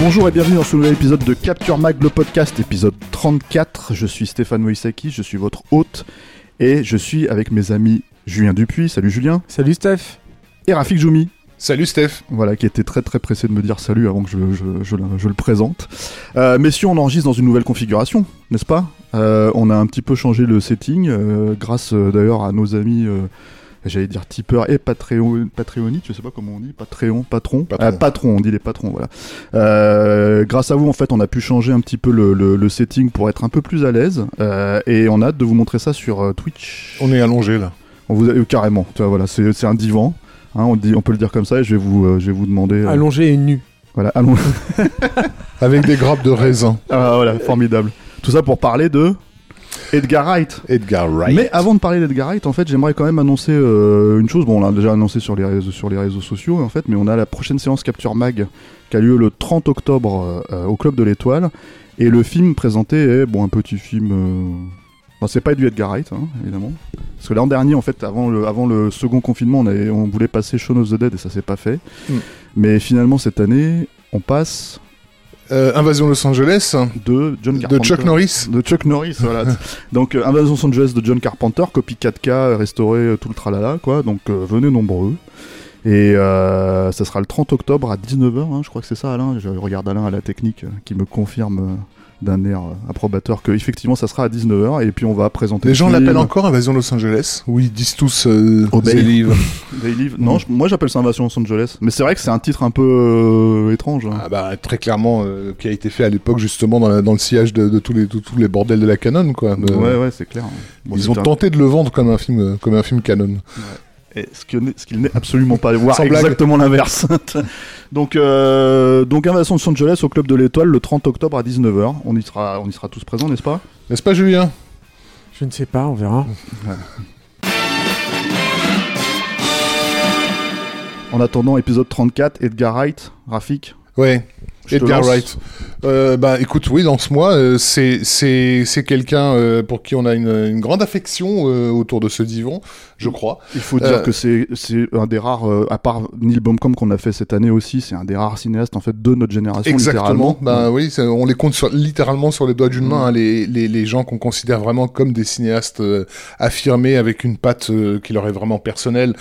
Bonjour et bienvenue dans ce nouvel épisode de Capture Mag, le podcast, épisode 34. Je suis Stéphane Moïsaki, je suis votre hôte et je suis avec mes amis Julien Dupuis. Salut Julien. Salut Steph. Et Rafik Joumi. Salut Steph. Voilà, qui était très très pressé de me dire salut avant que je, je, je, le- je le présente. Euh, messieurs, on enregistre dans une nouvelle configuration, n'est-ce pas? Euh, On a un petit peu changé le setting, euh, grâce d'ailleurs à nos amis, j'allais dire tipeur et Patreon, Patreonite, je sais pas comment on dit, Patreon, patron, Patron. Euh, patron, on dit les patrons, voilà. Euh, grâce à vous, en fait, on a pu changer un petit peu le, le- le setting pour être un peu plus à l'aise, euh, et on a hâte de vous montrer ça sur Twitch. On est allongé là. On vous a- carrément, tu vois, voilà, c'est un divan. Hein, on, dit, on peut le dire comme ça et je vais vous, euh, je vais vous demander. euh, Allongé et nu. voilà, allons. Avec des grappes de raisin. Ah, voilà, formidable. Tout ça pour parler de Edgar Wright. Edgar Wright. Mais avant de parler d'Edgar Wright, en fait, j'aimerais quand même annoncer euh, une chose. Bon, on l'a déjà annoncé sur les réseaux, sur les réseaux sociaux, en fait, mais on a la prochaine séance Capture Mag qui a lieu le 30 octobre euh, au Club de l'Étoile. Et le film présenté est, bon, un petit film. euh, bon, c'est pas du Edgar Wright, hein, évidemment. Parce que l'an dernier, en fait, avant le, avant le second confinement, on, avait, on voulait passer Shaun of the Dead et ça s'est pas fait. Mm. Mais finalement, cette année, on passe Euh, Invasion Los Angeles de John de Carpenter. Chuck Norris. De Chuck Norris, voilà. donc, euh, Invasion Los Angeles de John Carpenter, copie 4K, euh, restauré, euh, tout le tralala, quoi. Donc, euh, venez nombreux. Et ça sera le 30 octobre à 19h, hein, je crois que c'est ça, Alain. Je regarde Alain à la technique qui me confirme d'un air euh, approbateur que effectivement ça sera à 19h. Et puis on va présenter. Les le gens l'appellent encore Invasion Los Angeles. Oui, ils disent tous euh, Obey. They Live. They Live. Non, moi j'appelle ça Invasion Los Angeles. Mais c'est vrai que c'est un titre un peu euh, étrange. hein. Ah bah, très clairement, euh, qui a été fait à l'époque justement dans, la- dans le sillage de, de tous, les, de tous les bordels de la canon. Quoi. De- Ouais, ouais, c'est clair. Bon, ils ont tenté de le vendre comme un film, comme un film canon. Et ce qu'il n'est absolument pas. Voire exactement l'inverse. donc, euh, donc Invasion de Los Angeles au Club de l'Étoile le 30 octobre à 19h. On y sera, on y sera tous présents, n'est-ce pas? N'est-ce pas, Julien? Je ne sais pas, on verra. En attendant, épisode 34, Edgar Wright, Rafik. Ouais. Edgar. Wright. Euh, bah écoute, oui, lance-moi. Euh, c'est c'est c'est quelqu'un euh, pour qui on a une, une grande affection euh, autour de ce divan, je crois. Il faut dire Euh, que c'est c'est un des rares, à part Neil Blomkamp qu'on a fait cette année aussi, c'est un des rares cinéastes en fait de notre génération Exactement. littéralement. Bah oui, on les compte sur, littéralement sur les doigts d'une main, hein, les, les, les gens qu'on considère vraiment comme des cinéastes affirmés avec une patte qui leur est vraiment personnelle,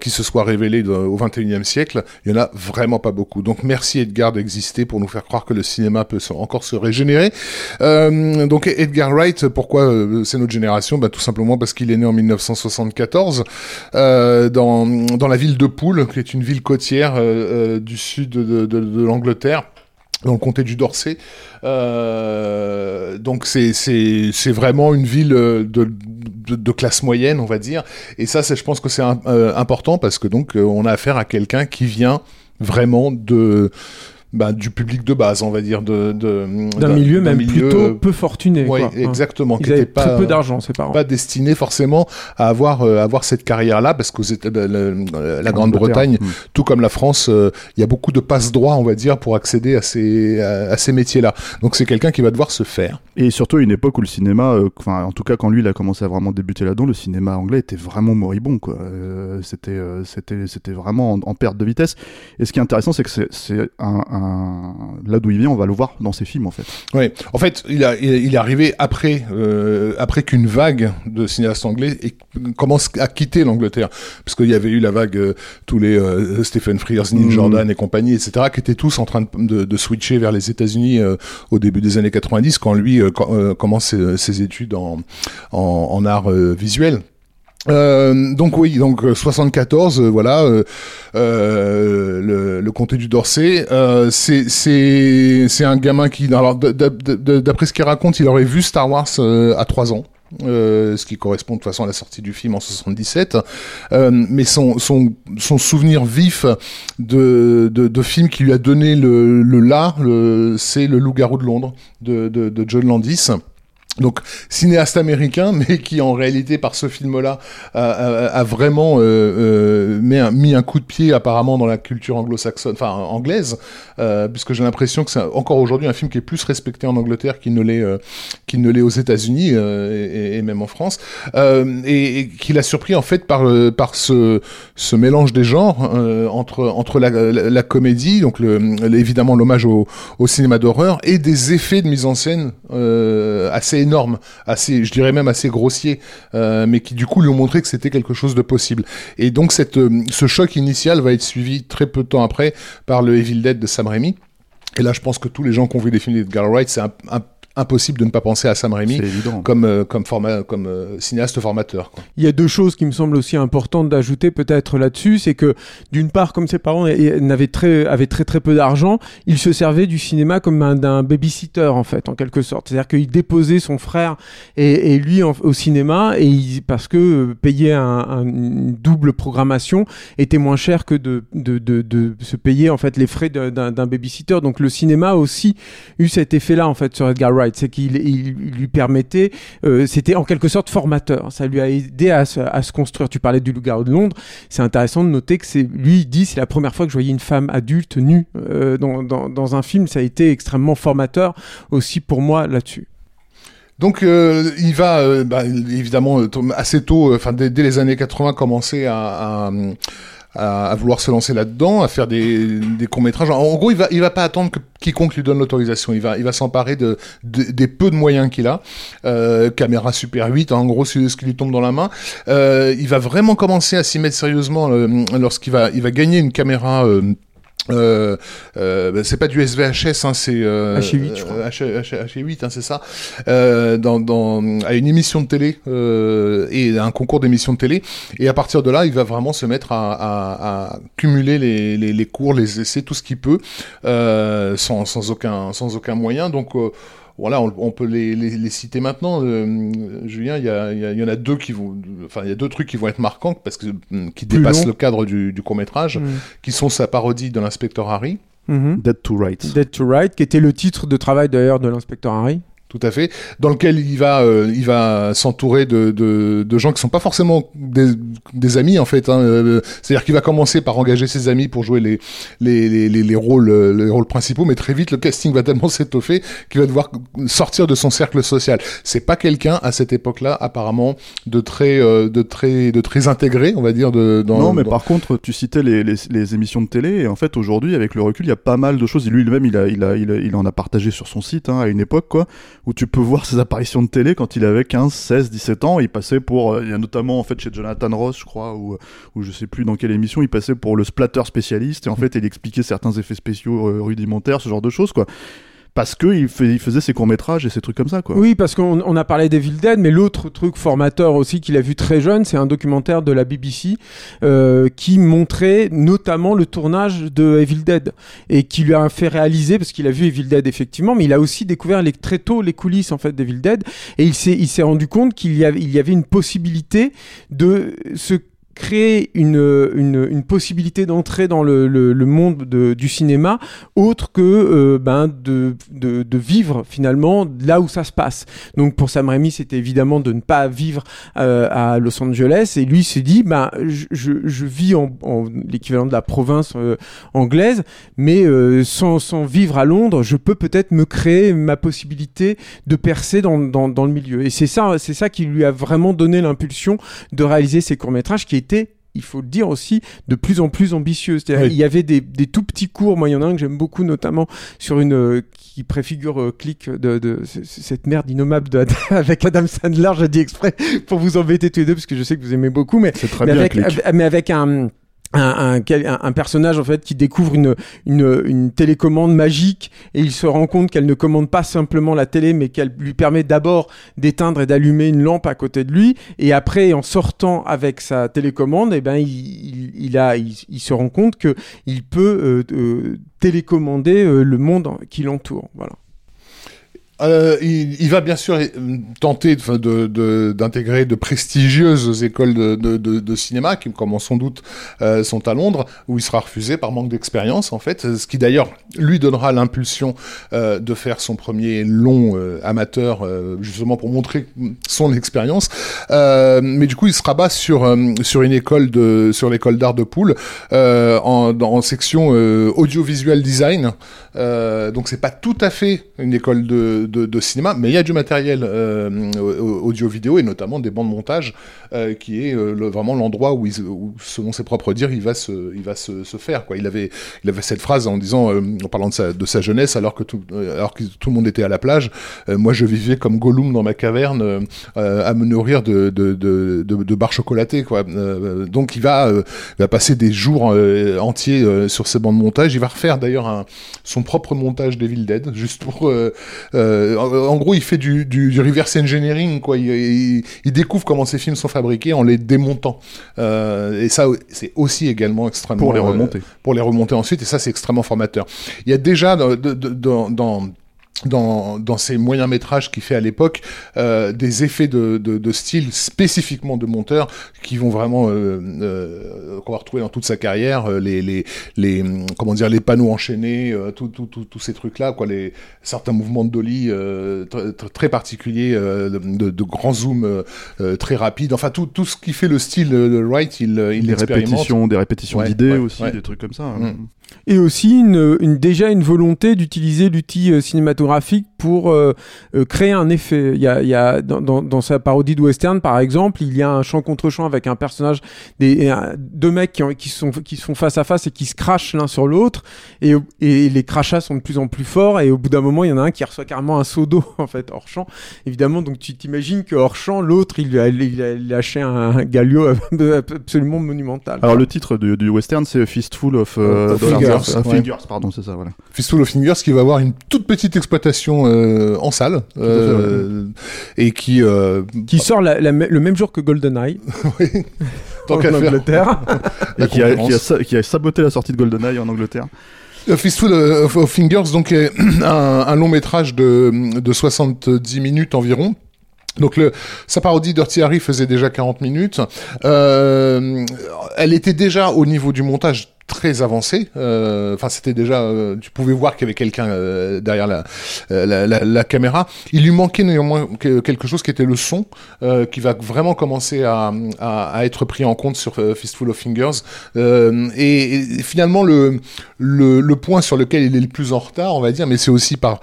qui se soit révélée de- au 21e siècle. Il y en a vraiment pas beaucoup. Donc merci Edgar d'exister pour nous faire croire que le cinéma peut encore se régénérer. Euh, donc Edgar Wright, pourquoi euh, c'est notre génération? Bah, Tout simplement parce qu'il est né en 1974 euh, dans, la ville de Poole, qui est une ville côtière du sud de, l'Angleterre dans le comté du Dorset. Donc c'est vraiment une ville de, classe moyenne, on va dire. Et ça, je pense que c'est important parce que donc on a affaire à quelqu'un qui vient vraiment de bah, du public de base, on va dire, de de- D'un milieu même milieu, plutôt euh, peu fortuné. quoi. Hein. exactement. Ils qui pas, très peu d'argent, ses parents. pas destiné forcément à avoir euh, avoir cette carrière là parce que la, la- la Grande-Bretagne Mm. tout comme la France euh, il y a beaucoup de passe droit on va dire pour accéder à ces à, à ces métiers là donc c'est quelqu'un qui va devoir se faire Et surtout à une époque où le cinéma, euh, enfin en tout cas quand lui il a commencé à vraiment débuter là-dedans, le cinéma anglais était vraiment moribond quoi. Euh, c'était euh, c'était c'était vraiment en, en perte de vitesse. Et ce qui est intéressant c'est que c'est c'est un, un, un là d'où il vient, on va le voir dans ses films en fait. Ouais. En fait, il, a, il, est arrivé après, euh, après qu'une vague de cinéastes anglais commence à quitter l'Angleterre, parce qu'il y avait eu la vague euh, tous les euh, Stephen Frears, Neil Mm. Jordan et compagnie, etc., qui étaient tous en train de, de, de switcher vers les États-Unis euh, au début des années 90, quand lui euh, euh, commence ses, ses études en, en, en art visuel. Euh, donc oui, donc euh, 74, euh, voilà, euh, euh, le, le comté du Dorset, euh, c'est c'est c'est un gamin qui, d'après ce qu'il raconte, il aurait vu Star Wars euh, à 3 ans. Euh, ce qui correspond de toute façon à la sortie du film en 77, euh, mais son, son, son souvenir vif de, de, de film qui lui a donné le, le là, c'est le Loup-garou de Londres de, de, de John Landis. Donc cinéaste américain, mais qui en réalité par ce film-là a, vraiment euh, euh, mis, un, coup de pied apparemment dans la culture anglo-saxonne, enfin anglaise, euh, puisque j'ai l'impression que c'est encore aujourd'hui un film qui est plus respecté en Angleterre qu'il ne l'est euh, qu'il ne l'est aux États-Unis et, même en France, et, et qu'il a surpris en fait par par ce ce mélange des genres entre entre la, comédie, donc évidemment l'hommage au, au cinéma d'horreur et des effets de mise en scène assez énormes, assez, je dirais même assez grossiers, euh, mais qui du coup lui ont montré que c'était quelque chose de possible. Et donc cette, euh, ce choc initial va être suivi très peu de temps après par le Evil Dead de Sam Raimi. Et là, je pense que tous les gens qui ont vu des films d'Edgar Wright, c'est un- un- impossible de ne pas penser à Sam Raimi comme euh, comme euh, cinéaste formateur. Quoi. Il y a deux choses qui me semblent aussi importantes d'ajouter peut-être là-dessus, c'est que d'une part, comme ses parents n'avaient très, avaient très très peu d'argent, il se servait du cinéma comme un- d'un babysitter en fait, en quelque sorte. C'est-à-dire qu'il déposait son frère et, et lui en- au cinéma et il- parce que euh, payer un, un- une double programmation était moins cher que de, de, de, de se payer en fait les frais d'un babysitter. Donc le cinéma a aussi eu cet effet-là en fait sur Edgar Wright, c'est qu'il il- il lui permettait euh, c'était en quelque sorte formateur. Ça lui a aidé à se, construire. Tu parlais du loup-garou de Londres. C'est intéressant de noter que c'est lui il dit c'est la première fois que je voyais une femme adulte nue euh, dans, un film. Ça a été extrêmement formateur aussi pour moi là-dessus. Donc il va euh, bah, évidemment euh, assez tôt, enfin dès, les années 80, commencer à à, à, vouloir se lancer là-dedans, à faire des, des courts métrages. En, gros, il va, il va pas attendre que quiconque lui donne l'autorisation. Il va, il va s'emparer de, de, des peu de moyens qu'il a. Euh, caméra Super 8, en gros, c'est ce qui lui tombe dans la main. Euh, il va vraiment commencer à s'y mettre sérieusement euh, lorsqu'il va, il va gagner une caméra. Euh, euh, bah, c'est pas du SVHS, hein, c'est euh, H8, je crois. H, H, H8, hein, c'est ça. Euh, dans, dans, à une émission de télé euh, et à un concours d'émission de télé. Et à partir de là, il va vraiment se mettre à, à, à cumuler les, les, les, cours, les essais, tout ce qu'il peut, euh, sans, sans aucun, sans aucun moyen. Donc euh, voilà, on, on, peut les, les, les, citer maintenant. Euh, Julien, il y, a, y, a, y, en a deux qui vont, enfin, il y a deux trucs qui vont être marquants parce que qui Plus dépassent long. le cadre du, du court métrage, Mm. qui sont sa parodie de l'inspecteur Harry. Mhm. Dead to Rights. Dead to Right, qui était le titre de travail d'ailleurs de l'inspecteur Harry. Tout à fait. Dans lequel il va, euh, il va s'entourer de, de, de, gens qui sont pas forcément des, des amis en fait. Hein. Euh, C'est-à-dire qu'il va commencer par engager ses amis pour jouer les, les, les, les, les rôles, euh, les rôles principaux, mais très vite le casting va tellement s'étoffer qu'il va devoir sortir de son cercle social. C'est pas quelqu'un à cette époque-là apparemment de très, euh, de très, de très intégré, on va dire. De, dans, non, mais dans... par contre, tu citais les, les, les, émissions de télé et en fait aujourd'hui, avec le recul, il y a pas mal de choses. Lui-même, il a, il a, il a, il en a partagé sur son site hein, à une époque quoi où tu peux voir ses apparitions de télé quand il avait 15, 16, 17 ans. Il passait pour, euh, il y a notamment en fait chez Jonathan Ross, je crois, ou, ou je sais plus dans quelle émission, il passait pour le splatter spécialiste. Et en fait il expliquait certains effets spéciaux euh, rudimentaires, ce genre de choses quoi parce que il, faisait ses courts métrages et ses trucs comme ça quoi. Oui, parce qu'on on a parlé d'Evil Dead, mais l'autre truc formateur aussi qu'il a vu très jeune, c'est un documentaire de la BBC euh, qui montrait notamment le tournage de Evil Dead et qui lui a fait réaliser parce qu'il a vu Evil Dead effectivement, mais il a aussi découvert les, très tôt les coulisses en fait d'Evil Dead et il s'est il s'est rendu compte qu'il y avait il y avait une possibilité de se créer une, une, possibilité d'entrer dans le, le, monde de, du cinéma autre que euh, ben de, de, vivre finalement là où ça se passe. Donc pour Sam Raimi, c'était évidemment de ne pas vivre euh, à Los Angeles et lui s'est dit ben je, je, vis en, en l'équivalent de la province euh, anglaise, mais sans, sans vivre à Londres, je peux peut-être me créer ma possibilité de percer dans, dans, dans le milieu. Et c'est ça, ça qui lui a vraiment donné l'impulsion de réaliser ces courts métrages qui il faut le dire aussi, de plus en plus ambitieux. Oui. il y avait des, des tout petits cours. Moi, il y en a un que j'aime beaucoup, notamment sur une euh, qui préfigure euh, Click de, cette merde innommable de, avec Adam Sandler. J'ai dit exprès pour vous embêter tous les deux parce que je sais que vous aimez beaucoup, mais C'est très mais bien, avec, Click. avec- mais avec un un, un, personnage en fait qui découvre une, une, télécommande magique et il se rend compte qu'elle ne commande pas simplement la télé mais qu'elle lui permet d'abord d'éteindre et d'allumer une lampe à côté de lui. Et après en sortant avec sa télécommande et ben il, il, a il, il se rend compte que il peut euh, euh, télécommander euh, le monde qui l'entoure. Voilà Euh, il, il va bien sûr euh, tenter de- de- de- d'intégrer de, prestigieuses écoles de, cinéma, qui, comme sans doute euh, sont à Londres, où il sera refusé par manque d'expérience, en fait. Ce qui d'ailleurs lui donnera l'impulsion euh, de faire son premier long euh, amateur, euh, justement pour montrer son expérience. Mais du coup, il se rabat sur sur une école de sur l'école d'art de Poole euh, en, en section audiovisuel design. Euh, donc c'est pas tout à fait une école de, cinéma, mais il y a du matériel euh, audio-vidéo et notamment des bandes de montage euh, qui est vraiment l'endroit où, selon ses propres dires, il va se, il va se, faire. Quoi. Il avait, il avait cette phrase en disant, en parlant de sa, jeunesse, alors que tout, alors que tout le monde était à la plage, moi je vivais comme Gollum dans ma caverne à me nourrir de, de, de, de, barres chocolatées. Quoi. Donc il va, il va passer des jours entiers sur ces bandes de montage. Il va refaire d'ailleurs son propre montage d'Evil Dead, juste pour. euh, euh, en, en gros, il fait du, du, du reverse engineering, quoi. Il, il, il découvre comment ces films sont fabriqués en les démontant. Euh, et ça, c'est aussi également extrêmement Pour les euh, remonter. pour les remonter ensuite, et ça c'est extrêmement formateur. Il y a déjà dans, dans, dans dans, dans ces moyens métrages qu'il fait à l'époque, euh, des effets de, de, de style spécifiquement de monteur qui vont vraiment euh, euh, qu'on va retrouver dans toute sa carrière, euh, les, les, les comment dire les panneaux enchaînés, euh, tout, tout, tout- tous ces trucs là, quoi, les certains mouvements de dolly euh, tr- tr- très particuliers, euh, de, de grands zooms très rapides, enfin tout, tout ce qui fait le style de Wright, il, il des répétitions, des répétitions Ouais, d'idées ouais, aussi, ouais. des trucs comme ça. hein. Mm. et aussi une, une déjà une volonté d'utiliser l'outil euh, cinématographique pour euh, euh, créer un effet. Il y a, il y a dans, dans, dans sa parodie de western par exemple, il y a un champ contre champ avec un personnage des un- deux mecs qui, ont- qui sont qui sont face à face et qui se crachent l'un sur l'autre et, et les crachats sont de plus en plus forts et au bout d'un moment il y en a un qui reçoit carrément un seau d'eau en fait hors champ. Évidemment donc tu t'imagines que hors champ l'autre il, a- il a lâché un, un galio absolument monumental. Alors le titre du, du western c'est Fistful of, euh, Of. Fingers, ouais. Fingers, pardon, c'est ça, voilà. Fistful of Fingers qui va avoir une toute petite exploitation euh, en salle fait, euh, et qui euh, qui sort la- la me- le même jour que GoldenEye oui, tant en qu'à faire Angleterre. Et qui a, qui, a, concurrence. sa- qui a saboté la sortie de GoldenEye en Angleterre. A Fistful of, of Fingers donc est un, un long métrage de, de 70 minutes environ. Donc le, sa parodie Dirty Harry faisait déjà 40 minutes. Euh, elle était déjà au niveau du montage très avancé. Euh, Enfin, c'était déjà, euh, tu pouvais voir qu'il y avait quelqu'un euh, derrière la, euh, la, la, caméra. Il lui manquait néanmoins que- quelque chose qui était le son, euh, qui va vraiment commencer à, à, à être pris en compte sur Fistful of Fingers. Et, et finalement, le, le, le point sur lequel il est le plus en retard, on va dire, mais c'est aussi par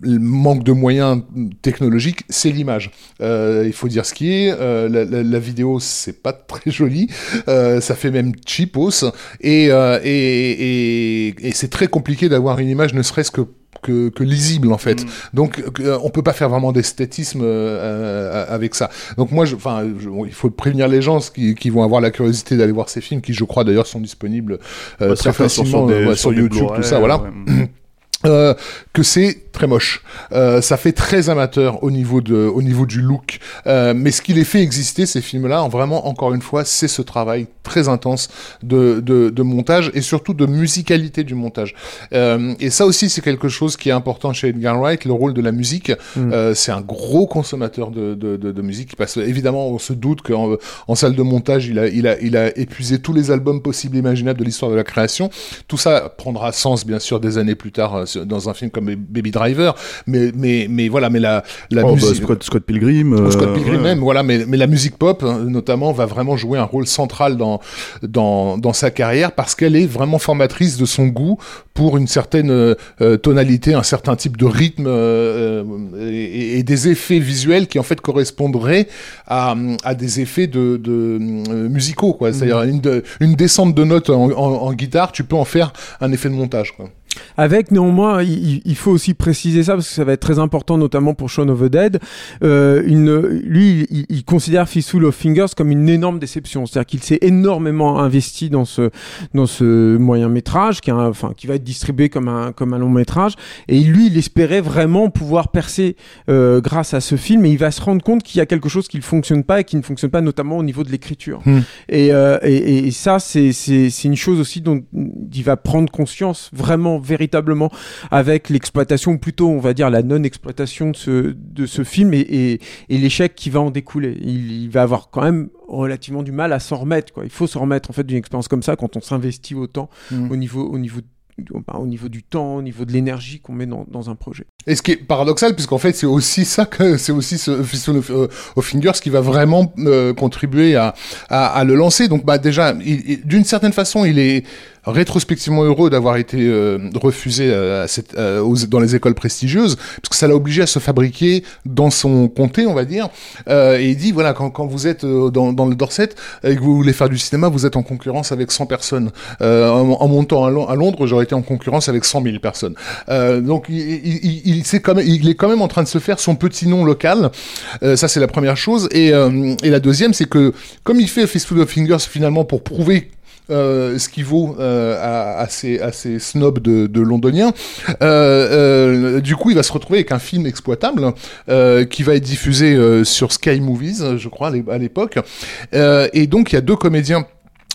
le manque de moyens technologiques, c'est l'image. Il faut dire ce qui est. la, vidéo, c'est pas très joli. Ça fait même cheapos. Et, euh, et, et, et c'est très compliqué d'avoir une image, ne serait-ce que que, que lisible en fait. Mm. Donc euh, on peut pas faire vraiment d'esthétisme euh, avec ça. Donc moi, enfin, il faut prévenir les gens qui, qui vont avoir la curiosité d'aller voir ces films, qui je crois d'ailleurs sont disponibles euh, très fait sur- facilement des- euh, ouais, sur, YouTube, tout ça, voilà. ouais. Euh, que c'est très moche. Euh, ça fait très amateur au niveau de, au niveau du look. Euh, mais ce qui les fait exister ces films-là, en vraiment encore une fois, c'est ce travail très intense de, de, de montage et surtout de musicalité du montage. Euh, et ça aussi, c'est quelque chose qui est important chez Edgar Wright, le rôle de la musique. Mm. C'est un gros consommateur de, de, musique parce évidemment, on se doute qu'en en salle de montage, il a, il a, il a épuisé tous les albums possibles et imaginables de l'histoire de la création. Tout ça prendra sens, bien sûr, des années plus tard dans un film comme Baby Driver Driver, mais mais mais voilà, mais la la Oh, bah, musique. Scott, Scott Pilgrim. Ou euh, Scott Pilgrim ouais. même, voilà, mais, mais la musique pop, hein, notamment, va vraiment jouer un rôle central dans, dans, dans sa carrière parce qu'elle est vraiment formatrice de son goût pour une certaine euh, euh, tonalité, un certain type de rythme euh, et, et des effets visuels qui en fait correspondraient à, à des effets de, de musicaux, quoi. C'est-à-dire une, de- une descente de notes en, en, en guitare, tu peux en faire un effet de montage, quoi. Avec néanmoins, il, il- faut aussi préciser ça parce que ça va être très important, notamment pour Shaun of the Dead. Euh, une, lui, il, il considère Fistful of Fingers comme une énorme déception. C'est-à-dire qu'il s'est énormément investi dans ce dans ce moyen métrage, qui, un- enfin, qui va être distribué comme un comme un long métrage. Et lui, il espérait vraiment pouvoir percer euh, grâce à ce film. Et il va se rendre compte qu'il y a quelque chose qui ne fonctionne pas et qui ne fonctionne pas, notamment au niveau de l'écriture. Hmm. Et, euh, et, et ça, c'est c'est une chose aussi dont il va prendre conscience vraiment véritablement avec l'exploitation, ou plutôt on va dire la non-exploitation de ce, de ce film et, et, et l'échec qui va en découler. Il, il va avoir quand même relativement du mal à s'en remettre. Quoi. Il faut se remettre en fait d'une expérience comme ça quand on s'investit autant Mm. au, niveau, au, niveau, bah, au niveau du temps, au niveau de l'énergie qu'on met dans, dans un projet. Et ce qui est paradoxal, puisqu'en fait, c'est aussi ça que c'est aussi ce Fistful of, euh, of Fingers qui va vraiment euh, contribuer à, à, à le lancer. Donc, bah déjà, d'une certaine façon, il est rétrospectivement heureux d'avoir été euh, refusé euh, à euh, dans les écoles prestigieuses, parce que ça l'a obligé à se fabriquer dans son comté, on va dire. Euh, et il dit voilà, quand, quand vous êtes euh, dans, dans le Dorset et que vous voulez faire du cinéma, vous êtes en concurrence avec 100 personnes. Euh, en, en montant à, Lon- à Londres, j'aurais été en concurrence avec 100 000 personnes. Donc il, il, il, sait quand même, il est quand même en train de se faire son petit nom local. Ça c'est la première chose. Et, et la deuxième, c'est que comme il fait Fistful of Fingers finalement pour prouver euh, ce qui vaut euh, à, à, ces, à ces snobs de, de londoniens. Euh, euh, du coup, il va se retrouver avec un film exploitable euh, qui va être diffusé euh, sur Sky Movies, je crois, à l'é- à l'époque. Et donc, il y a deux comédiens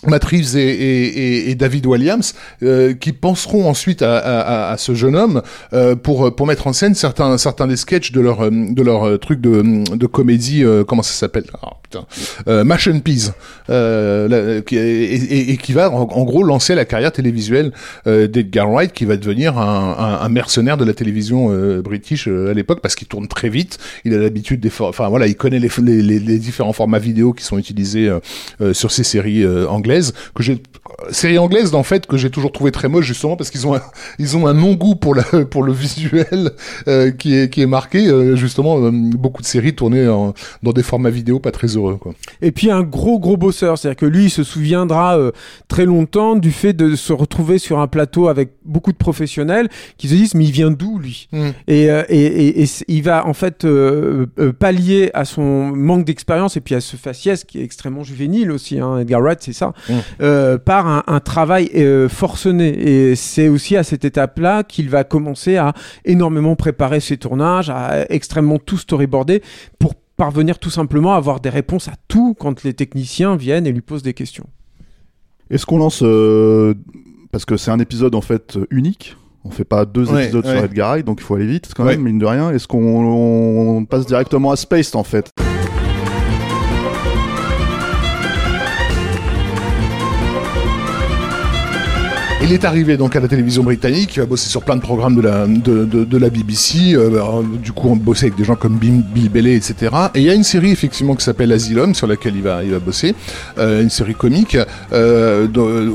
Matt Reeves et, et, et- David Williams euh, qui penseront ensuite à, à- à- ce jeune homme euh, pour pour mettre en scène certains certains des sketchs de leur euh, de leur euh, truc de, de comédie euh, comment ça s'appelle? Ah, putain. Euh, Mash and Peas là, qui- et, et- qui va en, gros lancer la carrière télévisuelle d'Edgar Wright qui va devenir un, un, un mercenaire de la télévision british à l'époque parce qu'il tourne très vite il a l'habitude des enfin voilà il connaît les, les, les- les différents formats vidéo qui sont utilisés sur ces séries euh, que j'ai séries anglaises en fait que j'ai toujours trouvé très moches justement parce qu'ils ont un, ils ont un non goût pour la pour le visuel euh, qui est qui est marqué euh, justement euh, beaucoup de séries tournées en- dans des formats vidéo pas très heureux quoi. Et puis un gros gros bosseur, c'est-à-dire que lui il se souviendra très longtemps du fait de se retrouver sur un plateau avec beaucoup de professionnels qui se disent mais il vient d'où lui? Mm. et, et, et, il va en fait pallier à son manque d'expérience et puis à ce faciès qui est extrêmement juvénile aussi. Hein, Edgar Wright c'est ça, Mm. euh, par un, un travail euh, forcené et c'est aussi à cette étape-là qu'il va commencer à énormément préparer ses tournages, à extrêmement tout storyboarder pour parvenir tout simplement à avoir des réponses à tout quand les techniciens viennent et lui posent des questions. Est-ce qu'on lance euh, parce que c'est un épisode en fait unique. On fait pas deux Ouais, épisodes ouais. sur Edgar Wright, donc il faut aller vite quand Ouais. même, mine de rien. Est-ce qu'on on passe directement à Spaced en fait? Il est arrivé donc à la télévision britannique, il va bosser sur plein de programmes de la, BBC, euh, du coup on bossait avec des gens comme Bill Bailey, etc. Et il y a une série effectivement qui s'appelle Asylum, sur laquelle il va, il va bosser, euh, une série comique, euh,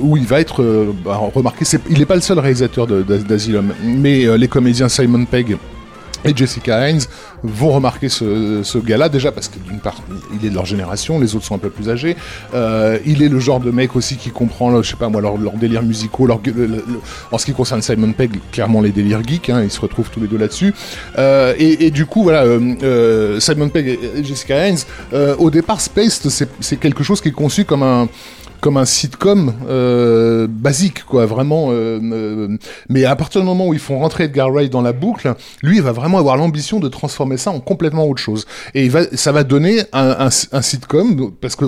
où il va être bah, remarqué, il n'est pas le seul réalisateur d'Asylum, mais les comédiens Simon Pegg et Jessica Hines vont remarquer ce, ce gars-là déjà parce que d'une part il est de leur génération, les autres sont un peu plus âgés. Euh, il est le genre de mec aussi qui comprend, je sais pas moi, leur, leur délire musicaux. En ce qui concerne Simon Pegg, clairement les délires geeks, hein, ils se retrouvent tous les deux là-dessus. Euh, et, du coup voilà, euh, Simon Pegg et Jessica Hines, au départ Spaced c'est c'est quelque chose qui est conçu comme un comme un sitcom euh, basique quoi vraiment euh, euh, mais à partir du moment où ils font rentrer Edgar Wright dans la boucle lui il va vraiment avoir l'ambition de transformer ça en complètement autre chose et il va ça va donner un, un, un sitcom parce que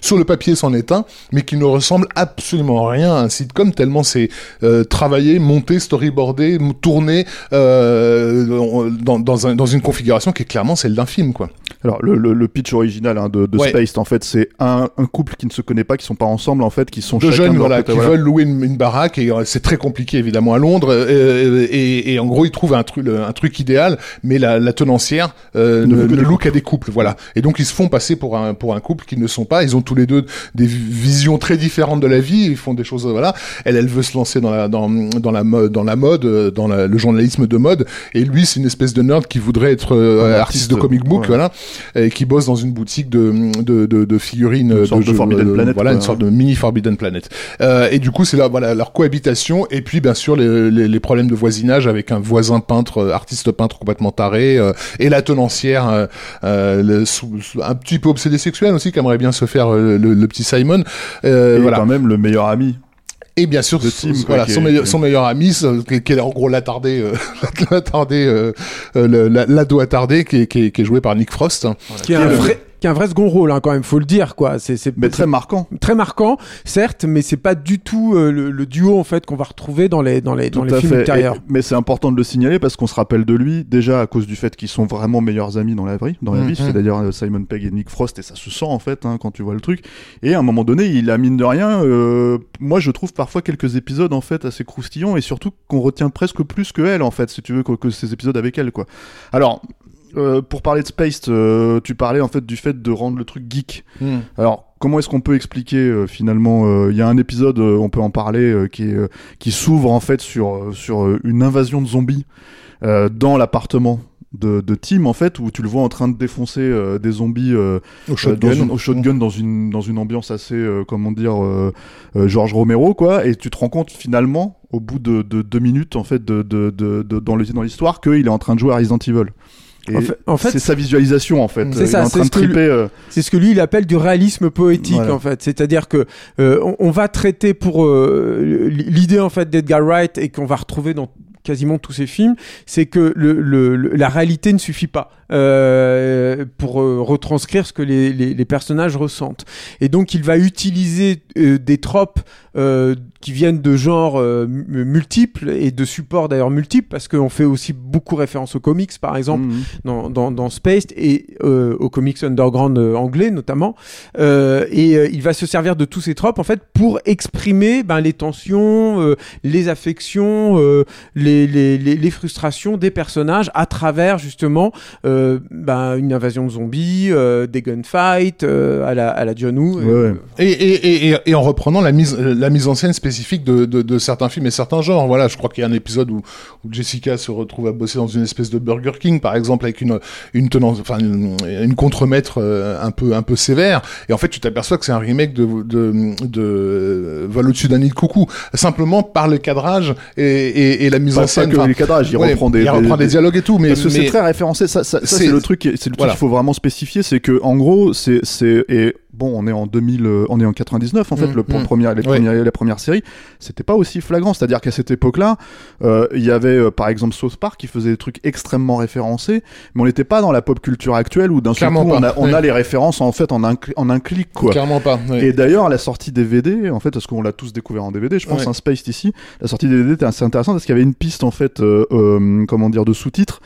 sur le papier c'en est un mais qui ne ressemble absolument rien à un sitcom tellement c'est euh, travaillé monté storyboardé tourné dans, dans, un- dans une configuration qui est clairement celle d'un film quoi Alors le, le, le pitch original hein, de, de Ouais. Spaced en fait c'est un, un couple qui ne se connaît pas, qui sont pas ensemble en fait qui sont de jeunes de voilà, côté, qui voilà. veulent louer une, une baraque et euh, c'est très compliqué évidemment à Londres euh, et, et en gros ils trouvent un truc un truc idéal mais la, la tenancière euh, Ne ne, loue qu'à des couples voilà et donc ils se font passer pour un pour un couple qu'ils ne sont pas ils ont tous les deux des visions très différentes de la vie ils font des choses euh, voilà elle elle veut se lancer dans la dans dans la mode dans la mode euh, dans la- le journalisme de mode et lui c'est une espèce de nerd qui voudrait être euh, artiste, de comic book ouais. voilà et qui bosse dans une boutique de de de, de figurines Une sorte de jeux- Planet, voilà quoi. une sorte de mini Forbidden Planet. Euh, et du coup, c'est là, voilà, leur cohabitation, et puis bien sûr les, les, les problèmes de voisinage avec un voisin peintre, euh, artiste peintre complètement taré, euh, et la tenancière, euh, euh, le- sous- sous- un petit peu obsédé sexuel aussi, qui aimerait bien se faire euh, le, le petit Simon. Euh, Et voilà. quand même le meilleur ami. Et bien sûr, son- Tim, quoi, voilà, qui son, est- meilleur, qui est- son meilleur ami, qui, qui est en gros l'attardé, euh, l'attardé, euh, l'ado attardé, qui est, qui, est, qui est joué par Nick Frost. qui a un vrai qui a un vrai second rôle hein, quand même faut le dire quoi c'est c'est Mais très marquant. très marquant certes mais c'est pas du tout euh, le, le duo en fait qu'on va retrouver dans les dans les dans les films fait. ultérieurs Et- mais c'est important de le signaler parce qu'on se rappelle de lui déjà à cause du fait qu'ils sont vraiment meilleurs amis dans la vie, dans la vie, Mhm. c'est-à-dire euh, Simon Pegg et Nick Frost et ça se sent en fait hein, quand tu vois le truc. Et à un moment donné, il a mine de rien, euh, moi je trouve parfois quelques épisodes en fait assez croustillants et surtout qu'on retient presque plus que elle en fait, si tu veux que, que ces épisodes avec elle quoi. Alors. Euh, pour parler de Space, euh, tu parlais en fait du fait de rendre le truc geek. Alors, comment est-ce qu'on peut expliquer euh, finalement Il y a un épisode, on peut en parler, qui s'ouvre en fait sur sur une invasion de zombies dans l'appartement de, de Tim en fait, où tu le vois en train de défoncer des zombies Au shotgun. dans une, au shotgun dans une dans une ambiance assez comment dire George Romero quoi, et tu te rends compte finalement au bout de, de deux minutes en fait de, de, de, dans l'histoire qu'il est en train de jouer à Resident Evil. En fait- en fait, c'est sa visualisation en fait. C'est ça, c'est ce euh, C'est ce que lui il appelle du réalisme poétique Voilà. en fait. C'est-à-dire que euh, on, on va traiter pour euh, l'idée en fait d'Edgar Wright et qu'on va retrouver dans quasiment tous ses films, c'est que le, le- le- la réalité ne suffit pas euh, pour euh, retranscrire ce que les, les- les personnages ressentent. Et donc il va utiliser euh, des tropes euh, qui viennent de genres euh, mu- multiples et de supports d'ailleurs multiples parce qu'on fait aussi beaucoup référence aux comics par exemple mhm. dans, dans, dans Spaced et euh, aux comics underground anglais notamment. Euh, et euh, il va se servir de tous ces tropes en fait pour exprimer ben, les tensions, euh, les affections, euh, les, les, les, les frustrations des personnages à travers justement euh, ben, une invasion de zombies, euh, des gunfights euh, à, la, à la John Woo. Ouais, ouais. Et, et, et, et, et en reprenant la mise, la mise en scène spécifique de, de, de certains films et certains genres. Voilà, je crois qu'il y a un épisode où, où Jessica se retrouve à bosser dans une espèce de Burger King, par exemple, avec une, une tenance, enfin, une, une contremaître euh, un peu, un peu sévère. Et en fait, tu t'aperçois que c'est un remake de, de, de, euh, Vol au-dessus d'un nid de coucou. Simplement par le cadrage et, et, et la mise Pas- en pas scène. que Enfin, les cadrages, il ouais, reprend des, il reprend des, dialogues et tout, mais, c'est très référencé. Ça, ça, ça, c'est- c'est le truc, qui- c'est le truc voilà. qu'il faut vraiment spécifier, c'est que en gros, c'est, c'est, et bon, on est en 2000, euh, on est en 99 en fait, Mm, le mm. première, les Ouais. premières, la première série, c'était pas aussi flagrant. C'est-à-dire qu'à cette époque-là, euh, il y avait euh, par exemple South Park qui faisait des trucs extrêmement référencés, mais on n'était pas dans la pop culture actuelle où d'un seul coup on a, on ouais. a les références en fait en un, en un clic quoi. Clairement pas. ouais. Et d'ailleurs, à la sortie DVD, en fait, parce qu'on l'a tous découvert en DVD, je pense, Ouais. un Spaced ici, la sortie DVD était assez intéressante parce qu'il y avait une piste, en fait, euh, euh, comment dire, de sous-titres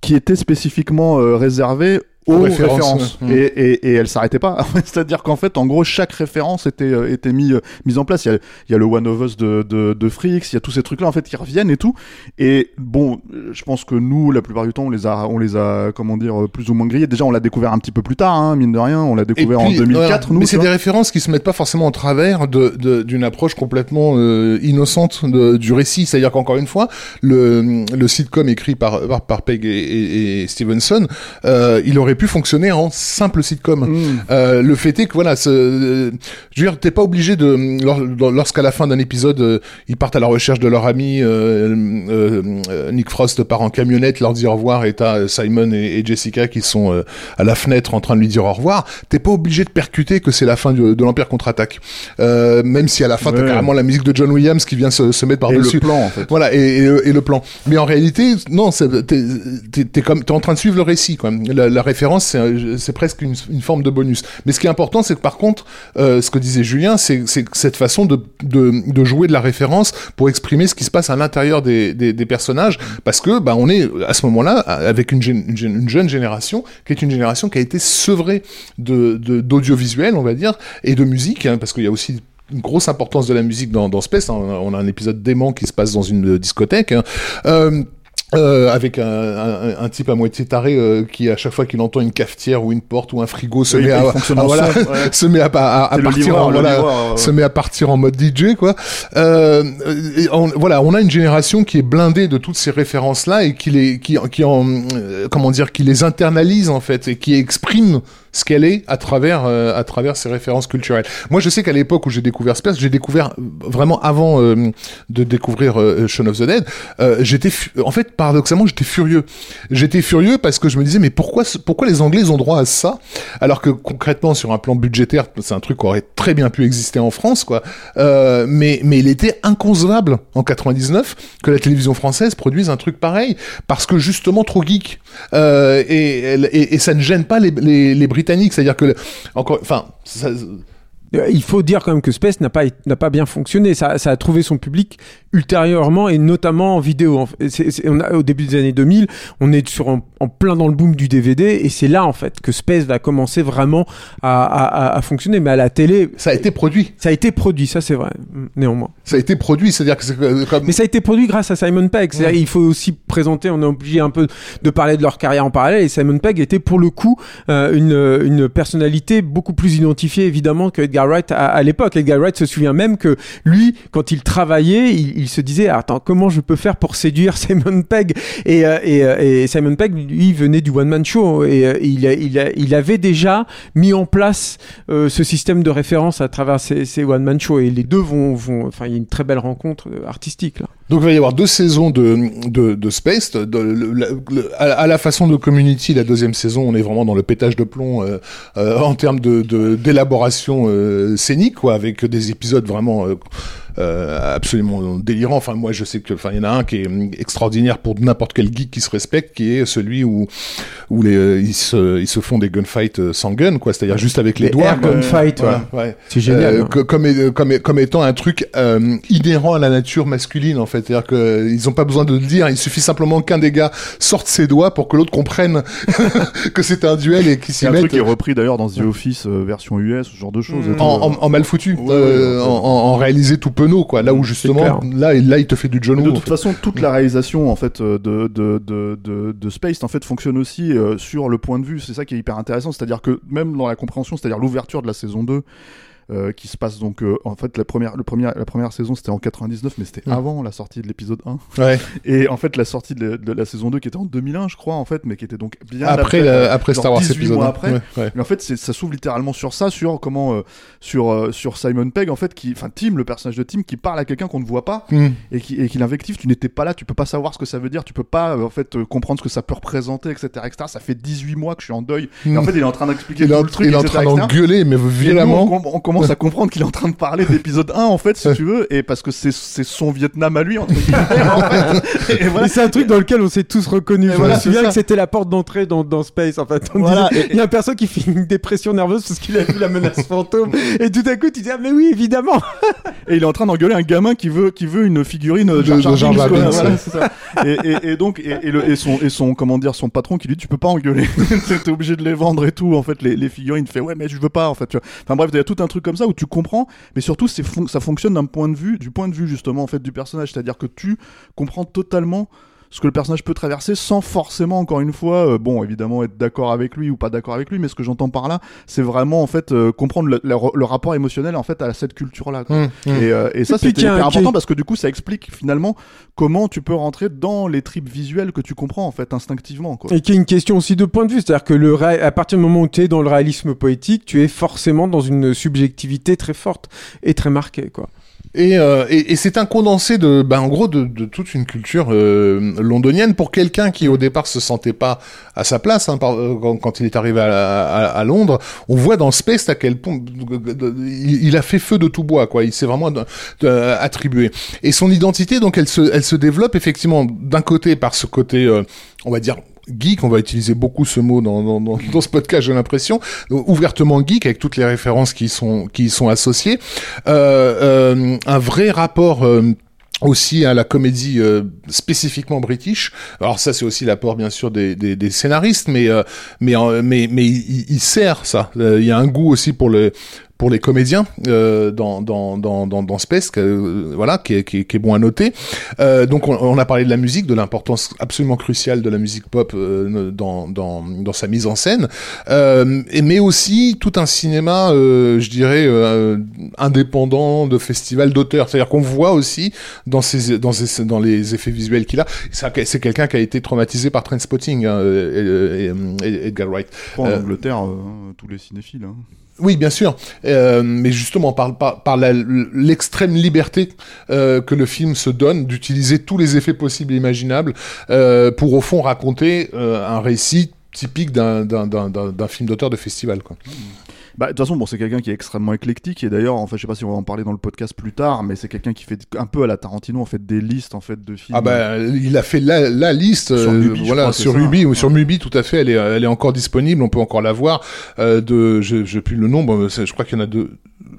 qui était spécifiquement euh, réservée aux références. références, ouais. Et, et, et elle s'arrêtait pas. C'est-à-dire qu'en fait, en gros, chaque référence était, euh, était mis, euh, mise en place. Il y, a, il y a le One of Us de, de, de Freaks, il y a tous ces trucs-là, en fait, qui reviennent et tout. Et bon, je pense que nous, la plupart du temps, on les a, on les a, comment dire, euh, plus ou moins grillés. Déjà, on l'a découvert un petit peu plus tard, hein, mine de rien. On l'a découvert puis, en 2004, voilà, nous. Mais c'est des références qui se mettent pas forcément en travers de de- d'une approche complètement euh, innocente de- du récit. C'est-à-dire qu'encore une fois, le, le sitcom écrit par par, par Pegg et, et- et Stevenson, euh, il aurait pu fonctionner en simple sitcom. Mm. Euh, le fait est que voilà, ce- euh, je veux dire, t'es pas obligé de lors- lorsqu'à la fin d'un épisode, euh, ils partent à la recherche de leur ami euh, Nick Frost part en camionnette, leur dit au revoir, et t'as Simon et, et Jessica qui sont à la fenêtre en train de lui dire au revoir. T'es pas obligé de percuter que c'est la fin de, de l'Empire contre-attaque, même si à la fin t'as Ouais. carrément la musique de John Williams qui vient se, se mettre par Et dessus. le plan, en fait. Voilà, et, et, le- et le plan. Mais en réalité, non, t'es comme t'es en train de suivre le récit. Quoi. La, la référence, c'est presque une, forme de bonus. Mais ce qui est important, c'est que par contre, euh, ce que disait Julien, c'est cette façon de, jouer de la référence pour exprimer ce qui se passe à l'intérieur des, personnages, parce que bah on est à ce moment-là avec une, jeune génération qui est une génération qui a été sevrée d'audiovisuel, on va dire, et de musique, hein, parce qu'il y a aussi une grosse importance de la musique dans, dans Space. On a un épisode dément qui se passe dans une discothèque. Hein. Euh, euh, avec un, un, un, type à moitié taré euh, qui à chaque fois qu'il entend une cafetière ou une porte ou un frigo se met à, voilà, se met à, à, partir en, voilà, se met à partir en mode DJ quoi. Euh, on, voilà on a une génération qui est blindée de toutes ces références là et qui les qui qui en euh, comment dire qui les internalise en fait et qui exprime ce qu'elle est à travers euh, à travers ses références culturelles. Moi, je sais qu'à l'époque où j'ai découvert Space, j'ai découvert vraiment avant euh, de découvrir euh, Shaun of the Dead, j'étais en fait paradoxalement j'étais furieux. J'étais furieux parce que je me disais mais pourquoi pourquoi les Anglais ont droit à ça alors que concrètement sur un plan budgétaire c'est un truc qui aurait très bien pu exister en France quoi. mais mais il était inconcevable en 99 que la télévision française produise un truc pareil parce que justement trop geek et, et, et, ça ne gêne pas les, les, les Britanniques c'est-à-dire que, encore, enfin, il faut dire quand même que Space n'a pas, n'a pas bien fonctionné. Ça, ça, a trouvé son public ultérieurement et notamment en vidéo. on a, au début des années 2000, on est sur en, plein dans le boom du DVD et c'est là en fait que Space va commencer vraiment à, à, à, fonctionner. Mais à la télé, ça a été produit. Ça a été produit, ça c'est vrai. Néanmoins. Ça a été produit, c'est-à-dire que c'est euh, comme. Mais ça a été produit grâce à Simon Pegg. Il faut aussi présenter. On est obligé un peu de parler de leur carrière en parallèle. Et Simon Pegg était pour le coup euh, une, une personnalité beaucoup plus identifiée évidemment que Edgar Wright à, l'époque. Edgar Wright se souvient même que lui, quand il travaillait, il, se disait attends comment je peux faire pour séduire Simon Pegg? Et, euh, euh, et, Simon Pegg lui venait du one man show et, euh, il, avait déjà mis en place ce système de référence à travers ces, one man shows et les deux vont enfin il y a une très belle rencontre artistique là. Donc il va y avoir deux saisons de, de, de Space. à, la façon de Community, la deuxième saison, on est vraiment dans le pétage de plomb euh, euh, en termes de d'élaboration euh, scénique, quoi, avec des épisodes vraiment absolument délirant. Enfin, moi, je sais que, enfin, il y en a un qui est extraordinaire pour n'importe quel geek qui se respecte, qui est celui où où les euh, ils se ils se font des gunfights euh, sans gun, quoi. C'est-à-dire juste avec les, doigts. gunfight, ouais. ouais. C'est génial. Hein. comme comme comme étant un truc inhérent à la nature masculine, en fait. C'est-à-dire que ils ont pas besoin de le dire. Il suffit simplement qu'un des gars sorte ses doigts pour que l'autre comprenne que c'est un duel et qu'il s'y mette. C'est un truc qui est repris d'ailleurs dans The Office version US, ce genre de choses. En, en, en, mal foutu, en, en réalisé tout peu quoi. Là où justement, là, là, il te fait du John De toute façon, toute la réalisation en fait euh, de de, de, de, de Space en fait fonctionne aussi euh, sur le point de vue. C'est ça qui est hyper intéressant, c'est-à-dire que même dans la compréhension, c'est-à-dire l'ouverture de la saison 2 euh, qui se passe donc euh, en fait la première le premier, la première saison c'était en 99 mais c'était avant la sortie de l'épisode 1 ouais. et en fait la sortie de, la saison 2 qui était en 2001 je crois en fait mais qui était donc bien après après, après Star Wars épisode mois après. Mais en fait ça s'ouvre littéralement sur ça sur comment euh, sur sur Simon Pegg en fait qui enfin Tim le personnage de Tim qui parle à quelqu'un qu'on ne voit pas hmm. et qui et qui l'invective tu n'étais pas là tu peux pas savoir ce que ça veut dire tu peux pas en fait comprendre ce que ça peut représenter etc etc ça fait 18 mois que je suis en deuil. Et en hmm. fait il est en train d'expliquer tout le truc il est en train d'engueuler mais violemment. on, commence à comprendre qu'il est en train de parler d'épisode 1 en fait si tu veux et parce que c'est c'est son Vietnam à lui entre guillemets en fait. et voilà. c'est un truc dans lequel on s'est tous reconnus je me souviens que c'était la porte d'entrée dans, dans Space en fait voilà. il y a un perso qui fait une dépression nerveuse parce qu'il a vu la menace fantôme et tout à coup tu dis ah mais oui évidemment et il est en train d'engueuler un gamin qui veut qui veut une figurine de, Jean voilà, ça. Et, et, et, donc et, le, et, son et son comment dire son patron qui lui dit tu peux pas engueuler t'es obligé de les vendre et tout en fait les, les figurines il fait ouais mais je veux pas en fait tu vois. enfin bref il y a tout un truc comme ça où tu comprends mais surtout ça fonctionne d'un point de vue, du point de vue justement en fait du personnage, c'est-à-dire que tu comprends totalement ce que le personnage peut traverser sans forcément encore une fois euh, bon évidemment être d'accord avec lui ou pas d'accord avec lui mais ce que j'entends par là c'est vraiment en fait euh, comprendre le, rapport émotionnel en fait à cette culture là mmh, mmh. Et, euh, et, ça c'est hyper important parce que du coup ça explique finalement comment tu peux rentrer dans les tripes visuelles que tu comprends en fait instinctivement quoi. et qui est une question aussi de point de vue c'est-à-dire que le à partir du moment où tu es dans le réalisme poétique tu es forcément dans une subjectivité très forte et très marquée quoi et, euh, et, et c'est un condensé de, ben, en gros, de, de toute une culture euh, londonienne pour quelqu'un qui au départ se sentait pas à sa place hein, euh, quand, quand, il est arrivé à, à, Londres. On voit dans Space à quel point il, a fait feu de tout bois, quoi. Il s'est vraiment attribué. Et son identité, donc, elle se, elle se développe effectivement d'un côté par ce côté, on va dire geek, on va utiliser beaucoup ce mot dans, dans, dans, dans ce podcast, j'ai l'impression, ouvertement geek avec toutes les références qui sont qui y sont associées, euh, euh, un vrai rapport euh, aussi à la comédie euh, spécifiquement british. Alors ça c'est aussi l'apport bien sûr des, des, des scénaristes, mais euh, mais mais mais il, il, sert ça. Euh, il y a un goût aussi pour le pour les comédiens euh, dans, dans, dans, dans, Space, que, voilà, qui est, qui, est, qui est bon à noter. Euh, donc on, on, a parlé de la musique, de l'importance absolument cruciale de la musique pop euh, dans, dans, dans sa mise en scène, euh, et, mais aussi tout un cinéma, euh, je dirais, euh, indépendant de festivals d'auteurs. C'est-à-dire qu'on voit aussi dans, ces, dans, ces, dans les effets visuels qu'il a, c'est quelqu'un qui a été traumatisé par Trainspotting, hein, Edgar Wright. En Angleterre, tous les cinéphiles. Hein. Oui, bien sûr, euh, mais justement par, par, par l'extrême liberté euh, que le film se donne d'utiliser tous les effets possibles et imaginables euh, pour au fond raconter un récit typique d'un film d'auteur de festival. Quoi. Bah, de toute façon, bon, c'est quelqu'un qui est extrêmement éclectique et d'ailleurs, en fait, je sais pas si on va en parler dans le podcast plus tard, mais c'est quelqu'un qui fait un peu à la Tarantino, en fait, des listes en fait de films. Ah bah, il a fait la, la liste, sur Mubi, voilà, sur Mubi ou sur Mubi, tout à fait. Elle est, elle est encore disponible, on peut encore la voir. Euh, de, je, je plus le nombre, je crois qu'il y en a deux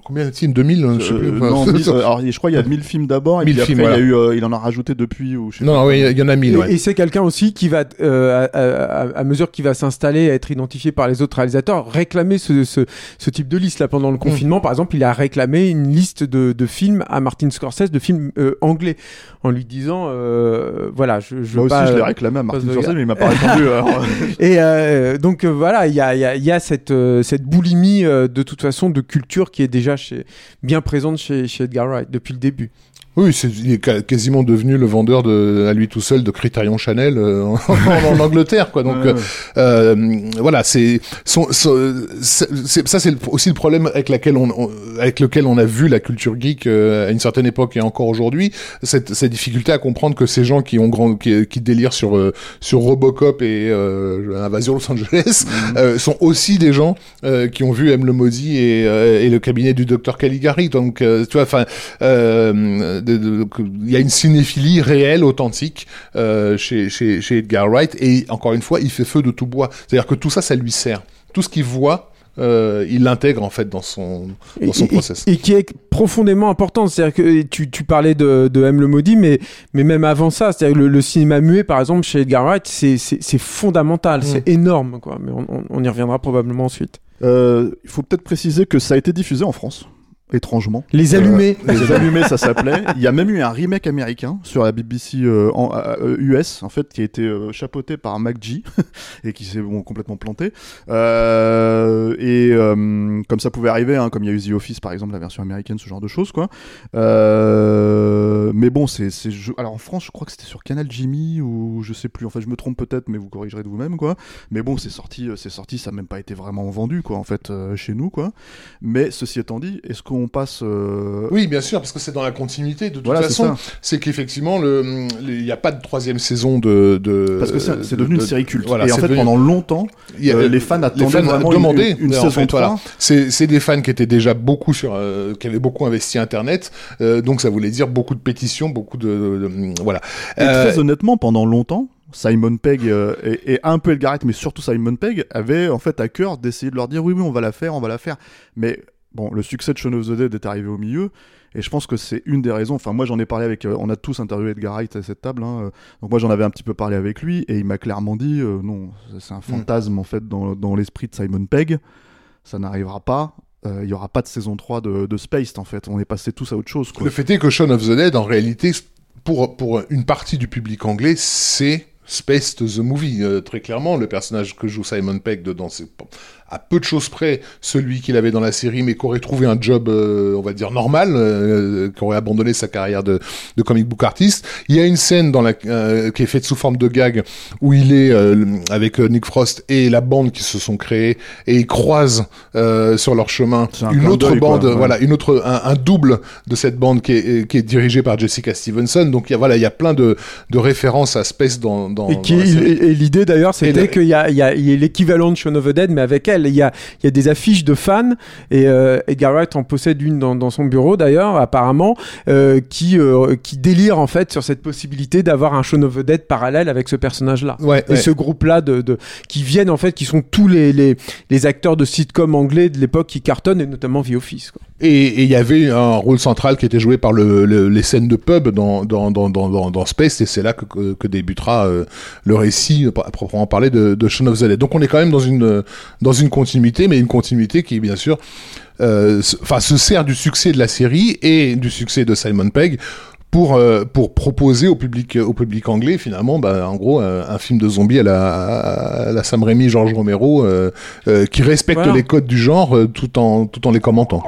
combien de films 2000 je sais plus. non, alors, je crois qu'il y a 1000 films d'abord et puis après il, y a eu, euh, il en a rajouté depuis ou je sais Non, oui, il y en a 1000. Et, et c'est quelqu'un aussi qui va, euh, à, à, mesure qu'il va s'installer, être identifié par les autres réalisateurs, réclamer ce, ce, ce type de liste là pendant le mm. confinement. Par exemple, il a réclamé une liste de, de films à Martin Scorsese, de films euh, anglais, en lui disant, euh, voilà, je, je Moi aussi, je l'ai réclamé à Martin Scorsese, mais il m'a pas répondu. et donc voilà, il y a, y, a, y a cette, cette boulimie de toute façon de culture qui est déjà chez, bien présente chez, chez Edgar Wright depuis le début. Oui, c'est, il est quasiment devenu le vendeur de, à lui tout seul de Criterion Chanel euh, en, Angleterre, quoi. Donc, euh, voilà, c'est, ça, c'est aussi le problème avec laquelle on, avec lequel on a vu la culture geek euh, à une certaine époque et encore aujourd'hui, cette, cette difficulté à comprendre que ces gens qui ont grand, qui, qui délirent sur sur Robocop et Invasion Los Angeles mhm. sont aussi des gens qui ont vu M le maudit et, et le cabinet du docteur Caligari. Donc, tu vois, enfin il y a une cinéphilie réelle, authentique euh, chez, chez, chez Edgar Wright. Et encore une fois, il fait feu de tout bois. C'est-à-dire que tout ça, ça lui sert. Tout ce qu'il voit, euh, il l'intègre en fait dans son, dans son et, process. Et, qui est profondément important. C'est-à-dire que tu, tu parlais de, de M le maudit, mais, mais même avant ça, c'est-à-dire le, le, cinéma muet par exemple chez Edgar Wright, c'est fondamental, mm. c'est énorme. Quoi. Mais on, on, y reviendra probablement ensuite. Euh, il faut peut-être préciser que ça a été diffusé en France étrangement. Les allumés. Euh, les allumés, ça s'appelait. Il y a même eu un remake américain sur la BBC euh, en, US, en fait, qui a été euh, chapeauté par MacG et qui s'est bon, complètement planté. Euh, et comme ça pouvait arriver, hein, comme il y a eu The Office par exemple, la version américaine, ce genre de choses, quoi. mais bon, c'est, c'est alors en France, je crois que c'était sur Canal Jimmy ou je sais plus. En fait, je me trompe peut-être, mais vous corrigerez de vous-même, quoi. Mais bon, c'est sorti, c'est sorti, ça n'a même pas été vraiment vendu, quoi, en fait, chez nous, quoi. Mais ceci étant dit, est-ce qu'on on passe. Euh, oui, bien sûr, parce que c'est dans la continuité. De toute façon, c'est qu'effectivement, il n'y a pas de troisième saison de. de parce que c'est devenu une série culte. et en fait, pendant longtemps, euh, les fans attendaient vraiment demandé une, saison 3. C'est des fans qui étaient déjà beaucoup sur, euh, qui avaient beaucoup investi Internet, donc ça voulait dire beaucoup de pétitions, beaucoup de, voilà. Et très honnêtement, pendant longtemps, Simon Pegg et, un peu Edgar Wright, mais surtout Simon Pegg, avait en fait à cœur d'essayer de leur dire oui, oui, on va la faire, on va la faire. Mais Bon, le succès de Shaun of the Dead est arrivé au milieu, et je pense que c'est une des raisons. Enfin, moi j'en ai parlé avec. Euh, on a tous interviewé Edgar Wright à cette table, hein, euh, donc moi j'en avais un petit peu parlé avec lui, et il m'a clairement dit euh, non, c'est un mm. fantasme en fait dans, dans l'esprit de Simon Pegg, ça n'arrivera pas. Il n'y aura pas de saison 3 de, de Spaced en fait, on est passé tous à autre chose. Quoi. Le fait est que Shaun of the Dead, en réalité, pour, pour une partie du public anglais, c'est Spaced the Movie, très clairement. Le personnage que joue Simon Pegg dedans, c'est à peu de choses près celui qu'il avait dans la série, mais qu'aurait trouvé un job, euh, on va dire, normal, euh, qui aurait abandonné sa carrière de, de comic book artiste. Il y a une scène dans la, euh, qui est faite sous forme de gag où il est avec Nick Frost et la bande qui se sont créés et ils croisent sur leur chemin une autre bande, voilà, une autre, un, double de cette bande qui est, qui est dirigée par Jessica Stevenson. Donc il y a, voilà, il y a plein de, de références à Space dans, dans, et, et l'idée d'ailleurs, c'était qu'il y a, il y a, il y a l'équivalent de Shaun of the Dead, mais avec elle. Il y a, il y a des affiches de fans et euh, Edgar Wright en possède une dans, dans son bureau d'ailleurs, apparemment, euh, qui, euh, qui délire en fait sur cette possibilité d'avoir un Shaun of the Dead parallèle avec ce personnage-là. Ouais, et ce groupe-là de, de, qui viennent en fait, qui sont tous les, les, les acteurs de sitcom anglais de l'époque qui cartonnent et notamment The Office. Quoi. Et il y avait un rôle central qui était joué par le, les scènes de pub dans, dans, dans, dans, dans Space, et c'est là que, que, débutera euh, le récit à proprement parler de, de Shaun of the Dead. Donc on est quand même dans une dans une continuité, mais une continuité qui bien sûr euh, enfin se sert du succès de la série et du succès de Simon Pegg pour euh, pour proposer au public au public anglais finalement bah, en gros un, film de zombies à la, à la Sam Raimi George Romero euh, euh, qui respecte les codes du genre tout en tout en les commentant.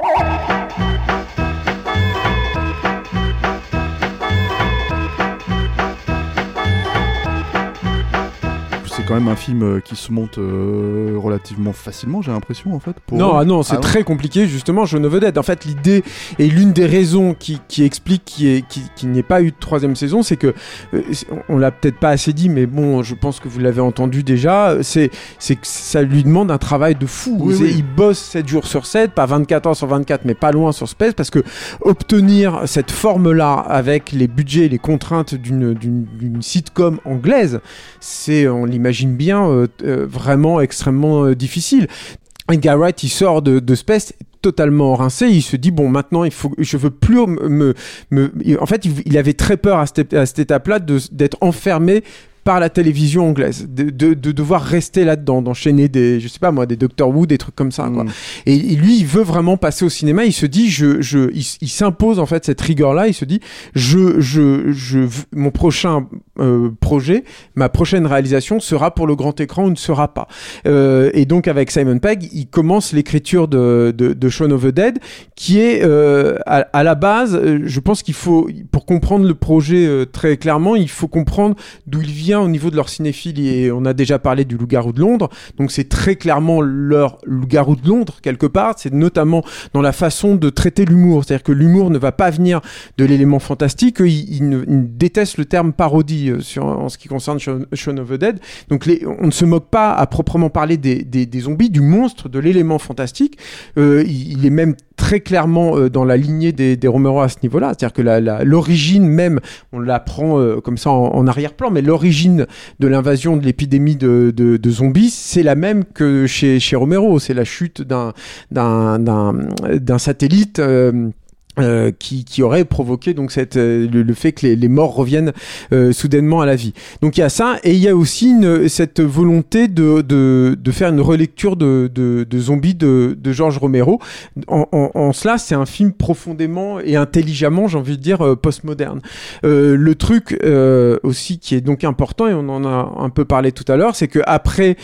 Quand même un film euh, qui se monte euh, relativement facilement, j'ai l'impression, en fait. Non, ah non, c'est ah très compliqué, justement, Je ne veux En fait, l'idée et l'une des raisons qui, qui explique qu'il qui, n'y ait pas eu de troisième saison, c'est que, euh, on l'a peut-être pas assez dit, mais bon, je pense que vous l'avez entendu déjà, c'est que ça lui demande un travail de fou. Il bosse 7 jours sur 7, pas 24 heures sur 24, mais pas loin sur Space, parce que obtenir cette forme-là avec les budgets et les contraintes d'une sitcom anglaise, c'est, on l'imagine, bien, euh, euh, vraiment extrêmement euh, difficile. Edgar Wright, il sort de, de Space totalement rincé. Il se dit bon, maintenant, il faut, je veux plus me, me, en fait, il, avait très peur à cette, à cette étape-là d'être enfermé par la télévision anglaise, de, de, devoir rester là-dedans, d'enchaîner des, je sais pas moi, des Doctor Who, des trucs comme ça. Quoi. Mm. Et, lui, il veut vraiment passer au cinéma. Il se dit, je, je, il, s'impose en fait cette rigueur-là. Il se dit, je, je, je, mon prochain euh, projet, ma prochaine réalisation sera pour le grand écran ou ne sera pas. Euh, et donc avec Simon Pegg, il commence l'écriture de, de, de Shaun of the Dead, qui est euh, à, à, la base, je pense qu'il faut, pour comprendre le projet très clairement, il faut comprendre d'où il vient au niveau de leur cinéphilie. Et on a déjà parlé du Loup-garou de Londres. Donc c'est très clairement leur Loup-garou de Londres, quelque part. C'est notamment dans la façon de traiter l'humour. C'est-à-dire que l'humour ne va pas venir de l'élément fantastique. Ils, ils, détestent le terme parodie euh, en ce qui concerne Shaun of the Dead. Donc on ne se moque pas à proprement parler des zombies, du monstre, de l'élément fantastique. Euh, il, est même très clairement euh, dans la lignée des, des Romero à ce niveau-là. C'est-à-dire que l'origine même, on l'apprend euh, comme ça en, en arrière-plan, mais l'origine de l'invasion de l'épidémie de, de, de, zombies, c'est la même que chez, chez Romero. C'est la chute d'un satellite. Euh, euh, qui, qui, aurait provoqué donc cette, euh, le, fait que les, les morts reviennent euh, soudainement à la vie. Donc il y a ça et il y a aussi une, cette volonté de, de, de, faire une relecture de, de, de Zombies de, de George Romero. En, en, en cela, c'est un film profondément et intelligemment, j'ai envie de dire, postmoderne. le truc aussi qui est donc important et on en a un peu parlé tout à l'heure, c'est que après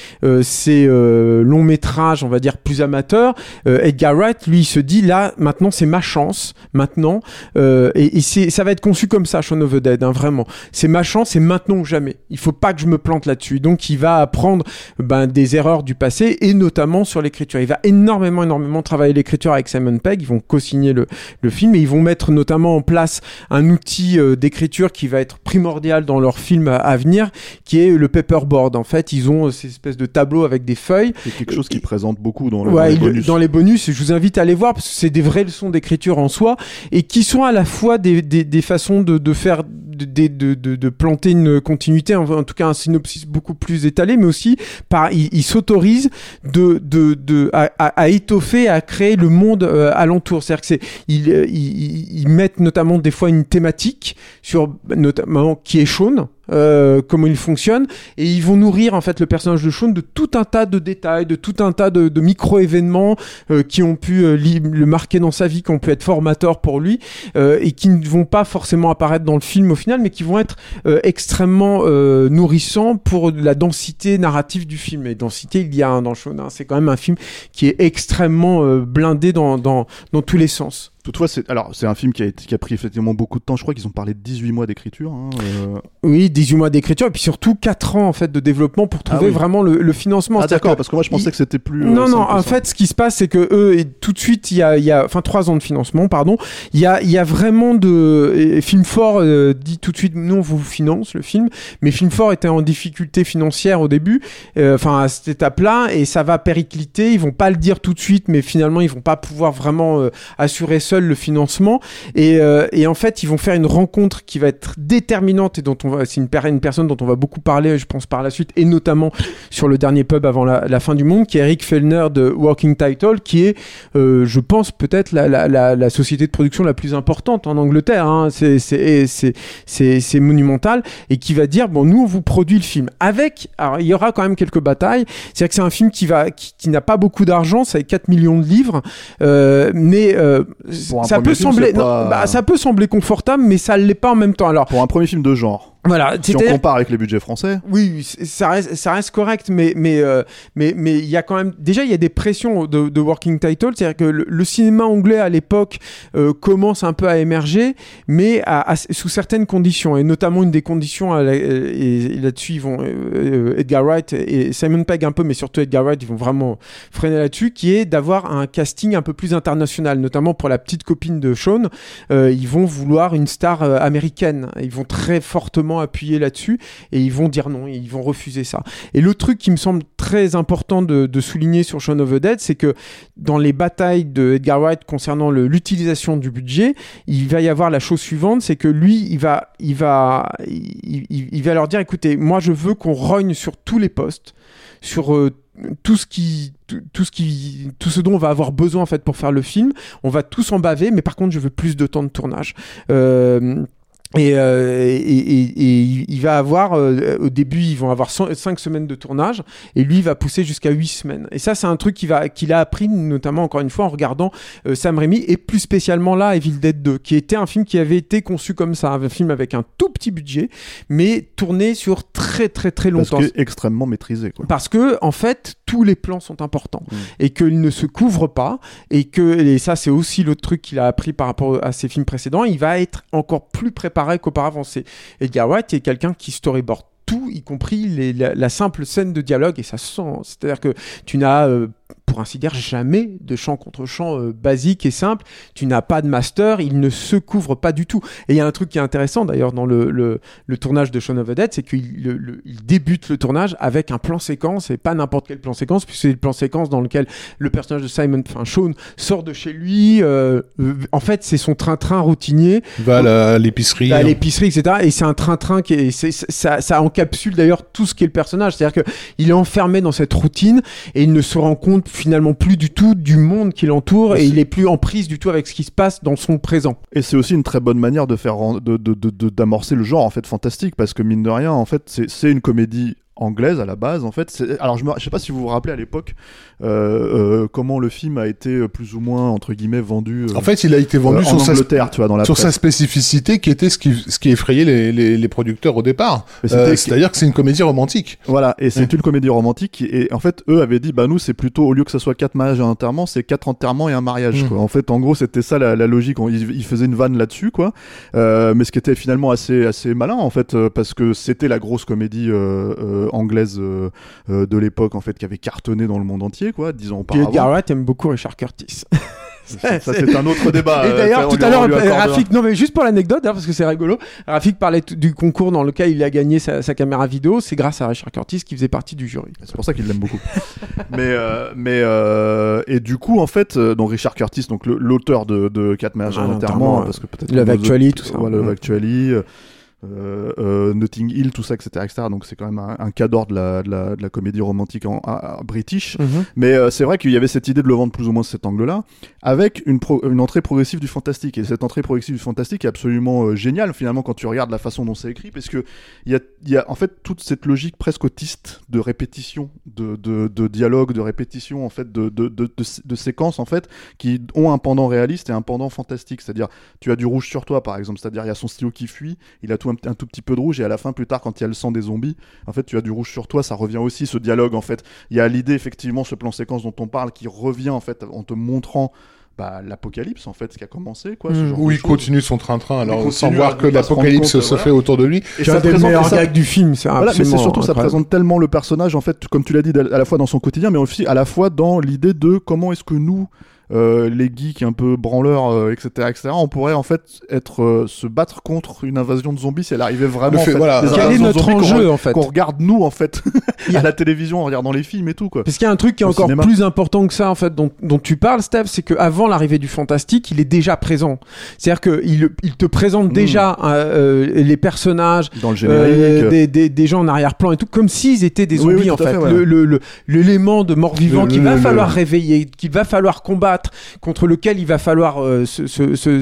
ces longs métrages, on va dire plus amateurs, Edgar Wright, lui, se dit là, maintenant c'est ma chance maintenant. Euh, et, ça va être conçu comme ça, Shaun of the Dead, hein, vraiment. C'est ma chance, c'est maintenant ou jamais. Il faut pas que je me plante là-dessus. Donc il va apprendre ben, des erreurs du passé et notamment sur l'écriture. Il va énormément, énormément travailler l'écriture avec Simon Pegg. Ils vont co-signer le, le film et ils vont mettre notamment en place un outil euh, d'écriture qui va être primordial dans leur film à, venir, qui est le paperboard. En fait, ils ont ces espèces de tableaux avec des feuilles. C'est quelque chose qui présente beaucoup dans, dans les bonus. Dans les bonus, je vous invite à aller voir parce que c'est des vraies leçons d'écriture en soi et qui sont à la fois des, des, façons de, de faire de, de, de, planter une continuité, en, tout cas un synopsis beaucoup plus étalé, mais aussi par ils s'autorisent de, de, de à, à, étoffer, à créer le monde euh, alentour. C'est-à-dire que c'est ils, ils, mettent notamment des fois une thématique sur notamment qui est Sean, euh, comment il fonctionne, et ils vont nourrir en fait le personnage de Sean de tout un tas de détails, de tout un tas de, de micro-événements euh, qui ont pu euh, le marquer dans sa vie, qui ont pu être formateurs pour lui, euh, et qui ne vont pas forcément apparaître dans le film au final, mais qui vont être extrêmement nourrissants pour la densité narrative du film. Et densité, il y a un dans Sean, hein. c'est quand même un film qui est extrêmement blindé dans, dans, dans tous les sens. Toutefois, c'est alors c'est un film qui a, qui a pris effectivement beaucoup de temps. Je crois qu'ils ont parlé de 18 mois d'écriture. Hein, euh. Oui, 18 mois d'écriture et puis surtout 4 ans en fait de développement pour trouver ah vraiment le, le, financement. Ah d'accord, parce que moi je pensais que c'était plus. Euh, non, non. En fait, ce qui se passe, c'est que eux, et tout de suite, il y a, il y a, enfin 3 ans de financement, pardon. Il y a, il y a vraiment de film fort euh, dit tout de suite, nous on vous finance le film, mais film fort était en difficulté financière au début, enfin à cette étape-là, et ça va péricliter. Ils vont pas le dire tout de suite, mais finalement ils vont pas pouvoir vraiment assurer ça le financement. Et, euh, et en fait, ils vont faire une rencontre qui va être déterminante et dont on va, c'est une, per- une personne dont on va beaucoup parler, je pense, par la suite, et notamment sur le dernier pub avant la, fin du monde, qui est Eric Fellner de Working Title, qui est, euh, je pense, peut-être la, la, société de production la plus importante en Angleterre. Hein. C'est, c'est, c'est, c'est, monumental et qui va dire bon, nous, on vous produit le film avec. Alors, il y aura quand même quelques batailles. C'est-à-dire que c'est un film qui va, qui, qui n'a pas beaucoup d'argent, c'est 4 millions de livres, euh, mais euh, Pour un ça premier peut film, sembler, pas- bah, ça peut sembler confortable, mais ça l'est pas en même temps. Alors, Pour un premier film de genre, voilà, si on compare avec les budgets français, oui, ça reste, ça reste correct, mais mais euh, mais mais il y a quand même déjà il y a des pressions de, de working title, c'est-à-dire que le, le cinéma anglais à l'époque euh, commence un peu à émerger, mais à- à- sous certaines conditions, et notamment une des conditions à la- euh, et, et là-dessus ils vont euh, Edgar Wright et Simon Pegg un peu, mais surtout Edgar Wright, ils vont vraiment freiner là-dessus, qui est d'avoir un casting un peu plus international, notamment pour la petite copine de Sean, ils vont vouloir une star américaine. Ils vont très fortement appuyer là-dessus et ils vont dire non, ils vont refuser ça. Et le truc qui me semble très important de, souligner sur Shaun of the Dead, c'est que dans les batailles de Edgar Wright concernant l'utilisation du budget, il va y avoir la chose suivante, c'est que lui, il va, il va, il, va leur dire, écoutez, moi je veux qu'on rogne sur tous les postes, sur euh, tout ce qui tout ce qui tout ce dont on va avoir besoin en fait pour faire le film on va tous en baver mais par contre je veux plus de temps de tournage euh, et, euh, et, et- et il va avoir, euh, au début, ils vont avoir 5 semaines de tournage, et lui, il va pousser jusqu'à 8 semaines. Et ça, c'est un truc qu'il a appris, notamment, encore une fois, en regardant euh, Sam Raimi, et plus spécialement là, Evil Dead 2, qui était un film qui avait été conçu comme ça, un film avec un tout petit budget, mais tourné sur très très très parce longtemps. que extrêmement maîtrisé. Quoi. Parce que, en fait, tous les plans sont importants Mm. et qu'ils ne se couvrent pas et que, et ça, c'est aussi l'autre truc qu'il a appris par rapport à ses films précédents, il va être encore plus préparé qu'auparavant. C'est Edgar Wright est quelqu'un qui storyboard tout, y compris les- la, simple scène de dialogue, et ça se sent. C'est-à-dire que tu n'as, euh, pour ainsi dire, jamais de chant contre chant euh, basique et simple. Tu n'as pas de master, il ne se couvre pas du tout. Et il y a un truc qui est intéressant d'ailleurs dans le, le, le tournage de Shaun of the Dead, c'est qu'il le- le- il débute le tournage avec un plan séquence, et pas n'importe quel plan séquence, puisque c'est le plan séquence dans lequel le personnage de Simon, enfin Sean, sort de chez lui. euh, en fait, c'est son train-train routinier Va à l'épicerie. à l'épicerie, etc. Et c'est un train-train qui est, ça, ça encapsule d'ailleurs tout ce qu'est le personnage. C'est-à-dire que il est enfermé dans cette routine et il ne se rend compte finalement plus du tout du monde qui l'entoure et il est plus en prise du tout avec ce qui se passe dans son présent. Et c'est aussi une très bonne manière de faire de, d'amorcer le genre en fait fantastique parce que mine de rien en fait c'est, une comédie anglaise à la base en fait alors je, me, je sais pas si vous vous rappelez à l'époque comment le film a été euh, plus ou moins entre guillemets vendu euh, En fait, il a été vendu euh, sur, en sa, Angleterre tu vois dans la sur presse. sa spécificité qui était ce qui, ce qui effrayait les, les, les producteurs au départ. Euh, C'est-à-dire que c'est une comédie romantique. Voilà, et c'est une comédie romantique. Et en fait, eux avaient dit, bah nous, c'est plutôt au lieu que ça soit quatre mariages et un enterrement, c'est quatre enterrements et un mariage. Mm. Quoi. En fait, en gros, c'était ça la, la logique. Ils, ils faisaient une vanne là-dessus, quoi. Euh, mais ce qui était finalement assez assez malin, en fait, euh, parce que c'était la grosse comédie euh, euh, anglaise euh, euh, de l'époque, en fait, qui avait cartonné dans le monde entier, quoi, Puis Edgar auparavant. Wright aime beaucoup Richard Curtis. Ça, ça, c'est un autre débat. Et euh, d'ailleurs, tout à l'heure, euh. Rafik, non mais juste pour l'anecdote, hein, parce que c'est rigolo, Rafik parlait du concours dans lequel il a gagné sa, sa caméra vidéo, c'est grâce à Richard Curtis qui faisait partie du jury. C'est pour ça qu'il l'aime beaucoup. mais euh, mais euh, et du coup en fait donc Richard Curtis donc l'auteur de de quatre mariages Ah, ouais. parce que peut-être Love Actually, tout ça. voilà, Love Ouais. Actually euh, Notting Hill tout ça etc etc donc c'est quand même un, un cadre de la, de la de la comédie romantique en, à- à- british mais euh, c'est vrai qu'il y avait cette idée de le vendre plus ou moins sous cet angle-là, avec une, pro- une entrée progressive du fantastique. Et cette entrée progressive du fantastique est absolument euh, géniale finalement quand tu regardes la façon dont c'est écrit, parce que il y a, il y a en fait toute cette logique presque autiste de répétition, de, de, de dialogue, de répétition en fait, de, de, de, de, de séquences en fait qui ont un pendant réaliste et un pendant fantastique. C'est-à-dire tu as du rouge sur toi par exemple, c'est-à-dire il y a son stylo qui fuit, il a tout un, un tout petit peu de rouge et à la fin plus tard quand il y a le sang des zombies, en fait tu as du rouge sur toi, ça revient aussi ce dialogue en fait il y a l'idée effectivement ce plan séquence dont on parle qui revient en fait en te montrant bah, l'apocalypse en fait ce qui a commencé quoi ce Mm. genre Où de il continue son train-train, alors sans voir que se l'apocalypse compte, se voilà. fait autour de lui. et C'est ça un des meilleurs et ça- gags du film, c'est voilà, mais c'est surtout ça présente tellement le personnage en fait comme tu l'as dit à la fois dans son quotidien mais aussi à la fois dans l'idée de comment est-ce que nous euh, les geeks un peu branleurs, euh, etc., etc., on pourrait en fait être euh, se battre contre une invasion de zombies si elle arrivait vraiment. Fait- en fait, voilà. des Quel est notre enjeu en fait Qu'on regarde nous en fait a- à la télévision en regardant les films et tout quoi. Parce qu'il y a un truc qui est Au encore cinéma. plus important que ça, en fait, dont, dont tu parles, Steph, c'est qu'avant l'arrivée du fantastique, il est déjà présent. C'est-à-dire qu'il il te présente déjà euh, euh, les personnages, Dans le euh, des, des, des gens en arrière-plan et tout, comme s'ils étaient des zombies, oui, en fait. fait, ouais. Le- le- le- L'élément de mort-vivant qu'il va falloir le- réveiller, qu'il va falloir combattre, contre lequel il va falloir euh,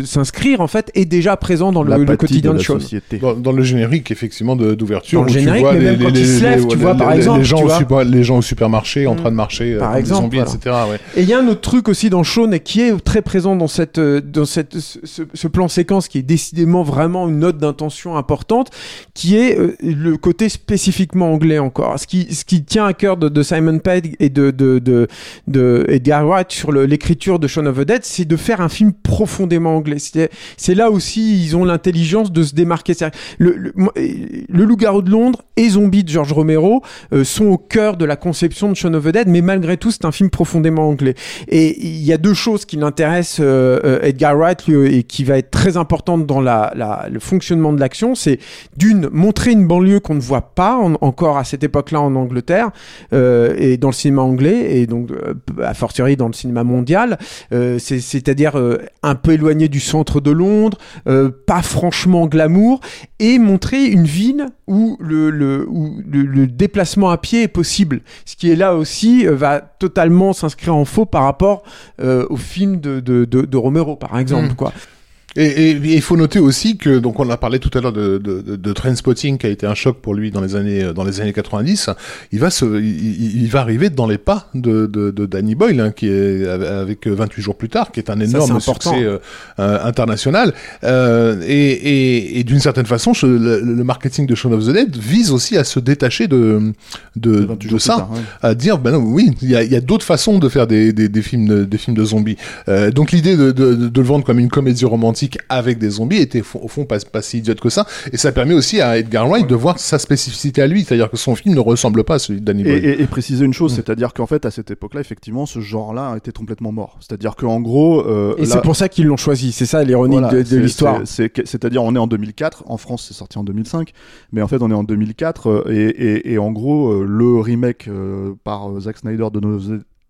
s'inscrire, en fait, est déjà présent dans le, quotidien de, la choses. société. Dans, dans le générique, effectivement, de- d'ouverture, Dans le où tu générique, vois mais les, même quand les- il se tu les- vois, par les- exemple, les gens, tu au vois. super- les gens au supermarché en Mm. train de marcher, euh, Par comme exemple, des zombies, voilà. etc. Ouais. Et il y a un autre truc aussi dans Shaun qui est très présent dans cette euh, dans cette ce, plan séquence qui est décidément vraiment une note d'intention importante, qui est euh, le côté spécifiquement anglais encore. Ce qui ce qui tient à cœur de, de Simon Pegg et de de de, de Edgar Wright sur le- de Shaun of the Dead, c'est de faire un film profondément anglais. C'est là aussi ils ont l'intelligence de se démarquer. Euh, le loup-garou de Londres et Zombie de George Romero euh, sont au cœur de la conception de Shaun of the Dead, mais malgré tout c'est un film profondément anglais. Et il y a deux choses qui l'intéressent euh, Edgar Wright et qui va être très importante dans le fonctionnement de l'action, c'est d'une montrer une banlieue qu'on ne voit pas en- encore à cette époque-là en Angleterre et dans le cinéma anglais et donc a fortiori dans le cinéma mondial, euh, c'est- c'est-à-dire euh, un peu éloigné du centre de Londres, euh, pas franchement glamour et montrer une ville où le, le, où le, le déplacement à pied est possible. Ce qui est là aussi va totalement s'inscrire en faux par rapport au film de, de, de, de Romero, par exemple. Mm. Quoi. Et il faut noter aussi que donc on a parlé tout à l'heure de, de, de, de Trainspotting qui a été un choc pour lui dans les années dans les années 90. Il va se il, va arriver dans les pas de, de, de Danny Boyle hein, qui est avec 28 jours plus tard qui est un énorme important. succès euh, euh, international euh, et, et, et d'une certaine façon le, le marketing de Shaun of the Dead vise aussi à se détacher de de, 28 de ça tard, ouais. à dire ben non, oui il y a, y a d'autres façons de faire des, des, des films de, des films de zombies Euh, donc l'idée de, de, de le vendre comme une comédie romantique avec des zombies était au fond pas, pas si idiote que ça et ça permet aussi à Edgar Wright de voir sa spécificité à lui c'est-à-dire que son film ne ressemble pas à celui de Danny Et, Boyle et- et préciser une chose, Mm. c'est-à-dire qu'en fait, à cette époque-là, effectivement, ce genre-là était complètement mort. C'est-à-dire qu'en gros, euh, Et là- c'est pour ça qu'ils l'ont choisi. C'est ça l'ironie Voilà, de, l'histoire. C'est-à-dire, on est en 2004. En France, c'est sorti en 2005. Mais en fait, on est en 2004. euh, et, et- et en gros, euh, le remake euh, par Zack Snyder de No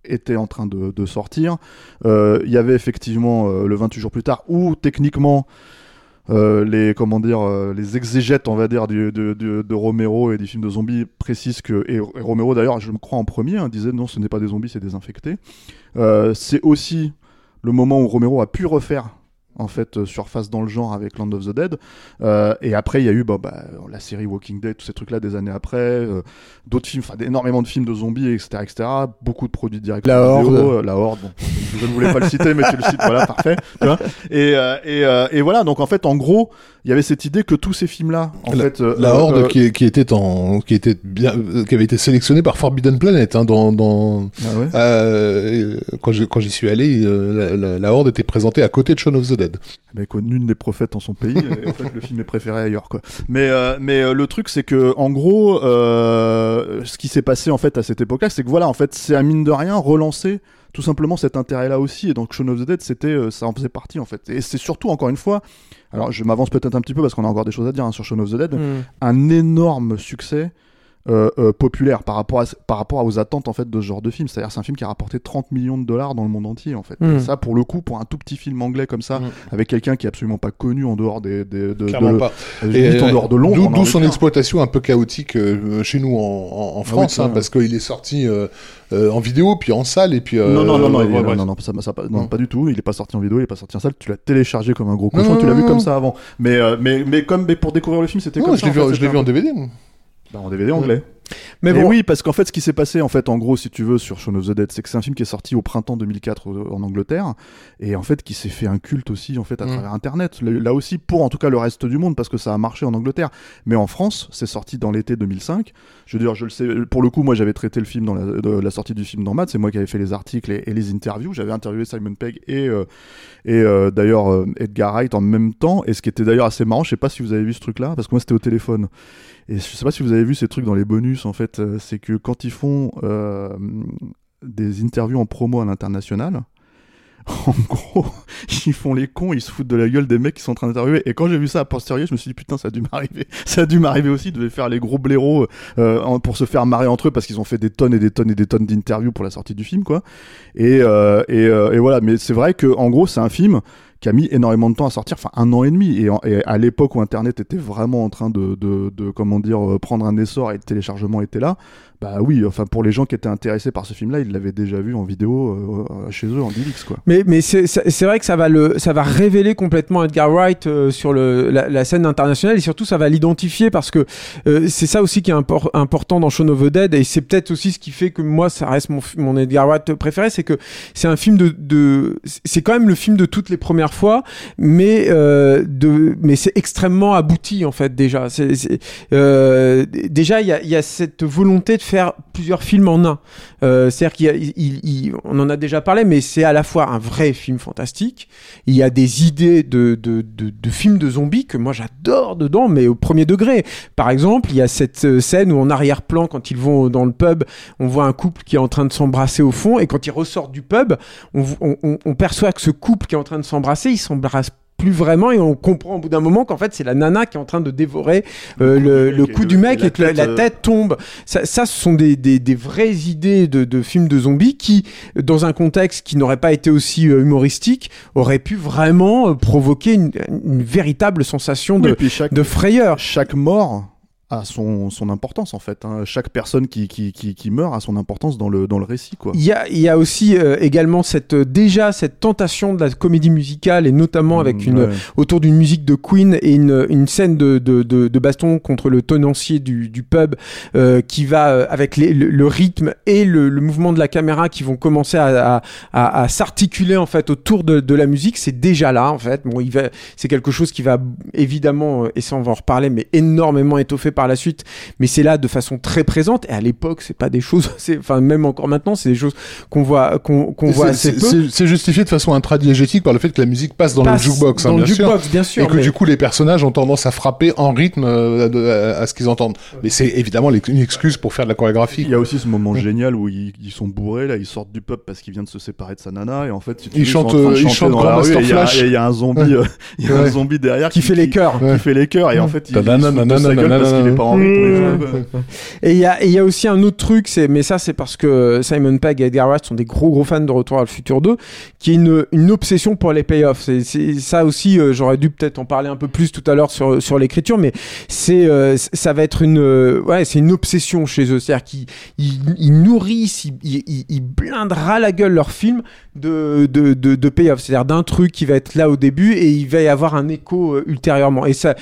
était en train de, sortir. Euh, Il y avait effectivement euh, le 28 jours plus tard, où techniquement. euh, les comment dire les exégètes on va dire de, de, Romero et des films de zombies précisent que et, Romero d'ailleurs je me crois en premier hein, disait non ce n'est pas des zombies c'est des infectés c'est aussi le moment où Romero a pu refaire en fait euh, surface dans le genre avec Land of the Dead Euh, et après il y a eu bah, bah, la série Walking Dead tous ces trucs là des années après euh, d'autres films enfin énormément de films de zombies etc etc beaucoup de produits directs La Horde. euh, la horde bon je ne voulais pas le citer mais tu le cites voilà parfait tu vois et, euh, et, euh, et voilà donc en fait en gros il y avait cette idée que tous ces films là en La- fait euh, la Horde qui, qui était en qui était bien qui avait été sélectionnée par Forbidden Planet hein, dans, dans ah ouais. euh, quand je- quand j'y suis allé euh, la, la- la Horde était présentée à côté de Shaun of the Dead bah, écoute, nul n'est prophète en son pays. et en fait, le film est préféré ailleurs, quoi. Mais, euh, mais euh, le truc, c'est que, en gros, euh, ce qui s'est passé en fait à cette époque-là, c'est que voilà, en fait, c'est à mine de rien relancé tout simplement cet intérêt-là aussi. Et donc, Shaun of the Dead, c'était, euh, ça en faisait partie en fait. Et c'est surtout, encore une fois, alors je m'avance peut-être un petit peu parce qu'on a encore des choses à dire hein, sur Shaun of the Dead, Mm. un énorme succès. Euh, euh, populaire par rapport à par rapport aux attentes en fait de ce genre de film. C'est-à-dire c'est un film qui a rapporté 30 millions de dollars dans le monde entier en fait. Mm. Et ça pour le coup pour un tout petit film anglais comme ça Mm. avec quelqu'un qui est absolument pas connu en dehors des, des de, clairement de- pas de- Et, limite en euh, dehors de Londres D'où son exploitation un peu chaotique euh, chez nous en, en- en oui, France, hein, parce qu'il est sorti euh, euh, en vidéo, puis en salle, et puis. euh, non non non non, ouais, il- ouais, non, ça, ça- pas, non, pas du tout. Il est pas sorti en vidéo il est pas sorti en salle. Tu l'as téléchargé comme un gros cochon tu l'as vu comme ça avant. Mais euh, mais mais comme mais pour découvrir le film c'était comme je ça l'ai vu, en- je c'était l'ai vu un en peu- DVD. Bah, en DVD anglais Mais bon, oui, parce qu'en fait, ce qui s'est passé, en fait, en gros, si tu veux, sur Shaun of the Dead, c'est que c'est un film qui est sorti au printemps 2004 au- en Angleterre, et en fait, qui s'est fait un culte aussi, en fait, à Mm. travers Internet. Là aussi, pour en tout cas le reste du monde, parce que ça a marché en Angleterre. Mais en France, c'est sorti dans l'été 2005. Je veux dire, je le sais, pour le coup, moi, j'avais traité le film dans la, de la sortie du film dans Math, c'est moi qui avais fait les articles et, et les interviews. J'avais interviewé Simon Pegg et, euh, et euh, d'ailleurs euh, Edgar Wright en même temps. Et ce qui était d'ailleurs assez marrant, je sais pas si vous avez vu ce truc-là, parce que moi, c'était au téléphone. Et je sais pas si vous avez vu ces trucs dans les bonus, en fait, euh, c'est que quand ils font euh, des interviews en promo à l'international, en gros, ils font les cons, ils se foutent de la gueule des mecs qui sont en train d'interviewer. Et quand j'ai vu ça à posteriori, je me suis dit putain, ça a dû m'arriver. Ça a dû m'arriver aussi. Devaient faire les gros blaireaux euh, pour se faire marrer entre eux parce qu'ils ont fait des tonnes et des tonnes et des tonnes d'interviews pour la sortie du film, quoi. Et, et voilà. Mais c'est vrai que en gros, c'est un film qui a mis énormément de temps à sortir, enfin un an et demi. Et, à l'époque où Internet était vraiment en train de, de, de comment dire, euh, prendre un essor et le téléchargement était là, bah oui, enfin pour les gens qui étaient intéressés par ce film-là, ils l'avaient déjà vu en vidéo euh, chez eux en DivX, quoi. Mais, mais c'est vrai que ça va, le, ça va révéler complètement Edgar Wright euh, sur le, la, scène internationale et surtout ça va l'identifier parce que c'est ça aussi qui est impor- important dans Shaun of the Dead et c'est peut-être aussi ce qui fait que moi ça reste mon, mon Edgar Wright préféré, c'est que c'est un film de, de c'est quand même le film de toutes les premières fois, mais euh, mais c'est extrêmement abouti en fait déjà. Euh, déjà il y a, cette volonté de faire plusieurs films en un. Euh, C'est-à-dire qu'il il- en a déjà parlé, mais c'est à la fois un vrai film fantastique. Il y a des idées de, films de zombies que moi j'adore dedans, mais au premier degré. Par exemple, il y a cette scène où en arrière-plan, quand ils vont dans le pub, on voit un couple qui est en train de s'embrasser au fond, et quand ils ressortent du pub, on- on perçoit que ce couple qui est en train de s'embrasser, il s'embrasse plus vraiment et on comprend au bout d'un moment qu'en fait c'est la nana qui est en train de dévorer euh, le, le cou du mec et, que la, la tête tombe. Ça, ça, ce sont des, des, des vraies idées de, de films de zombies qui, dans un contexte qui n'aurait pas été aussi euh, humoristique, auraient pu vraiment euh, provoquer une, une véritable sensation chaque, de frayeur. chaque mort a son, son importance en fait. hein. Chaque personne qui, qui, qui, qui meurt a son importance dans le, dans le récit, quoi. Il y a, il y a aussi euh, également cette, euh, déjà cette tentation de la comédie musicale et notamment avec Mm, une, ouais. autour d'une musique de Queen et une, une scène de, de, de, de baston contre le tenancier du, du pub euh, qui va euh, avec les- le, le rythme et le, le mouvement de la caméra qui vont commencer à, à, à, à s'articuler en fait autour de, de la musique c'est déjà là en fait bon c'est quelque chose qui va évidemment euh, et ça on va en reparler mais énormément étoffé par la suite mais c'est là de façon très présente et à l'époque c'est pas des choses enfin même encore maintenant c'est des choses qu'on voit qu'on voit C'est- assez c'est- peu C'est c'est justifié de façon intradiégétique par le fait que la musique passe dans Passe le jukebox, hein, dans le sûr. jukebox bien sûr et que mais- du coup les personnages ont tendance à frapper en rythme euh, à, à ce qu'ils entendent. Mais c'est évidemment une excuse pour faire de la chorégraphie. Il y a aussi ce moment génial où ils, ils sont bourrés, là, ils sortent du pub parce qu'il vient de se séparer de sa nana, et en fait, Ils sont en chantent, train de euh, ils chantent dans la rue, et il y a- un zombie, euh, il y a un zombie derrière qui fait les chœurs qui fait les chœurs, et en fait, il, il se Est pas en rythme. Et il y a, y aussi un autre truc, c'est, mais ça c'est parce que Simon Pegg et Edgar Wright sont des gros gros fans de Retour à le futur 2, qui est une, une obsession pour les payoffs. C'est, c'est ça aussi, euh, j'aurais dû peut-être en parler un peu plus tout à l'heure sur, sur l'écriture, mais c'est, euh, ça va être une, euh, ouais, c'est une obsession chez eux. C'est-à-dire qu'ils ils, ils nourrissent, ils, ils, ils blindent ras la gueule leur film de, de, de, de payoff. C'est-à-dire d'un truc qui va être là au début et il va y avoir un écho ultérieurement. Et ça,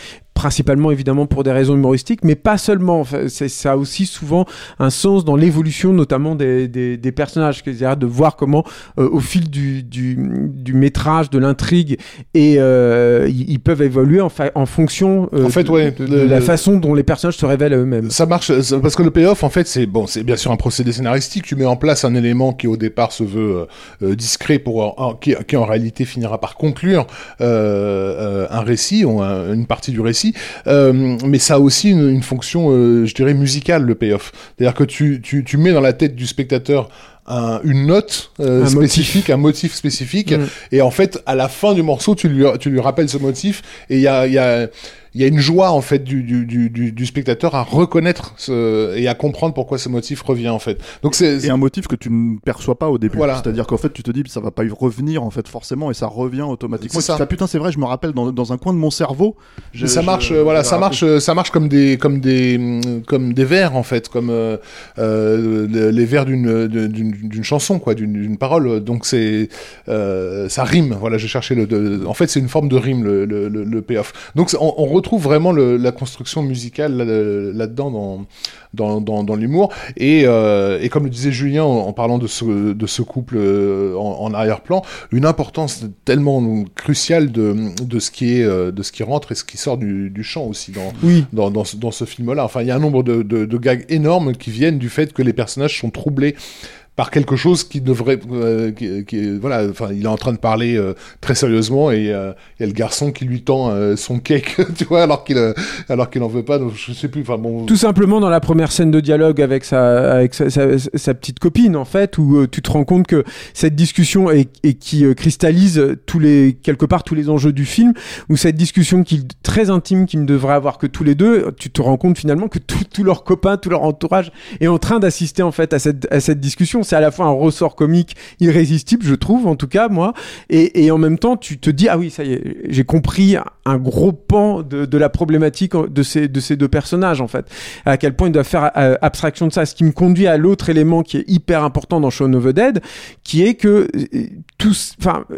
principalement évidemment pour des raisons humoristiques, mais pas seulement. Enfin, ça a aussi souvent un sens dans l'évolution, notamment des, des, des personnages, c'est-à-dire de voir comment, euh, au fil du, du, du métrage, de l'intrigue, et euh, ils, peuvent évoluer en, fa- en fonction euh, En fait, de, ouais, de- la façon dont les personnages se révèlent eux-mêmes. Ça marche ça- parce que le payoff en fait c'est bon c'est bien sûr un procédé scénaristique tu mets en place un élément qui au départ se veut discret pour en- qui, qui en réalité finira par conclure un récit ou un- une partie du récit Euh, mais ça a aussi une, une fonction euh, je dirais musicale le payoff c'est-à-dire que tu, tu, tu mets dans la tête du spectateur un- une note euh, Un spécifique, un motif spécifique, Mm. et en fait, à la fin du morceau, tu lui, tu lui rappelles ce motif, et il y a, il y a, il y a une joie en fait du, du, du, du, spectateur à reconnaître ce, et à comprendre pourquoi ce motif revient en fait. Donc c'est Et un motif que tu ne perçois pas au début. Voilà. C'est-à-dire qu'en fait, tu te dis, ça va pas y revenir, en fait, forcément, et ça revient automatiquement. Ça. Dis, Ah, putain, c'est vrai, je me rappelle dans, dans un coin de mon cerveau. je- ça marche, je- voilà, je ça marche, ça marche comme des, comme des, comme des vers en fait, comme euh, euh, le- les vers d'une, d'une, d'une chanson quoi, d'une, parole. Donc c'est, euh, ça rime. Voilà, j'ai cherché le. de- en fait, c'est une forme de rime le, le, le, le payoff. Donc on, on retrouve vraiment le, la construction musicale là- là-dedans dans, dans, dans, dans l'humour. Et, euh, et comme le disait Julien en, en parlant de ce, de ce couple euh, en, en arrière-plan, une importance tellement cruciale de, de ce qui est, euh, de ce qui rentre et ce qui sort du, du chant aussi dans, Oui. dans, dans ce, film-là. Enfin, il y a un nombre de, de, de gags énormes qui viennent du fait que les personnages sont troublés par quelque chose qui devrait, euh, voilà, enfin, il est en train de parler euh, très sérieusement et euh, il y a le garçon qui lui tend son cake, tu vois, alors qu'il, alors qu'il en veut pas. Donc je sais plus. Enfin bon. Tout simplement dans la première scène de dialogue avec sa, avec sa, petite copine, en fait, où tu te rends compte que cette discussion et, qui cristallise tous les, quelque part tous les enjeux du film, où cette discussion qui très intime qu'ils ne devraient avoir que tous les deux, tu te rends compte finalement que tous leurs copains, tout leur entourage est en train d'assister en fait à cette, à cette discussion. C'est à la fois un ressort comique irrésistible, je trouve, en tout cas, moi, et, en même temps, tu te dis, ah oui, ça y est, j'ai compris un gros pan de, la problématique de ces, de ces deux personnages, en fait. À quel point ils doivent faire euh, abstraction de ça. Ce qui me conduit à l'autre élément qui est hyper important dans Shaun of the Dead, qui est que euh,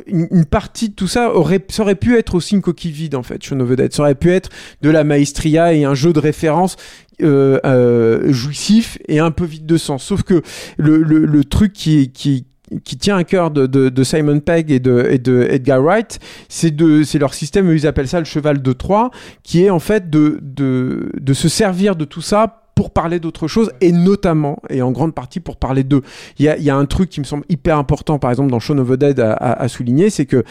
une, partie de tout ça aurait, ça aurait pu être aussi une coquille vide, en fait, Shaun of the Dead. Ça aurait pu être de la maestria et un jeu de référence euh, euh, jouissif et un peu vide de sens. Sauf que le, le, le truc qui, qui, qui tient à cœur de, de, de Simon Pegg et de, et de Edgar Wright, c'est de, c'est leur système, ils appellent ça le cheval de Troie, qui est en fait de, de, de se servir de tout ça pour parler d'autre chose et notamment et en grande partie pour parler d'eux. Il y a, y a un truc qui me semble hyper important par exemple dans Shaun of the Dead à, à souligner, c'est que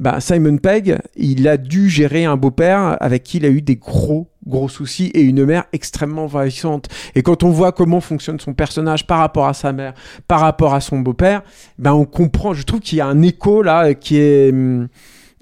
bah, Simon Pegg, il a dû gérer un beau-père avec qui il a eu des gros gros soucis et une mère extrêmement envahissante. Et quand on voit comment fonctionne son personnage par rapport à sa mère, par rapport à son beau-père, ben on comprend. Je trouve qu'il y a un écho là qui est hum,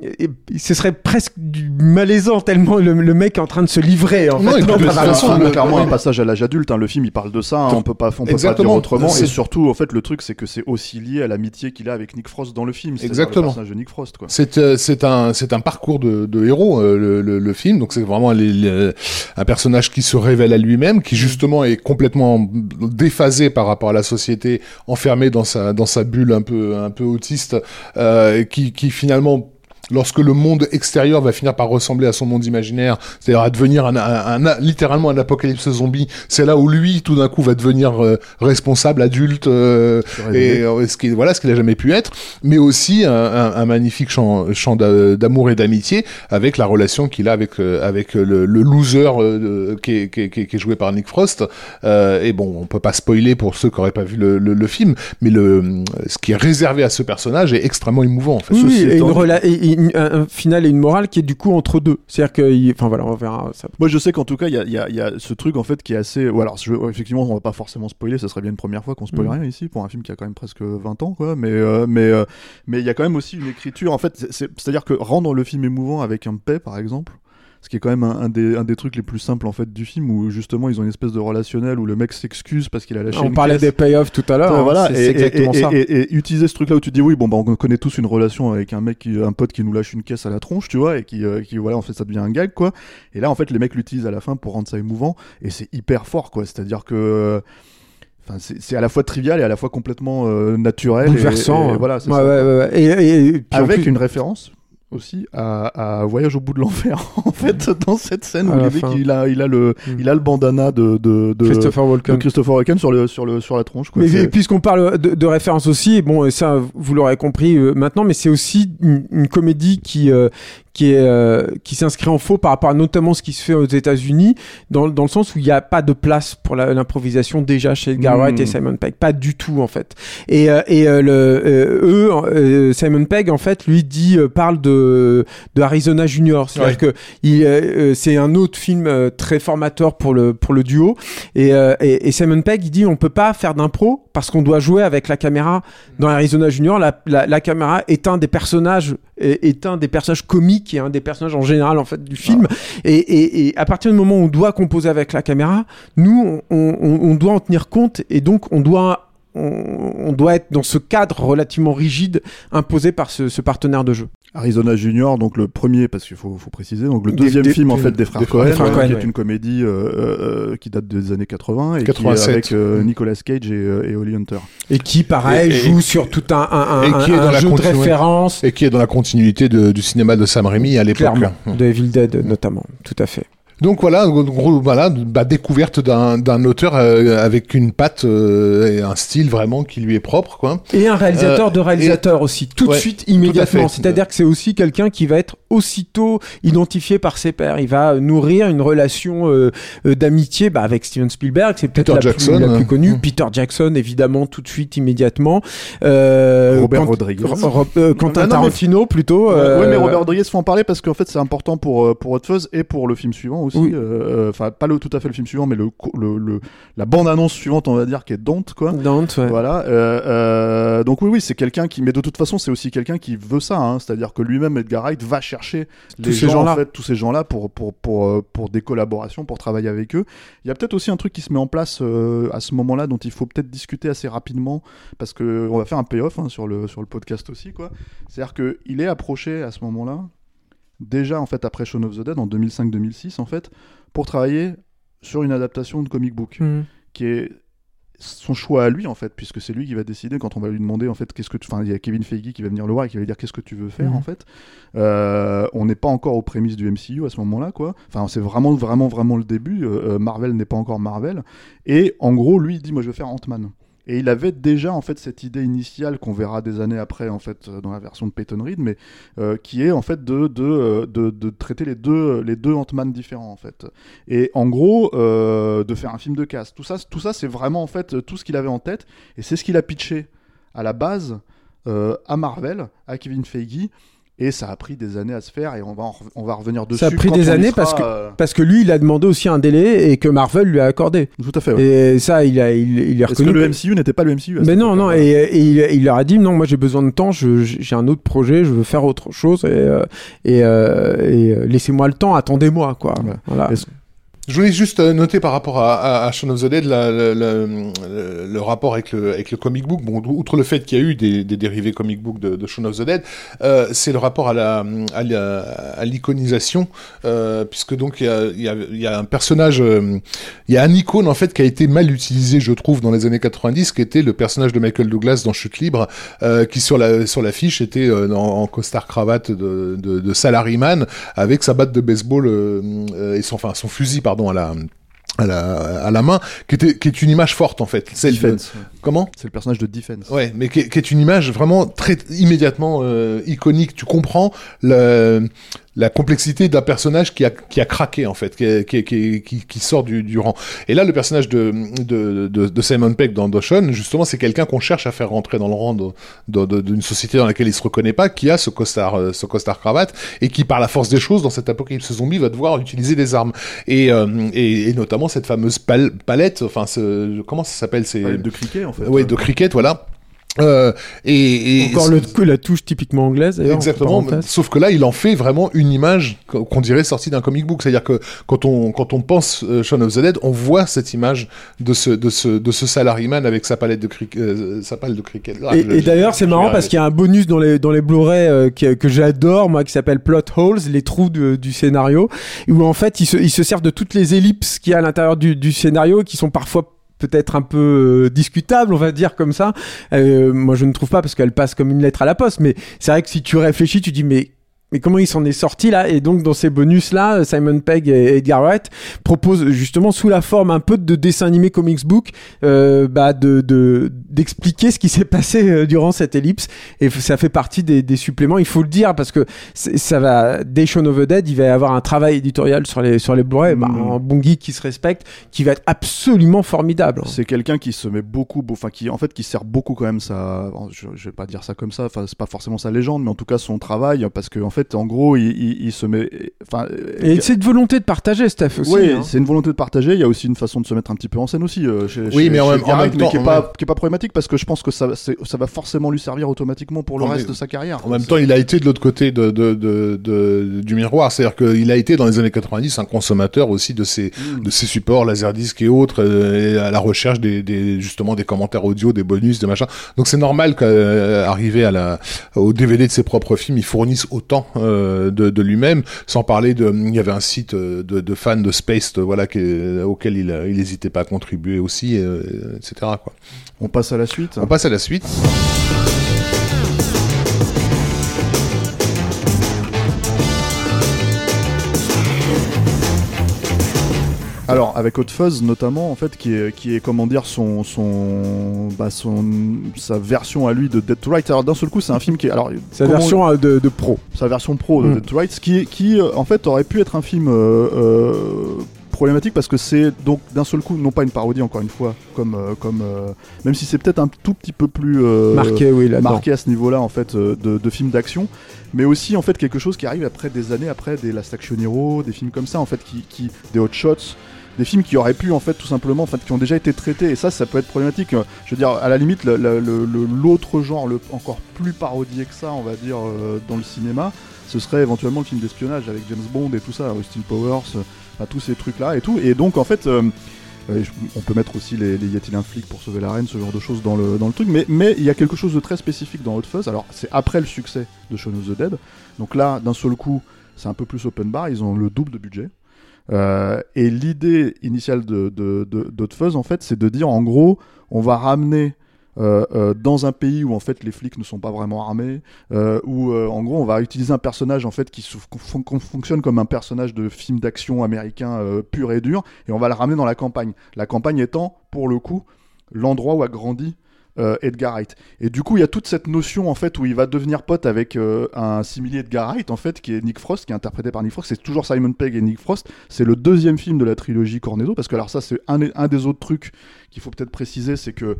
et- ce serait presque du malaisant tellement le, le mec est en train de se livrer en Non, fait. dans de façon, un- le- clairement un passage à l'âge adulte. hein. Le film, il parle de ça. hein. On peut pas, on peut pas dire autrement. Et surtout, en fait, le truc, c'est que c'est aussi lié à l'amitié qu'il a avec Nick Frost dans le film. Exactement. Le personnage de Nick Frost, quoi. C'est euh, c'est un c'est un parcours de, de héros euh, le, le, le film donc c'est vraiment les- les- un personnage qui se révèle à lui-même qui justement est complètement déphasé par rapport à la société enfermé dans sa dans sa bulle un peu un peu autiste euh, qui qui finalement lorsque le monde extérieur va finir par ressembler à son monde imaginaire, c'est-à-dire à devenir un, un- un- littéralement un apocalypse zombie, c'est là où lui, tout d'un coup, va devenir euh, responsable, adulte, euh, et euh, ce qui voilà ce qu'il a jamais pu être, mais aussi un, magnifique chant, chant d'a- d'amour et d'amitié avec la relation qu'il a avec euh, avec le, le loser euh, qui, est, qui, est, qui est- joué par Nick Frost. Euh, et bon, on peut pas spoiler pour ceux qui auraient pas vu le, le, le film, mais le ce qui est réservé à ce personnage est extrêmement émouvant en fait. Oui, et, une une- un, un final et une morale qui est du coup entre deux. C'est-à-dire que, enfin voilà, on verra. Ça. Moi, je sais qu'en tout cas, il y a, y a- y a ce truc en fait qui est assez. Ou alors, je- effectivement, on va pas forcément spoiler. Ça serait bien une première fois qu'on spoil Mhm. rien ici pour un film qui a quand même presque 20 ans, quoi. Mais euh, mais euh, mais il y a quand même aussi une écriture. En fait, c'est- c'est- c'est-à-dire que rendre le film émouvant avec un paix, par exemple. Ce qui est quand même un, un des, un des trucs les plus simples en fait du film où justement ils ont une espèce de relationnel où le mec s'excuse parce qu'il a lâché On une parlait caisse. des payoffs tout à l'heure. Hein, voilà, c'est et, exactement et- et- ça. et- et utiliser ce truc-là où tu te dis oui, bon, bah, on connaît tous une relation avec un mec, qui, un pote qui nous lâche une caisse à la tronche, tu vois, et qui, euh, qui voilà, en fait, ça devient un gag, quoi. Et là, en fait, les mecs l'utilisent à la fin pour rendre ça émouvant, et c'est hyper fort, quoi. C'est-à-dire que, enfin, c'est à la fois trivial et à la fois complètement euh, naturel. et- Bouleversant. et voilà, c'est Ouais, ouais, ouais. Et, et- et puis Avec plus- une référence aussi à, à Voyage au bout de l'enfer en fait dans cette scène À où il, dit fin. qu'il a il a le Mm. il a le bandana de de, de Christopher de Walken. Christopher Walken sur le sur le sur la tronche quoi. Mais puisqu'on parle de, de référence aussi, bon, ça vous l'aurez compris euh, maintenant, mais c'est aussi une, une comédie qui euh, qui est euh, qui s'inscrit en faux par rapport à notamment ce qui se fait aux États-Unis, dans, dans le sens où il n'y a pas de place pour l'improvisation déjà chez Edgar et Simon Pegg, pas du tout en fait. Et euh, et euh, le euh, eux, euh, Simon Pegg en fait lui dit euh, parle de de Arizona Junior, c'est-à-dire que il c'est un autre film euh, très formateur pour le pour le duo. Et, euh, et, et Simon Pegg il dit on peut pas faire d'impro parce qu'on doit jouer avec la caméra. Dans Arizona Junior la, la, la caméra est un des personnages est, est un des personnages comiques et un des personnages en général en fait du film et, et, et à partir du moment où on doit composer avec la caméra nous on, on, on doit en tenir compte et donc on doit on doit être dans ce cadre relativement rigide imposé par ce, ce partenaire de jeu. Arizona Junior, donc le premier, parce qu'il faut, faut préciser, donc le deuxième des- film en des- fait des frères des Cohen, frères Cohen, qui est une comédie euh, euh, qui date des années 80 et 87. qui est avec euh, Nicolas Cage et, euh, et Holly Hunter. Et qui, pareil, Et- et- joue sur tout un, un, un, et qui est un dans la jeu de référence. Et qui est dans la continuité de- du cinéma de Sam Raimi à l'époque. De Evil Dead notamment, tout à fait. Donc voilà, en gros, voilà, bah, découverte d'un auteur euh, avec une patte euh, et un style vraiment qui lui est propre, quoi. Et un réalisateur de réalisateur aussi, tout de suite, immédiatement. C'est-à-dire que c'est aussi quelqu'un qui va être aussitôt identifié par ses pairs. Il va nourrir une relation euh, euh, d'amitié bah, avec Steven Spielberg, c'est peut-être la, Jackson, plus, la plus euh, connue. mm. Peter Jackson, évidemment, tout de suite, immédiatement. Euh, Robert Quant- Rodriguez. Ro- euh, Quentin Non, non, mais- Tarantino, plutôt. Euh, ouais, mais Robert Rodriguez, faut en parler parce qu'en fait, c'est important pour euh, pour Hot Fuzz et pour le film suivant aussi. Oui. Euh, Enfin, pas le tout à fait le film suivant, mais le co- le, le la bande annonce suivante, on va dire, qui est Don't quoi. Dante, ouais. Voilà. euh, euh, donc oui, oui, c'est quelqu'un qui, mais de toute façon, c'est aussi quelqu'un qui veut ça. Hein, C'est-à-dire que lui-même, Edgar Wright, va chercher Tous les ces gens, gens-là. en fait, tous ces gens-là pour pour pour pour des collaborations, pour travailler avec eux. Il y a peut-être aussi un truc qui se met en place euh, à ce moment-là, dont il faut peut-être discuter assez rapidement, parce que on va faire un payoff hein, sur le sur le podcast aussi, quoi. C'est-à-dire que il est approché à ce moment-là, déjà en fait après Shaun of the Dead en 2005-2006 en fait, pour travailler sur une adaptation de comic book Mm. qui est son choix à lui en fait puisque c'est lui qui va décider quand on va lui demander en fait qu'est-ce que tu enfin il y a Kevin Feige qui va venir le voir et qui va lui dire qu'est-ce que tu veux faire Mhm. en fait. Euh, on n'est pas encore aux prémices du MCU à ce moment-là quoi. Enfin c'est vraiment vraiment vraiment le début. Euh, euh, Marvel n'est pas encore Marvel. Et en gros lui il dit moi je veux faire Ant-Man et il avait déjà en fait cette idée initiale qu'on verra des années après en fait euh, dans la version de Peyton Reed, mais euh, qui est en fait de euh, de, de traiter les deux les deux Ant-Man différents en fait. Et en gros de faire un film de casse. Tout ça tout ça c'est vraiment en fait tout ce qu'il avait en tête et c'est ce qu'il a pitché à la base à Marvel, à Kevin Feige. Et ça a pris des années à se faire et on va, en on va revenir dessus. Ça a pris quand des années sera, parce que- euh, Parce que lui, il a demandé aussi un délai et que Marvel lui a accordé. Tout à fait. ouais. Et ça, il, a, il, il est Parce que reconnu. le MCU n'était pas le MCU. Mais non, non, et, et il, il leur a dit non, moi j'ai besoin de temps, j'ai un autre projet, je veux faire autre chose et, euh, et, euh, et, laissez-moi le temps, attendez-moi quoi. Ouais. Voilà. Je voulais juste euh, noter par rapport à, à, Shaun of the Dead le, rapport avec le, comic book. Bon, outre le fait qu'il y a eu des, dérivés comic book de, de Shaun of the Dead, euh, c'est le rapport à l'iconisation, euh, puisque donc il y a, un personnage, il y a un icône en fait qui a été mal utilisé, je trouve, dans les années 90, qui était le personnage de Michael Douglas dans Chute libre, qui sur la sur l'affiche était en, en costard cravate de, de, de salaryman avec sa batte de baseball et son fusil pardon à la à la, à la main, qui, était, qui est une image forte en fait. De- Defense. Comment C'est le personnage de Defense. Ouais, mais qui est, qui est une image vraiment très immédiatement euh, iconique. Tu comprends le, la complexité d'un personnage qui a, qui a craqué en fait, qui, qui, qui, qui, sort du, du rang. Et là, le personnage de, de, de, de Simon Peck dans Dawson, justement, c'est quelqu'un qu'on cherche à faire rentrer dans le rang d'une société dans laquelle il se reconnaît pas, qui a ce costard, euh, ce costard cravate, et qui, par la force des choses, dans cette apocalypse zombie, va devoir utiliser des armes. Et, euh, et, et notamment cette fameuse pal- palette, enfin, ce, comment ça s'appelle c'est de cricket en fait. Ouais, de cricket, voilà. Euh, et, et Encore le, la touche typiquement anglaise Exactement. Sauf que là, il en fait vraiment une image qu'on dirait sortie d'un comic book. C'est-à-dire que quand on quand on pense euh, Shaun of the Dead, on voit cette image de ce de ce de ce salaryman avec sa palette de cricket, euh, sa palette de cricket. Ah, Et, d'ailleurs, c'est marrant parce qu'il y a un bonus dans les, dans les Blu-ray euh, que, que j'adore, moi, qui s'appelle Plot Holes, les trous de- du scénario, où en fait, ils se, ils se servent de toutes les ellipses qu'il y a à l'intérieur du, du scénario, qui sont parfois peut-être un peu euh, discutables, on va dire comme ça. Euh, moi, je ne trouve pas parce qu'elle passe comme une lettre à la poste, mais c'est vrai que si tu réfléchis, tu dis mais mais comment il s'en est sorti là? Et donc dans ces bonus là, Simon Pegg et Edgar Wright proposent justement sous la forme un peu de dessin animé comics book, euh, bah de de- d'expliquer ce qui s'est passé euh, durant cette ellipse. Et ça fait partie des, des suppléments. Il faut le dire parce que ça va. Dès Shaun of the Dead, il va y avoir un travail éditorial sur les sur les Blu-ray, bah, Mm. un bon geek qui se respecte, qui va être absolument formidable. C'est quelqu'un qui se met beaucoup, beau- enfin qui en fait qui sert beaucoup quand même sa, je, je vais pas dire ça comme ça, enfin c'est pas forcément sa légende, mais en tout cas son travail, parce que en fait en gros il, il- il se met, enfin Et c'est une volonté de partager, Steph aussi. oui, hein. c'est une volonté de partager. Il y a aussi une façon de se mettre un petit peu en scène aussi. euh, chez, Oui, chez- mais en chez même- Edgar en Wright, même mais temps, qui est en pas qui est pas problématique parce que je pense que ça ça va forcément lui servir automatiquement pour le En reste de sa carrière. En même temps, il a été de l'autre côté de, de, de, de- du miroir. C'est-à-dire qu'il a été dans les années 90 un consommateur aussi de ces, Mm. de ces supports, Laserdisc et autres, euh, et à la recherche des, des, justement des commentaires audio, des bonus, des machins. Donc c'est normal qu'arrivé à la, au DVD de ses propres films, il fournisse autant euh, de, de lui-même, sans parler de, il y avait un site euh, de, de fans de Space, euh, voilà, auquel il, il hésitait pas à contribuer aussi, euh, etc. Quoi. On passe à la suite. On passe à la suite. Alors avec Hot Fuzz notamment en fait qui est qui est comment dire son son bah son sa version à lui de Dead to Rights. Alors d'un seul coup c'est un film qui est alors Sa version euh, de, de pro. sa version pro de Mm. Dead to Rights qui qui euh, en fait aurait pu être un film euh, euh, problématique parce que c'est donc d'un seul coup non pas une parodie encore une fois comme euh, comme euh, même si c'est peut-être un tout petit peu plus euh, Marqué, oui, là-dedans. marqué à ce niveau-là en fait de, de films d'action, mais aussi en fait quelque chose qui arrive après des années après des Last Action Hero, des films comme ça en fait qui, qui des Hot Shots, des films qui auraient pu en fait tout simplement en fait qui ont déjà été traités et ça ça peut être problématique. Je veux dire à la limite l'autre genre le encore plus parodié que ça on va dire euh, dans le cinéma, ce serait éventuellement le film d'espionnage avec James Bond et tout ça, Austin Powers, euh, tous ces trucs là et tout et donc en fait euh, euh, on peut mettre aussi les, les y a-t-il un flic pour sauver la reine, ce genre de choses dans le, dans le truc, mais mais il y a quelque chose de très spécifique dans Hot Fuzz. Alors c'est après le succès de Shaun of the Dead, donc là d'un seul coup c'est un peu plus open bar, ils ont le double de budget. Euh, et l'idée initiale de, de, Fuzz en fait c'est de dire en gros on va ramener euh, euh, dans un pays où en fait les flics ne sont pas vraiment armés, où en gros on va utiliser un personnage en fait qui fonctionne comme un personnage de film d'action américain pur et dur, et on va le ramener dans la campagne. La campagne étant pour le coup l'endroit où a grandi euh, Edgar Wright. Et du coup il y a toute cette notion en fait où il va devenir pote avec euh, un simili Edgar Wright en fait qui est Nick Frost, qui est interprété par Nick Frost. C'est toujours Simon Pegg et Nick Frost. C'est le deuxième film de la trilogie Cornetto parce que alors ça c'est un, des- un des autres trucs qu'il faut peut-être préciser, c'est que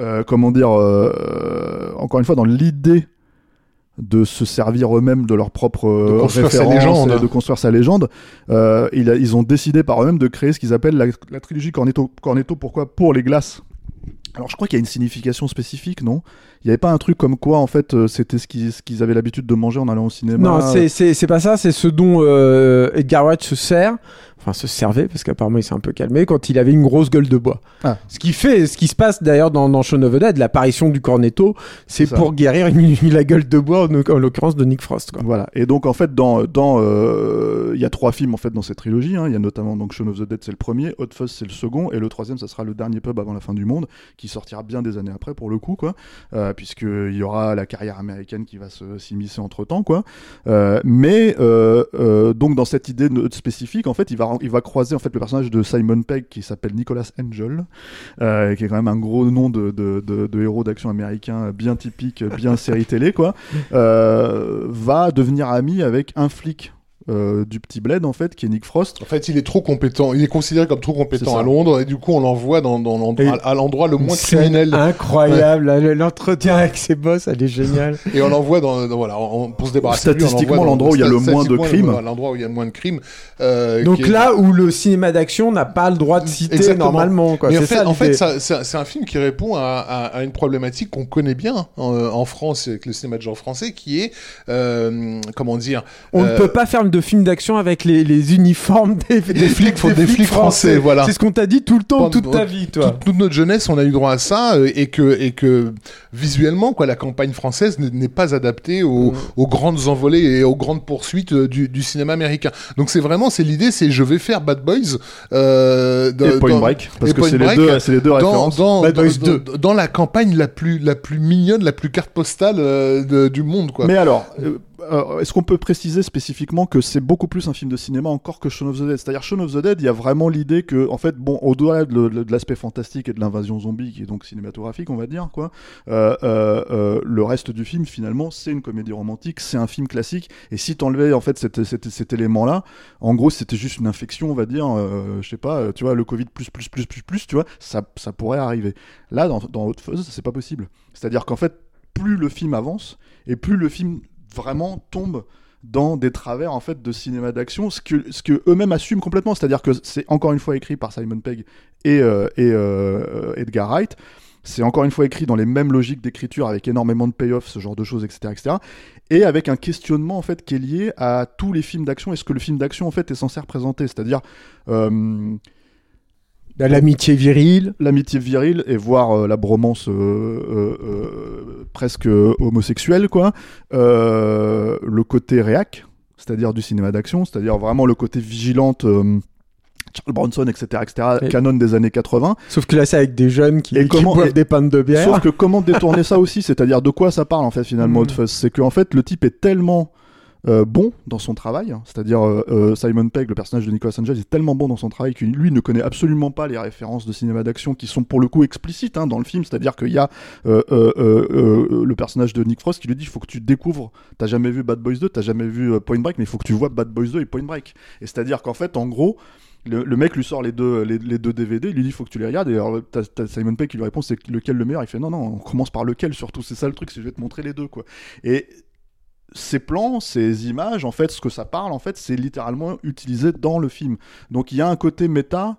euh, comment dire, encore une fois, dans l'idée de se servir eux-mêmes de leur propre De construire sa référence légende. et de construire sa légende, euh, a- ils ont décidé par eux-mêmes de créer ce qu'ils appellent la, la trilogie Cornetto. Cornetto, pourquoi? Pour les glaces. Alors je crois qu'il y a une signification spécifique, non? Il n'y avait pas un truc comme quoi, en fait, euh, c'était ce qu'ils avaient l'habitude de manger en allant au cinéma? Non, c'est pas ça, c'est ce dont euh, Edgar Wright se sert, enfin se servait, parce qu'apparemment il s'est un peu calmé, quand il avait une grosse gueule de bois. Ah. Ce qui fait, ce qui se passe d'ailleurs dans, dans Shaun of the Dead, l'apparition du cornetto, c'est pour guérir une- la gueule de bois, en, en l'occurrence de Nick Frost. Quoi. Voilà. Et donc en fait dans dans euh, il y a trois films en fait dans cette trilogie. hein. Il y a notamment donc Shaun of the Dead c'est le premier, Hot Fuzz c'est le second et le troisième ça sera le dernier pub avant la fin du monde qui sortira bien des années après pour le coup quoi, euh, puisque il y aura la carrière américaine qui va se s'immiscer entre temps quoi. Euh, mais donc dans cette idée de- spécifique en fait il va il va croiser en fait le personnage de Simon Pegg qui s'appelle Nicholas Angel, euh, qui est quand même un gros nom de de, de, de héros d'action américain bien typique, bien série télé quoi euh, va devenir ami avec un flic euh, du petit bled en fait qui est Nick Frost En fait, il est trop compétent. Il est considéré comme trop compétent à Londres et du coup, on l'envoie dans, dans l'endroit, à l'endroit le moins criminel Incroyable, l'entretien avec ses boss, elle est géniale. et on l'envoie dans, dans- voilà, on- pour se débarrasser. Statistiquement, l'endroit où il y a le moins de crimes. L'endroit où il y a le moins de crimes. euh, Donc est- là où le cinéma d'action n'a pas le droit de citer Exactement. normalement. Quoi. Mais en fait, ça, en fait c'est c'est un film qui répond à, à- à une problématique qu'on connaît bien en, en France avec le cinéma de genre français, qui est euh, comment dire On euh, ne peut pas faire de film d'action avec les, les uniformes des, des flics, faut des flics français, voilà. C'est ce qu'on t'a dit tout le temps, Pendant- toute ta vie, toi. toute, toute notre jeunesse, on a eu droit à ça euh, et que et que visuellement, quoi, la campagne française n'est- pas adaptée aux, Mm. aux grandes envolées et aux grandes poursuites euh, du, du cinéma américain. Donc c'est vraiment, c'est l'idée, c'est je vais faire Bad Boys euh, dans- et Point dans- Break parce que c'est les deux c'est les deux références dans, Bad dans- Boys dans- 2. dans la campagne la plus la plus mignonne, la plus carte postale euh, de- du monde, quoi. mais alors euh, euh, est-ce qu'on peut préciser spécifiquement que c'est beaucoup plus un film de cinéma encore que Shaun of the Dead? C'est-à-dire Shaun of the Dead, il y a vraiment l'idée que, en fait, bon, au-delà de, l'aspect fantastique et de l'invasion zombie, qui est donc cinématographique, on va dire, quoi, euh, euh, le reste du film, finalement, c'est une comédie romantique, c'est un film classique, et si t'enlevais, en fait, cet, élément-là, en gros, c'était juste une infection, on va dire, je sais pas, tu vois, le Covid plus, plus, plus, plus, plus, tu vois, ça, ça pourrait arriver. Là, dans, dans Hot Fuzz, c'est pas possible. C'est-à-dire qu'en fait, plus le film avance, et plus le film vraiment tombe dans des travers en fait de cinéma d'action, ce que, ce que eux-mêmes assument complètement, c'est-à-dire que c'est encore une fois écrit par Simon Pegg et, euh, euh, Edgar Wright. C'est encore une fois écrit dans les mêmes logiques d'écriture avec énormément de payoff, ce genre de choses, etc., etc. Et avec un questionnement en fait qui est lié à tous les films d'action et ce que le film d'action en fait est censé représenter, c'est-à-dire euh, L'amitié virile. l'amitié virile et voire euh, la bromance euh, euh, presque homosexuelle quoi le côté réac c'est-à-dire du cinéma d'action c'est-à-dire vraiment le côté vigilante Charles Bronson etc etc Et- canon des années 80 Sauf que là, c'est avec des jeunes qui, Et qui comment- boivent et- des pannes de bière. Sauf que comment détourner ça aussi? C'est-à-dire de quoi ça parle en fait finalement Mm. C'est qu'en fait le type est tellement euh, bon dans son travail, hein. c'est-à-dire euh, euh, Simon Pegg, le personnage de Nicolas Angel, est tellement bon dans son travail que lui ne connaît absolument pas les références de cinéma d'action qui sont pour le coup explicites hein, dans le film, c'est-à-dire qu'il y a euh, le personnage de Nick Frost qui lui dit faut que tu découvres, t'as jamais vu Bad Boys 2, t'as jamais vu Point Break, mais il faut que tu vois Bad Boys 2 et Point Break. Et c'est-à-dire qu'en fait, en gros, le, le mec lui sort les deux, les, deux DVD, il lui dit faut que tu les regardes, et alors Simon Pegg qui lui répond c'est lequel le meilleur, il fait non, non, on commence par lequel surtout, c'est ça le truc, je vais te montrer les deux quoi. Et ces plans, ces images, en fait, ce que ça parle, en fait, c'est littéralement utilisé dans le film. Donc il y a un côté méta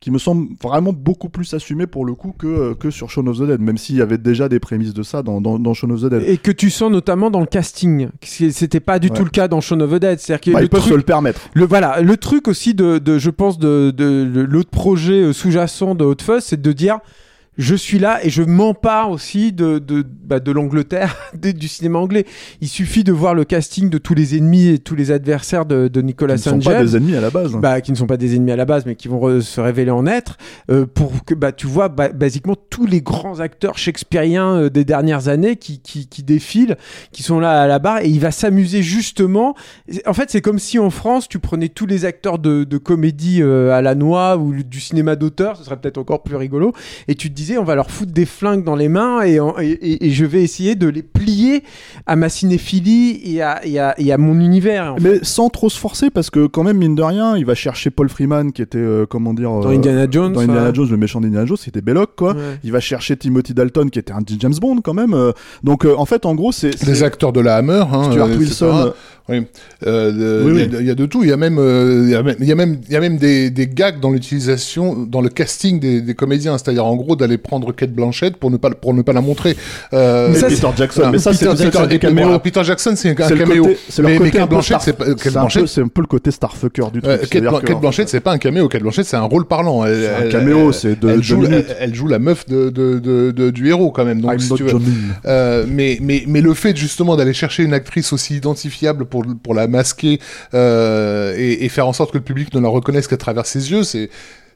qui me semble vraiment beaucoup plus assumé pour le coup que, que sur Shaun of the Dead, même s'il y avait déjà des prémices de ça dans, dans, dans Shaun of the Dead. Et que tu sens notamment dans le casting. C'était pas du Ouais. tout le cas dans Shaun of the Dead. C'est-à-dire que Bah, ils peuvent truc- se le permettre. Le voilà, le truc aussi de, de je pense de, de, de l'autre projet euh, sous-jacent de Hot Fuzz, c'est de dire je suis là et je m'empare aussi de de, bah, de l'Angleterre, du cinéma anglais. Il suffit de voir le casting de tous les ennemis et tous les adversaires de, de Nicolas Ils ne sont pas des ennemis à la base. bah, qui ne sont pas des ennemis à la base, mais qui vont re- se révéler en être, euh, pour que bah, tu vois bah, basiquement tous les grands acteurs shakespeariens euh, des dernières années qui, qui, qui défilent, qui sont là à la barre, et il va s'amuser justement. En fait, c'est comme si en France, tu prenais tous les acteurs de, de comédie euh, à la noix ou du cinéma d'auteur, ce serait peut-être encore plus rigolo, et tu te disais, on va leur foutre des flingues dans les mains, et, en- et, et- et je vais essayer de les plier à ma cinéphilie et à, et à, et à mon univers. en fait. Mais sans trop se forcer, parce que quand même, mine de rien, il va chercher Paul Freeman, qui était, euh, comment dire... Dans euh, Indiana Jones. dans Indiana ouais. Jones, le méchant d'Indiana Jones, c'était Belloc, quoi. Ouais. Il va chercher Timothy Dalton, qui était un James Bond, quand même. euh, donc, euh, en fait, en gros, c'est... Les c'est acteurs de la Hammer, hein, Stuart euh, Wilson... euh, Oui. Euh, il y a- oui. Il y, a de tout. Il y a même, euh, il y a même, il y a même, il y a même des, des gags dans l'utilisation, dans le casting des, des comédiens. C'est-à-dire, en gros, d'aller prendre Kate Blanchett pour ne pas, pour ne pas la montrer. Euh, mais ça, Peter Jackson, mais ça, c'est Peter Jackson, c'est- un caméo. c'est leur côté c'est un peu- le côté starfucker du truc. Kate, Blanchett, c'est pas un caméo. Kate Blanchett, c'est un rôle parlant. Un caméo, c'est de- elle joue, la meuf du héros quand même. Donc, I'm si not tu veux. Johnny. Euh, mais, mais, mais le fait justement d'aller chercher une actrice aussi identifiable pour, pour la masquer euh, et faire en sorte que le public ne la reconnaisse qu'à travers ses yeux, c'est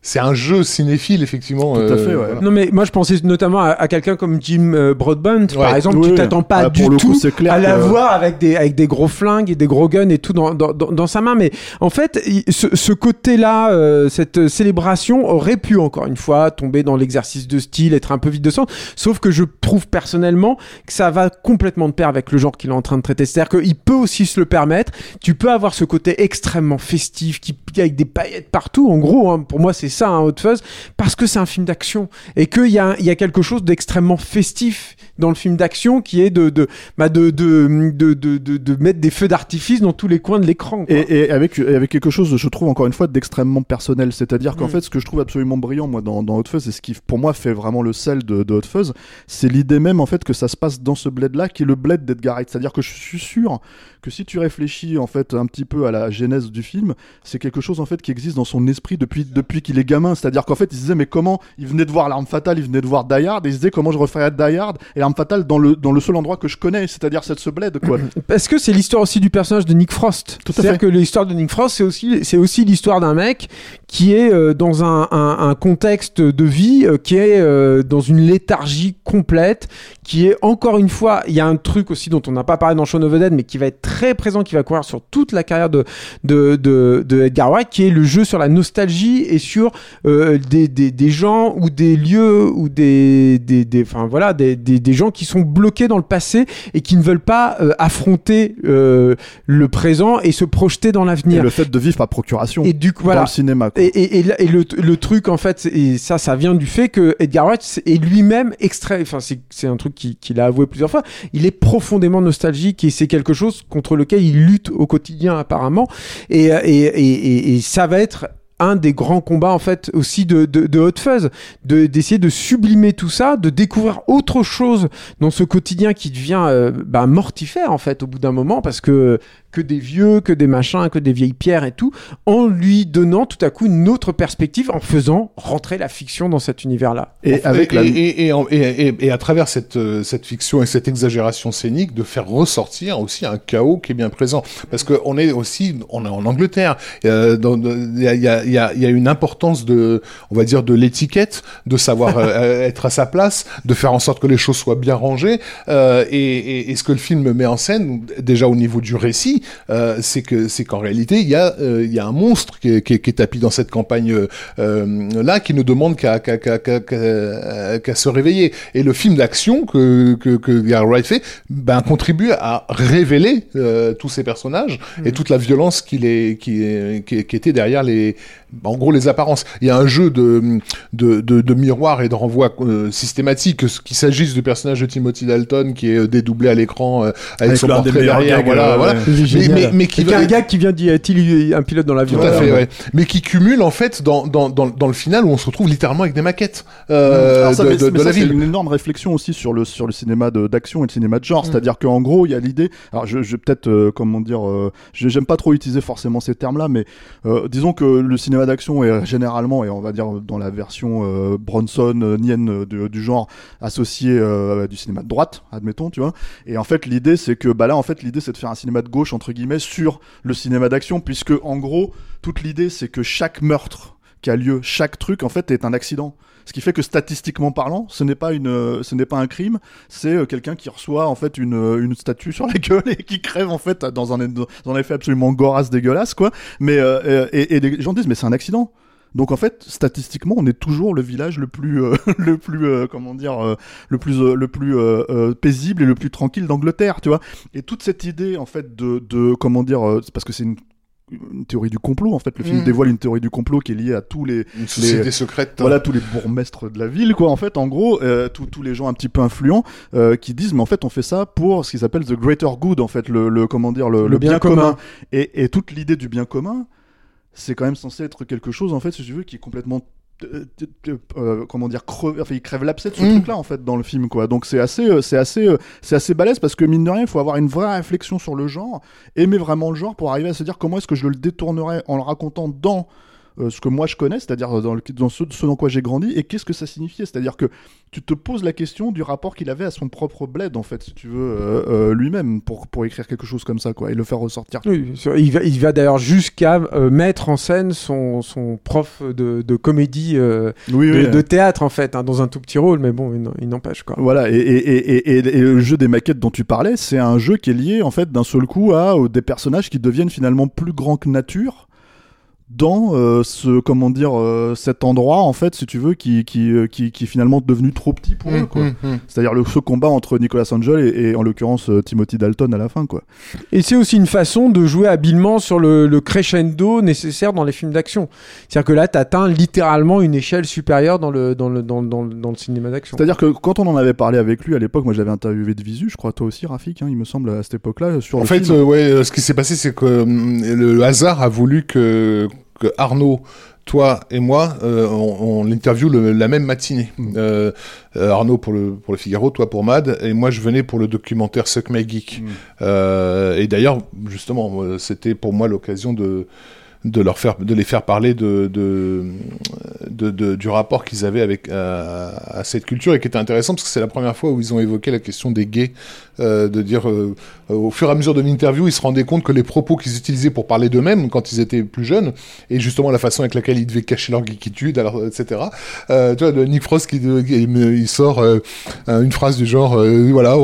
c'est un jeu cinéphile effectivement. Tout à euh, fait, ouais. voilà. Non mais moi je pensais notamment à, à quelqu'un comme Jim euh, Broadbent par exemple Oui, tu t'attends pas Ah, du coup, tout clair à la voir avec des avec des gros flingues et des gros guns et tout dans dans, dans, dans sa main mais en fait ce, ce côté là cette célébration aurait pu encore une fois tomber dans l'exercice de style être un peu vide de sens sauf que je trouve personnellement que ça va complètement de pair avec le genre qu'il est en train de traiter c'est-à-dire qu'il peut aussi se le permettre tu peux avoir ce côté extrêmement festif qui avec des paillettes partout en gros hein, pour moi c'est ça un Hot Fuzz parce que c'est un film d'action et qu'il y a, y a quelque chose d'extrêmement festif dans le film d'action qui est de de, bah de, de, de, de, mettre des feux d'artifice dans tous les coins de l'écran. Et, et avec, et avec quelque chose, je trouve encore une fois, d'extrêmement personnel. C'est-à-dire qu'en Mm. fait, ce que je trouve absolument brillant, moi, dans, dans Hot Fuzz, et ce qui, pour moi, fait vraiment le sel de, de Hot Fuzz, c'est l'idée même, en fait, que ça se passe dans ce bled-là, qui est le bled d'Edgar Wright. C'est-à-dire que je suis sûr que si tu réfléchis, en fait, un petit peu à la genèse du film, c'est quelque chose, en fait, qui existe dans son esprit depuis, depuis qu'il est gamin. C'est-à-dire qu'en fait, il se disait, mais comment il venait de voir l'arme fatale, il venait de voir Die Hard, et il se disait, comment je referais Die Hard et l'arme fatale dans le, dans le seul endroit que je connais, c'est-à-dire cette ce bled, quoi. Parce que c'est l'histoire aussi du personnage de Nick Frost. C'est-à-dire que l'histoire de Nick Frost, c'est aussi, c'est aussi l'histoire d'un mec qui est euh, dans un, un, un contexte de vie euh, qui est euh, dans une léthargie complète, qui est encore une fois, il y a un truc aussi dont on n'a pas parlé dans Shaun of the Dead, mais qui va être très présent, qui va courir sur toute la carrière de, de, de, de Edgar Wright, qui est le jeu sur la nostalgie et sur euh, des, des, des gens ou des lieux ou des, des, des, enfin, voilà, des, des, des gens qui sont bloqués dans le passé et qui ne veulent pas euh, affronter euh, le présent et se projeter dans Et l'avenir. le fait de vivre par procuration Et du coup, dans voilà. le cinéma, quoi. Et, et, et, le, le truc, en fait, et ça, ça vient du fait que Edgar Wright est lui-même extrait, enfin, c'est un truc qu'il a avoué plusieurs fois, il est profondément nostalgique et c'est quelque chose contre lequel il lutte au quotidien, apparemment. Et, et, et, ça va être un des grands combats en fait aussi de, de, de Hot Fuzz, de d'essayer de sublimer tout ça, de découvrir autre chose dans ce quotidien qui devient euh, bah, mortifère en fait au bout d'un moment parce que que des vieux, que des machins, que des vieilles pierres et tout, en lui donnant tout à coup une autre perspective, en faisant rentrer la fiction dans cet univers-là. Et avec et, la... et, et, en- et, et- et à travers cette, euh, cette fiction et cette exagération scénique, de faire ressortir aussi un chaos qui est bien présent. Parce qu'on est aussi, on est en Angleterre. Euh, Il y, a, il y, a, il y a- il y a une importance de, on va dire, de l'étiquette, de savoir euh, être à sa place, de faire en sorte que les choses soient bien rangées. Euh, et, et, et ce que le film met en scène, déjà au niveau du récit, euh, c'est que c'est qu'en réalité, il y a il y a un monstre qui est, qui est, qui est tapis dans cette campagne là, qui ne demande qu'à qu'à qu'à qu'à se réveiller. Et le film d'action que que que Gary Wright fait, ben contribue à révéler tous ces personnages et mmh. toute la violence qu'il est qui, qui, qui était derrière les en gros les apparences. Il y a un jeu de, de, de, de miroir et de renvoi euh, systématique, qu'il s'agisse du personnage de Timothy Dalton qui est euh, dédoublé à l'écran euh, avec, son portrait derrière, voilà, voilà. Mais, mais, mais, qui un gars qui vient dit il un pilote dans l'avion Tout à fait, ouais. Mais qui cumule en fait dans, dans, dans, dans, le final où on se retrouve littéralement avec des maquettes euh, ça, de, de, la ville. C'est une énorme réflexion aussi sur le sur le cinéma d'action et le cinéma de genre, mm. c'est-à-dire qu'en gros il y a l'idée. Alors je, je peut-être comment dire, j'aime pas trop utiliser forcément ces termes-là, mais disons que le cinéma d'action est généralement et on va dire dans la version euh, Bronson, euh, du genre associé euh, du cinéma de droite, admettons, tu vois. Et en fait, l'idée c'est que bah là, en fait, l'idée c'est de faire un cinéma de gauche entre guillemets sur le cinéma d'action, puisque en gros, toute l'idée c'est que chaque meurtre qui a lieu, chaque truc en fait est un accident. Ce qui fait que statistiquement parlant, ce n'est pas une, ce n'est pas un crime, c'est quelqu'un qui reçoit en fait une, une statue sur la gueule et qui crève en fait dans un, dans un effet absolument gorasse dégueulasse quoi. Mais et, et les gens disent mais c'est un accident. Donc en fait, statistiquement, on est toujours le village le plus, euh, le plus, euh, comment dire, euh, le plus, le plus paisible et le plus tranquille d'Angleterre, tu vois. Et toute cette idée, en fait, de, de comment dire, parce que c'est une une théorie du complot en fait. Le film mm. dévoile une théorie du complot qui est liée à tous les une société secrète. voilà tous les bourgmestres de la ville quoi en fait. En gros tous les gens un petit peu influents qui disent mais en fait on fait ça pour ce qu'ils appellent the greater good en fait le, le comment dire le, bien, commun, Et, et, toute l'idée du bien commun c'est quand même censé être quelque chose en fait si tu veux qui est complètement euh, euh, comment dire creve, enfin il crève l'abcès de ce mm. truc là en fait dans le film quoi donc c'est assez euh, c'est assez c'est assez balèze parce que mine de rien il faut avoir une vraie réflexion sur le genre aimer vraiment le genre pour arriver à se dire comment est-ce que je le détournerais en le racontant dans euh, ce que moi je connais, c'est-à-dire dans, dans, ce, dans quoi j'ai grandi, et qu'est-ce que ça signifiait? C'est-à-dire que tu te poses la question du rapport qu'il avait à son propre bled, en fait, si tu veux, euh, euh, lui-même, pour, pour écrire quelque chose comme ça, quoi, et le faire ressortir. Oui, il va, il va d'ailleurs jusqu'à mettre en scène son, son prof de, de comédie, de, théâtre, en fait, hein, dans un tout petit rôle, mais bon, il n'empêche, quoi. Voilà, et, et, et, et, le jeu des maquettes dont tu parlais, c'est un jeu qui est lié, en fait, d'un seul coup à des personnages qui deviennent finalement plus grands que nature dans euh, ce comment dire euh, cet endroit en fait si tu veux qui qui, euh, qui, qui est finalement devenu trop petit pour eux mmh, quoi. Mmh, mmh. C'est-à-dire le ce combat entre Nicolas Angel et, en l'occurrence Timothy Dalton à la fin quoi. Et c'est aussi une façon de jouer habilement sur le, le crescendo nécessaire dans les films d'action. C'est-à-dire que là tu atteins littéralement une échelle supérieure dans le dans le dans, dans, dans le cinéma d'action. C'est-à-dire que quand on en avait parlé avec lui à l'époque, moi j'avais interviewé de Visu, je crois toi aussi Rafik hein, il me semble à cette époque-là sur En fait ouais ce qui s'est passé c'est que hum, le hasard a voulu que que Arnaud, toi et moi, euh, on, on l'interview la même matinée. Mm. Euh, euh, Arnaud pour le, pour le Figaro, toi pour Mad, et moi je venais pour le documentaire Suck My Geek. Mm. et d'ailleurs, justement, c'était pour moi l'occasion de de leur faire de les faire parler de, de, de, du rapport qu'ils avaient avec à, cette culture et qui était intéressant parce que c'est la première fois où ils ont évoqué la question des gays euh, de dire euh, au fur et à mesure de l'interview ils se rendaient compte que les propos qu'ils utilisaient pour parler d'eux-mêmes quand ils étaient plus jeunes et justement la façon avec laquelle ils devaient cacher leur geekitude alors etc euh, tu vois de Nick Frost qui il, sort euh, une phrase du genre voilà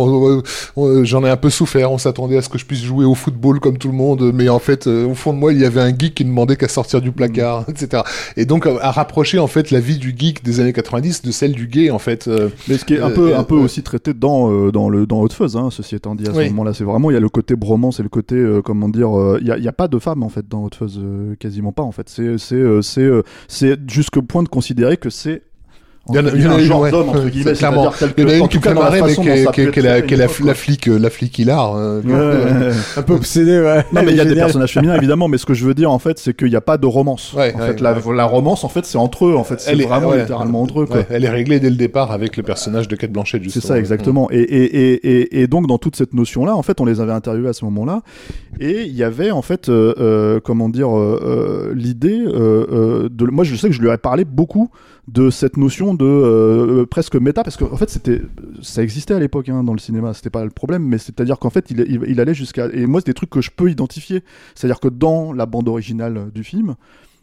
j'en ai un peu souffert on s'attendait à ce que je puisse jouer au football comme tout le monde mais en fait au fond de moi il y avait un geek qui demandait qu'à sortir du placard, mm. etc. Et donc à rapprocher en fait la vie du geek des années 90 de celle du gay en fait. Euh, Mais ce qui est un peu, un peu euh, aussi traité dans euh, dans le dans Hot Fuzz, hein, ceci étant dit à ce moment-là, c'est vraiment il y a le côté bromance et le côté comment dire, il y a, pas de femmes en fait dans Hot Fuzz, quasiment pas en fait. C'est c'est c'est c'est jusqu'au point de considérer que c'est il y en a, il y a un genre d'homme entre guillemets clairement. il y en a une qui fait marrer mais qui est la flic la flic hilar hein. un peu obsédé ouais. Non mais il y a des personnages féminins évidemment mais ce que je veux dire en fait c'est qu'il n'y a pas de romance. En fait la romance en fait c'est entre eux en fait c'est vraiment littéralement entre eux quoi. Elle est réglée dès le départ avec le personnage de Kate Blanchett c'est ça exactement. Et et et donc dans toute cette notion là en fait on les avait interviewés à ce moment là et il y avait en fait euh, euh, comment dire euh, l'idée de moi je sais que je lui ai parlé beaucoup de cette notion de euh, presque méta parce qu'en en fait c'était ça existait à l'époque hein, dans le cinéma c'était pas le problème mais c'est à dire qu'en fait il, il, allait jusqu'à et moi c'est des trucs que je peux identifier c'est à dire que dans la bande originale du film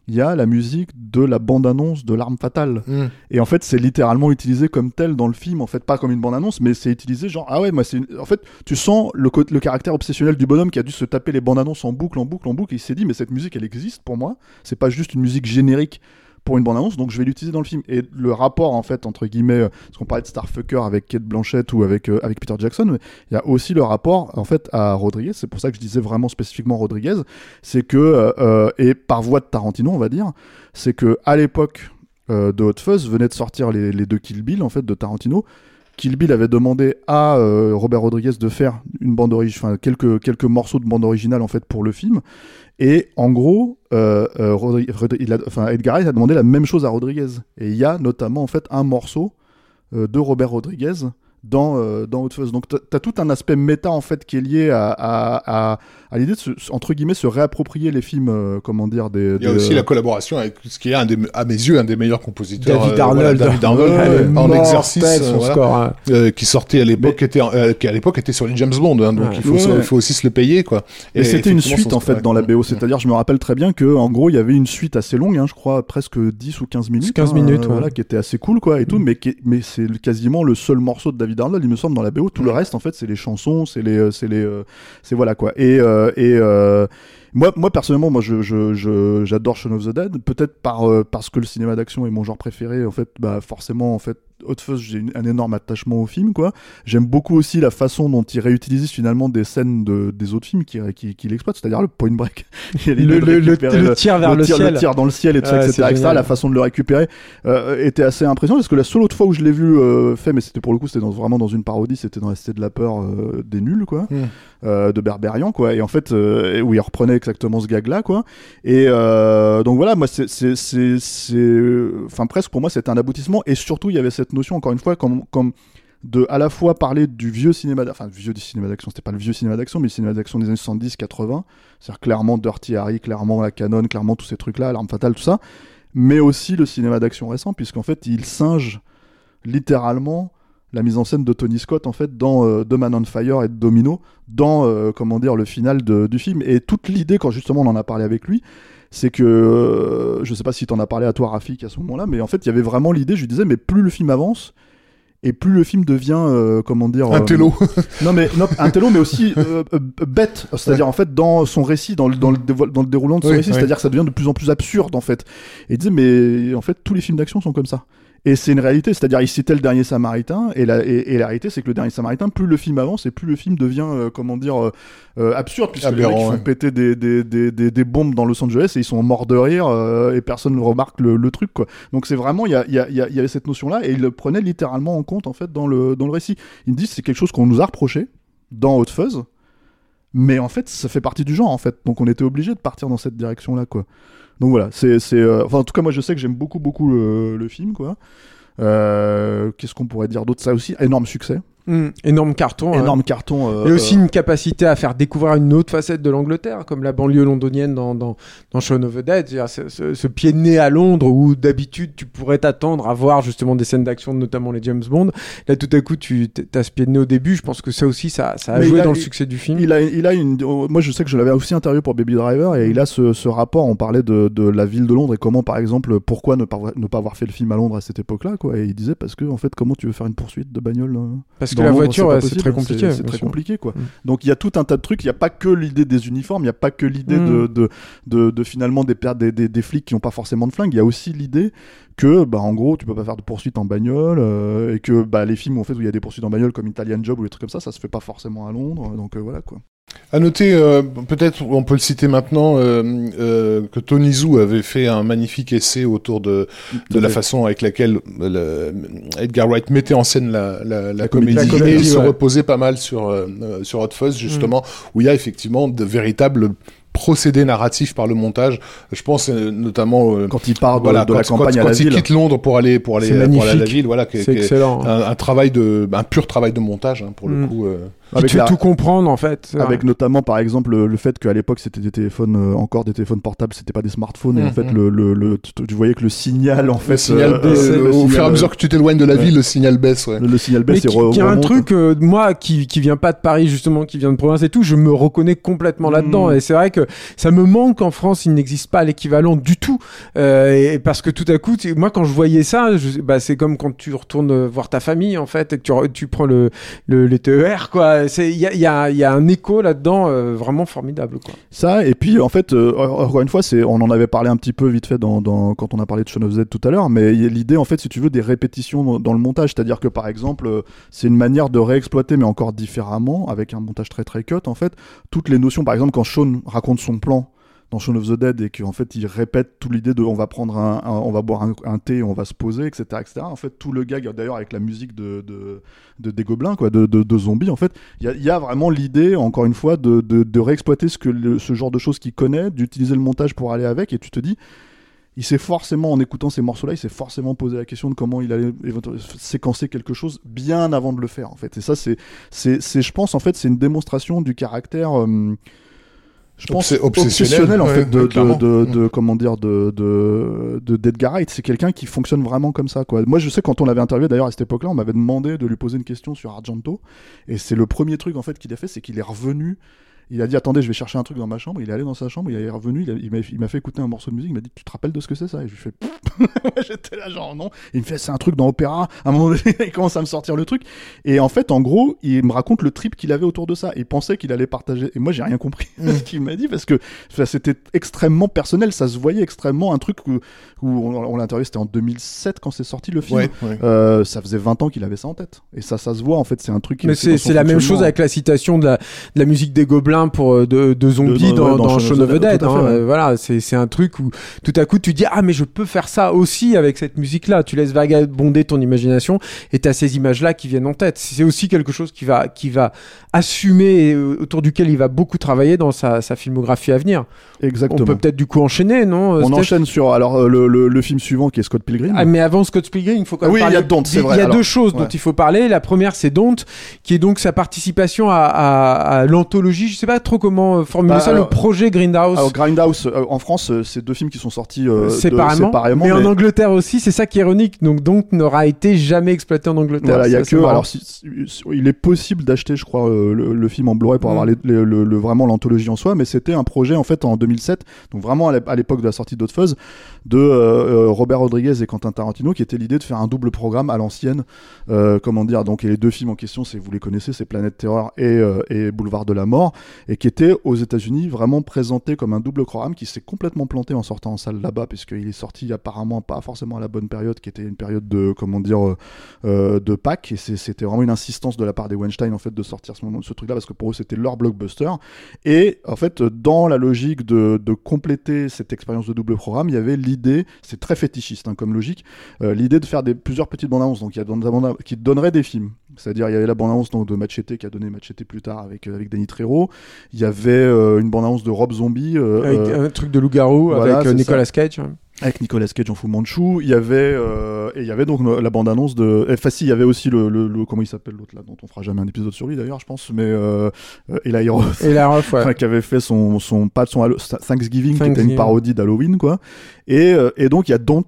il y a la musique de la bande-annonce de l'arme fatale. Mm. Et en fait, c'est littéralement utilisé comme tel dans le film, en fait, pas comme une bande-annonce, mais c'est utilisé genre, ah ouais, moi, c'est. une- En fait, tu sens le, le caractère obsessionnel du bonhomme qui a dû se taper les bandes-annonces en boucle, en boucle, en boucle, et il s'est dit, mais cette musique, elle existe pour moi. C'est pas juste une musique générique pour une bande-annonce, donc je vais l'utiliser dans le film. Et le rapport, en fait, entre guillemets, euh, parce qu'on parlait de Starfucker avec Kate Blanchett ou avec, euh, avec Peter Jackson, il y a aussi le rapport, en fait, à Rodriguez. C'est pour ça que je disais vraiment spécifiquement Rodriguez. C'est que, euh, et par voie de Tarantino, on va dire, c'est que à l'époque de Hot Fuzz venait de sortir les, les deux Kill Bill, en fait, de Tarantino. Kill avait demandé à euh, Robert Rodriguez de faire une bande origi- enfin quelques quelques morceaux de bande originale en fait pour le film. Et en gros, euh, euh, Edgar Wright a demandé la même chose à Rodriguez. Et il y a notamment en fait un morceau de Robert Rodriguez dans, euh, dans. Donc tu as tout un aspect méta en fait qui est lié à, à, à, à l'idée de se, entre guillemets se réapproprier les films, euh, comment dire, des. Il y a aussi la collaboration avec ce qui est un des, à mes yeux un des meilleurs compositeurs. David euh, voilà, Arnold. David Arnold, Ouais, euh, en exercice, euh, son voilà, score. hein. euh, qui sortait à l'époque, était, euh, qui à l'époque était sur les James Bond, hein, donc Ouais. il, faut, Ouais, se- ouais. il faut aussi se le payer, quoi. Et, c'était une suite en fait dans la. BO, c'est-à-dire je me rappelle très bien que en gros il y avait une suite assez longue, hein, je crois presque 10 ou 15 minutes, 15 hein, minutes, euh, ouais. voilà, qui était assez cool quoi et tout, Mm. mais, mais c'est quasiment le seul morceau de David Arnold, il me semble, dans la BO. Tout le reste en fait c'est les chansons, c'est les, euh, c'est les, euh, c'est voilà quoi. Et euh, et moi, moi personnellement, moi je, j'adore Shaun of the Dead, peut-être par parce que le cinéma d'action est mon genre préféré. En fait, bah forcément en fait. Hot Fuzz, j'ai un énorme attachement au film, quoi. J'aime beaucoup aussi la façon dont il réutilise finalement des scènes de, des autres films qu'il qui, qu'il exploite, c'est-à-dire le Point Break. Le, le, le, le tir vers le, tir, ciel. tir dans le ciel et tout ça, Ouais, etc. La façon de le récupérer euh, était assez impressionnante parce que la seule autre fois où je l'ai vu euh, fait, mais c'était pour le coup, c'était dans, vraiment dans une parodie, c'était dans la Cité de la Peur euh, des nuls, quoi, Mm. euh, de Berberian, quoi. Et en fait, où il reprenait exactement ce gag-là, quoi. Et donc voilà, moi, c'est, c'est, c'est, c'est- enfin presque pour moi, c'était un aboutissement. Et surtout, il y avait cette notion, encore une fois, comme, de à la fois parler du vieux cinéma, d'a- enfin vieux cinéma d'action, c'était pas le vieux cinéma d'action, mais le cinéma d'action des années 70-80, c'est-à-dire clairement Dirty Harry, clairement la Canon, clairement tous ces trucs-là, l'arme fatale, tout ça, mais aussi le cinéma d'action récent, puisqu'en fait il singe littéralement la mise en scène de Tony Scott en fait dans euh, The Man on Fire et Domino dans euh, comment dire le final de- du film. Et toute l'idée quand justement on en a parlé avec lui c'est que euh, je sais pas si t'en as parlé à toi Rafik à ce moment-là mais en fait il y avait vraiment l'idée je lui disais mais plus le film avance et plus le film devient euh, comment dire Un euh, télo. non mais non, un télo mais aussi euh, bête c'est-à-dire en fait dans son récit dans le dans le, dévo- dans le déroulant de son Oui, récit oui. c'est-à-dire que ça devient de plus en plus absurde en fait et il disait mais en fait tous les films d'action sont comme ça et c'est une réalité c'est-à-dire il citait le dernier Samaritain et la et, et la réalité c'est que le dernier Samaritain plus le film avance et plus le film devient euh, comment dire euh, euh, absurde puisque les Aberrant, mecs font péter des, des, des, des, des bombes dans Los Angeles et ils sont morts de rire euh, et personne ne remarque le, le truc quoi. Donc c'est vraiment il y, a, y, a, y a- y avait cette notion là et il le prenait littéralement en compte en fait dans le dans le récit. Il me dit c'est quelque chose qu'on nous a reproché dans Hot Fuzz mais en fait ça fait partie du genre en fait. Donc on était obligé de partir dans cette direction là quoi donc voilà c'est euh, enfin en tout cas moi je sais que j'aime beaucoup beaucoup le, le film quoi. Euh, qu'est-ce qu'on pourrait dire d'autre? Ça aussi énorme succès Hum, énorme carton. hein. énorme carton euh, Et aussi euh, une capacité à faire découvrir une autre facette de l'Angleterre, comme la banlieue londonienne dans, dans, dans Shaun of the Dead. C'est-à-dire Ce, ce- ce pied de nez à Londres où d'habitude tu pourrais t'attendre à voir justement des scènes d'action, notamment les James Bond. Là tout à coup tu as ce pied de nez au début. Je pense que ça aussi ça, ça a Mais joué a- dans le succès du film. Il a, il a une. oh, Moi, je sais que je l'avais aussi interviewé pour Baby Driver et il a ce, ce rapport. On parlait de, de la ville de Londres et comment, par exemple, pourquoi ne pas, ne pas avoir fait le film à Londres à cette époque-là, quoi. Et il disait parce que, en fait, comment tu veux faire une poursuite de bagnole Parce que dans la voiture ouais, c'est très compliqué. C'est très sûr. compliqué, quoi. Mm. Donc, il y a tout un tas de trucs. Il n'y a pas que l'idée des uniformes. Il n'y a pas que l'idée Mm. de, de, de, de finalement des, des, des, des flics qui n'ont pas forcément de flingue. Il y a aussi l'idée que, bah, en gros, tu peux pas faire de poursuite en bagnole euh, et que, bah, les films en fait où il y a des poursuites en bagnole comme Italian Job ou des trucs comme ça, ça se fait pas forcément à Londres. Donc euh, voilà, quoi. À noter, euh, peut-être on peut le citer maintenant, euh, euh, que Tony Zhu avait fait un magnifique essai autour de, de la façon avec laquelle euh, le- Edgar Wright mettait en scène la, la, la comédie. La comédie, et il se ouais. reposait pas mal sur, euh, euh, sur Hot Fuzz, justement, où il y a effectivement de véritables procédés narratifs par le montage. Je pense euh, notamment euh, Quand il part de, voilà, de quand, la campagne quand- à la quand il quitte Londres pour aller pour aller pour aller à la ville, voilà, C'est excellent. un, un travail de un pur travail de montage hein, pour le Mm. coup. euh. Avec fait la- tout comprendre en fait. Avec notamment par exemple le, le fait qu'à l'époque c'était des téléphones euh, encore des téléphones portables, c'était pas des smartphones et en Mhm. fait le, le, le- tu, tu voyais que le signal en fait le signal euh, baisse, euh, le au signal, fur et à mesure que tu t'éloignes de la ouais. ville, le signal baisse. Ouais. le, le signal Mais baisse qui, et re- qui a un truc, euh, moi qui, qui vient pas de Paris justement, qui vient de province et tout, je me reconnais complètement là-dedans. Mm. Et c'est vrai que ça me manque en France, il n'existe pas l'équivalent du tout. Euh, et parce que tout à coup, tu- moi quand je voyais ça, je- bah, c'est comme quand tu retournes voir ta famille en fait, et que tu, tu prends le, le, le TER quoi. Il y a, un écho là-dedans euh, vraiment formidable. Ça, et puis en fait, euh, encore une fois, c'est, on en avait parlé un petit peu vite fait quand on a parlé de Shaun of Z tout à l'heure, mais l'idée, en fait, si tu veux, des répétitions dans, le montage. C'est-à-dire que par exemple, euh, c'est une manière de réexploiter, mais encore différemment, avec un montage très très cut, en fait, toutes les notions. Par exemple, quand Shaun raconte son plan dans Shaun of the Dead et qu'en fait il répète toute l'idée de on va prendre un, on va boire un, thé on va se poser etc etc en fait tout le gag d'ailleurs avec la musique de, de, de- des gobelins quoi de, de, zombies en fait il y a, vraiment l'idée encore une fois de, de, réexploiter ce que ce genre de choses qu'il connaît d'utiliser le montage pour aller avec et tu te dis il s'est forcément, en écoutant ces morceaux-là, il s'est forcément posé la question de comment il allait séquencer quelque chose bien avant de le faire, en fait. Et ça, c'est, c'est je pense, en fait, c'est une démonstration du caractère, euh, je pense, Obs- obsessionnel, en fait, de, ouais, de, clairement. de, Mm. de- comment dire, de, de, de d'Edgar Wright. C'est quelqu'un qui fonctionne vraiment comme ça, quoi. Moi, je sais, quand on l'avait interviewé, d'ailleurs, à cette époque-là, on m'avait demandé de lui poser une question sur Argento. Et c'est le premier truc, en fait, qu'il a fait, c'est qu'il est revenu il a dit attendez je vais chercher un truc dans ma chambre. Il est allé dans sa chambre il est revenu il, m'a fait écouter un morceau de musique il m'a dit tu te rappelles de ce que c'est ça? Et je lui fais j'étais là genre non. Il me fait c'est un truc dans Opéra. À un moment donné il commence à me sortir le truc. Et en fait en gros il me raconte le trip qu'il avait autour de ça. Il pensait qu'il allait partager. Et moi j'ai rien compris de ce qu'il m'a dit parce que c'était extrêmement personnel. Ça se voyait extrêmement un truc où, où on, on l'a interviewé c'était en 2007 quand c'est sorti le film. Ouais, ouais. Euh, ça faisait 20 ans qu'il avait ça en tête. Et ça ça se voit en fait c'est un truc qui Mais c'est la même chose avec la citation de la, de la musique des gobelins pour euh, de, de zombies De- dans, ouais, dans dans Shaun of the Dead. hein. ouais. Euh, Voilà, c'est c'est un truc où tout à coup tu dis ah mais je peux faire ça aussi avec cette musique là. Tu laisses vagabonder ton imagination et t'as ces images là qui viennent en tête. C'est aussi quelque chose qui va qui va assumer et euh, autour duquel il va beaucoup travailler dans sa, sa filmographie à venir. exactement On peut peut-être du coup enchaîner, non On Steph enchaîne sur alors euh, le, le, le film suivant qui est Scott Pilgrim. Ah, mais avant Scott Pilgrim, il faut quand même Oui, parler. il y a y a alors, deux choses dont il faut parler. La première, c'est Don't, qui est donc sa participation à, à, à l'anthologie. Je sais pas trop comment euh, formuler Bah, ça, alors- le projet Grindhouse. Alors Grindhouse euh, en France, euh, c'est deux films qui sont sortis euh, de- séparément, séparément, mais, en Angleterre aussi, c'est ça qui est ironique. Donc, Don't n'aura été jamais exploité en Angleterre. voilà, il y a Ça, c'est que marrant. alors si- si- il est possible d'acheter, je crois, euh, le, le film en Blu-ray pour Mm. avoir les- les- le, le- vraiment l'anthologie en soi, mais c'était un projet en fait en 2007, donc vraiment à l'époque de la sortie d'Hot Fuzz, de euh, euh, Robert Rodriguez et Quentin Tarantino, qui était l'idée de faire un double programme à l'ancienne, euh, comment dire, donc et les deux films en question, vous les connaissez, c'est Planète Terreur et, Boulevard de la Mort, et qui était aux États-Unis vraiment présenté comme un double programme qui s'est complètement planté en sortant en salle là-bas, puisqu'il est sorti apparemment pas forcément à la bonne période, qui était une période de comment dire de Pâques, et c'était vraiment une insistance de la part des Weinstein en fait de sortir ce, moment- ce truc-là parce que pour eux c'était leur blockbuster. Et en fait, dans la logique de, de compléter cette expérience de double programme, il y avait l'idée, c'est très fétichiste hein, comme logique, euh, l'idée de faire des, plusieurs petites bandes annonces, donc il y a dans- qui donneraient des films. C'est-à-dire, il y avait la bande annonce donc, de Machete qui a donné Machete plus tard avec, euh, avec Danny Trejo. Il y avait euh, une bande annonce de Rob Zombie. Avec un truc de loup-garou voilà, avec Nicolas Cage. Avec Nicolas Cage en Fu Manchu. Il y avait euh, et il y avait donc la bande annonce de. Enfin si, il y avait aussi le, le, le- comment il s'appelle l'autre là dont on fera jamais un épisode sur lui d'ailleurs, je pense. Mais euh, euh, Eli Roth. La ref, ouais. Enfin, qui avait fait son, son pas de son Hallo- Thanksgiving, qui était Thanksgiving. une parodie d'Halloween quoi et, euh, et donc il y a Don't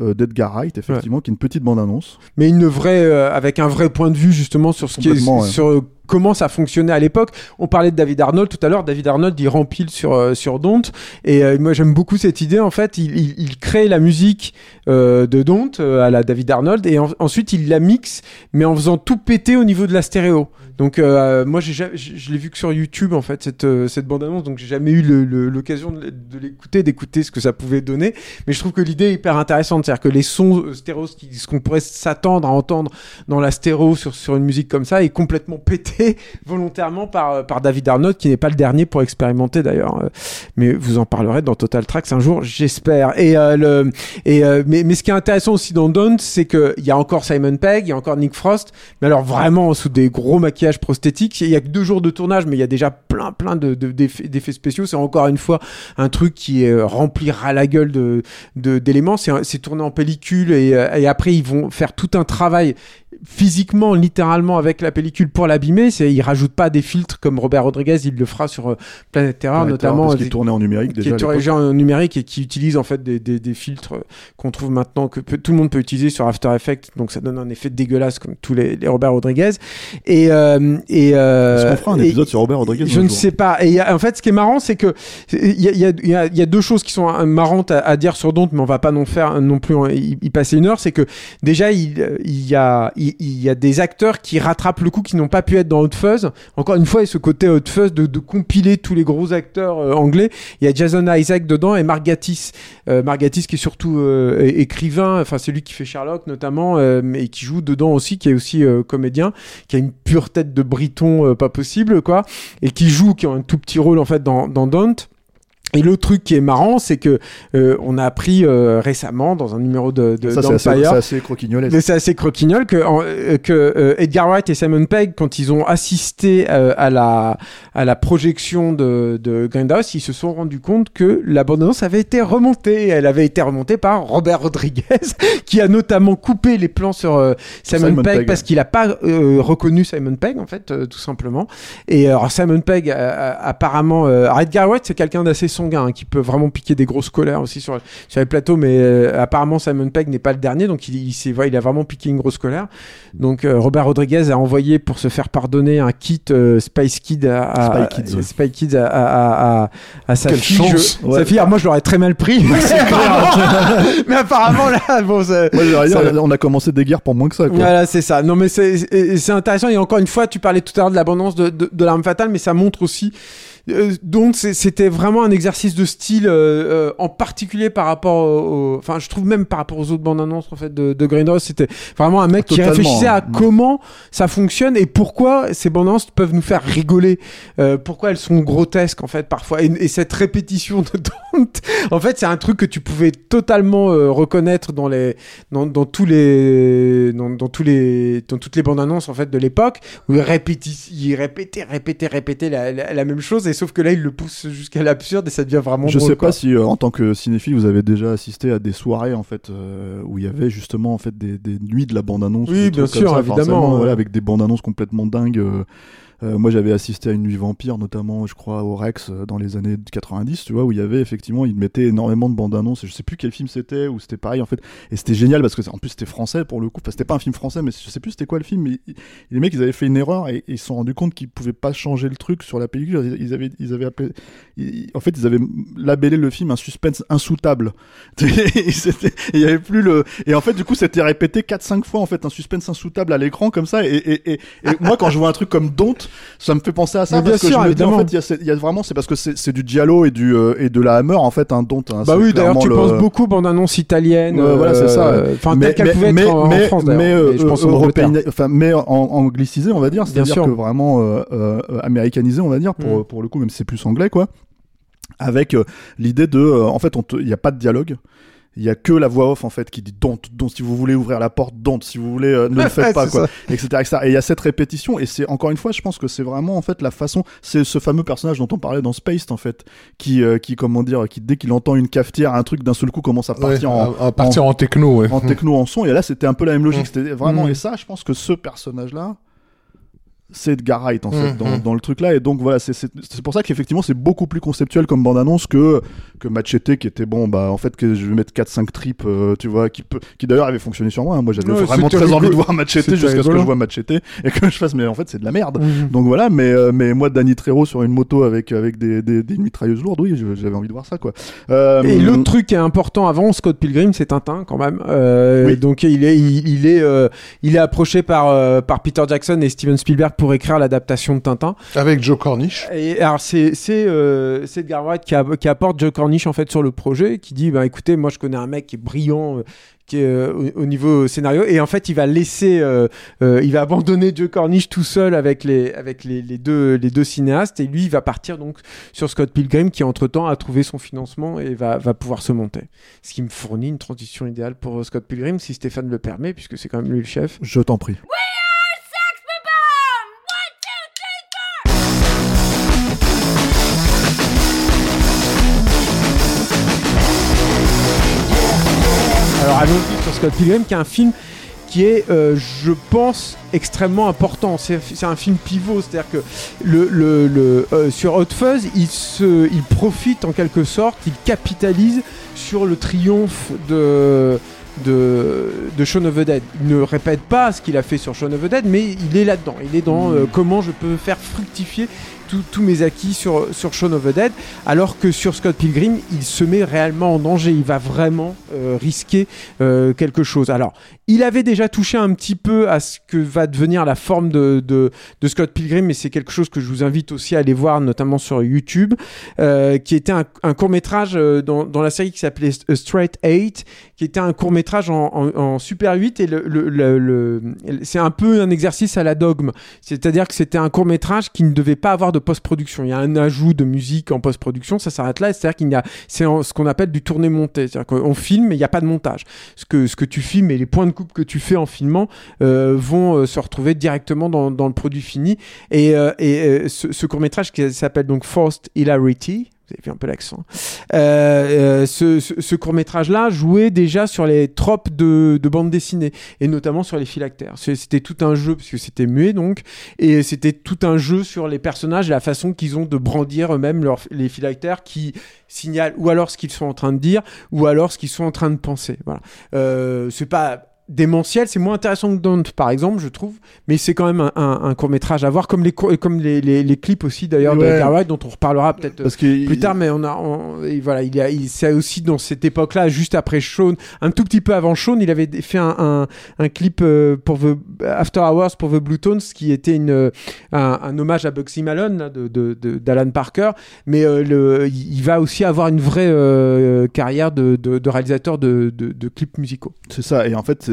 euh, d'Edgar Wright effectivement qui est une petite bande annonce mais une vraie euh, avec un vrai point de vue justement sur ce qui est ouais. sur comment ça fonctionnait à l'époque. On parlait de David Arnold tout à l'heure. David Arnold, il rempile sur euh, sur Don't et euh, moi j'aime beaucoup cette idée. En fait, il, il, il crée la musique euh, de Don't euh, à la David Arnold et en- ensuite il la mixe, mais en faisant tout péter au niveau de la stéréo. Donc moi j'ai ja- je, l'ai vu que sur YouTube en fait cette cette bande annonce, donc j'ai jamais eu l'occasion de, l'écouter, d'écouter ce que ça pouvait donner. Mais je trouve que l'idée est hyper intéressante, c'est-à-dire que les sons stéréo, ce qu'on pourrait s'attendre à entendre dans la stéréo sur, sur une musique comme ça est complètement pété volontairement par, euh, par David Arnold, qui n'est pas le dernier pour expérimenter d'ailleurs. Euh, Mais vous en parlerez dans Total Tracks un jour, j'espère. Et, euh, le, et euh, mais, mais ce qui est intéressant aussi dans Don't, c'est qu'il y a encore Simon Pegg, il y a encore Nick Frost, mais alors vraiment sous des gros maquillages prosthétiques. Il y a que deux jours de tournage, mais il y a déjà plein plein de, de- d'effets, spéciaux. C'est encore une fois un truc qui est euh, rempli à la gueule de, d'éléments. C'est, tourné en pellicule et, et après ils vont faire tout un travail physiquement, littéralement avec la pellicule pour l'abîmer. C'est, il rajoute pas des filtres comme Robert Rodriguez, il le fera sur euh, Planète Terreur, notamment. parce qu'il des- tournait en numérique qui déjà. est l'époque. dirigé en numérique et qui utilise en fait des, des, des filtres euh, qu'on trouve maintenant que peut- tout le monde peut utiliser sur After Effects donc ça donne un effet dégueulasse comme tous les, les Robert Rodriguez et euh, et euh, Est-ce qu'on fera un et- épisode sur Robert Rodriguez je ne jour sais pas. Et il y a- en fait, ce qui est marrant, c'est que il y a, il y a- il y a- il y a deux choses qui sont euh, marrantes à, à dire sur Don't, mais on va pas non faire non plus y, passer une heure. C'est que déjà, il, euh, il y a il, il y a des acteurs qui rattrapent le coup qui n'ont pas pu être dans Hot Fuzz. Encore une fois, et ce côté Hot Fuzz de, de compiler tous les gros acteurs euh, anglais. Il y a Jason Isaac dedans et Mark Gatiss. Euh, Mark Gatiss qui est surtout euh, écrivain. Enfin, c'est lui qui fait Sherlock notamment, euh, mais qui joue dedans aussi, qui est aussi comédien, qui a une pure tête de briton pas possible, quoi et qui joue, qui a un tout petit rôle en fait dans, dans Don't. Et le truc qui est marrant, c'est que euh, on a appris euh, récemment dans un numéro de, de Ça, c'est assez, assez croquignolesque. mais c'est assez croquignol que, en- euh, que euh, Edgar Wright et Simon Pegg, quand ils ont assisté euh, à la à la projection de, de Grindhouse, ils se sont rendus compte que la bande-annonce avait été remontée. Elle avait été remontée par Robert Rodriguez, qui a notamment coupé les plans sur euh, Simon, Simon Pegg, Pegg. parce qu'il n'a pas euh, reconnu Simon Pegg, en fait, euh, tout simplement. Et alors Simon Pegg, apparemment, euh, alors Edgar Wright, c'est quelqu'un d'assez sanguin, hein, qui peut vraiment piquer des grosses colères aussi sur, sur les plateaux, mais euh, apparemment Simon Pegg n'est pas le dernier, donc il, il, s'est- il a vraiment piqué une grosse colère. Donc euh, Robert Rodriguez a envoyé pour se faire pardonner un kit euh, Spice Kid à, à- Spy Kids, ouais. Spy Kids à, à, sa Quelle fille. chance. Je- Ouais. Sa fille, alors moi je l'aurais très mal pris. mais apparemment là, bon, ça- ça- on a- commencé des guerres pour moins que ça. Quoi. voilà, c'est ça. Non, mais c'est intéressant. Et encore une fois, tu parlais tout à l'heure de l'abondance de, de, de l'arme fatale, mais ça montre aussi. Euh, donc c'était vraiment un exercice de style, euh, euh, en particulier par rapport au, enfin je trouve même par rapport aux autres bandes annonces en fait de, de Grindhouse, c'était vraiment un mec qui réfléchissait à comment ça fonctionne et pourquoi ces bandes annonces peuvent nous faire rigoler, euh, pourquoi elles sont grotesques en fait parfois. Et, et cette répétition de Dante, en fait c'est un truc que tu pouvais totalement euh, reconnaître dans les dans, dans tous les dans, dans tous les dans toutes les bandes annonces en fait de l'époque où il répétait il répétait répétait répétait la, la, la même chose. Et sauf que là il le pousse jusqu'à l'absurde et ça devient vraiment Je drôle, sais quoi. pas si euh, en tant que cinéphile vous avez déjà assisté à des soirées en fait euh, où il y avait justement en fait des, des nuits de la bande annonce. Oui, bien sûr, évidemment, voilà, avec des bandes annonces complètement dingues. Euh, moi, j'avais assisté à une nuit vampire, notamment, je crois, au Rex euh, dans les années 90, tu vois, où il y avait effectivement, ils mettaient énormément de bandes annonces. Je sais plus quel film c'était, ou c'était pareil en fait. Et c'était génial parce que en plus c'était français pour le coup. Enfin, c'était pas un film français, mais je sais plus c'était quoi le film. Mais les mecs, ils avaient fait une erreur et, et ils se sont rendus compte qu'ils pouvaient pas changer le truc sur la pellicule. Ils, avaient, ils avaient appelé, ils- en fait, ils avaient labellé le film un suspense insoutable. Et il y avait plus le, et en fait, du coup, c'était répété 4-5 fois en fait un suspense insoutable à l'écran comme ça. Et, et, et, et moi, quand je vois un truc comme Don't, ça me fait penser à ça Mais bien parce que sûr, je me dis en fait, il y y a vraiment, c'est parce que c'est du Giallo et du euh, et de la Hammer en fait, un Don't. hein, bah oui d'ailleurs tu le- penses beaucoup bande annonce italienne Ouais, voilà, c'est ça. euh, enfin mais, telle qu'elle mais- pouvait mais- être en, en mais- France d'ailleurs mais, euh, mais je pense en Angleterre. enfin, mais en, anglicisé, on va dire, c'est-à-dire sûr. que vraiment euh, euh, américanisé, on va dire, pour, Mm. pour le coup, même si c'est plus anglais, quoi. Avec euh, l'idée de, euh, en fait, il n'y a pas de dialogue. Il y a que la voix off en fait qui dit don't, don't si vous voulez ouvrir la porte, don't si vous voulez euh, ne le faites pas quoi, etc., etc. Et il y a cette répétition et c'est encore une fois, je pense que c'est vraiment en fait la façon, c'est ce fameux personnage dont on parlait dans Spaced en fait, qui, euh, qui comment dire, qui dès qu'il entend une cafetière, un truc d'un seul coup commence à Ouais, partir en, à, partir en, techno, ouais. en techno en son et là c'était un peu la même logique Mm. c'était vraiment Mm. et ça je pense que ce personnage là c'est Edgar Wright en fait Mm, dans, mm. dans le truc là et donc voilà c'est c'est c'est pour ça qu'effectivement c'est beaucoup plus conceptuel comme bande annonce que que Machete qui était bon bah en fait que je vais mettre 4 5 tripes euh, tu vois qui peut qui d'ailleurs avait fonctionné sur moi hein. moi j'avais Ouais, vraiment très envie de voir Machete jusqu'à ce que je vois Machete et que je fasse mais en fait c'est de la merde Mhm. donc voilà mais euh, mais moi Danny Trejo sur une moto avec avec des des, des mitrailleuses lourdes oui j'avais envie de voir ça quoi Euh, Et l'autre truc qui est important avant Scott Pilgrim, c'est Tintin quand même. Euh, Oui. Donc il est, il, il est, euh, il est approché par euh, par Peter Jackson et Steven Spielberg pour écrire l'adaptation de Tintin. Avec Joe Cornish. Et alors c'est c'est euh, c'est Edgar Wright qui, a- qui apporte Joe Cornish en fait sur le projet, qui dit bah écoutez moi je connais un mec qui est brillant. euh, qui est euh, au, au niveau scénario et en fait il va laisser euh, euh, il va abandonner Joe Cornish tout seul avec les avec les, les deux les deux cinéastes et lui il va partir donc sur Scott Pilgrim qui entre temps a trouvé son financement et va va pouvoir se monter ce qui me fournit une transition idéale pour Scott Pilgrim si Stéphane le permet puisque c'est quand même lui le chef je t'en prie Alors allons-y sur Scott Pilgrim, qui est un film qui est, euh, je pense, extrêmement important. C'est un film pivot, c'est-à-dire que le, le, le, euh, sur Hot Fuzz, il, se, il profite en quelque sorte, il capitalise sur le triomphe de de, de Shaun of the Dead. Il ne répète pas ce qu'il a fait sur Shaun of the Dead, mais il est là-dedans. Il est dans euh, comment je peux faire fructifier tous- mes acquis sur, sur Shaun of the Dead, alors que sur Scott Pilgrim, il se met réellement en danger. Il va vraiment euh, risquer euh, quelque chose. Alors, il avait déjà touché un petit peu à ce que va devenir la forme de, de, Scott Pilgrim, mais c'est quelque chose que je vous invite aussi à aller voir, notamment sur YouTube, euh, qui était un, court métrage dans, dans la série qui s'appelait Straight 8, qui était un court métrage en, Super 8, et le, le- le- c'est un peu un exercice à la dogme. C'est-à-dire que c'était un court métrage qui ne devait pas avoir de post-production. Il y a un ajout de musique en post-production, ça s'arrête là. C'est-à-dire qu'il y a, c'est ce qu'on appelle du tourné-monté. C'est-à-dire qu'on filme, mais il n'y a pas de montage. Ce que, ce que tu filmes et les points de que tu fais en filmant euh, vont euh, se retrouver directement dans, dans le produit fini. Et, euh, et euh, ce, court métrage qui s'appelle donc Forced Hilarity. Vous avez vu un peu l'accent. Ce ce, court métrage là jouait déjà sur les tropes de, de bande dessinée et notamment sur les phylactères. C'était tout un jeu parce que c'était muet donc et c'était tout un jeu sur les personnages et la façon qu'ils ont de brandir eux-mêmes leurs- les phylactères qui signalent ou alors ce qu'ils sont en train de dire ou alors ce qu'ils sont en train de penser. Voilà. C'est pas démentiel, c'est moins intéressant que Don't par exemple, je trouve, mais c'est quand même un, court métrage à voir, comme les, cour- comme les, les, les clips aussi d'ailleurs de Ouais. Edgar Wright, dont on reparlera peut-être Parce que plus tard, mais on a, on- et voilà, il y a, il, c'est aussi dans cette époque-là, juste après Shaun, un tout petit peu avant Shaun, il avait fait un, un, un clip euh, pour The After Hours pour The Blue Tones, qui était une, euh, un, un hommage à Bugsy Malone de, de, de- d'Alan Parker, mais euh, le, il il va aussi avoir une vraie euh, carrière de, de, de réalisateur de, de, de clips musicaux. C'est ça, et en fait,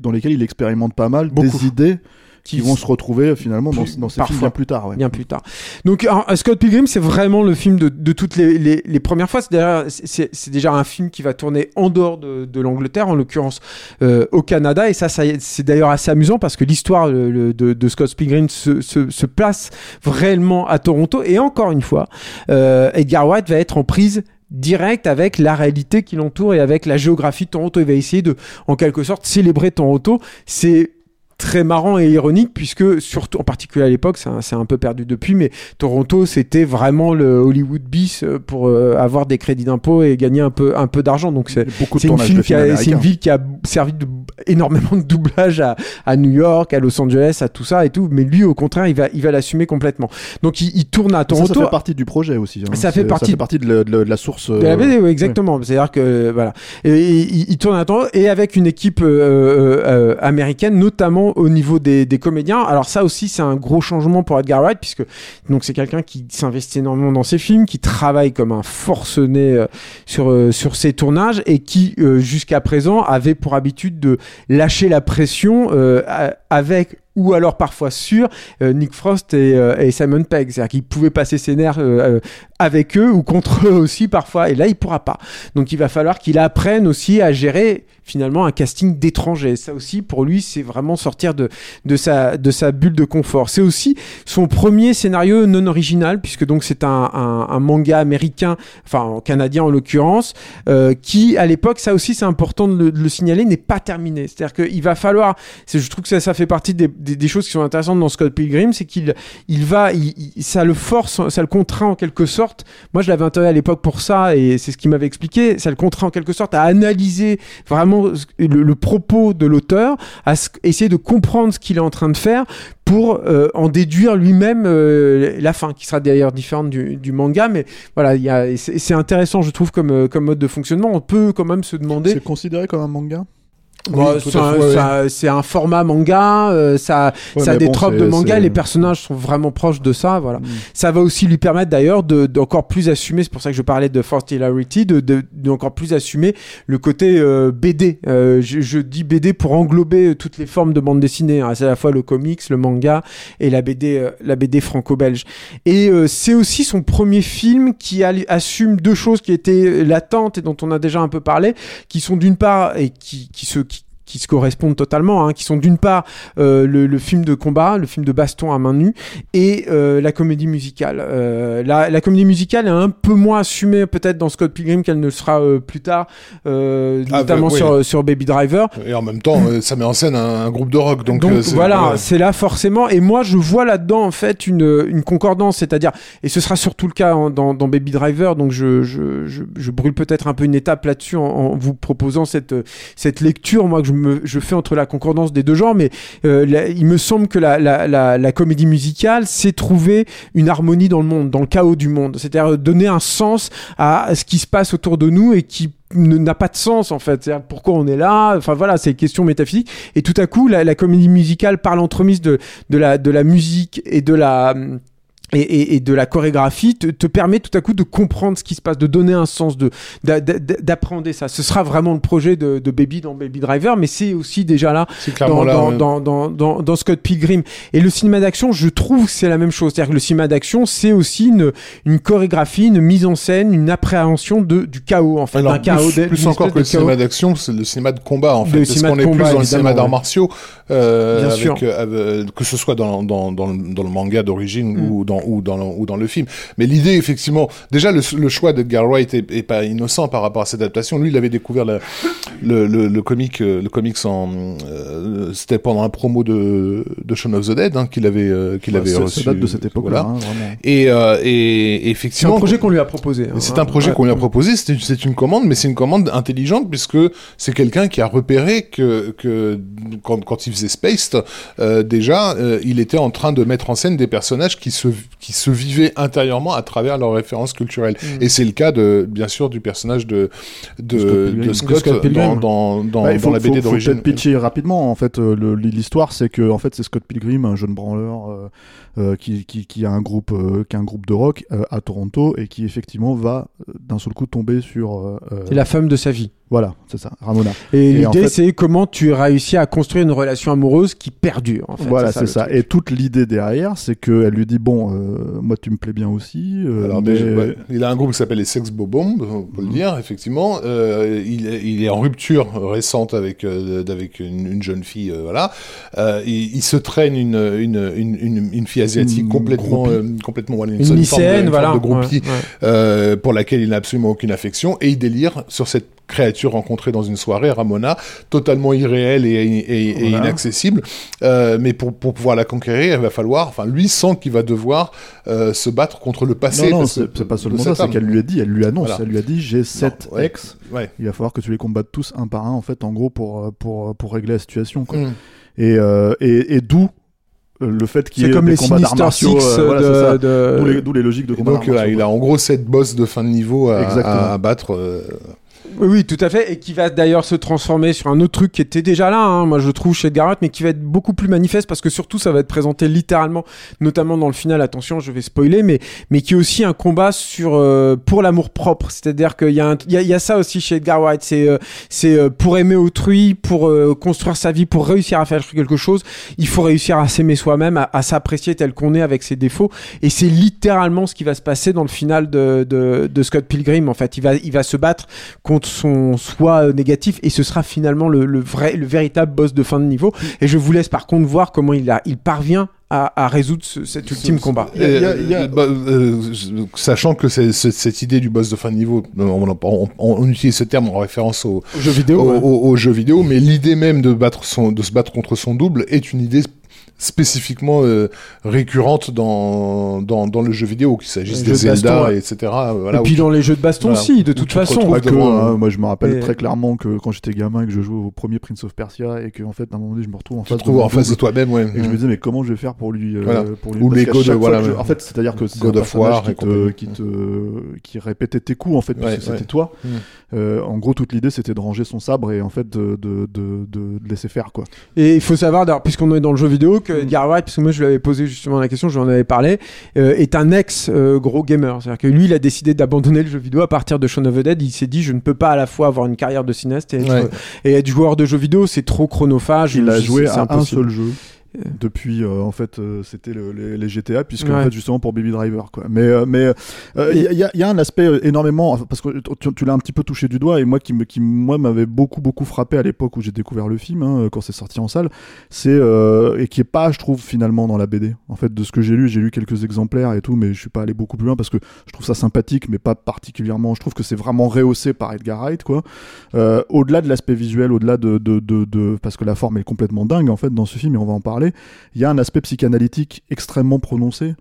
dans lesquels il expérimente pas mal Beaucoup. des idées qui vont se retrouver euh, finalement dans, Plus- dans ces parfois. films bien plus tard. ouais. bien plus tard. Donc alors, Scott Pilgrim, c'est vraiment le film de, de toutes les, les, les premières fois. C'est d'ailleurs- c'est c'est déjà un film qui va tourner en dehors de, de l'Angleterre, en l'occurrence euh, au Canada. Et ça, ça c'est d'ailleurs assez amusant parce que l'histoire de, de Scott Pilgrim se, se, se place réellement à Toronto. Et encore une fois, euh, Edgar Wright va être en prise direct avec la réalité qui l'entoure et avec la géographie de Toronto. Il va essayer de, en quelque sorte, célébrer Toronto. C'est très marrant et ironique puisque surtout en particulier à l'époque c'est un, un peu perdu depuis mais Toronto c'était vraiment le Hollywood bis euh, pour euh, avoir des crédits d'impôt et gagner un peu un peu d'argent donc c'est une, film qui a- une ville qui a servi de, énormément de doublage à, à New York, à Los Angeles, à tout ça et tout. Mais lui, au contraire, il va, il va l'assumer complètement. Donc, il, il tourne à Ça, Toronto. ça fait partie du projet aussi. hein. Ça fait partie- Ça fait partie de, la- de la- de la source. De la euh, BD, oui, exactement. C'est-à-dire que voilà, et, il, il tourne à Toronto et avec une équipe euh, euh, euh, américaine, notamment au niveau des, des comédiens. Alors ça aussi, c'est un gros changement pour Edgar Wright puisque donc c'est quelqu'un qui s'investit énormément dans ses films, qui travaille comme un forcené euh, sur euh, sur ses tournages et qui euh, jusqu'à présent avait pour habitude de lâcher la pression avec ou alors parfois sur Nick Frost et, et Simon Pegg. C'est-à-dire qu'il pouvait passer ses nerfs avec eux ou contre eux aussi parfois. Et là, il pourra pas. Donc il va falloir qu'il apprenne aussi à gérer finalement un casting d'étrangers. Ça aussi, pour lui, c'est vraiment sortir de, de, sa, de sa bulle de confort. C'est aussi son premier scénario non original, puisque donc c'est un, un, manga américain, enfin canadien en l'occurrence, euh, qui à l'époque, ça aussi c'est important de le, signaler, n'est pas terminé. C'est-à-dire qu'il va falloir, je trouve que ça, ça fait partie des, choses qui sont intéressantes dans Scott Pilgrim, c'est qu'il il va, ça le force, ça le contraint en quelque sorte. Moi, je l'avais intérêt à l'époque pour ça, et c'est ce qu'il m'avait expliqué. Ça le contraint en quelque sorte à analyser vraiment le, propos de l'auteur, à essayer de comprendre ce qu'il est en train de faire pour euh, en déduire lui-même euh, la fin, qui sera d'ailleurs différente du, manga. Mais voilà, c'est intéressant, je trouve, comme, euh, comme mode de fonctionnement. On peut quand même se demander. C'est considéré comme un manga? Oui, c'est un, ouais. format manga, euh, ça, Ouais, ça a des bon, tropes de manga, les personnages sont vraiment proches de ça, voilà. Mm. Ça va aussi lui permettre d'ailleurs de d'encore plus assumer, c'est pour ça que je parlais de Forced Hilarity, de, de, d'encore plus assumer le côté euh, BD. Euh, je, je dis BD pour englober toutes les formes de bande dessinée, hein. c'est à la fois le comics, le manga et la BD, euh, la BD franco-belge. Et euh, c'est aussi son premier film qui a- assume deux choses qui étaient latentes et dont on a déjà un peu parlé, qui sont d'une part et qui, qui se qui se correspondent totalement, hein, qui sont d'une part euh, le, le, film de combat, le film de baston à main nue, et euh, la comédie musicale. Euh, la, la, comédie musicale est un peu moins assumée peut-être dans Scott Pilgrim qu'elle ne sera euh, plus tard, euh, ah, notamment bah, sur, sur Baby Driver. Et en même temps, ça met en scène un, un groupe de rock. Donc, donc voilà, c'est là forcément. Et moi, je vois là-dedans en fait une, une concordance, c'est-à-dire, et ce sera surtout le cas en, dans, dans, Baby Driver, donc je, je, je, je brûle peut-être un peu une étape là-dessus en, en, vous proposant cette, cette lecture, moi que je je fais entre la concordance des deux genres, mais euh, il me semble que la, comédie musicale, c'est trouver une harmonie dans le monde, dans le chaos du monde. C'est-à-dire donner un sens à ce qui se passe autour de nous et qui n'a pas de sens en fait. Pourquoi on est là? Enfin voilà, c'est une question métaphysique. Et tout à coup, la, comédie musicale par l'entremise de la musique et de la et, et, et, de la chorégraphie te, te, permet tout à coup de comprendre ce qui se passe, de donner un sens, de d'apprendre ça. Ce sera vraiment le projet de, de Baby dans Baby Driver, mais c'est aussi déjà là, dans, là dans, ouais. dans, dans, dans, dans, Scott Pilgrim. Et le cinéma d'action, je trouve que c'est la même chose. C'est-à-dire que le cinéma d'action, c'est aussi une, une chorégraphie, une mise en scène, une appréhension de, du chaos, en fait. Alors, chaos plus, plus encore que le cinéma d'action, c'est le cinéma de combat, en fait. Parce qu'on est plus dans le cinéma d'arts martiaux, euh, Bien avec, sûr. Euh, que ce soit dans, dans, dans, dans le manga d'origine mm. ou dans ou dans le, ou dans le film. Mais l'idée, effectivement, déjà le, le choix d'Edgar Wright est, est, pas innocent par rapport à cette adaptation. Lui, il avait découvert la, le, le, le comic, euh, le comics en, euh, c'était pendant un promo de, de Shaun of the Dead hein, qu'il avait, euh, qu'il ouais, avait reçu. Ça date de cette époque-là. Voilà. Hein, et, euh, et, effectivement. C'est un projet qu'on lui a proposé. Hein, c'est un projet ouais. qu'on lui a proposé. C'est une, une commande, mais c'est une commande intelligente puisque c'est quelqu'un qui a repéré que, que quand, quand il faisait Spaced, euh, déjà, euh, il était en train de mettre en scène des personnages qui se, qui se vivaient intérieurement à travers leurs références culturelles. Mmh. Et c'est le cas de, bien sûr, du personnage de, de, de Scott, de Scott dans, dans, dans, bah, dans la BD d'origine. Peut-être pitcher rapidement. En fait, euh, l'histoire, c'est que en fait, c'est Scott Pilgrim, un jeune branleur euh, qui, qui, qui, a un groupe, euh, qui a un groupe de rock euh, à Toronto et qui effectivement va d'un seul coup tomber sur. c'est la femme de sa vie. Voilà, c'est ça, Ramona. Et, et l'idée, fait... c'est comment tu réussis à construire une relation amoureuse qui perdure. En fait. Voilà, c'est ça. ça. Et toute l'idée derrière, c'est qu'elle lui dit bon, euh, moi tu me plais bien aussi. Euh, Alors, mais... ouais, il a un groupe qui s'appelle les Sex Bobombs, on peut mmh. le dire, effectivement. Euh, il, il, est en rupture récente avec avec une, une, jeune fille, voilà. Il, il, se traîne une une, une, une fille asiatique complètement complètement voilà, une, lycéenne, voilà, de groupie, ouais, ouais. pour laquelle il n'a absolument aucune affection, et il délire sur cette créature rencontrée dans une soirée, Ramona, totalement irréelle et, et, et voilà. inaccessible. Euh, mais pour, pour pouvoir la conquérir, il va falloir, enfin, lui sent qu'il va devoir euh, se battre contre le passé. Non, non, c'est pas seulement ça, c'est qu'elle lui a dit, elle lui annonce, voilà. elle lui a dit, j'ai sept ouais, ex, ouais. il va falloir que tu les combattes tous un par un, en fait, en gros, pour, pour, pour régler la situation. Quoi. Mm. Et, euh, et, et d'où le fait qu'il y ait comme des les combats d'arts martiaux, euh, voilà, de, de... D'où les, les, logiques de combat Donc, euh, il a en gros sept boss de fin de niveau à, à, à battre. Euh... Oui, tout à fait, et qui va d'ailleurs se transformer sur un autre truc qui était déjà là, hein, moi je trouve chez Garrett, mais qui va être beaucoup plus manifeste parce que surtout ça va être présenté littéralement, notamment dans le final. Attention, je vais spoiler, mais mais qui est aussi un combat sur euh, pour l'amour propre, c'est-à-dire qu'il y a y, a ça aussi chez Edgar Wright, c'est euh, euh, pour aimer autrui, pour construire sa vie, pour réussir à faire quelque chose, il faut réussir à s'aimer soi-même, à, à s'apprécier tel qu'on est avec ses défauts, et c'est littéralement ce qui va se passer dans le final de, de, de Scott Pilgrim. En fait, il va il va se battre contre son soi négatif et ce sera finalement le, le, vrai, le véritable boss de fin de niveau. Et je vous laisse par contre voir comment il, a, il parvient à, à, résoudre ce, cet ultime combat. Y a, y a, y a... Bah, euh, sachant que c'est, cette idée du boss de fin de niveau, on, on, on utilise ce terme en référence au, au jeu vidéo, au, ouais. au, au jeu vidéo, mais l'idée même de battre son, de se battre contre son double est une idée spécifiquement euh, récurrente dans, dans, dans, le jeu vidéo, qu'il s'agisse des Zelda, baston, ouais. etc. Voilà, et puis dans les jeux de baston voilà, aussi, de toute façon. Que, hein, moi, je me rappelle et... très clairement que quand j'étais gamin et que je jouais au premier Prince of Persia et qu'en fait, à un moment donné, je me retrouve en face, de, en face de toi-même, ouais. Et je me disais, mais comment je vais faire pour lui. Euh, voilà. pour lui Ou les God, voilà. Je... En fait, c'est-à-dire que c'est un personnage qui te, qui, te, qui répétait tes coups, en fait, parce que c'était toi. Mm. Euh, en gros, toute l'idée, c'était de ranger son sabre et en fait de, de, de, de, laisser faire, quoi. Et il faut savoir, puisqu'on est dans le jeu vidéo, que Edgar Wright, parce que moi je lui avais posé justement la question, je lui en avais parlé, euh, est un ex euh, gros gamer. C'est-à-dire que lui, il a décidé d'abandonner le jeu vidéo à partir de Shaun of the Dead. Il s'est dit, je ne peux pas à la fois avoir une carrière de cinéaste et être, ouais. et être joueur de jeux vidéo, c'est trop chronophage. Il a joué à un seul jeu. Depuis en fait c'était le, les, les, GTA puisque Ouais. en fait justement pour Baby Driver quoi. Mais euh, mais euh, il y, y a un aspect énormément enfin, parce que tu, tu l'as un petit peu touché du doigt et moi qui me qui moi m'avait beaucoup beaucoup frappé à l'époque où j'ai découvert le film hein, quand c'est sorti en salle c'est euh, et qui est pas je trouve finalement dans la BD en fait de ce que j'ai lu j'ai lu quelques exemplaires et tout mais je suis pas allé beaucoup plus loin parce que je trouve ça sympathique mais pas particulièrement. Je trouve que c'est vraiment rehaussé par Edgar Wright quoi. Euh, au-delà de l'aspect visuel au-delà de, de, de, de parce que la forme est complètement dingue en fait dans ce film et on va en parler il y a un aspect psychanalytique extrêmement prononcé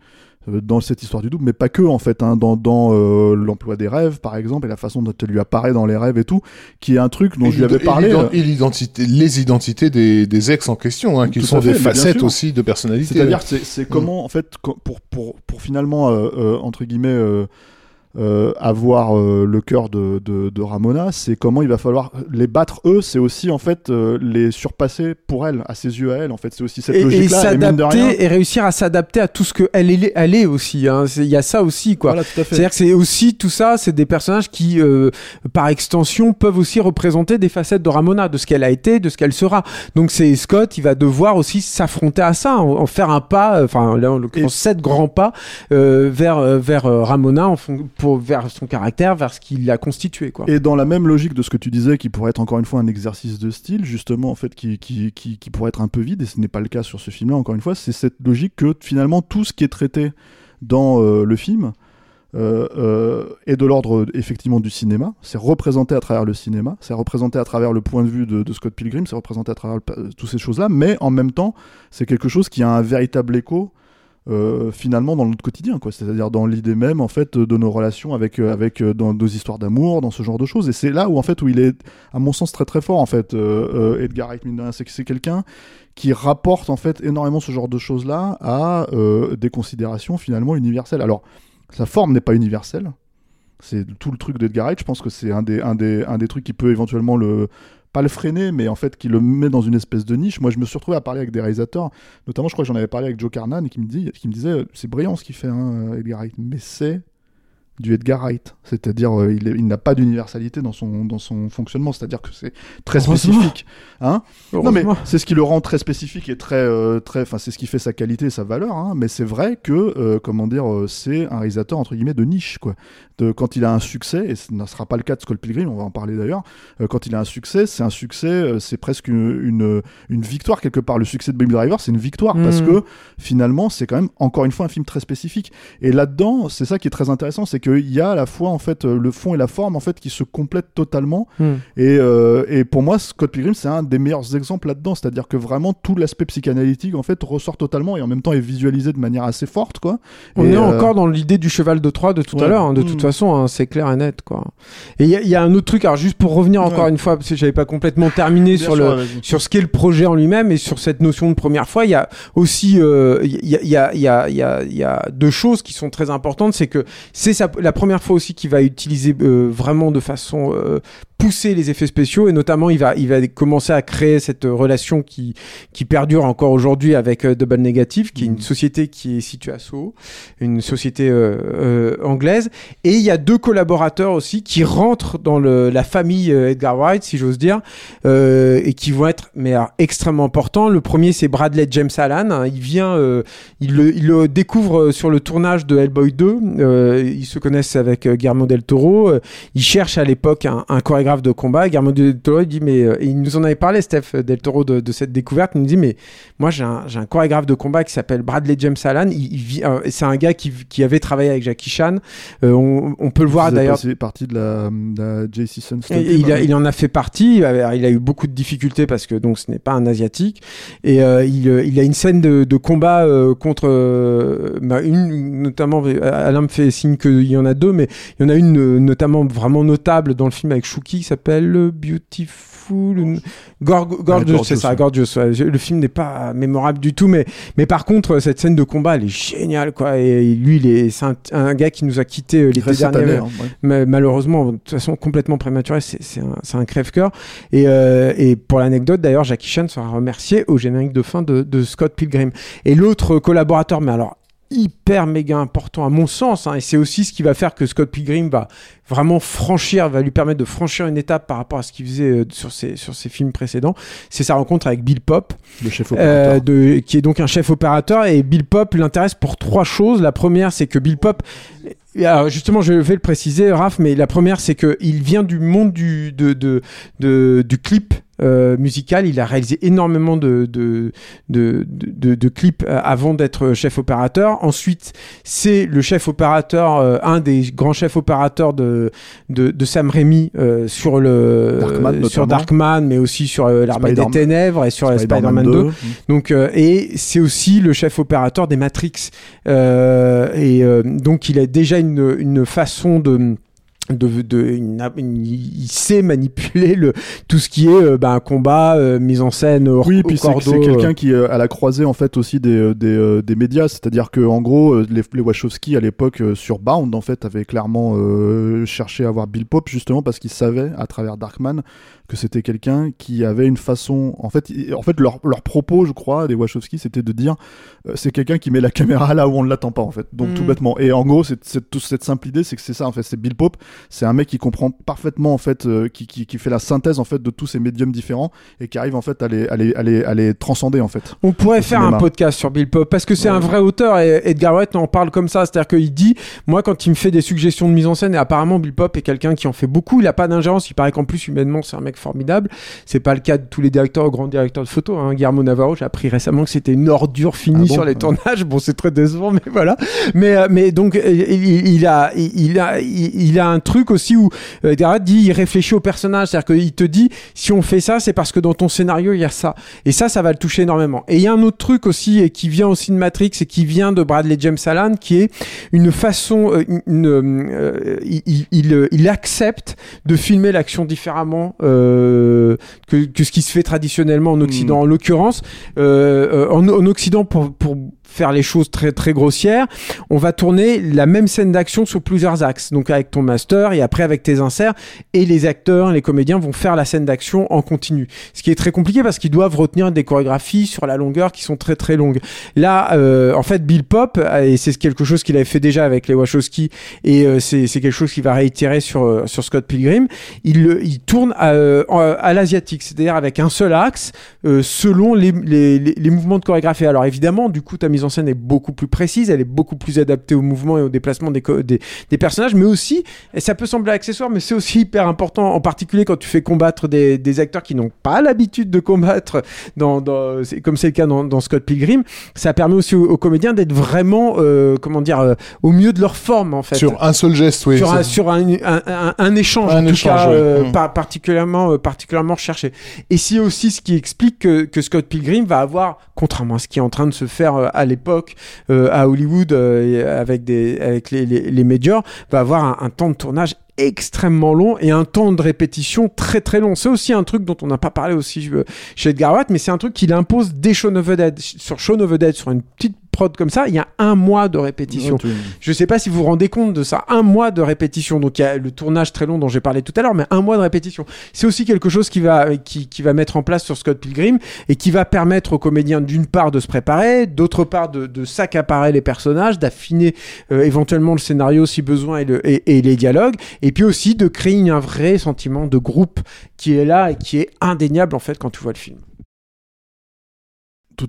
euh, dans cette histoire du double, mais pas que en fait, hein, dans, dans euh, l'emploi des rêves par exemple, et la façon dont elle lui apparaît dans les rêves et tout, qui est un truc dont Et je lui avais parlé. et euh, l'identité, les identités des, des ex en question, hein, qui sont fait, des facettes aussi de personnalité. C'est-à-dire c'est- c'est comment, en fait, pour, pour, pour finalement, euh, euh, entre guillemets, euh, avoir euh, le cœur de, de, de Ramona, c'est comment il va falloir les battre eux, c'est aussi en fait euh, les surpasser pour elle, à ses yeux à elle, en fait, c'est aussi cette et, et logique-là. Et, s'adapter et réussir à s'adapter à tout ce que elle est, elle est aussi. hein. Il y a ça aussi, quoi. voilà, tout à fait. C'est-à-dire que c'est aussi tout ça, c'est des personnages qui, euh, par extension, peuvent aussi représenter des facettes de Ramona, de ce qu'elle a été, de ce qu'elle sera. Donc c'est Scott, il va devoir aussi s'affronter à ça, en, en faire un pas, euh, enfin là en l'occurrence sept grands pas euh, vers vers Ramona, en fon- pour vers son caractère, vers ce qu'il a constitué, quoi. Et dans la même logique de ce que tu disais, qui pourrait être encore une fois un exercice de style, justement, en fait, qui, pourrait être un peu vide, et ce n'est pas le cas sur ce film-là, encore une fois, c'est cette logique que finalement tout ce qui est traité dans euh, le film euh, euh, est de l'ordre effectivement du cinéma, c'est représenté à travers le cinéma, c'est représenté à travers le point de vue de, Scott Pilgrim, c'est représenté à travers toutes ces choses-là, mais en même temps, c'est quelque chose qui a un véritable écho euh, finalement dans notre quotidien quoi. C'est-à-dire dans l'idée même en fait de nos relations avec euh, avec euh, dans nos histoires d'amour dans ce genre de choses. Et c'est là où en fait où il est à mon sens très très fort en fait Edgar Wright c'est que c'est quelqu'un qui rapporte en fait énormément ce genre de choses là à des considérations finalement universelles. Alors sa forme n'est pas universelle. C'est tout le truc d'Edgar Wright. Je pense que c'est un des un des un des trucs qui peut éventuellement le pas le freiner, mais en fait qui le met dans une espèce de niche. Moi, je me suis retrouvé à parler avec des réalisateurs, notamment, je crois que j'en avais parlé avec Joe Carnan, qui me, dit, qui me disait, c'est brillant ce qu'il fait, hein, Edgar Wright, mais c'est du Edgar Wright, c'est-à-dire euh, il, n'a pas d'universalité dans son dans son fonctionnement, c'est-à-dire que c'est très spécifique, hein. Non mais c'est ce qui le rend très spécifique et très euh, très enfin c'est ce qui fait sa qualité et sa valeur hein. mais c'est vrai que euh, comment dire c'est un réalisateur entre guillemets de niche quoi de, quand il a un succès et ce ne sera pas le cas de Scott Pilgrim on va en parler d'ailleurs euh, quand il a un succès c'est un succès euh, c'est presque une, une une victoire quelque part le succès de Baby Driver c'est une victoire parce Mhm. que finalement c'est quand même encore une fois un film très spécifique et là-dedans c'est ça qui est très intéressant c'est qu'il y a à la fois en fait euh, le fond et la forme en fait qui se complètent totalement Hmm. et, euh, et pour moi, Scott Pilgrim, c'est un des meilleurs exemples là-dedans. C'est-à-dire que vraiment tout l'aspect psychanalytique, en fait, ressort totalement et en même temps est visualisé de manière assez forte, quoi. On Et, est encore dans l'idée du cheval de Troie de tout à l'heure, hein, de Mm. toute façon, hein, c'est clair et net. Quoi. Et il y, y a un autre truc, alors juste pour revenir encore Ouais. une fois, parce que j'avais pas complètement terminé sur, sûr, le, sur ce qu'est le projet en lui-même et sur cette notion de première fois, il y a aussi euh, il y, a, il y, a, il y, a, y, a, il y a deux choses qui sont très importantes. C'est que c'est la première fois aussi qu'il va utiliser euh, vraiment de façon euh, poussée les effets spéciaux et notamment il va, il va commencer à créer cette relation qui, qui perdure encore aujourd'hui avec euh, Double Negative, qui est une Mhm. société qui est située à Soho, une société euh, euh, anglaise. Et il y a deux collaborateurs aussi qui rentrent dans le, la famille Edgar Wright, si j'ose dire, et qui vont être mais alors, extrêmement importants. Le premier, c'est Bradley James Allan. hein. Il vient, il, le, il le découvre sur le tournage de Hellboy 2. Euh, ils se connaissent avec Guillermo del Toro. Il cherche à l'époque un, un chorégraphe de combat. Guillermo del Toro il dit mais euh, il nous en avait parlé, Steph del Toro, de, de cette découverte. Il nous dit mais moi j'ai un, un chorégraphe de combat qui s'appelle Bradley James Allan. Il, il vit- euh, c'est un gars qui, qui avait travaillé avec Jackie Chan. Euh, on, on peut le voir d'ailleurs. passé partie de la, de la J.C. Il, a- il en a fait partie. Il a, il a eu beaucoup de difficultés parce que donc ce n'est pas un asiatique. Et euh, il, euh, il a une scène de, de combat euh, contre euh, bah, une notamment. Alain me fait signe qu'il y en a deux, mais il y en a une euh, notamment vraiment notable dans le film avec Shuki qui s'appelle euh, Beautiful. ou- Gor- Gorgeous, Gorgeous, c'est ça. Gorgeous. ouais. Le film n'est pas mémorable du tout, mais mais par contre cette scène de combat elle est géniale quoi. Et lui il est c'est un, un gars qui nous a quitté euh, l'été dernier. année, hein, ouais. Mais malheureusement, de toute façon, complètement prématuré, c'est un, un crève-cœur. Et, euh, et pour l'anecdote, d'ailleurs, Jackie Chan sera remercié au générique de fin de, de Scott Pilgrim. Et l'autre collaborateur, mais alors hyper méga important à mon sens, hein, et c'est aussi ce qui va faire que Scott Pilgrim va vraiment franchir, va lui permettre de franchir une étape par rapport à ce qu'il faisait euh, sur ses, sur ses films précédents. C'est sa rencontre avec Bill Pop, Le chef opérateur. euh, de, qui est donc un chef opérateur. Et Bill Pop l'intéresse pour trois choses. La première, c'est que Bill Pop, alors justement, je vais le préciser, Raph, mais la première, c'est que il vient du monde du, de, de, de- du clip. Euh, musical, il a réalisé énormément de, de, de, de, de clips euh, avant d'être chef opérateur. Ensuite, c'est le chef opérateur, euh, un des grands chefs opérateurs de, de, de Sam Raimi euh, sur le Darkman, euh, sur. Darkman, mais aussi sur euh, l'armée des ténèbres et sur Spider-Man 2. Donc, euh, et c'est aussi le chef opérateur des Matrix. Euh, et euh, donc, il a déjà une, une façon de. De, de, une- une- il sait manipuler le, tout ce qui est euh, bah, combat, euh, mise en scène au, Oui, puis c'est c'est euh. quelqu'un qui euh, à la croisée en fait aussi des des, des médias, c'est-à-dire que en gros les, les Wachowski à l'époque sur Bound en fait avaient clairement euh, cherché à avoir Bill Pop justement parce qu'ils savaient à travers Darkman que c'était quelqu'un qui avait une façon en fait en fait leur, leur propos je crois des Wachowski c'était de dire c'est quelqu'un qui met la caméra là où on ne l'attend pas en fait donc Mm. tout bêtement et en gros c'est toute cette simple idée c'est que c'est ça en fait c'est Bill Pop c'est un mec qui comprend parfaitement en fait euh, qui, qui, qui fait la synthèse en fait de tous ces médiums différents et qui arrive en fait à les, à les, à les, à les transcender en fait. On pourrait faire cinéma. un podcast sur Bill Pop parce que c'est Ouais. un vrai auteur et Edgar Wright en parle comme ça. C'est-à-dire qu'il dit, moi, quand il me fait des suggestions de mise en scène, et apparemment Bill Pop est quelqu'un qui en fait beaucoup, il a pas d'ingérence. Il paraît qu'en plus, humainement, c'est un mec formidable. C'est pas le cas de tous les directeurs, grands directeurs de photos. Hein. Guillermo Navarro, j'ai appris récemment que c'était une ordure finie Ah bon sur les tournages. Bon, c'est très décevant, mais voilà. Mais, euh, mais donc, euh, il, il a, il, a, il, il a un truc aussi où euh, dit, il réfléchit au personnage. C'est-à-dire qu'il te dit, si on fait ça, c'est parce que dans ton scénario, il y a ça. Et ça, ça va le toucher énormément. Et il y a un autre truc aussi, et qui vient aussi de Matrix, et qui vient de Bradley James Allen, qui est une façon, euh, une, une, euh, il, il, il, euh, il accepte de filmer l'action différemment euh, que, que ce qui se fait traditionnellement en Occident. En l'occurrence, en, en Occident, pour, pour faire les choses très très grossières, on va tourner la même scène d'action sur plusieurs axes. Donc avec ton master et après avec tes inserts et les acteurs, les comédiens vont faire la scène d'action en continu. Ce qui est très compliqué parce qu'ils doivent retenir des chorégraphies sur la longueur qui sont très très longues. Là, euh, en fait, Bill Pop, euh, et c'est quelque chose qu'il avait fait déjà avec les Wachowski, et euh, c'est quelque chose qu'il va réitérer sur euh, sur Scott Pilgrim. Il il tourne à, à l'asiatique, c'est-à-dire avec un seul axe selon les, les, les mouvements de chorégraphie. Alors évidemment, du coup, ta mise en scène est beaucoup plus précise, elle est beaucoup plus adaptée au mouvement et au déplacement des, des, des personnages, mais aussi, et ça peut sembler accessoire, mais c'est aussi hyper important, en particulier quand tu fais combattre des, des acteurs qui n'ont pas l'habitude de combattre, dans, comme c'est le cas dans, dans Scott Pilgrim, ça permet aussi aux, aux comédiens d'être vraiment, euh, comment dire, euh, au mieux de leur forme, en fait. Sur un seul geste, oui. sur, un, sur un, un, échange Un en tout échange, cas euh, particulièrement particulièrement recherché. Et c'est aussi ce qui explique que, que Scott Pilgrim va avoir contrairement à ce qui est en train de se faire euh, à l'époque euh, à Hollywood euh, avec des avec les, les, les va avoir un, temps de tournage extrêmement long et un temps de répétition très très long. C'est aussi un truc dont on n'a pas parlé aussi euh, chez Edgar Wright, mais c'est un truc qu'il impose dès Shaun of Dead. Sur Shaun of Dead, sur une petite prod comme ça, il y a un mois de répétition. Tu- Je sais pas si vous vous rendez compte de ça. Un mois de répétition. Donc il y a le tournage très long dont j'ai parlé tout à l'heure, mais un mois de répétition. C'est aussi quelque chose qui va, qui, qui va mettre en place sur Scott Pilgrim et qui va permettre aux comédiens d'une part de se préparer, d'autre part de, de s'accaparer les personnages, d'affiner euh, éventuellement le scénario si besoin et, le, et, et les dialogues, et puis aussi de créer un vrai sentiment de groupe qui est là et qui est indéniable en fait quand tu vois le film.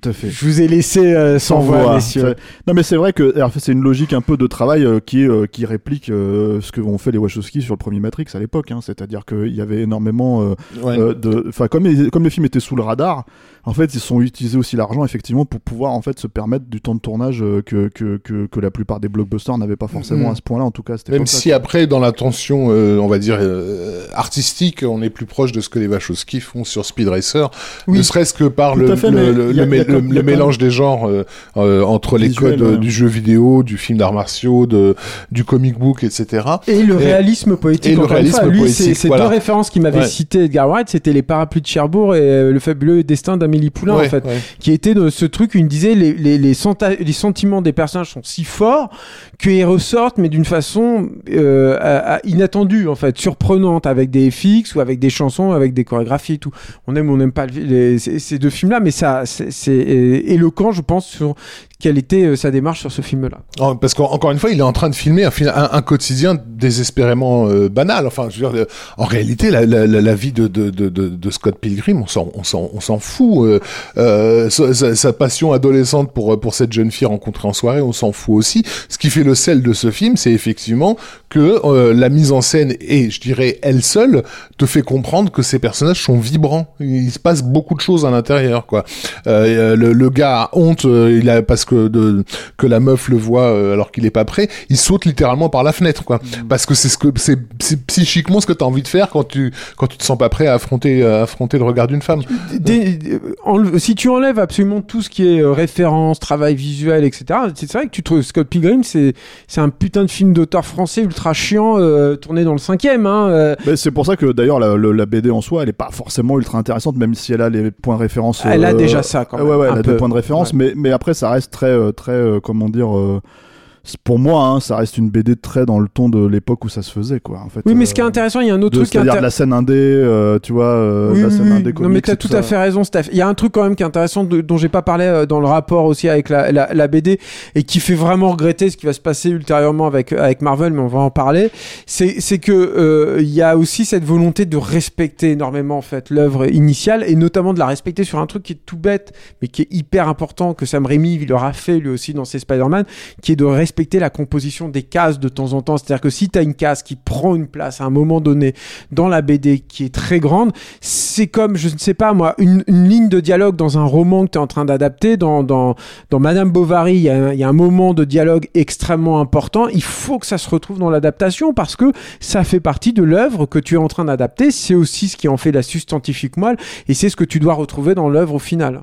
Tout à fait. Je vous ai laissé euh, sans voix, messieurs. Non mais c'est vrai que alors, c'est une logique un peu de travail euh, qui euh, qui réplique euh, ce que ont fait les Wachowski sur le premier Matrix à l'époque. Hein. C'est-à-dire qu'il y avait énormément euh, Ouais. euh, de, enfin comme les, comme le film était sous le radar, en fait ils sont utilisés aussi l'argent effectivement pour pouvoir en fait se permettre du temps de tournage euh, que, que, que, que la plupart des blockbusters n'avaient pas forcément Mhm. à ce point-là en tout cas. Même si après, dans la tension, euh, on va dire, euh, artistique, on est plus proche de ce que les Wachowski font sur Speed Racer, Oui. ne serait-ce que par Tout le, à fait, le, mais le- il y a- le le- mélange des genres euh, euh, entre les Visuel, codes euh, ouais. du jeu vidéo, du film d'arts martiaux, de, du comic book, etc. Et le Et- réalisme poétique. et le une fois. réalisme Lui, c'est voilà. deux références qu'il m'avait Ouais. cité Edgar Wright, c'était les parapluies de Cherbourg et le fabuleux destin d'Amélie Poulain, Ouais, en fait. ouais. Qui était de ce truc où il me disait les, les, les, senta- les sentiments des personnages sont si forts qu'ils ressortent, mais d'une façon euh, à- à- inattendue, en fait, surprenante, avec des FX ou avec des chansons, avec des chorégraphies et tout. On aime ou on n'aime pas le- les- ces, ces deux films-là, mais ça, c'est c'est, euh, éloquent, je pense, sur quelle était euh, sa démarche sur ce film-là. Oh, parce qu'encore une fois, il est en train de filmer un, quotidien désespérément euh, banal. Enfin, je veux dire, euh, en réalité, la, vie de, Scott Pilgrim, on s'en, fout. Sa, passion adolescente pour cette jeune fille rencontrée en soirée, on s'en fout aussi. Ce qui fait le sel de ce film, c'est effectivement que la mise en scène et, je dirais, elle seule, te fait comprendre que ces personnages sont vibrants. Il se passe beaucoup de choses à l'intérieur, le, le, gars a honte, il a parce que de, que la meuf le voit euh, alors qu'il est pas prêt, il saute littéralement par la fenêtre, quoi. Mm. Parce que c'est ce que c'est psychiquement ce que tu as envie de faire quand tu quand tu te sens pas prêt à affronter à affronter le regard d'une femme. Euh, si tu enlèves absolument tout ce qui est euh, référence, travail visuel, etc. C'est vrai que tu trouves Scott Pilgrim, c'est c'est un putain de film d'auteur français ultra chiant tourné dans le cinquième. Hein, c'est pour ça que d'ailleurs la, la, BD en soi, elle est pas forcément ultra intéressante, même si elle a les points de référence. Elle a déjà ça quand même. Ouais, ouais, elle a des points de référence, mais mais après ça reste très, euh, très, euh, comment dire, euh, pour moi, hein, ça reste une BD très dans le ton de l'époque où ça se faisait, quoi. En fait, oui, mais ce qui est intéressant, il y a un autre truc. C'est-à-dire la scène indé, euh, tu vois, euh, la scène indé comics, Non, mais t'as tout, à fait raison, Steph. Il y a un truc quand même qui est intéressant dont j'ai pas parlé euh, dans le rapport aussi avec la, la, la, BD et qui fait vraiment regretter ce qui va se passer ultérieurement avec avec Marvel, mais on va en parler. C'est c'est que il y a aussi cette volonté de respecter énormément en fait l'œuvre initiale et notamment de la respecter sur un truc qui est tout bête, mais qui est hyper important que Sam Raimi il aura fait lui aussi dans ses Spider-Man, qui est de respecter la composition des cases de temps en temps. C'est-à-dire que si tu as une case qui prend une place à un moment donné dans la BD qui est très grande, c'est comme, je ne sais pas moi, une, ligne de dialogue dans un roman que tu es en train d'adapter. Dans, dans, Madame Bovary, il y, a, un moment de dialogue extrêmement important. Il faut que ça se retrouve dans l'adaptation parce que ça fait partie de l'œuvre que tu es en train d'adapter. C'est aussi ce qui en fait la substantifique moelle et c'est ce que tu dois retrouver dans l'œuvre au final.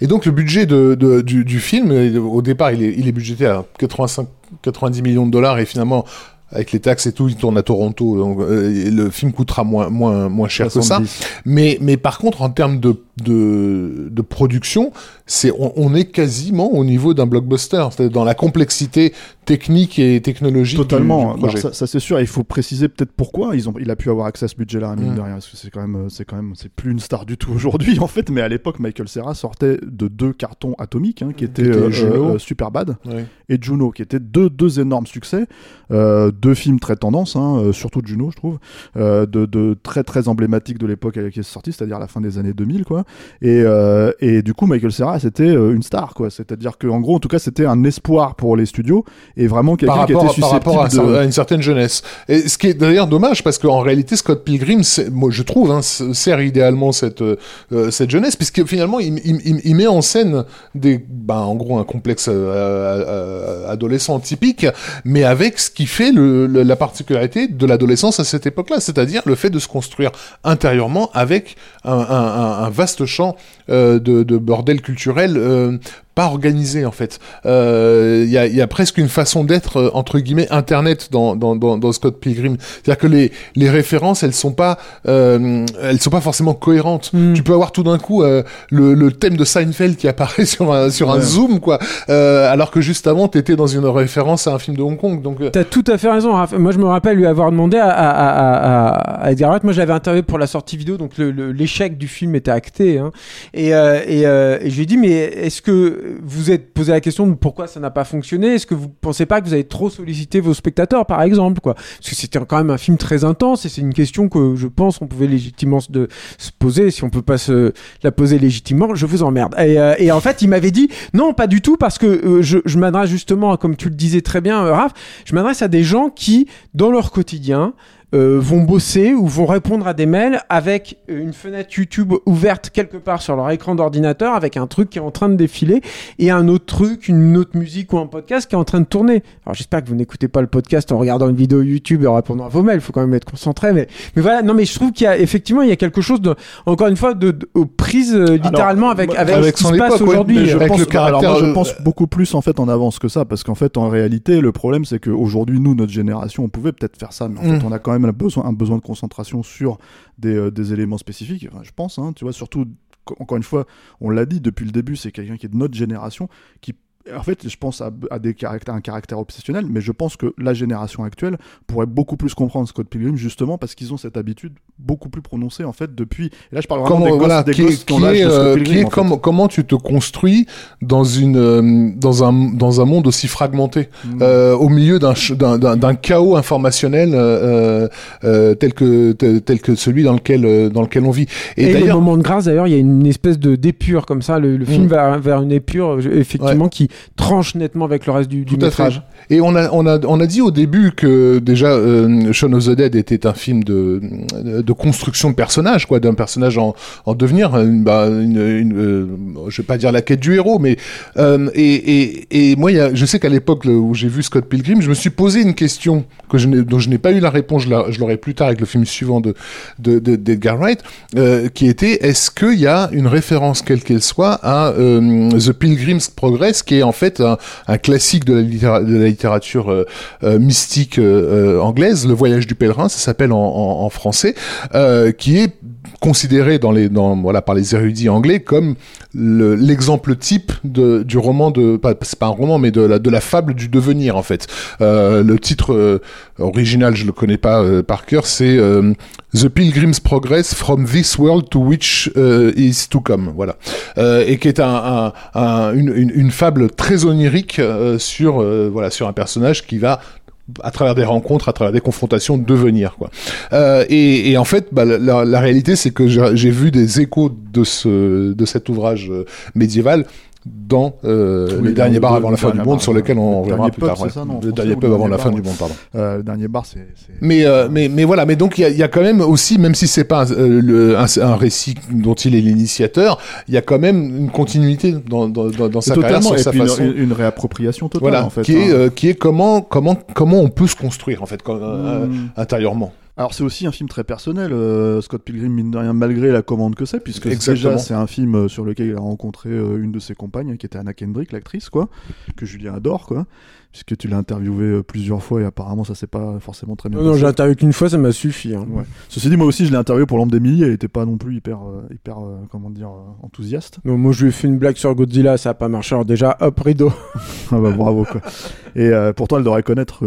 Et donc le budget du, film, au départ, il est, il budgété à 85 90 millions de dollars et finalement avec les taxes et tout, il tourne à Toronto, donc euh, le film coûtera moins moins moins cher que ça. Mais mais par contre, en termes de de, de production, c'est on, on, est quasiment au niveau d'un blockbuster, c'est dans la complexité technique et technologique. Totalement. ça, ça c'est sûr. Il faut préciser peut-être pourquoi ils ont, il a pu avoir accès à ce budget-là, mine mm. de rien, parce que c'est quand même, c'est quand même, c'est plus une star du tout aujourd'hui en fait. Mais à l'époque, Michael Serra sortait de deux cartons atomiques, hein, qui étaient euh, euh, Super Bad et Juno, qui étaient deux deux énormes succès, euh, deux films très tendance, hein, euh, surtout Juno, je trouve, euh, de, de, très très emblématiques de l'époque qui est sorti, c'est-à-dire la fin des années 2000, quoi. Et, euh, et du coup, Michael Serra, c'était euh, une star, quoi. C'est-à-dire qu'en gros, en tout cas, c'était un espoir pour les studios et vraiment quelqu'un qui était susceptible par rapport à, une certaine jeunesse. Et ce qui est d'ailleurs dommage, parce qu'en réalité, Scott Pilgrim, moi, je trouve, hein, sert idéalement cette euh, cette jeunesse, puisque finalement, il, il, il, met en scène des, ben, en gros, un complexe adolescent typique, mais avec ce qui fait le, la particularité de l'adolescence à cette époque-là, c'est-à-dire le fait de se construire intérieurement avec un, un, un vaste champ euh, de, de, bordel culturel euh, pas organisé en fait. Il euh, y, a, y, a, presque une façon d'être euh, entre guillemets internet dans, dans, dans, dans Scott Pilgrim. C'est-à-dire que les, les références elles sont pas euh, elles sont pas forcément cohérentes. Hmm. Tu peux avoir tout d'un coup euh, le, le, thème de Seinfeld qui apparaît sur un sur un zoom quoi, alors que juste avant t'étais dans une référence à un film de Hong Kong. Donc t'as tout à fait raison. Moi je me rappelle lui avoir demandé à, à, à, à Edgar Wright. Moi j'avais interviewé pour la sortie vidéo donc l'échec du film était acté hein. et et, et je lui ai dit mais est-ce que vous êtes posé la question de pourquoi ça n'a pas fonctionné. Est-ce que vous pensez pas que vous avez trop sollicité vos spectateurs, par exemple, quoi? Parce que c'était quand même un film très intense et c'est une question que je pense qu'on pouvait légitimement se, poser. Si on peut pas se la poser légitimement, je vous emmerde. Et, euh, en fait, il m'avait dit non, pas du tout, parce que euh, je, je m'adresse justement, comme tu le disais très bien, euh, Raph, je m'adresse à des gens qui, dans leur quotidien, euh, vont bosser ou vont répondre à des mails avec une fenêtre YouTube ouverte quelque part sur leur écran d'ordinateur avec un truc qui est en train de défiler et un autre truc, une autre musique ou un podcast qui est en train de tourner. Alors j'espère que vous n'écoutez pas le podcast en regardant une vidéo YouTube et en répondant à vos mails. Il faut quand même être concentré. Mais, mais voilà, non mais je trouve qu'il y a effectivement il y a quelque chose de encore une fois de, aux prises euh, littéralement avec avec, ce qui se passe aujourd'hui. je, pense, je pense beaucoup plus en fait en avance que ça parce qu'en fait en réalité le problème c'est qu'aujourd'hui nous notre génération on pouvait peut-être faire ça mais en fait mm. on a quand même un besoin, un besoin de concentration sur des, euh, éléments spécifiques, je pense, hein, tu vois, surtout, encore une fois, on l'a dit depuis le début, c'est quelqu'un qui est de notre génération, qui en fait, je pense à, à des caractères, un caractère obsessionnel, mais je pense que la génération actuelle pourrait beaucoup plus comprendre Scott Pilgrim justement parce qu'ils ont cette habitude beaucoup plus prononcée en fait depuis. Et là, je parle vraiment Comment, des voilà, gosses, des qui gosses est, qui ont qui l'âge est, de Scott euh, Pilgrim, qui est en fait. comment, comment tu te construis dans une euh, dans un dans un monde aussi fragmenté Mm. euh, au milieu d'un d'un d'un- d'un chaos informationnel euh, euh, tel que tel, que celui dans lequel euh, dans lequel on vit Et, et, les moments de grâce, d'ailleurs, il y a une espèce de d'épure comme ça. Le, le film Mm. va vers une épure, euh, effectivement, qui tranche nettement avec le reste du, du fait. métrage. Et on a, on a, on a dit au début que déjà euh, Shaun of the Dead était un film de, de construction de personnage, quoi, d'un personnage en, en devenir. Une, bah, une, une, euh, je vais pas dire la quête du héros, mais euh, et, et, et moi, y a, je sais qu'à l'époque où j'ai vu Scott Pilgrim, je me suis posé une question que je dont je n'ai pas eu la réponse. Je, la- je l'aurai plus tard avec le film suivant de de, de- d'Edgar Wright, euh, qui était est-ce qu'il y a une référence quelle qu'elle soit à euh, The Pilgrim's Progress, qui est en fait un, classique de la, littérature euh, euh, mystique euh, anglaise, Le Voyage du pèlerin, ça s'appelle en, français, qui est considéré dans les, dans, voilà, par les érudits anglais comme le- l'exemple type de, du roman de, c'est pas un roman, mais de la, de la fable du devenir en fait. Euh, le titre euh, original, je le connais pas euh, par cœur, c'est The Pilgrim's Progress from this world to which is to come. Voilà, et qui est un, un- un- une, une, fable très onirique sur voilà sur un personnage qui va à travers des rencontres, à travers des confrontations, devenir quoi. Euh, et, et en fait, bah, la, la réalité, c'est que j'ai vu des échos de ce de cet ouvrage euh, médiéval dans euh, Oui, le dernier bar avant la fin du monde, sur lequel on reviendra plus tard. le dernier pub avant la fin du monde, pardon. Euh, le dernier bar, c'est. Mais, euh, mais, mais voilà, mais donc il y a, il y a quand même aussi, même si c'est pas euh, le, un, un récit dont il est l'initiateur, il y a quand même une continuité dans, dans, dans, dans sa carrière, sur et sa façon. une, une réappropriation totale voilà, en fait. qui est hein. qui est comment comment comment on peut se construire en fait quand- euh, Mm. intérieurement. Alors c'est aussi un film très personnel, euh, Scott Pilgrim mine de rien, malgré la commande que c'est, puisque Exactement. déjà c'est un film euh, sur lequel il a rencontré euh, une de ses compagnes, qui était Anna Kendrick, l'actrice, quoi, que Julien adore, quoi, puisque tu l'as interviewé euh, plusieurs fois et apparemment ça s'est pas forcément très bien Non, non, j'ai interviewé qu'une fois, ça m'a suffi. hein. Ouais. Ceci dit, moi aussi je l'ai interviewé pour l'ombre d'Emily, elle était pas non plus hyper, euh, hyper, comment dire, enthousiaste. Non, moi, je lui ai fait une blague sur Godzilla, ça a pas marché. Alors déjà, hop, rideau. Ah bah bravo quoi. Et pourtant elle devrait connaître.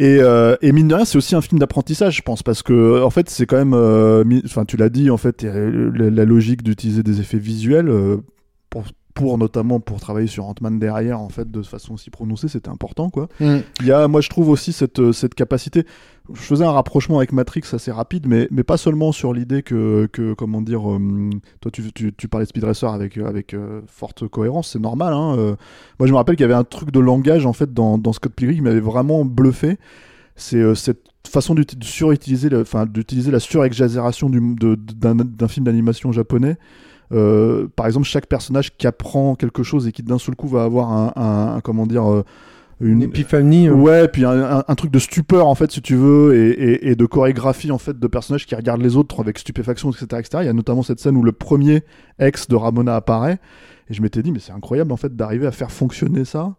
Euh. Et, euh, et mine de rien, c'est aussi un film d'apprentissage, je pense, parce que en fait, c'est quand même, euh, enfin, tu l'as dit, en fait, euh, la, logique d'utiliser des effets visuels euh, pour, notamment pour travailler sur Ant-Man derrière, en fait, de façon aussi prononcée, c'était important, quoi. Il y a, moi, je trouve aussi cette, euh, cette capacité. Je faisais un rapprochement avec Matrix assez rapide, mais, mais pas seulement sur l'idée que, que, comment dire, euh, toi, tu, tu, tu parlais de Speed Racer avec, euh, avec euh, forte cohérence, c'est normal. Hein, euh. moi, je me rappelle qu'il y avait un truc de langage, en fait, dans, dans Scott Pilgrim qui m'avait vraiment bluffé. C'est cette façon d'uti- de surutiliser, le- enfin, d'utiliser la surexagération d'un film d'animation japonais. Euh, par exemple, chaque personnage qui apprend quelque chose et qui d'un seul coup va avoir un, un- un- comment dire, euh, Une une, épiphanie. euh. Ouais, puis un, un- un truc de stupeur en fait, si tu veux, et, et- et de chorégraphie en fait de personnages qui regardent les autres avec stupéfaction, etc., etc. Il y a notamment cette scène où le premier ex de Ramona apparaît, et je m'étais dit mais c'est incroyable en fait d'arriver à faire fonctionner ça,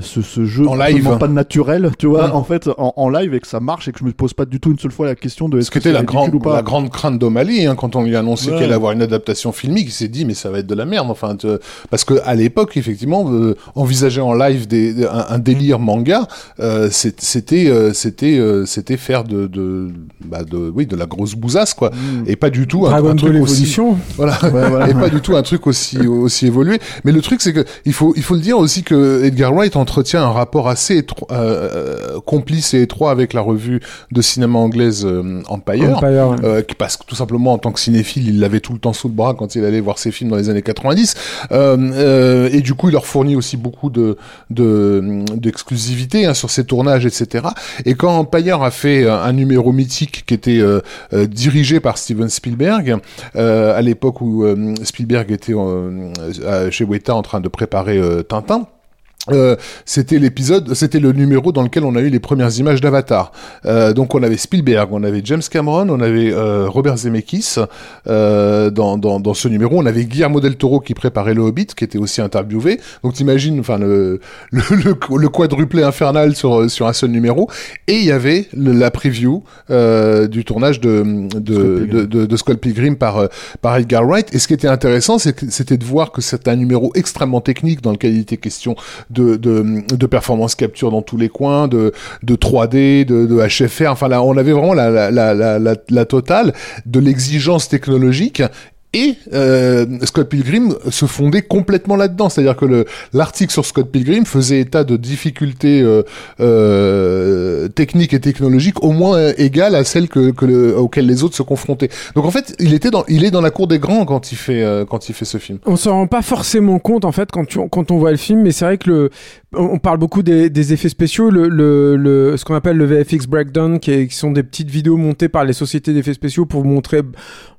ce, ce jeu En live. pas naturel, tu vois, Mm. en fait en, en live et que ça marche et que je me pose pas du tout une seule fois la question de Ce est-ce qui que était c'est la, grande ou pas. la grande crainte d'O'Malley hein, quand on lui a annoncé Ouais. qu'elle allait avoir une adaptation filmique, il s'est dit mais ça va être de la merde. Enfin, tu- parce que à l'époque, effectivement, euh, envisager en live des, un, un délire manga, euh, c'était euh, c'était euh, c'était faire de de, bah, de oui de la grosse bousasse quoi, Mm. et pas du tout un, un truc aussi Evolution. voilà. Ouais, voilà. et pas du tout un truc aussi aussi évolué. Mais le truc c'est que il faut il faut le dire aussi que Edgar Wright entretient un rapport assez euh, euh, complice et étroit avec la revue de cinéma anglaise euh, Empire. Empire, ouais. Euh, parce que tout simplement en tant que cinéphile, il l'avait tout le temps sous le bras quand il allait voir ses films dans les années 90. Euh, euh, et du coup, il leur fournit aussi beaucoup de de- d'exclusivité hein, sur ses tournages, etc. Et quand Empire a fait un, numéro mythique qui était dirigé par Steven Spielberg, euh, à l'époque où Spielberg était chez Weta en train de préparer Tintin. Euh, c'était l'épisode, c'était le numéro dans lequel on a eu les premières images d'Avatar. Euh, donc on avait Spielberg, on avait James Cameron, on avait euh, Robert Zemeckis euh, dans, dans, dans, ce numéro. On avait Guillermo del Toro qui préparait le Hobbit, qui était aussi interviewé. Donc t'imagines, enfin le, le, le, quadruplé infernal sur sur un seul numéro. Et il y avait la preview euh, du tournage de de, de, de, Pilgrim par par Edgar Wright. Et ce qui était intéressant, c'était de voir que c'est un numéro extrêmement technique dans lequel il était question de, de, de performance capture dans tous les coins, de, de 3D, de, de HFR. Enfin là, on avait vraiment la, la, la, la, la totale de l'exigence technologique et euh, Scott Pilgrim se fondait complètement là-dedans. C'est-à-dire que l'article sur Scott Pilgrim faisait état de difficultés euh, euh, techniques et technologiques au moins égales à celles que, que le, auxquelles les autres se confrontaient. Donc en fait, il est dans la cour des grands quand il fait ce film. On s'en rend pas forcément compte en fait quand on voit le film, mais c'est vrai que on parle beaucoup des, effets spéciaux, ce qu'on appelle le VFX breakdown, qui, qui, sont des petites vidéos montées par les sociétés d'effets spéciaux pour montrer,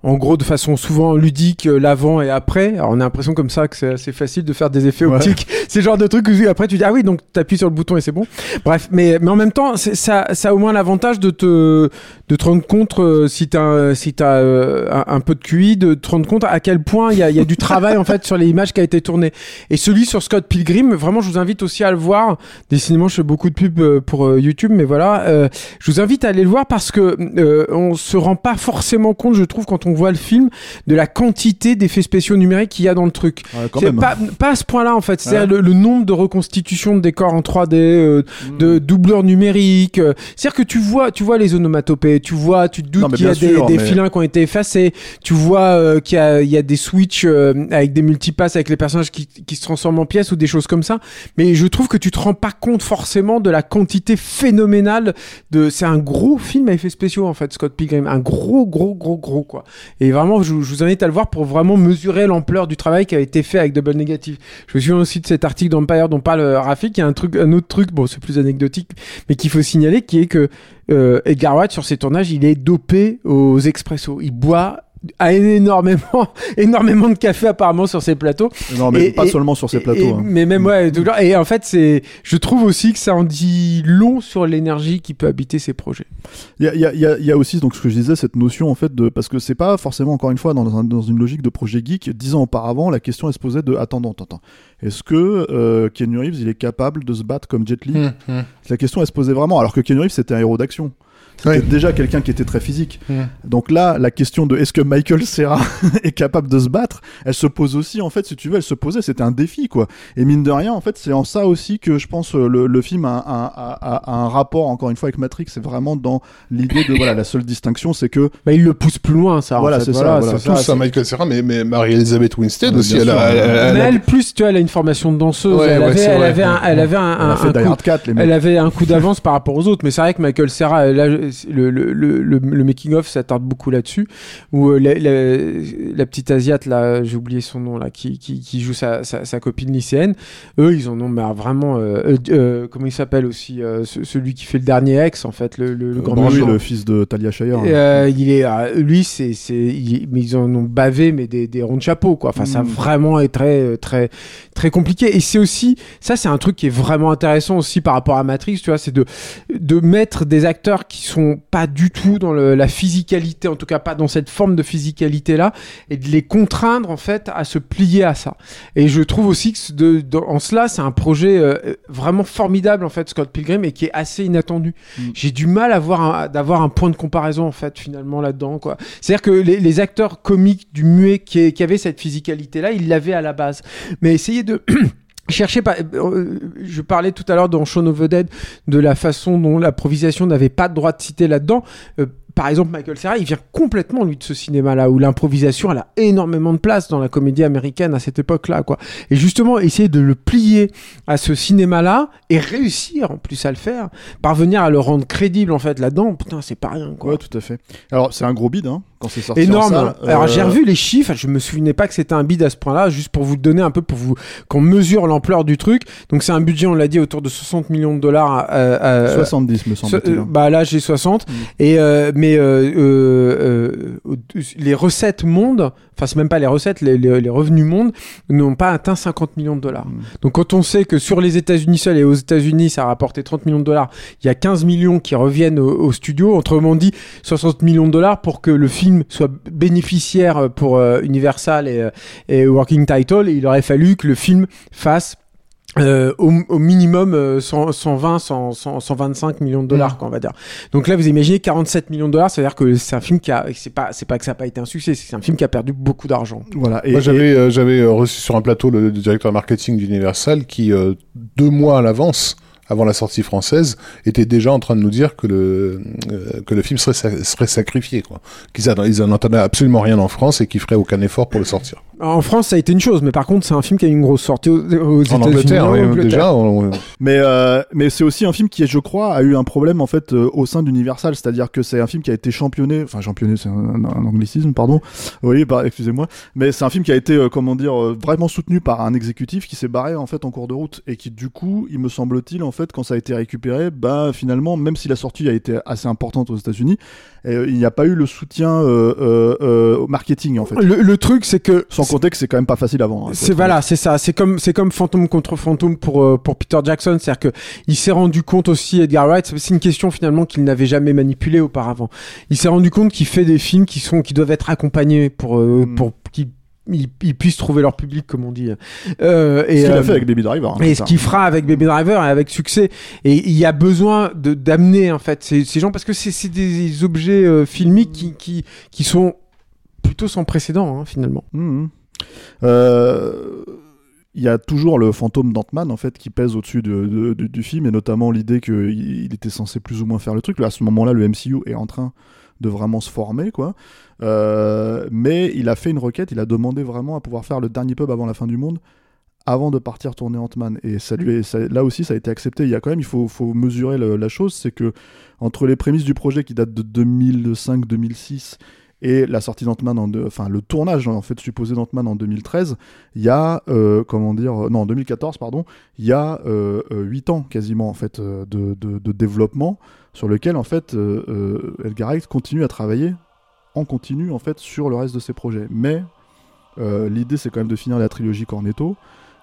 en gros, de façon souvent ludique, euh, l'avant et après. Alors on a l'impression comme ça que c'est assez facile de faire des effets optiques. C'est le genre de truc que après tu dis ah oui donc t'appuies sur le bouton et c'est bon. Bref, mais mais en même temps ça ça a au moins l'avantage de te de te rendre compte euh, si t'as si t'as euh, un, un, peu de QI, de te rendre compte à quel point il y a, y a du travail en fait sur les images qui a été tourné. Et celui sur Scott Pilgrim, vraiment je vous invite aussi à le voir. Décidément, je fais beaucoup de pubs euh, pour euh, YouTube, mais voilà, euh, je vous invite à aller le voir parce que on se rend pas forcément compte, je trouve, quand on voit le film, de la quantité d'effets spéciaux numériques qu'il y a dans le truc. Ouais, pas, pas, à ce point-là, en fait. C'est le, le, nombre de reconstitutions de décors en 3D, de mm. doubleurs numériques. C'est-à-dire que tu vois, tu vois les onomatopées, tu vois, tu te doutes qu'il y a des, des filins qui ont été effacés, tu vois qu'il y, a, y a des switches avec des multipasses avec les personnages qui, qui se transforment en pièces ou des choses comme ça. Mais je trouve que tu te rends pas compte forcément de la quantité phénoménale de. C'est un gros film à effets spéciaux en fait, Scott Pilgrim, un gros, gros, gros, gros quoi. Et vraiment, je, vous invite à le voir pour vraiment mesurer l'ampleur du travail qui a été fait avec Double Negative. Je me souviens aussi de cet article d'Empire dont parle euh, Rafik. Il y a un truc, un autre truc, bon, c'est plus anecdotique, mais qu'il faut signaler, qui est que euh, Edgar Wright sur ses tournages, il est dopé aux expressos. Il boit a énormément, énormément de café apparemment sur ces plateaux. Non, mais pas seulement sur ces plateaux. hein. Mais même ouais. Et en fait, c'est, je trouve aussi que ça en dit long sur l'énergie qui peut habiter ces projets. Il y a, y, a, y a, aussi donc ce que je disais, cette notion en fait de parce que c'est pas forcément encore une fois dans, un, dans une logique de projet geek. Dix ans auparavant, la question elle se posait de attendant, attends, est-ce que euh, Keanu Reeves il est capable de se battre comme Jet Li? Mmh, mmh. La question elle se posait vraiment, alors que Keanu Reeves c'était un héros d'action. C'était déjà quelqu'un qui était très physique. Donc là, la question de est-ce que Michael Serra est capable de se battre, elle se pose aussi, en fait, si tu veux, elle se posait, c'était un défi, quoi. Et mine de rien, en fait, c'est en ça aussi que je pense euh, le, le film a, a, a, a un rapport, encore une fois, avec Matrix. C'est vraiment dans l'idée de, voilà, la seule distinction, c'est que. Bah, il le pousse plus loin, ça. en Voilà, fait. c'est ça, voilà. Ça, à Michael Serra, mais, mais Marie-Elisabeth Winstead aussi, elle, sûr. a, elle, elle- Mais elle a- elle, plus, tu vois, elle a une formation de danseuse. Ouais, elle, ouais, avait, elle, vrai. avait un, elle avait un, Elle un- un Die coup- Hard 4, les mecs. Elle avait un coup d'avance par rapport aux autres, mais c'est vrai que Michael Serra, là, le, le, le, le, making-of s'attarde beaucoup là-dessus, où euh, la, la, la petite Asiate, là, j'ai oublié son nom, là, qui, qui, qui joue sa, sa, sa copine lycéenne, eux, ils en ont mais vraiment... Euh, euh, comment il s'appelle aussi ce- Celui qui fait le dernier ex, en fait, le, le, le grand Bon, méchant. le fils de Talia Shire. Euh, il est, euh, lui, c'est, c'est, il- mais ils en ont bavé, mais des, des ronds de chapeau, quoi. Enfin, ça Mm. vraiment est très, très, très compliqué. Et c'est aussi, ça, c'est un truc qui est vraiment intéressant aussi par rapport à Matrix, tu vois, c'est de, de mettre des acteurs qui sont pas du tout dans le- la physicalité, en tout cas pas dans cette forme de physicalité là, et de les contraindre en fait à se plier à ça. Et je trouve aussi que ce- de, de- en cela, c'est un projet euh, vraiment formidable en fait, Scott Pilgrim, et qui est assez inattendu. Mm. J'ai du mal à voir un- d'avoir un point de comparaison en fait finalement là-dedans quoi. C'est-à-dire que les, les acteurs comiques du muet qui, qui avaient cette physicalité là, ils l'avaient à la base. Mais essayer de chercher pas euh, je parlais tout à l'heure dans Shaun of the Dead de la façon dont l'improvisation n'avait pas de droit de citer là-dedans. Euh, par exemple Michael Cera il vient complètement lui de ce cinéma là où l'improvisation elle a énormément de place dans la comédie américaine à cette époque là quoi. Et justement essayer de le plier à ce cinéma là et réussir en plus à le faire parvenir à le rendre crédible en fait là-dedans putain c'est pas rien quoi. Ouais, tout à fait. Alors, c'est un gros bide, hein, quand c'est sorti. énorme. en salle. Alors j'ai Euh, revu les chiffres, je me souvenais pas que c'était un bid à ce point-là, juste pour vous donner un peu, pour vous qu'on mesure l'ampleur du truc. Donc c'est un budget, on l'a dit, autour de 60 millions de dollars. euh, euh, 70 me semble-t-il. euh, bah là j'ai 60 Mm. et euh, mais euh, euh, euh, les recettes mondes enfin c'est même pas les recettes les, les, les revenus mondes n'ont pas atteint 50 millions de dollars Mm. donc quand on sait que sur les États-Unis seuls et aux États-Unis ça a rapporté 30 millions de dollars il y a 15 millions qui reviennent au, au studio autrement dit 60 millions de dollars pour que le film soit bénéficiaire pour euh, Universal et, euh, et Working Title il aurait fallu que le film fasse euh, au, au minimum euh, 100, 120, 100, 100, 125 millions de dollars, Mm. quoi, on va dire. Donc là, vous imaginez 47 millions de dollars, c'est-à-dire que c'est un film qui a, c'est pas, c'est pas que ça n'a pas été un succès, c'est un film qui a perdu beaucoup d'argent. Voilà. Et, Moi, et- j'avais euh, j'avais euh, reçu sur un plateau le, le directeur marketing d'Universal qui, euh, deux mois à l'avance, avant la sortie française, était déjà en train de nous dire que le euh, que le film serait sa- serait sacrifié, quoi. Qu'ils en- ils en entendaient absolument rien en France et qu'ils feraient aucun effort pour le sortir. En France, ça a été une chose, mais par contre, c'est un film qui a eu une grosse sortie aux, aux En États-Unis. Angleterre, en oui, Angleterre. déjà. on- Mais, euh, mais c'est aussi un film qui, je crois, a eu un problème en fait euh, au sein d'Universal, c'est-à-dire que c'est un film qui a été championné, enfin championné, c'est un, un anglicisme, pardon. Oui, bah, excusez-moi, mais c'est un film qui a été, euh, comment dire, euh, vraiment soutenu par un exécutif qui s'est barré en fait en cours de route et qui, du coup, il me semble-t-il, en fait, quand ça a été récupéré, bah finalement, même si la sortie a été assez importante aux États-Unis, euh, il n'y a pas eu le soutien euh, euh, au marketing en fait. Le, le truc, c'est que Sans compter que c'est quand même pas facile à vendre. hein, C'est voilà, c'est ça. C'est comme c'est comme fantôme contre fantôme pour pour Peter Jackson, c'est-à-dire que il s'est rendu compte aussi Edgar Wright, c'est une question finalement qu'il n'avait jamais manipulée auparavant. Il s'est rendu compte qu'il fait des films qui sont qui doivent être accompagnés pour Mm. pour ils, ils puissent trouver leur public comme on dit. Euh, et Ce qu'il euh, a fait avec Baby Driver. hein, et ce qu'il fera avec Baby Driver et avec succès. Et il y a besoin de d'amener en fait ces, ces gens parce que c'est c'est des objets euh, filmiques qui, qui qui sont plutôt sans précédent hein, finalement. Mhm. Euh, Il y a toujours le fantôme d'Ant-Man en fait qui pèse au-dessus de- de- de- du film et notamment l'idée qu'il il était censé plus ou moins faire le truc. Là, à ce moment-là, le MCU est en train de vraiment se former quoi. Euh, mais il a fait une requête, il a demandé vraiment à pouvoir faire le dernier pub avant la fin du monde avant de partir tourner Ant-Man et ça lui là aussi ça a été accepté il y a quand même il faut, mesurer la chose c'est que entre les prémices du projet qui date de 2005-2006 et la sortie d'Ant-Man, enfin le tournage en fait supposé d'Ant-Man en 2013, il y a euh, comment dire, euh, non en 2014 pardon, il y a euh, euh, 8 ans quasiment en fait euh, de, développement sur lequel en fait euh, euh, Edgar continue à travailler en continu en fait sur le reste de ses projets. Mais euh, l'idée c'est quand même de finir la trilogie Cornetto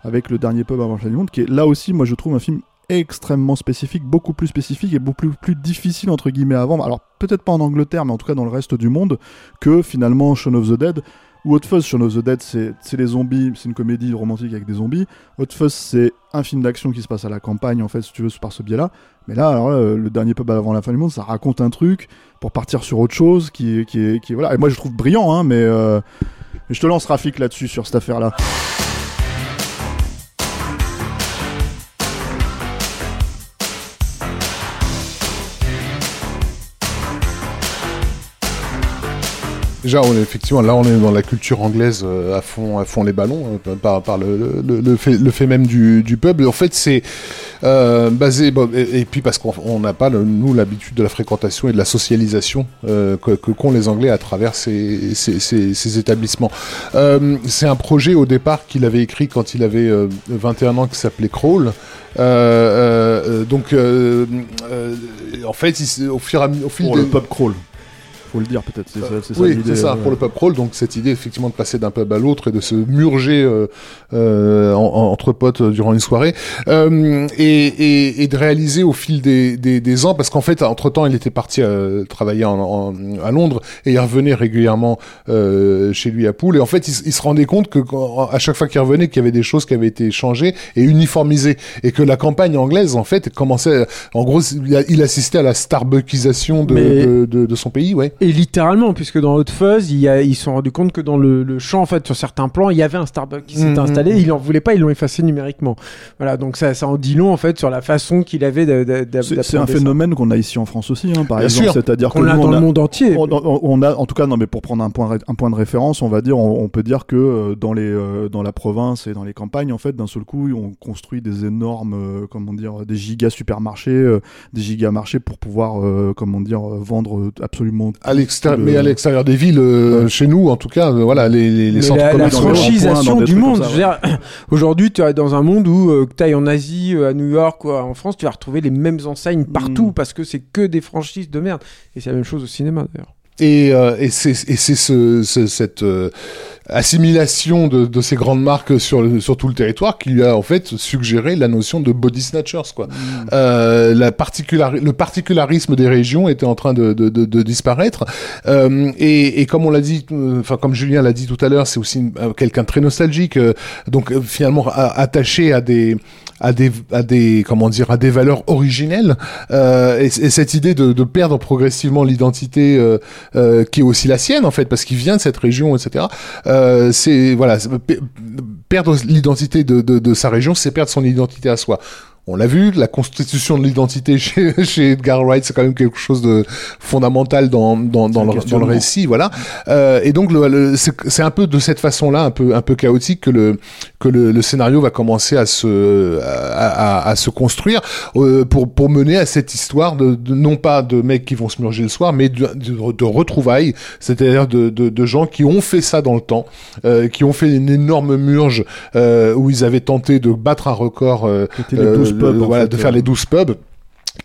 avec le dernier pub avant du monde, qui est là aussi moi je trouve un film extrêmement spécifique, beaucoup plus spécifique et beaucoup plus, difficile entre guillemets à vendre. Alors peut-être pas en Angleterre, mais en tout cas dans le reste du monde, que finalement Shaun of the Dead ou Hot Fuzz. Shaun of the Dead, c'est les zombies, c'est une comédie romantique avec des zombies. Hot c'est un film d'action qui se passe à la campagne, en fait, si tu veux, par ce biais-là. Mais là, euh, le dernier pub avant la fin du monde, ça raconte un truc pour partir sur autre chose qui est, qui qui voilà. Et moi, je trouve brillant, hein, mais euh, je te lance Rafik là-dessus sur cette affaire-là. Déjà, on est, effectivement, là, on est dans la culture anglaise euh, à fond, à fond les ballons euh, par, par le, le, le fait, le fait même du, du pub. En fait, c'est euh, basé, bon, et, et puis parce qu'on on n'a pas nous l'habitude de la fréquentation et de la socialisation euh, que qu'ont les Anglais à travers ces, ces, ces, ces établissements. Euh, c'est un projet au départ qu'il avait écrit quand il avait euh, 21 ans qui s'appelait Crawl. Donc, en fait, il au fur et à mi- au fil Pour des- le pub crawl. Faut le dire peut-être, c'est ça, oui, c'est ça, euh, pour le pub crawl. Donc cette idée effectivement de passer d'un pub à l'autre et de se murger euh, euh, en- en- entre potes durant une soirée euh, et, et, et de réaliser au fil des, des, des ans, parce qu'en fait entre temps il était parti euh, travailler en, en- à Londres et il revenait régulièrement euh, chez lui à Poole et en fait il, se rendait compte que quand- à chaque fois qu'il revenait qu'il y avait des choses qui avaient été changées et uniformisées et que la campagne anglaise en fait commençait, en gros il, a- il assistait à la starbuckisation de, de, de, de son pays, ouais. Et littéralement, puisque dans Hot Fuzz, il y a- ils se sont rendus compte que dans le, le champ, en fait, sur certains plans, il y avait un Starbucks qui s'était Mhm. installé. Ils n'en voulaient pas, ils l'ont effacé numériquement. Voilà, donc ça, ça en dit long, en fait, sur la façon qu'il avait C'est un phénomène qu'on a ici en France aussi, hein, par Bien exemple. C'est-à-dire que qu'on a nous, dans on le a- monde entier. On, on- on a, en tout cas, non, mais pour prendre un point, ré- un point de référence, on va dire, on, on peut dire que euh, dans les, euh, dans la province et dans les campagnes, en fait, d'un seul coup, on construit des énormes, euh, comment dire, des gigas supermarchés, euh, des gigas marchés pour pouvoir, euh, comment dire, vendre absolument L'extérieur, mais à l'extérieur des villes, euh, chez nous, en tout cas, euh, voilà, les, les, les centres la, commerciaux franchisation du monde. Aujourd'hui, tu es dans un monde où euh, que tu ailles en Asie, euh, à New York ou en France, tu vas retrouver les mêmes enseignes partout Mm. parce que c'est que des franchises de merde. Et c'est la même chose au cinéma d'ailleurs. Et, euh, et c'est et c'est ce, ce- cette euh, assimilation de, de ces grandes marques sur, le- sur tout le territoire qui lui a en fait suggéré la notion de body snatchers quoi. Euh, la particulari- le particularisme des régions était en train de, de, de, de disparaître Euh, et, et comme on l'a dit, euh, enfin comme Julien l'a dit tout à l'heure, c'est aussi euh, quelqu'un de très nostalgique, euh, donc finalement attaché à des à des à des comment dire à des valeurs originelles euh, et, et cette idée de, de perdre progressivement l'identité euh, euh, qui est aussi la sienne en fait parce qu'il vient de cette région etc euh, c'est voilà perdre l'identité de, de, de sa région c'est perdre son identité à soi on l'a vu, la constitution de l'identité chez, chez Edgar Wright, c'est quand même quelque chose de fondamental dans, dans, dans, le, dans le questionnement. récit, voilà. Euh, et donc, le, le- c'est un peu de cette façon-là, un peu, un peu chaotique, que le, que le, le scénario va commencer à se, à, à, à se construire euh, pour, pour mener à cette histoire de, de- non pas de mecs qui vont se murger le soir, mais de, de, de retrouvailles, c'est-à-dire de, de, de gens qui ont fait ça dans le temps, euh, qui ont fait une énorme murge euh, où ils avaient tenté de battre un record. euh, C'était les euh, 12 pubs, voilà, fait, de euh. faire les 12 pubs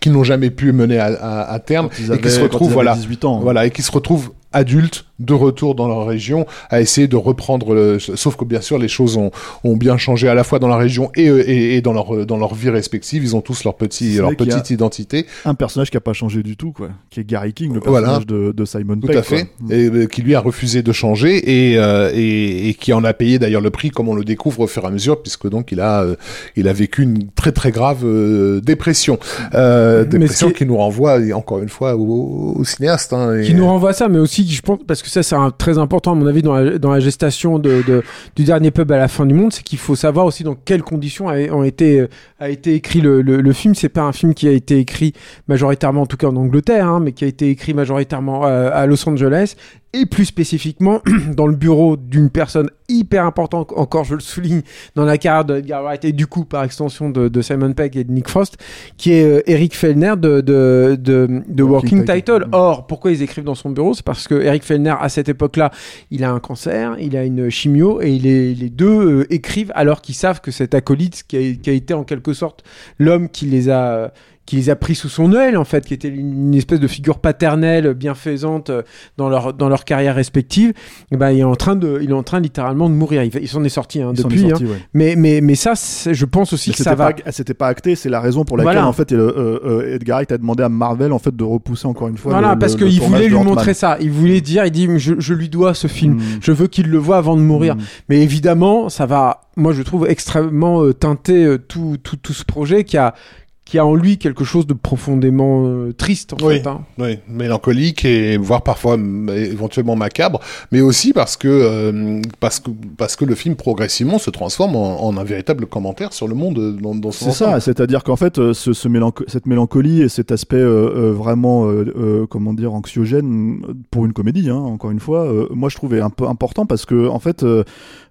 qui n'ont jamais pu mener à, à, à terme et qui se retrouvent ils avaient voilà 18 ans. voilà et qui se retrouvent adultes de retour dans leur région à essayer de reprendre le... sauf que bien sûr les choses ont, ont bien changé à la fois dans la région et, euh, et, et dans leur euh, dans leur vie respective ils ont tous leur petit leur petite identité Un personnage qui a pas changé du tout, quoi. Qui est Gary King, le Voilà. personnage de, de Simon tout Pegg. à fait quoi. et euh, qui lui a refusé de changer et, euh, et, et qui en a payé d'ailleurs le prix comme on le découvre au fur et à mesure puisque donc il a euh, il a vécu une très très grave euh, dépression euh, dépression qui nous renvoie encore une fois au, au cinéaste hein, et- qui nous renvoie à ça, mais aussi, je pense, parce que ça, c'est très important, à mon avis, dans la, gestation du dernier pub à la fin du monde, c'est qu'il faut savoir aussi dans quelles conditions a, ont été, euh, a été écrit le, le, le film. C'est pas un film qui a été écrit majoritairement, en tout cas en Angleterre, hein, mais qui a été écrit majoritairement euh, à Los Angeles et plus spécifiquement dans le bureau d'une personne hyper importante, encore je le souligne, dans la carrière de Edgar Wright et du coup par extension de, de Simon Pegg et de Nick Frost, qui est euh, Eric Fellner de, de, de, de Working Working Title. Title. Or, pourquoi ils écrivent dans son bureau? C'est parce que Eric Fellner, à cette époque-là, il a un cancer, il a une chimio et les, les deux euh, écrivent alors qu'ils savent que cet acolyte, qui a, qui a été en quelque sorte l'homme qui les a euh, qui les a pris sous son aile en fait, qui était une, espèce de figure paternelle bienfaisante euh, dans leur dans leur carrière respective, et ben il est en train de il est en train littéralement de mourir. Il, il s'en est sorti hein, s'en est depuis, sorti, hein. ouais. mais mais mais ça je pense aussi Mais que ça va. c'était pas acté, c'est la raison pour laquelle Voilà. en fait euh, euh, Edgar Wright a demandé à Marvel en fait de repousser encore une fois. Voilà, le- parce qu'il voulait lui montrer ça. Il voulait dire, il dit, je, je lui dois ce film. Mm. Je veux qu'il le voit avant de mourir. Mm. Mais évidemment, ça va, moi je trouve extrêmement euh, teinter euh, tout, tout, tout ce projet qui a, qui a en lui quelque chose de profondément euh, triste en Oui. fait. hein. Oui, mélancolique et voire parfois éventuellement macabre, mais aussi parce que euh, parce que parce que le film progressivement se transforme en, en un véritable commentaire sur le monde euh, dans, dans son C'est ça, c'est-à-dire qu'en fait, euh, ce, ce mélanco- cette mélancolie et cet aspect euh, euh, vraiment, euh, euh, comment dire, anxiogène pour une comédie, hein, encore une fois, euh, moi je trouvais un peu important parce que en fait, euh,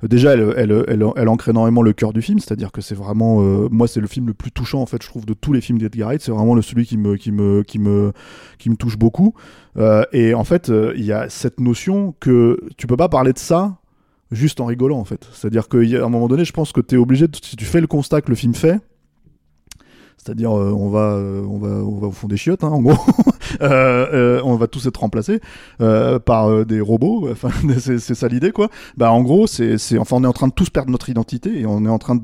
déjà, elle, elle, elle, elle ancre énormément le cœur du film, c'est-à-dire que c'est vraiment, euh, moi c'est le film le plus touchant en fait, je trouve de les films d'Edgar Wright, c'est vraiment le celui qui me, qui me, qui me, qui me touche beaucoup. Euh, et en fait, euh, il y a cette notion que tu peux pas parler de ça juste en rigolant en fait. C'est-à-dire qu'à un moment donné, je pense que tu es obligé, si tu fais le constat que le film fait, c'est-à-dire euh, on va euh, on va on va au fond des chiottes hein, en gros on va tous être remplacés par des robots enfin c'est ça l'idée quoi bah en gros c'est enfin on est en train de tous perdre notre identité et on est en train de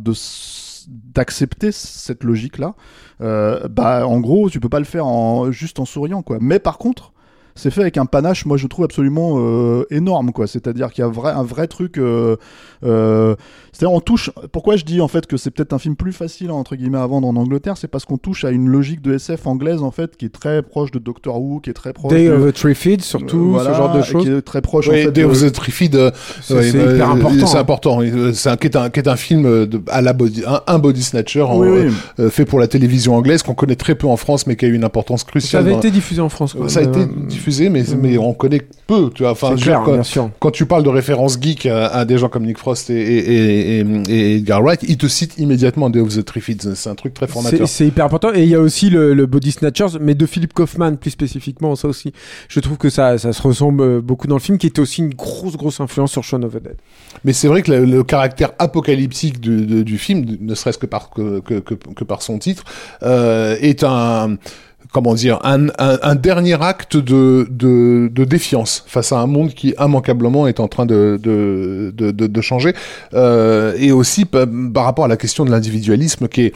d'accepter cette logique là euh, bah en gros tu peux pas le faire en juste en souriant quoi. Mais par contre c'est fait avec un panache, moi je trouve absolument euh, énorme, quoi. C'est-à-dire qu'il y a vrai, un vrai truc. Euh, euh, C'est-à-dire on touche. Pourquoi je dis en fait que c'est peut-être un film plus facile entre guillemets à vendre en Angleterre, c'est parce qu'on touche à une logique de SF anglaise en fait qui est très proche de Doctor Who, qui est très proche. Day de, of the Trifid, surtout, euh, voilà, ce genre de choses. Qui est très proche en Oui, fait. Day de- of the Trifid, euh, C'est ouais, c'est euh, hyper important. C'est hein. important. C'est un qui est un qui est un film de, à la body, un, un body snatcher en, Oui, oui. euh, fait pour la télévision anglaise qu'on connaît très peu en France, mais qui a eu une importance Ça cruciale. avait dans- été diffusé en France. quand Ça a été diffusé diffusé, mais, mais on connaît peu. Tu vois, enfin, clair, dire, quand, bien sûr. quand tu parles de références geek à, à des gens comme Nick Frost et, et, et, Edgar Wright, ils te citent immédiatement Day of the Triffids. C'est un truc très formateur. c'est hyper important. Et il y a aussi le, le Body Snatchers, mais de Philip Kaufman plus spécifiquement. Ça aussi, je trouve que ça, ça se ressemble euh, beaucoup dans le film, qui était aussi une grosse, grosse influence sur Shaun of the Dead. Mais c'est vrai que le, le caractère apocalyptique du, de- du film, ne serait-ce que par, que, que, que, que par son titre, euh, est un comment dire un, un, un dernier acte de, de, de défiance face à un monde qui immanquablement est en train de, de, de, changer. Euh, et aussi pa- par rapport à la question de l'individualisme qui est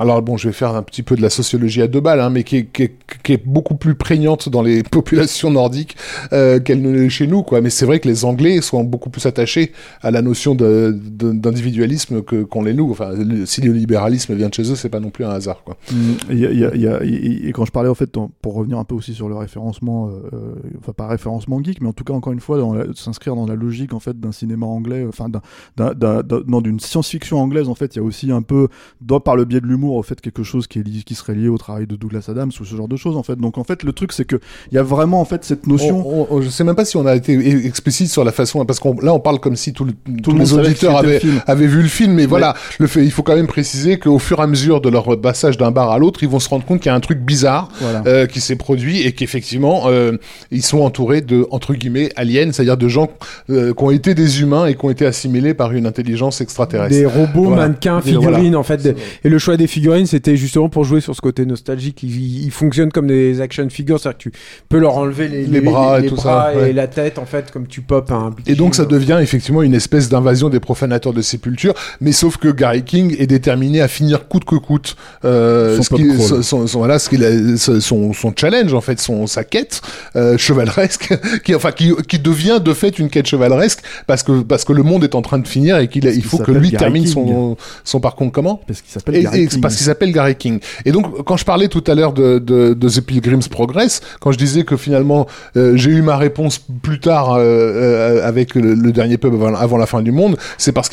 alors bon, je vais faire un petit peu de la sociologie à deux balles, hein, mais qui est, beaucoup plus prégnante dans les populations nordiques euh, qu'elle ne l'est chez nous, quoi. Mais c'est vrai que les Anglais sont beaucoup plus attachés à la notion d'individualisme que qu'on les nous. Enfin, si le libéralisme vient de chez eux, c'est pas non plus un hasard, quoi. Mm, et quand je parlais en fait, pour revenir un peu aussi sur le référencement, euh, euh, enfin pas référencement geek, mais en tout cas encore une fois s'inscrire dans la logique en fait d'un cinéma anglais, enfin d'un- non, d'une science-fiction anglaise en fait, il y a aussi un peu dans, par le biais de l'humour au fait quelque chose qui est li- qui serait lié au travail de Douglas Adams ou ce genre de choses en fait. Donc en fait le truc c'est que il y a vraiment en fait cette notion. On- on- je sais même pas si on a été e- explicite sur la façon, parce qu'on là on parle comme si tout le- tous les auditeurs le avaient, avaient vu le film, mais voilà, le fait, il faut quand même préciser qu'au fur et à mesure de leur passage d'un bar à l'autre, ils vont se rendre compte qu'il y a un truc bizarre Voilà. euh, qui s'est produit et qu'effectivement euh, ils sont entourés de entre guillemets aliens, c'est-à-dire de gens euh, qui ont été des humains et qui ont été assimilés par une intelligence extraterrestre. Des robots, Voilà. mannequins, figurines, voilà. en fait. des- Et le choix des figurines, c'était justement pour jouer sur ce côté nostalgique. Ils, ils fonctionnent comme des action figures, c'est-à-dire que tu peux leur enlever les, Les bras et tout bras ça, et la tête, en fait, comme tu popes un. Et donc ça devient effectivement une espèce d'invasion des profanateurs de sépulture, mais sauf que Gary King est déterminé à finir coûte que coûte euh, Son ce qui- pop crawl. son, son- son- voilà ce qu'il a- son, son challenge en fait, son sa quête euh, chevaleresque, qui enfin qui, qui devient de fait une quête chevaleresque parce que parce que le monde est en train de finir et qu'il il faut que lui Gary termine King. son son parcours comment Parce qu'il s'appelle Gary King. Parce s'appelle Gary King. Et donc, quand je parlais tout à l'heure de, de, de The Pilgrim's Progress, quand je disais que finalement euh, j'ai eu ma réponse plus tard euh, euh, avec le, le dernier pub avant, la fin du monde, c'est parce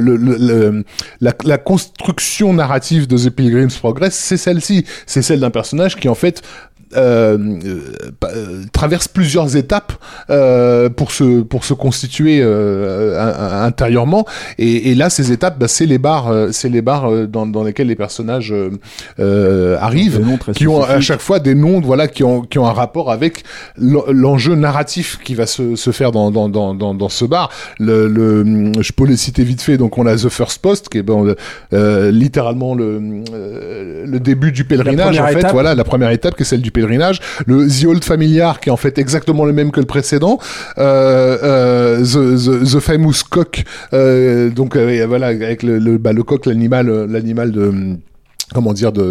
le, le- le- la, la construction narrative de The Pilgrim's Progress, c'est celle-ci, c'est celle d'un personnage qui en fait euh, euh, traverse plusieurs étapes euh, pour se pour se constituer intérieurement. Et, et là ces étapes bah, c'est les bars c'est les bars dans, dans lesquels les personnages arrivent qui ont à chaque fois des noms voilà qui ont qui ont un rapport avec l'en- l'enjeu narratif qui va se, se faire dans dans, dans dans ce bar. Le, le je peux les citer vite fait. Donc on a The First Post qui est bon, euh, littéralement le euh, le début du pèlerinage en fait. étape. voilà la première étape qui est celle du pèlerinage le The Old Familiar qui est en fait exactement le même que le précédent. Euh, euh, the, the, the Famous Cock euh, donc euh, voilà avec le le, bah, le coq l'animal euh, l'animal de comment dire de,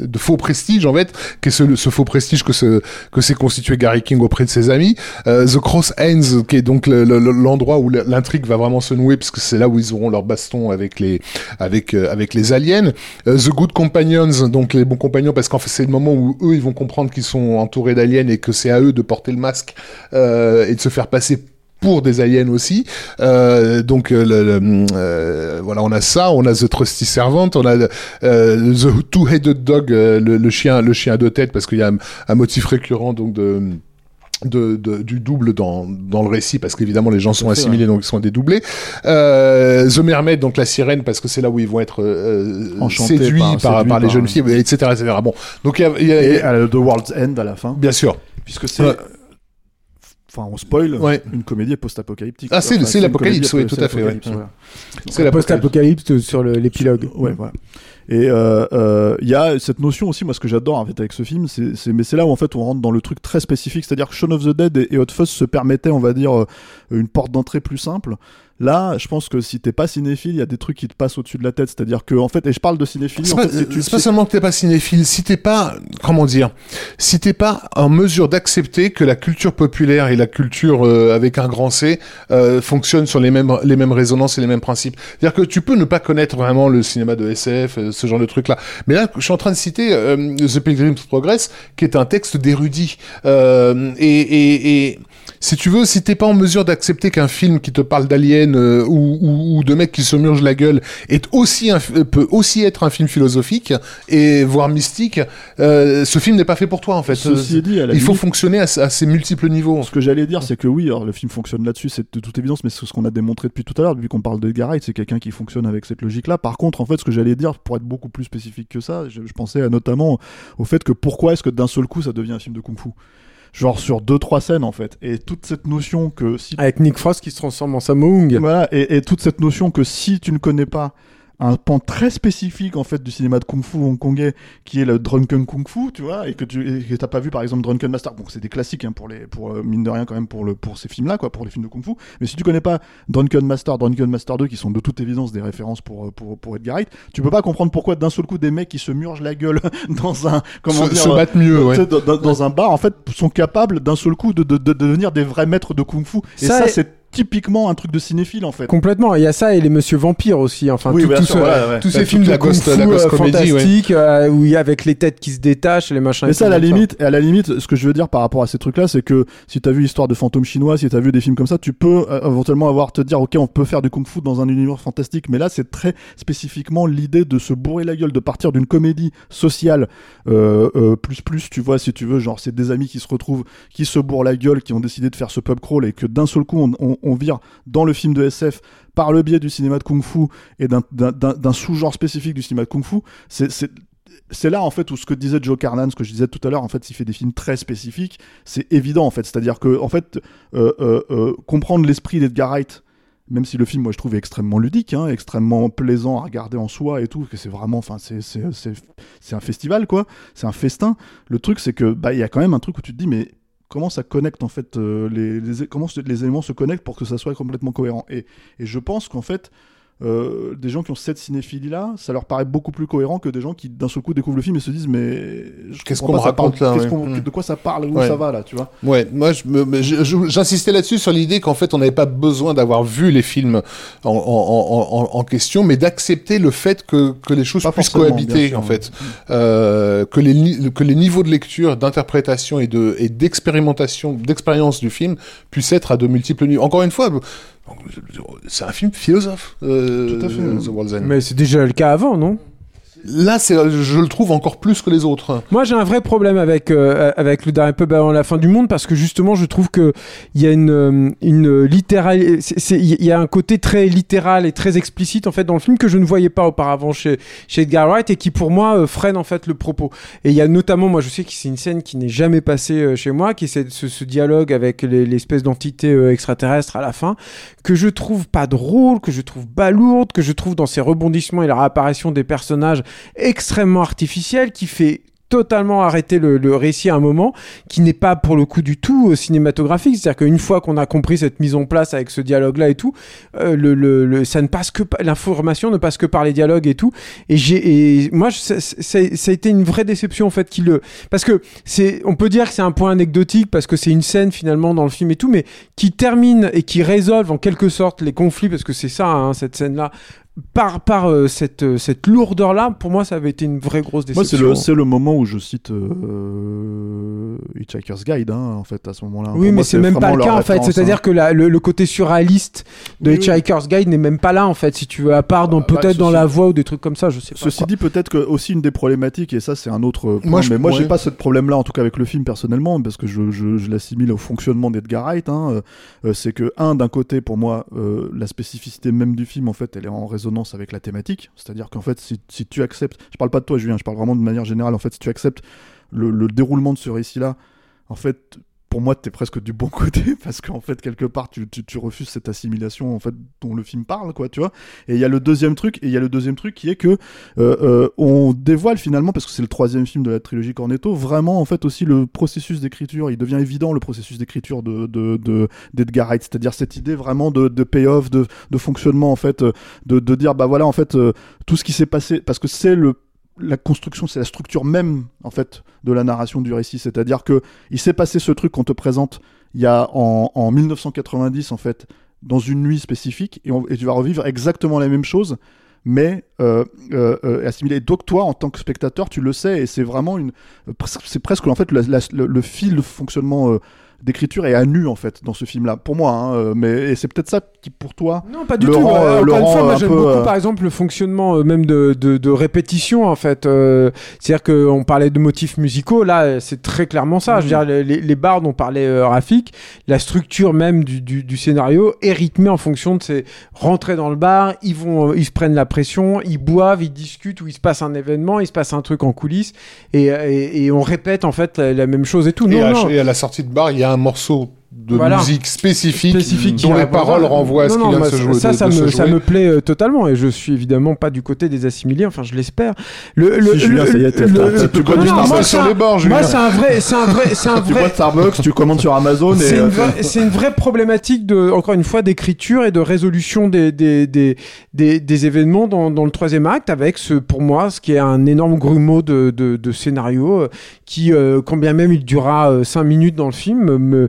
de, de faux prestige en fait qu'est ce, ce faux prestige que ce que s'est constitué Gary King auprès de ses amis. Euh, The Cross Ends qui est donc le- le- l'endroit où l'intrigue va vraiment se nouer parce que c'est là où ils auront leur baston avec les avec euh, avec les aliens. Euh, The Good Companions donc les bons compagnons parce qu'en fait c'est le moment où eux ils vont comprendre qu'ils sont entourés d'aliens et que c'est à eux de porter le masque euh, et de se faire passer pour des aliens aussi. Euh, donc euh, le, le, euh, voilà, on a ça, on a The Trusty Servant, on a euh, The Two-Headed Dog, euh, le, le chien, le chien à deux têtes, parce qu'il y a un, un motif récurrent donc de de, de- du double dans, dans le récit parce qu'évidemment les gens sont assimilés donc ils sont dédoublés. Euh, The Mermaid donc la sirène parce que c'est là où ils vont être euh, Enchantés séduits par- par, séduits par les jeunes filles etc etc bon. Donc il y a, il y a- Et à The World's End à la fin, bien sûr. Puisque c'est. Enfin, on spoil Ouais. une comédie post-apocalyptique. Ah, c'est- Enfin, l'apocalypse, oui, tout à fait, ouais. voilà. c'est la Post-apocalypse sur l'épilogue. Ouais, voilà. Et euh, euh, il y a cette notion aussi, moi ce que j'adore en fait avec ce film, c'est, c'est- mais c'est là où en fait on rentre dans le truc très spécifique, c'est-à-dire que Shaun of the Dead et, et Hot Fuzz se permettaient, on va dire, euh, une porte d'entrée plus simple. Là, je pense que si t'es pas cinéphile, il y a des trucs qui te passent au-dessus de la tête, c'est-à-dire que en fait, et je parle de cinéphilie, C'est en pas, fait, c'est- tu- c'est pas seulement que t'es pas cinéphile, si t'es pas, comment dire, si t'es pas en mesure d'accepter que la culture populaire et la culture euh, avec un grand C euh, fonctionnent sur les mêmes les mêmes résonances et les mêmes principes. C'est-à-dire que tu peux ne pas connaître vraiment le cinéma de SF, euh, ce genre de truc là. Mais là, je suis en train de citer euh, The Pilgrim's Progress, qui est un texte d'érudit. Euh, et, et, et si tu veux, si t'es pas en mesure d'accepter qu'un film qui te parle d'aliens euh, ou, ou, ou, de mecs qui se murgent la gueule est aussi un, peut aussi être un film philosophique et voire mystique, euh, ce film n'est pas fait pour toi en fait. Ceci dit, à la il faut fonctionner à, à ces multiples niveaux. Ce que j'allais dire, c'est que oui, alors, le film fonctionne là-dessus, c'est de toute évidence, mais c'est ce qu'on a démontré depuis tout à l'heure, depuis qu'on parle d'Edgar Wright, c'est quelqu'un qui fonctionne avec cette logique-là. Par contre, en fait, ce que j'allais dire, pour être beaucoup plus spécifique que ça, je, je pensais à notamment au fait que pourquoi est-ce que d'un seul coup ça devient un film de kung-fu? Genre sur deux trois scènes en fait, et toute cette notion que si Avec Nick Frost qui se transforme en Sammo Hung. voilà, et, et toute cette notion que si tu ne connais pas un pan très spécifique en fait du cinéma de kung-fu hongkongais qui est le drunken kung-fu, tu vois, et que tu et que t'as pas vu par exemple Drunken Master, bon c'est des classiques hein, pour les pour euh, mine de rien quand même pour le pour ces films-là quoi, pour les films de kung-fu. Mais si tu connais pas Drunken Master, Drunken Master 2 qui sont de toute évidence des références pour euh, pour pour Edgar Wright, tu peux pas comprendre pourquoi d'un seul coup des mecs qui se murgent la gueule dans un comment se, dire se battent mieux, ouais. sais, dans, dans- dans un bar en fait sont capables d'un seul coup de, de, de devenir des vrais maîtres de kung-fu. Et Ça ça est- c'est typiquement un truc de cinéphile en fait. Complètement. Il y a ça et les Monsieur Vampires aussi. Enfin, Oui, tout, tout sûr, ce- ouais. tous Bah, ces films toute de la ghost- la ghost euh, comedy, ouais. fantastiques euh, où il y a avec les têtes qui se détachent, les machins. Mais ça, à la limite, et à la limite, ce que je veux dire par rapport à ces trucs-là, c'est que si t'as vu l'histoire de fantômes chinois, si t'as vu des films comme ça, tu peux euh, éventuellement avoir te dire, ok, on peut faire du kung-fu dans un univers fantastique, mais là, c'est très spécifiquement l'idée de se bourrer la gueule, de partir d'une comédie sociale euh, euh, plus plus, tu vois, si tu veux, genre c'est des amis qui se retrouvent, qui se bourrent la gueule, qui ont décidé de faire ce pub crawl et que d'un seul coup, on, on, on vire dans le film de SF par le biais du cinéma de kung-fu et d'un- sous-genre spécifique du cinéma de kung-fu, c'est là en fait où ce que disait Joe Carnan, ce que je disais tout à l'heure, en fait, il fait des films très spécifiques, c'est évident en fait. C'est-à-dire que en fait, euh, euh, euh, comprendre l'esprit d'Edgar Wright, même si le film, moi, je trouve extrêmement ludique, hein, extrêmement plaisant à regarder en soi et tout, que c'est vraiment, enfin, c'est un festival quoi, c'est un festin. Le truc, c'est que bah il y a quand même un truc où tu te dis mais comment ça connecte en fait euh, les, les comment les éléments se connectent pour que ça soit complètement cohérent. Et et je pense qu'en fait euh, des gens qui ont cette cinéphilie là, ça leur paraît beaucoup plus cohérent que des gens qui d'un seul coup découvrent le film et se disent mais Qu'est-ce qu'on parle- raconte là, ouais. de quoi ça parle où Ouais. ça va là tu vois Ouais, moi j'insistais là-dessus sur l'idée qu'en fait on n'avait pas besoin d'avoir vu les films en, en, en, en, question, mais d'accepter le fait que, que les choses Pas puissent cohabiter sûr, en fait, euh, que les que les niveaux de lecture, d'interprétation et de et d'expérimentation, d'expérience du film puissent être à de multiples niveaux. Encore une fois. C'est un film philosophe, euh, Tout à fait. The World's End. Mais c'est déjà le cas avant, non? Là, c'est, je le trouve encore plus que les autres. Moi, j'ai un vrai problème avec euh, avec le dernier pub avant la fin du monde parce que justement, je trouve que il y a une euh, une c'est- c'est- il y a un côté très littéral et très explicite en fait dans le film que je ne voyais pas auparavant chez chez Edgar Wright et qui pour moi euh, freine en fait le propos. Et il y a notamment, moi, je sais que c'est une scène qui n'est jamais passée euh, chez moi, qui est ce, dialogue avec les- l'espèce d'entité extraterrestre à la fin que je trouve pas drôle, que je trouve balourde, que je trouve dans ses rebondissements et la réapparition des personnages extrêmement artificielle qui fait totalement arrêter le, récit à un moment qui n'est pas pour le coup du tout euh, cinématographique. C'est à dire qu'une fois qu'on a compris cette mise en place avec ce dialogue là et tout euh, le, le, le- ça ne passe que l'information ne passe que par les dialogues et tout. Et j'ai moi je- ça, a été une vraie déception en fait qui le parce que c'est on peut dire que c'est un point anecdotique parce que c'est une scène finalement dans le film et tout mais qui termine et qui résolve en quelque sorte les conflits parce que c'est ça hein, cette scène là par par euh, cette euh, cette lourdeur là pour moi ça avait été une vraie grosse Moi, c'est déception le, c'est le moment où je cite euh, Hitchhiker's Guide, hein, en fait, à ce moment-là. Oui, Pour mais c'est même pas le cas en fait. C'est-à-dire hein. que la- le, le côté surréaliste de Oui, oui. Hitchhiker's Guide n'est même pas là en fait. Si tu veux, à part dans Ah, bah, peut-être dans la voix ou des trucs comme ça, je sais pas. Ceci quoi. dit, peut-être que aussi une des problématiques, et ça c'est un autre point, Moi, je- mais moi j'ai pas ce problème-là, en tout cas avec le film personnellement, parce que je, je, je l'assimile au fonctionnement d'Edgar Wright. Hein, euh, c'est que, un, d'un côté, pour moi, euh, la spécificité même du film, en fait, elle est en avec la thématique. C'est-à-dire qu'en fait, si, tu acceptes, je parle pas de toi, Julien, je parle vraiment de manière générale, en fait, si tu acceptes le, le déroulement de ce récit-là, en fait, pour moi, t'es presque du bon côté parce qu'en fait, quelque part, tu, tu, tu refuses cette assimilation en fait dont le film parle, quoi, tu vois. Et il y a le deuxième truc, et il y a le deuxième truc qui est que euh, euh, on dévoile finalement, parce que c'est le troisième film de la trilogie Cornetto, vraiment en fait aussi le processus d'écriture. Il devient évident le processus d'écriture de de de- d'Edgar Wright, c'est-à-dire cette idée vraiment de, de payoff, de, de fonctionnement en fait, euh, de, de dire bah voilà en fait euh, tout ce qui s'est passé, parce que c'est le la construction, c'est la structure même en fait de la narration du récit, c'est-à-dire que il s'est passé ce truc qu'on te présente il y a en, en 1990 en fait dans une nuit spécifique et, tu vas revivre exactement la même chose mais euh, euh, euh, assimilé. Donc toi, en tant que spectateur, tu le sais, et c'est vraiment une, c'est presque en fait le, fil de fonctionnement d'écriture est à nu en fait dans ce film-là, pour moi. hein, euh, mais et c'est peut-être ça qui pour toi. Non, pas du Le tout. rend, euh, le une rend fois, moi un j'aime peu, beaucoup, euh, par exemple, le fonctionnement euh, même de, de, de répétition, en fait. Euh, C'est-à-dire qu'on parlait de motifs musicaux, là, euh, c'est très clairement ça. Je veux dire, les, les bars dont parlait euh, Rafik, la structure même du, du, du scénario est rythmée en fonction de ces rentrer dans le bar, ils vont, euh, ils se prennent la pression, ils boivent, ils discutent, ou il se passe un événement, il se passe un truc en coulisses, et, et, et on répète en fait la, la même chose et tout. Et, Non, à, non. et à la sortie de bar, il y a un morceau de Voilà. musique spécifique, spécifique dont les paroles renvoient à ce qui vient de se jouer. Ça, ça, de me, se ça me plaît euh, totalement et je suis évidemment pas du côté des assimilés, enfin je l'espère. Le, le, Si, Julien, ça y est, tu bois non, Starbucks moi, sur c'est les bords, un- Julien. Moi, c'est un vrai, c'est un vrai, c'est un Tu vrai. bois de Starbucks, tu commandes sur Amazon. C'est euh, une, vraie- c'est une vraie problématique de, encore une fois, d'écriture et de résolution des, des, des, des, des événements dans, dans le troisième acte avec ce, pour moi, ce qui est un énorme grumeau de, de, de scénario euh, qui, euh, quand bien même il durera euh, cinq minutes dans le film, me,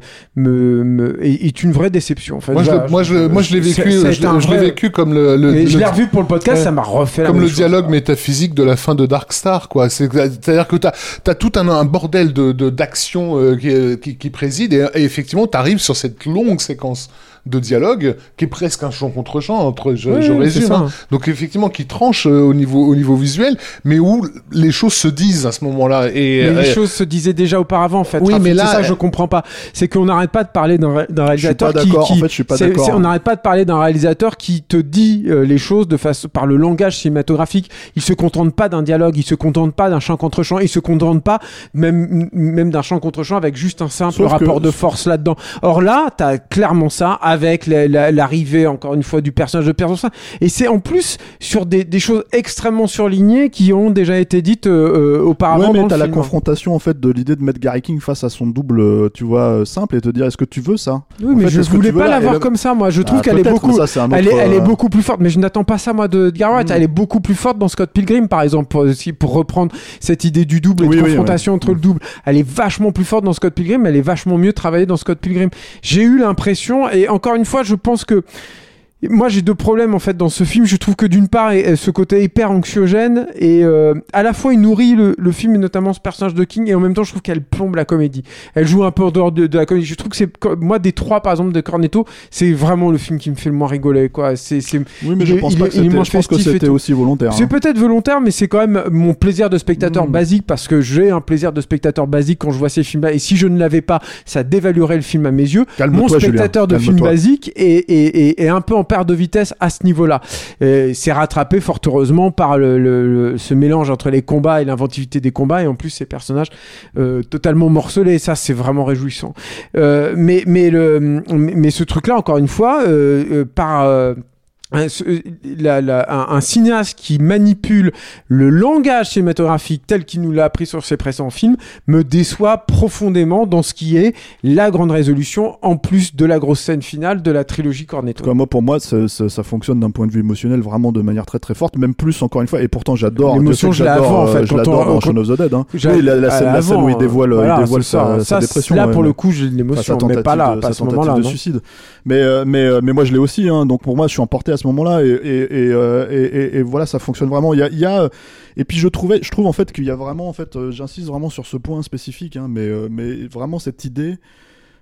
me, me- est, est une vraie déception. En fait, Moi, je, Voilà, le- moi, je, le- moi, je l'ai vécu, ça je, l'ai- vrai- comme le, le- je l'ai revu pour le podcast, Ouais. ça m'a refait comme le chose. dialogue métaphysique de la fin de Dark Star, quoi. C'est- C'est-à-dire que t'as as tout un, un bordel de de- d'action euh, qui, qui, qui préside et, et effectivement t'arrives sur cette longue séquence de dialogue qui est presque un champ contre champ entre je, Oui, je résume hein. donc effectivement qui tranche euh, au niveau au niveau visuel mais où les choses se disent à ce moment-là et, Mais les et- choses se disaient déjà auparavant, en fait. Oui, mais là, ça que je euh, comprends pas. C'est qu'on n'arrête pas de parler d'un ré- d'un Je suis pas réalisateur qui. En fait, je suis pas d'accord. on n'arrête pas de parler d'un réalisateur qui te dit euh, les choses de face par le langage cinématographique. Il se contente pas d'un dialogue, il se contente pas d'un chant contre chant, il se contente pas même même d'un chant contre chant avec juste un simple Sauf que- rapport de force là-dedans. Or là, t'as clairement ça avec la- la- l'arrivée encore une fois du personnage de Pierre Brosnan. Et c'est en plus sur des, des choses extrêmement surlignées qui ont déjà été dites euh, euh, auparavant. Ouais, mais t'as la confrontation en fait de l'idée de mettre Gary King face à son double, euh, tu vois, simple et te dire est-ce que tu veux ça? Oui, En mais fait, je voulais pas la- la voir et le- comme ça, moi. Je trouve Ah, qu'elle est beaucoup. ça, Elle est, autre, elle est beaucoup plus forte, mais je n'attends pas ça moi de Wright. Mm. Elle est beaucoup plus forte dans Scott Pilgrim, par exemple, pour, aussi, pour reprendre cette idée du double et Oui, de oui, confrontation entre le double. Elle est vachement plus forte dans Scott Pilgrim, elle est vachement mieux travaillée dans Scott Pilgrim. J'ai eu l'impression, et encore une fois, je pense que moi j'ai deux problèmes en fait dans ce film. Je trouve que d'une part, ce côté hyper anxiogène et euh, à la fois il nourrit le, le film et notamment ce personnage de King et en même temps je trouve qu'elle plombe la comédie. Elle joue un peu en dehors de, de la comédie. Je trouve que c'est moi des trois par exemple de Cornetto, c'est vraiment le film qui me fait le moins rigoler quoi. C'est c'est Oui, mais je pense il pas que c'était. Je pense que aussi volontaire. c'est hein. peut-être volontaire, mais c'est quand même mon plaisir de spectateur Mm. basique parce que j'ai un plaisir de spectateur basique quand je vois ces films-là. Et si je ne l'avais pas, ça dévaluerait le film à mes yeux. Calme-toi, Mon Julien, spectateur de film basique est, est, est, est un peu en perte de vitesse à ce niveau-là. C'est rattrapé fort heureusement par le, le- le- ce mélange entre les combats et l'inventivité des combats et en plus ces personnages euh, totalement morcelés. Ça, c'est vraiment réjouissant. Euh, mais, mais, le, mais ce truc-là, encore une fois, euh, euh, par... euh, un, ce- la- la- un- un cinéaste qui manipule le langage cinématographique tel qu'il nous l'a appris sur ses précédents films me déçoit profondément dans ce qui est la grande résolution en plus de la grosse scène finale de la trilogie Cornetto. Moi, pour moi, ça, ça- ça fonctionne d'un point de vue émotionnel vraiment de manière très très forte, même plus encore une fois. Et pourtant, j'adore. L'émotion, je avant, en euh, fait, Je l'adore dans Shaun of the Dead. Hein. Oui, la, la scène, la scène où il avant, dévoile, voilà, il dévoile ça. sa, dépression. Là, ouais, pour mais- le coup, j'ai Enfin, l'émotion, sa mais pas là, de, pas à ce moment-là. de non. suicide. Mais, euh, mais, euh, mais moi, je l'ai aussi. Hein, donc pour moi, je suis emporté à ce moment-là. Euh, et, voilà, ça fonctionne vraiment. Il y a, et puis je trouvais, je trouve en fait qu'il y a vraiment, en fait, euh, j'insiste vraiment sur ce point spécifique, hein, mais, euh, mais vraiment cette idée.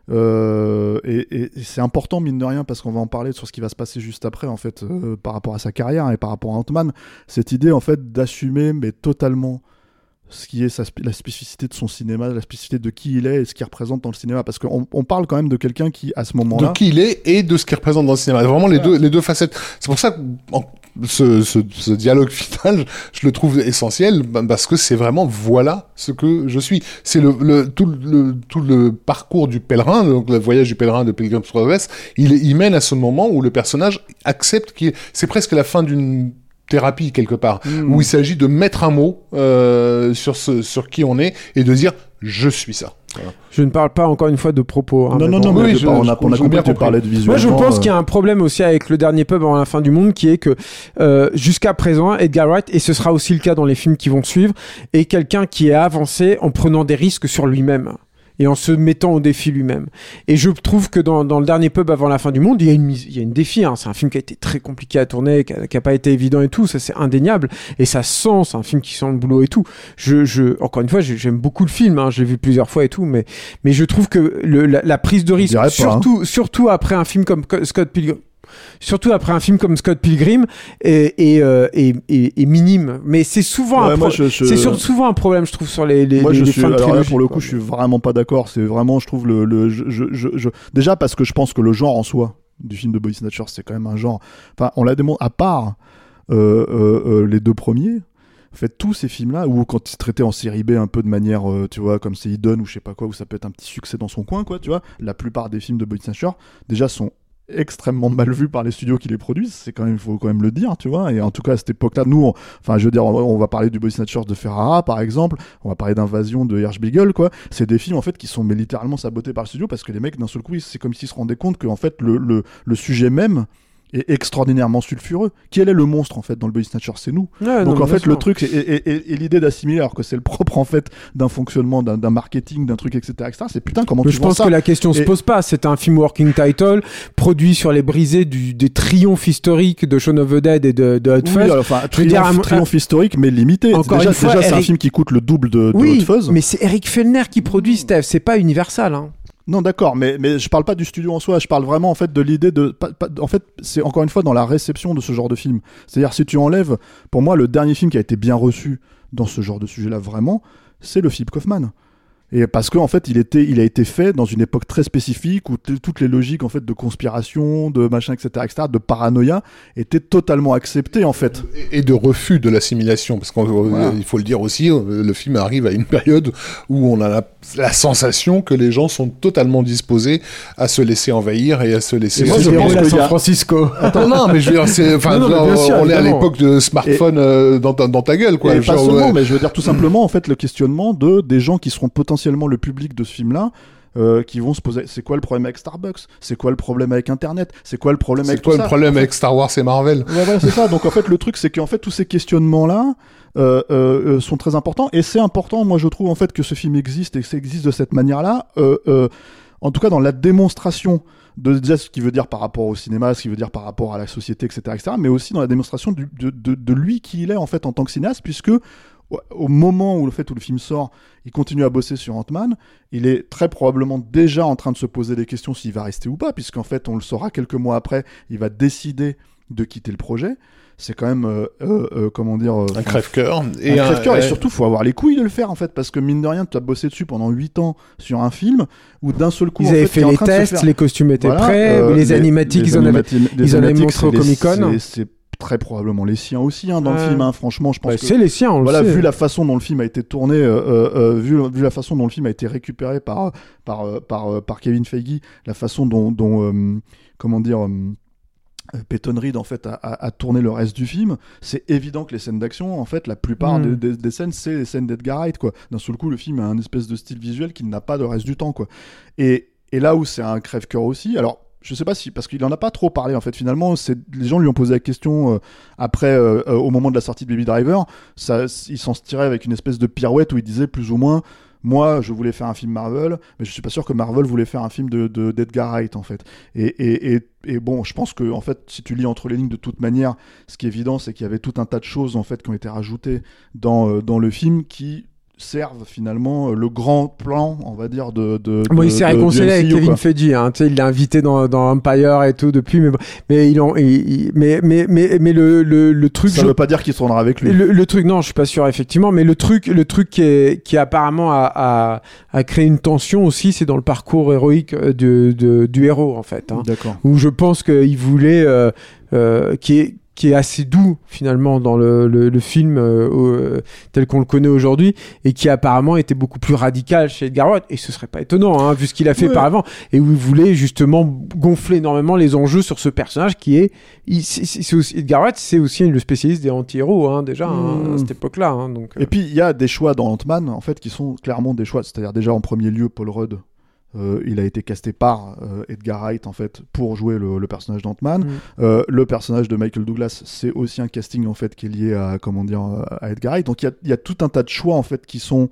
et c'est important mine de rien parce qu'on va en parler sur ce qui va se passer juste après en fait par rapport à sa carrière et par rapport à Ant-Man cette idée en fait d'assumer mais totalement ce qui est sa la spécificité de son cinéma, la spécificité de qui il est et ce qu'il représente dans le cinéma. Parce qu'on on parle quand même de quelqu'un qui, à ce de moment-là, qui il est et de ce qu'il représente dans le cinéma. Vraiment les deux, les deux facettes. C'est pour ça que en- ce, ce, ce dialogue final, je le trouve essentiel bah, parce que c'est vraiment voilà ce que je suis. C'est le, le, tout, le, tout le parcours du pèlerin, donc le voyage du pèlerin de Pilgrim's Progress, il, il mène à ce moment où le personnage accepte qu'il c'est presque la fin d'une thérapie quelque part, Mm. où il s'agit de mettre un mot euh, sur ce, sur qui on est et de dire je suis ça. Voilà. Je ne parle pas encore une fois de propos. hein, non, non, non, mais Oui, je- on a, on a compris parlais de visuellement. Moi, je pense euh, qu'il y a un problème aussi avec le dernier pub avant la fin du monde, qui est que euh, jusqu'à présent, Edgar Wright, et ce sera aussi le cas dans les films qui vont suivre, est quelqu'un qui est avancé en prenant des risques sur lui-même. Et en se mettant au défi lui-même. Et je trouve que dans, dans, le dernier pub avant la fin du monde, il y a une, il y a une défi. Hein. C'est un film qui a été très compliqué à tourner, qui a, pas été évident et tout. Ça, c'est indéniable. Et ça sent, c'est un film qui sent le boulot et tout. Je, je encore une fois, j'aime beaucoup le film. Hein. Je l'ai vu plusieurs fois et tout. Mais, mais je trouve que le, la, prise de risque, hein. surtout, surtout après un film comme Scott Pilgrim, surtout après un film comme Scott Pilgrim, est, euh, minime. Mais c'est souvent, un c'est souvent un problème, je trouve, sur les, les, moi, je suis, pour le coup, je suis vraiment pas d'accord. C'est vraiment, je trouve, le, le je, déjà parce que je pense que le genre en soi du film de Body Snatcher, c'est quand même un genre. Enfin, on l'a démontré, à part euh, euh, les deux premiers. En fait, tous ces films-là, où quand ils traitaient en série B un peu de manière, tu vois, comme c'est Hidden ou je sais pas quoi, où ça peut être un petit succès dans son coin, quoi, tu vois, la plupart des films de Body Snatcher, déjà, sont extrêmement mal vu par les studios qui les produisent, c'est quand même, faut quand même le dire, tu vois. Et en tout cas, à cette époque-là, nous, enfin, je veux dire, on, va parler du Body Snatchers de Ferrara, par exemple, on va parler d'Invasion de Hirschbiegel, quoi. C'est des films, en fait, qui sont mais littéralement sabotés par le studio parce que les mecs, d'un seul coup, c'est comme s'ils se rendaient compte que, en fait, le, le sujet même, est extraordinairement sulfureux. Quel est le monstre en fait dans le Body Snatcher? C'est nous. Donc en fait le truc et, l'idée d'assimiler alors que c'est le propre en fait d'un fonctionnement, d'un marketing, d'un truc etc. etc. C'est putain comment tu Je pense que la question se pose pas. C'est un film working title produit sur les brisées du, des triomphes historiques de Shaun of the Dead et de, de Hot Fuzz. enfin, triomphe, triomphe historique mais limité. Encore déjà, déjà c'est un film qui coûte le double de, de oui, Hot Fuzz. Mais c'est Eric Fellner qui produit Steph. C'est pas Universal. Hein. Non, d'accord, mais, mais je parle pas du studio en soi, je parle vraiment en fait de l'idée de. en fait, c'est encore une fois dans la réception de ce genre de film. C'est-à-dire, si tu enlèves, pour moi, le dernier film qui a été bien reçu dans ce genre de sujet-là, vraiment, c'est le Philip Kaufman. Et parce qu'en en fait, il, était, il a été fait dans une époque très spécifique où toutes les logiques en fait de conspiration, de machin, etc., etc., de paranoïa étaient totalement acceptées en fait. Et, de refus de l'assimilation, parce qu'il faut le dire aussi, euh, le film arrive à une période où on a la, sensation que les gens sont totalement disposés à se laisser envahir et à se laisser. moi, je pense que San Francisco. Attends, non, mais je veux dire, c'est, on est à l'époque de smartphone euh, dans, dans, ta gueule, quoi. Et pas seulement, mais je veux dire tout simplement en fait le questionnement de des gens qui seront potentiellement potentiellement le public de ce film-là. Euh, qui vont se poser c'est quoi le problème avec Starbucks? C'est quoi le problème avec internet? C'est quoi le problème avec quoi le problème avec Star Wars et Marvel? Ouais, c'est ça donc en fait le truc c'est qu'en fait tous ces questionnements là euh, euh, sont très importants et c'est important moi je trouve en fait que ce film existe et que ça existe de cette manière là en tout cas dans la démonstration de déjà ce qu'il veut dire par rapport au cinéma, ce qu'il veut dire par rapport à la société, etc., etc., mais aussi dans la démonstration de, de, de, lui qui il est en fait en tant que cinéaste, puisque au moment où le fait où le film sort, il continue à bosser sur Ant-Man. Il est très probablement déjà en train de se poser des questions s'il va rester ou pas, puisqu'en fait, on le saura quelques mois après, il va décider de quitter le projet. C'est quand même, euh, euh, euh comment dire, un crève-cœur. Et un crève-cœur, et surtout, faut avoir les couilles de le faire en fait, parce que mine de rien, tu as bossé dessus pendant 8 ans sur un film où d'un seul coup, ils avaient fait, les tests, les costumes étaient prêts, euh, les, animatiques, ils en avaient, ils en avaient montré au Comic Con très probablement les siens aussi hein, dans le film. Hein. Franchement, je pense que c'est les siens. On voilà, le sait. vu la façon dont le film a été tourné, euh, euh, euh vu, vu, la façon dont le film a été récupéré par par euh, par, euh, par Kevin Feige, la façon dont, dont comment dire. Peyton Reed en fait a, a, tourné le reste du film. C'est évident que les scènes d'action, en fait, la plupart hmm. des, des, scènes, c'est les scènes d'Edgar Wright quoi. D'un seul coup, le film a un espèce de style visuel qu'il n'a pas le reste du temps quoi. Et, et là où c'est un crève-cœur aussi, alors je sais pas si parce qu'il en a pas trop parlé en fait. Finalement les gens lui ont posé la question euh, après euh, euh, au moment de la sortie de Baby Driver il s'en tirait avec une espèce de pirouette où il disait plus ou moins moi je voulais faire un film Marvel mais je suis pas sûr que Marvel voulait faire un film de d'Edgar Wright en fait et, bon je pense que en fait si tu lis entre les lignes de toute manière ce qui est évident c'est qu'il y avait tout un tas de choses en fait qui ont été rajoutées dans le film qui servent finalement euh, le grand plan, on va dire, de. de bon, il s'est réconcilié avec Kevin Feige, hein, tu sais, il l'a invité dans, dans Empire et tout depuis, mais mais ils ont, mais mais mais mais le le, le truc. Ça je... veut pas dire qu'il se rendra avec lui. Le, le, truc, non, je suis pas sûr effectivement, mais le truc, le truc qui est qui apparemment a, a, a créé une tension aussi, c'est dans le parcours héroïque euh, de, de du héros en fait. Hein, D'accord. Où je pense qu'il voulait, euh, euh, qui est qui est assez doux finalement dans le, le, film euh, euh, tel qu'on le connaît aujourd'hui et qui apparemment était beaucoup plus radical chez Edgar Wright. Et ce serait pas étonnant hein, vu ce qu'il a fait par avant et où il voulait justement gonfler énormément les enjeux sur ce personnage qui est, aussi, Edgar Wright c'est aussi le spécialiste des anti-héros hein, déjà hein, à hmm. cette époque là hein, donc et puis il y a des choix dans Ant-Man en fait qui sont clairement des choix. C'est-à-dire déjà en premier lieu Paul Rudd euh, il a été casté par euh, Edgar Wright en fait pour jouer le, personnage d'Ant-Man. Mm. Euh, le personnage de Michael Douglas, c'est aussi un casting en fait qui est lié à comment dire à Edgar Wright. Donc il y a, tout un tas de choix en fait qui sont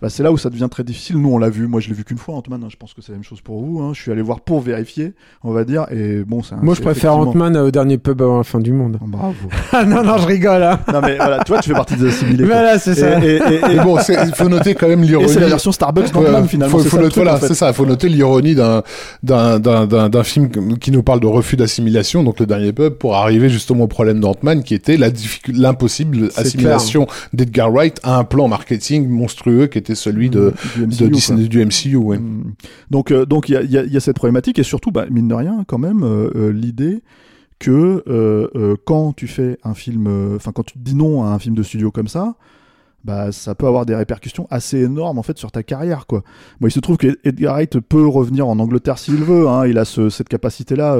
bah, c'est là où ça devient très difficile. Nous, on l'a vu, moi je l'ai vu qu'une fois, Ant-Man, hein. je pense que c'est la même chose pour vous. hein. Je suis allé voir pour vérifier, on va dire, et bon, c'est un- Moi, je préfère effectivement- Ant-Man au dernier pub avant la fin du monde. Oh, Bravo. Ah non, non, je rigole. Hein. non, mais voilà, tu vois, tu fais partie des assimilés. Voilà, c'est ça. Et, et- et- bon, c'est- il faut noter quand même l'ironie. c'est la version Starbucks Ouais, d'Ant-Man, finalement. faut- c'est faut ça le noter- truc, voilà, en fait. c'est ça. Il faut noter l'ironie d'un d'un d'un d'un film qui nous parle de refus d'assimilation, donc le dernier pub, pour arriver justement au problème d'Ant-Man, qui était la difficulté, l'impossible assimilation d'Edgar Wright à un plan marketing monstrueux qui était celui de Du de MCU, Disney, du MCU. Ouais. Mm. Donc, euh, donc il y a, il y a- il y a cette problématique et surtout, bah, mine de rien, quand même, euh, euh, l'idée que euh, quand tu fais un film, enfin quand tu dis non à un film de studio comme ça, bah ça peut avoir des répercussions assez énormes en fait sur ta carrière quoi. Bon, il se trouve que Edgar Wright peut revenir en Angleterre s'il veut, hein, il a ce- cette capacité là,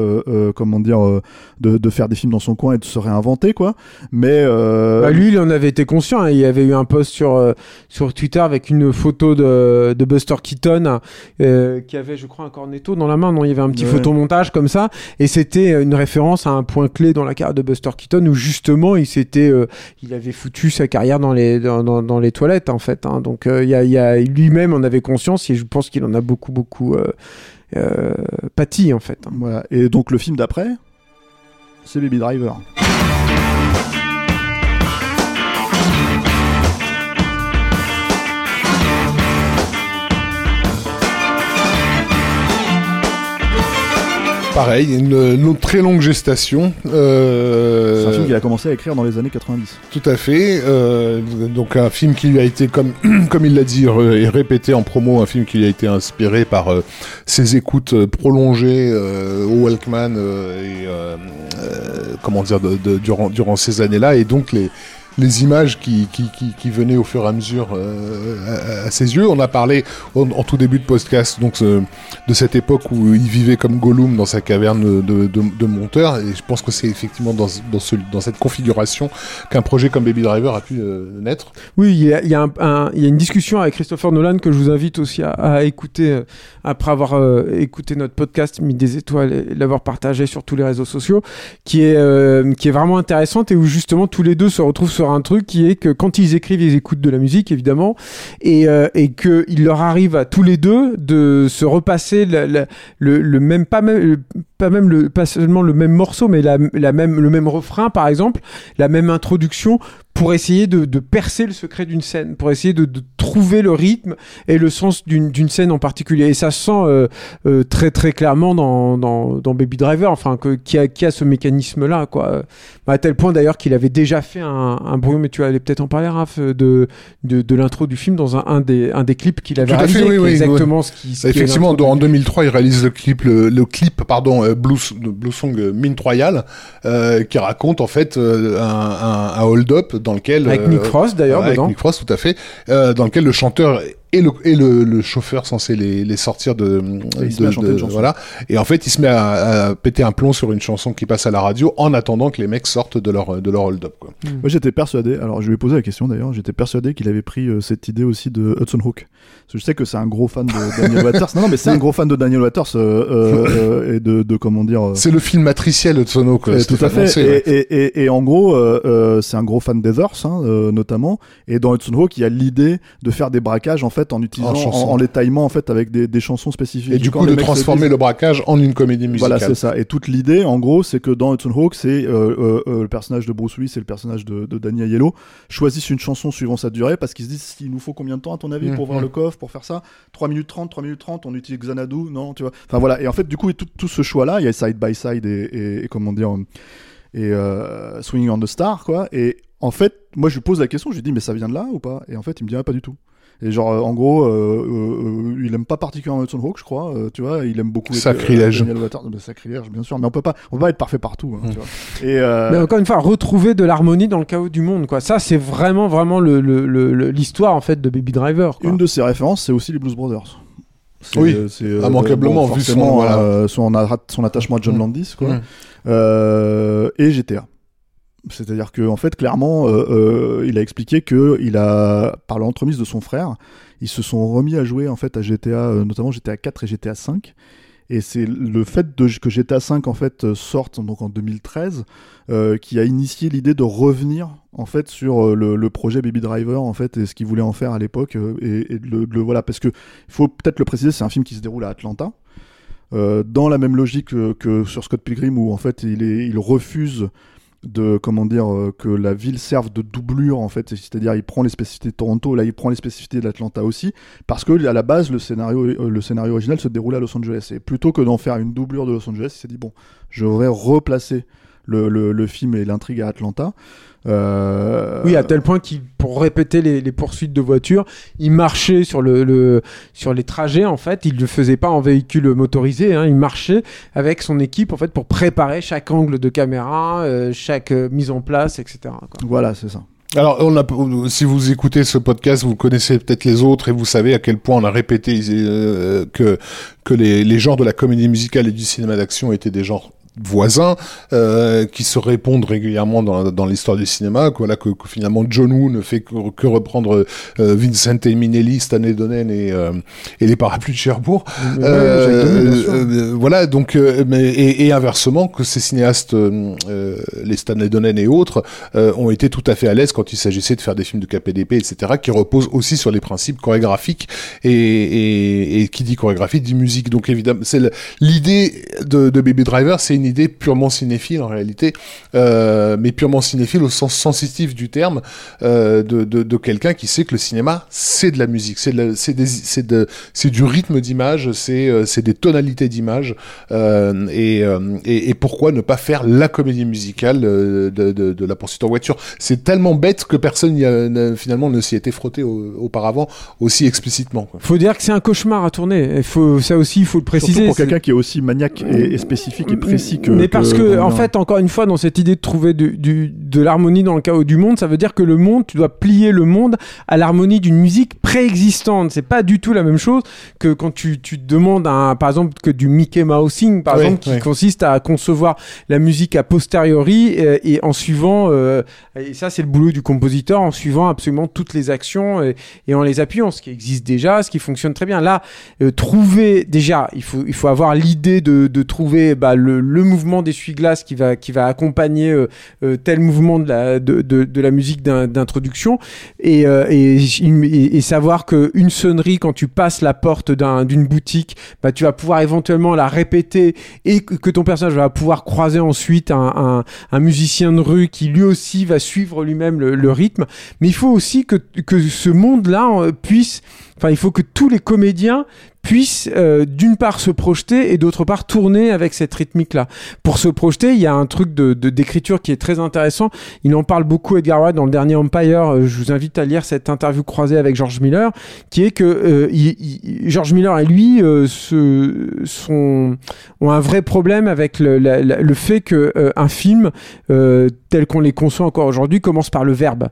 comment dire, euh, de, de faire des films dans son coin et de se réinventer quoi. Mais euh, Bah, lui, il en avait été conscient. hein. Il y avait eu un post sur, euh, sur Twitter avec une photo de, de Buster Keaton euh, qui avait, je crois, un cornetto dans la main. Non, il y avait un petit Ouais. photomontage comme ça. Et c'était une référence à un point clé dans la carrière de Buster Keaton où justement, il s'était, euh, il avait foutu sa carrière dans les, dans, dans, dans les toilettes, en fait. hein. Donc, euh, il y a, lui-même en avait conscience et je pense qu'il en a beaucoup, beaucoup euh, euh, pâti, en fait. hein. Voilà. Et donc le film d'après, c'est Baby Driver. Pareil, une, une très longue gestation. Euh, C'est un film qu'il a commencé à écrire dans les années 90. Tout à fait. euh, donc un film qui lui a été, comme, comme il l'a dit et répété en promo, un film qui lui a été inspiré par euh, ses écoutes euh, prolongées euh, au Walkman euh, et comment dire de, de- durant, durant ces années-là et donc les les images qui, qui, qui, qui venaient au fur et à mesure euh, à, ses yeux. On a parlé en, tout début de podcast donc de cette époque où il vivait comme Gollum dans sa caverne de, de, monteur et je pense que c'est effectivement dans, dans, ce, dans cette configuration qu'un projet comme Baby Driver a pu euh, naître. Oui, il y a, un- un- y a une discussion avec Christopher Nolan que je vous invite aussi à, écouter euh, après avoir écouté notre podcast, mis des étoiles et l'avoir partagé sur tous les réseaux sociaux, qui est, qui est vraiment intéressante et où justement tous les deux se retrouvent sur un truc qui est que quand ils écrivent, ils écoutent de la musique évidemment et, euh, et qu'il leur arrive à tous les deux de se repasser le, le même, pas même, pas même pas seulement le même morceau, mais la, la même, le même refrain par exemple, la même introduction pour essayer de, de percer le secret d'une scène, pour essayer de, de trouver le rythme et le sens d'une scène en particulier. Et ça se sent euh, euh, très très clairement dans, dans, dans Baby Driver, enfin que, qui, a, qui a ce mécanisme-là, quoi. À tel point d'ailleurs qu'il avait déjà fait un, un bruit, mais tu allais peut-être en parler, Raph, de, de, de l'intro du film dans un, un, des, un des clips qu'il avait Tout à fait, réalisé, oui, oui, exactement ce qui. ce qui Effectivement, en du- 2003, il réalise le clip, le, le clip, pardon, euh, Blues, de Blue Song euh, Mint Royal, euh, qui raconte en fait un, un, un hold-up dans lequel Avec euh, Nick Frost d'ailleurs avec dedans. Nick Frost, tout à fait, euh, dans lequel le chanteur et le, et le, le chauffeur censé les, les sortir de, Et chanter une chanson. voilà et en fait il se met à, à péter un plomb sur une chanson qui passe à la radio en attendant que les mecs sortent de leur de leur hold-up quoi. Moi j'étais persuadé, alors je lui ai posé la question d'ailleurs, j'étais persuadé qu'il avait pris euh, cette idée aussi de Hudson Hawk. Parce que je sais que c'est un gros fan de Daniel Waters. Non, non, mais c'est un gros fan de Daniel Waters euh, euh, euh, et de, de comment dire. euh, c'est le film matriciel de Tsono quoi euh, tout à fait. Et, ouais. et, et, et en gros, euh, euh, c'est un gros fan d'Eathers, hein, euh, notamment. Et dans Hudson Hawk, il y a l'idée de faire des braquages en fait en utilisant, En en, en les taillement en fait avec des, des chansons spécifiques. et du coup de transformer disent- le braquage en une comédie musicale Voilà, c'est ça. Et toute l'idée, en gros, c'est que dans Hudson Hawk, c'est euh, euh, euh, le personnage de Bruce Willis et le personnage de, de Danny Aiello choisissent une chanson suivant sa durée parce qu'ils se disent il nous faut combien de temps à ton avis pour Mhm. ouvrir le coffre, pour faire ça? 3 minutes 30, 3 minutes 30, on utilise Xanadu, non, tu vois? Enfin voilà. Et en fait, du coup, tout, tout ce choix-là, il y a Side by Side et, et, et comment dire, et euh, Swinging on the Star, quoi. Et en fait, moi, je lui pose la question, je lui dis mais ça vient de là ou pas? Et en fait, il me dirait pas du tout. Et genre, euh, en gros, euh, euh, il aime pas particulièrement Hudson Hawk, je crois. euh, tu vois, il aime beaucoup. Sacrilège. euh. Mais sacrilège, bien sûr. Mais on peut pas, on peut pas être parfait partout. hein, tu vois. Et euh, Mais encore une fois, retrouver de l'harmonie dans le chaos du monde, quoi. Ça, c'est vraiment, vraiment le- le- le- le- l'histoire en fait de Baby Driver. Quoi. une de ses références, c'est aussi les Blues Brothers. C'est- Oui, euh, immanquablement, vu son- forcément, voilà. euh, son, a- son attachement à John Mm. Landis, quoi. Mm. Euh, et GTA. C'est-à-dire que en fait, clairement, euh, euh, il a expliqué que il a, par l'entremise de son frère, ils se sont remis à jouer en fait à GTA, euh, notamment GTA 4 et GTA 5. Et c'est le fait de, que GTA 5 en fait sorte donc en 2013 euh, qui a initié l'idée de revenir en fait sur le, projet Baby Driver en fait et ce qu'il voulait en faire à l'époque et, le, voilà parce que faut peut-être le préciser, c'est un film qui se déroule à Atlanta. Dans la même logique que, sur Scott Pilgrim où en fait il, il refuse de comment dire euh, que la ville serve de doublure en fait. C'est-à-dire il prend les spécificités de Toronto là il prend les spécificités d'Atlanta aussi parce que à la base le scénario euh, le scénario original se déroulait à Los Angeles. Et plutôt que d'en faire une doublure de Los Angeles il s'est dit bon je vais replacer le, le, le film et l'intrigue à Atlanta euh... Oui, à tel point qu'il, pour répéter les, les, poursuites de voitures, il marchait sur le, le, sur les trajets en fait. Il le faisait pas en véhicule motorisé. Hein, il marchait avec son équipe en fait pour préparer chaque angle de caméra, euh, chaque euh, mise en place, etc. Quoi. Voilà, c'est ça. Alors, on a, si vous écoutez ce podcast, vous connaissez peut-être les autres et vous savez à quel point on a répété euh, que que les, les genres de la comédie musicale et du cinéma d'action étaient des genres voisins euh, qui se répondent régulièrement dans, dans l'histoire du cinéma. Voilà que, que, finalement John Woo ne fait que, que reprendre euh, Vincent et Minnelli, Stanley Donen et, euh, et les parapluies de Cherbourg. Euh, voilà donc mais, et, et, inversement que ces cinéastes, les Stanley Donen et autres, ont été tout à fait à l'aise quand il s'agissait de faire des films de KPDP, etc., qui reposent aussi sur les principes chorégraphiques et, et, et qui dit chorégraphie dit musique. Donc évidemment, c'est l'idée de, de Baby Driver, c'est une idée purement cinéphile en réalité, euh, mais purement cinéphile au sens sensitif du terme, euh, de, de, de quelqu'un qui sait que le cinéma, c'est de la musique, c'est de, c'est du rythme d'image, c'est euh, des tonalités d'image, euh, et, euh, et, et, pourquoi ne pas faire la comédie musicale de, de, de la poursuite en voiture? C'est tellement bête que personne y a, finalement ne s'y était frotté au, auparavant aussi explicitement. Quoi. Faut dire que c'est un cauchemar à tourner. Faut ça aussi, il faut le préciser. Surtout pour quelqu'un qui est aussi maniaque et, et spécifique et précis mais parce que, que en fait, encore une fois, dans cette idée de trouver du, du, de l'harmonie dans le chaos du monde, ça veut dire que le monde, tu dois plier le monde à l'harmonie d'une musique préexistante. C'est pas du tout la même chose que quand tu, tu demandes, un, par exemple, que du Mickey Mousing, par oui, exemple, qui oui. consiste à concevoir la musique a posteriori et, euh, et en suivant, euh, et ça c'est le boulot du compositeur, en suivant absolument toutes les actions et, et, en les appuyant, ce qui existe déjà, ce qui fonctionne très bien. Là, euh, trouver déjà, il faut, il faut avoir l'idée de, de trouver bah, le, le mouvement d'essuie-glace qui va, qui va accompagner euh, euh, tel mouvement de la, de, de, la musique d'introduction et, euh, et, et, savoir qu'une sonnerie, quand tu passes la porte d'une un, boutique, bah, tu vas pouvoir éventuellement la répéter et que, ton personnage va pouvoir croiser ensuite un, un, un, musicien de rue qui lui aussi va suivre lui-même le, le, rythme. Mais il faut aussi que, que ce monde-là puisse, enfin, il faut que tous les comédiens puisse euh, d'une part se projeter et d'autre part tourner avec cette rythmique là. Pour se projeter, il y a un truc de d'écriture qui est très intéressant. Il en parle beaucoup Edgar Wright dans le dernier Empire. Euh, je vous invite à lire cette interview croisée avec George Miller, qui est que euh, George Miller et lui euh, se, sont ont un vrai problème avec le, le fait que euh, un film tel qu'on les conçoit encore aujourd'hui commence par le verbe.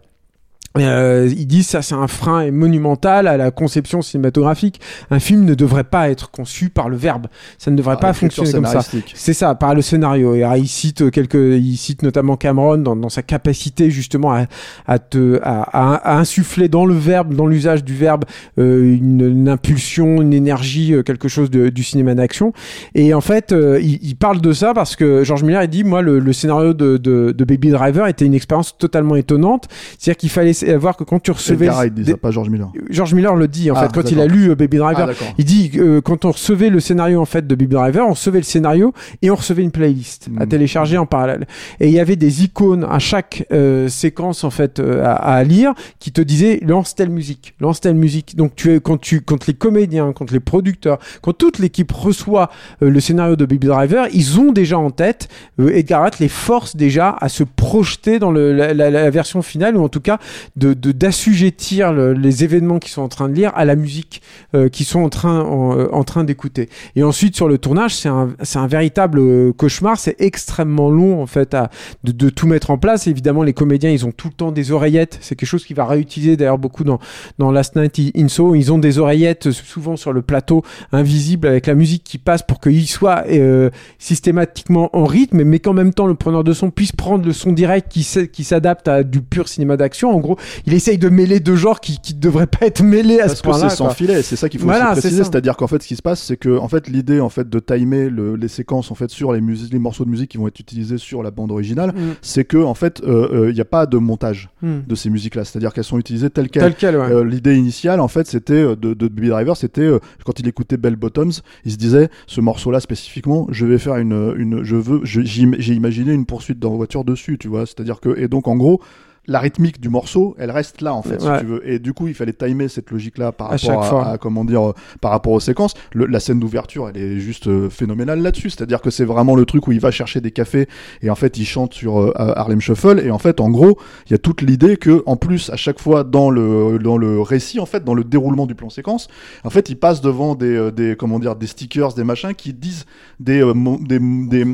Euh, ils disent ça c'est un frein monumental à la conception cinématographique. Un film ne devrait pas être conçu par le verbe. Ça ne devrait Ah, pas fonctionner comme ça. C'est ça, par le scénario. Et il cite quelques, il cite notamment Cameron dans, dans sa capacité justement à, à te, à, à, à, insuffler dans le verbe, dans l'usage du verbe, euh, une, une, impulsion, une énergie, euh, quelque chose de, du cinéma d'action. Et en fait, euh, il, il, parle de ça parce que George Miller il dit moi le, le scénario de, de, de Baby Driver était une expérience totalement étonnante. C'est-à-dire qu'il fallait voir que quand tu recevais. Edgar, il disait pas George Miller. George Miller le dit en ah, fait quand il a lu euh, Baby Driver. Ah, il dit euh, quand on recevait le scénario en fait de Baby Driver, on recevait le scénario et on recevait une playlist mmh. à télécharger en parallèle. Et il y avait des icônes à chaque euh, séquence en fait euh, à, à, lire qui te disaient lance telle musique, lance telle musique. Donc tu es quand tu quand les comédiens, quand les producteurs, quand toute l'équipe reçoit euh, le scénario de Baby Driver, ils ont déjà en tête Edgar Wright les force déjà à se projeter dans le, la, la, la version finale ou en tout cas de d'assujettir de, les événements qu'ils sont en train de lire à la musique euh, qu'ils sont en train en, euh, en train d'écouter. Et ensuite sur le tournage, c'est un c'est un véritable euh, cauchemar. C'est extrêmement long en fait à de, de, tout mettre en place. évidemment, les comédiens, ils ont tout le temps des oreillettes. C'est quelque chose qui va réutiliser d'ailleurs beaucoup dans dans Last Night in Soho. Ils ont des oreillettes souvent sur le plateau invisibles avec la musique qui passe pour qu'ils soient euh, systématiquement en rythme, mais qu'en même temps le preneur de son puisse prendre le son direct qui s'adapte à du pur cinéma d'action. En gros, il essaye de mêler deux genres qui qui devraient pas être mêlés à Parce ce que point-là. c'est sans filet, c'est ça qu'il faut Voilà, aussi préciser. C'est-à-dire qu'en fait, ce qui se passe, c'est que en fait, l'idée en fait de timer le- les séquences en fait sur les, morceaux de musique qui vont être utilisés sur la bande originale, Mm. c'est que en fait, il n'y a pas de montage Mm. de ces musiques-là. C'est-à-dire qu'elles sont utilisées telles quelles. Ouais. Euh, L'idée initiale, en fait, c'était euh, de, de Baby Driver, c'était euh, quand il écoutait Bell Bottoms, il se disait ce morceau-là spécifiquement, je vais faire une, une je veux, j'ai imaginé une poursuite dans voiture dessus, tu vois. C'est-à-dire que et donc en gros. La rythmique du morceau, elle reste là en fait, Ouais. si tu veux. Et du coup, il fallait timer cette logique-là par À rapport à, fois. à- comment dire, euh, par rapport aux séquences. Le- la scène d'ouverture, elle est juste euh, phénoménale là-dessus. C'est-à-dire que c'est vraiment le truc où il va chercher des cafés et en fait il chante sur euh, Harlem Shuffle. Et en fait, en gros, il y a toute l'idée que en plus à chaque fois dans le dans le récit en fait dans le déroulement du plan séquence en fait il passe devant des euh, des comment dire des stickers des machins qui disent des euh, des des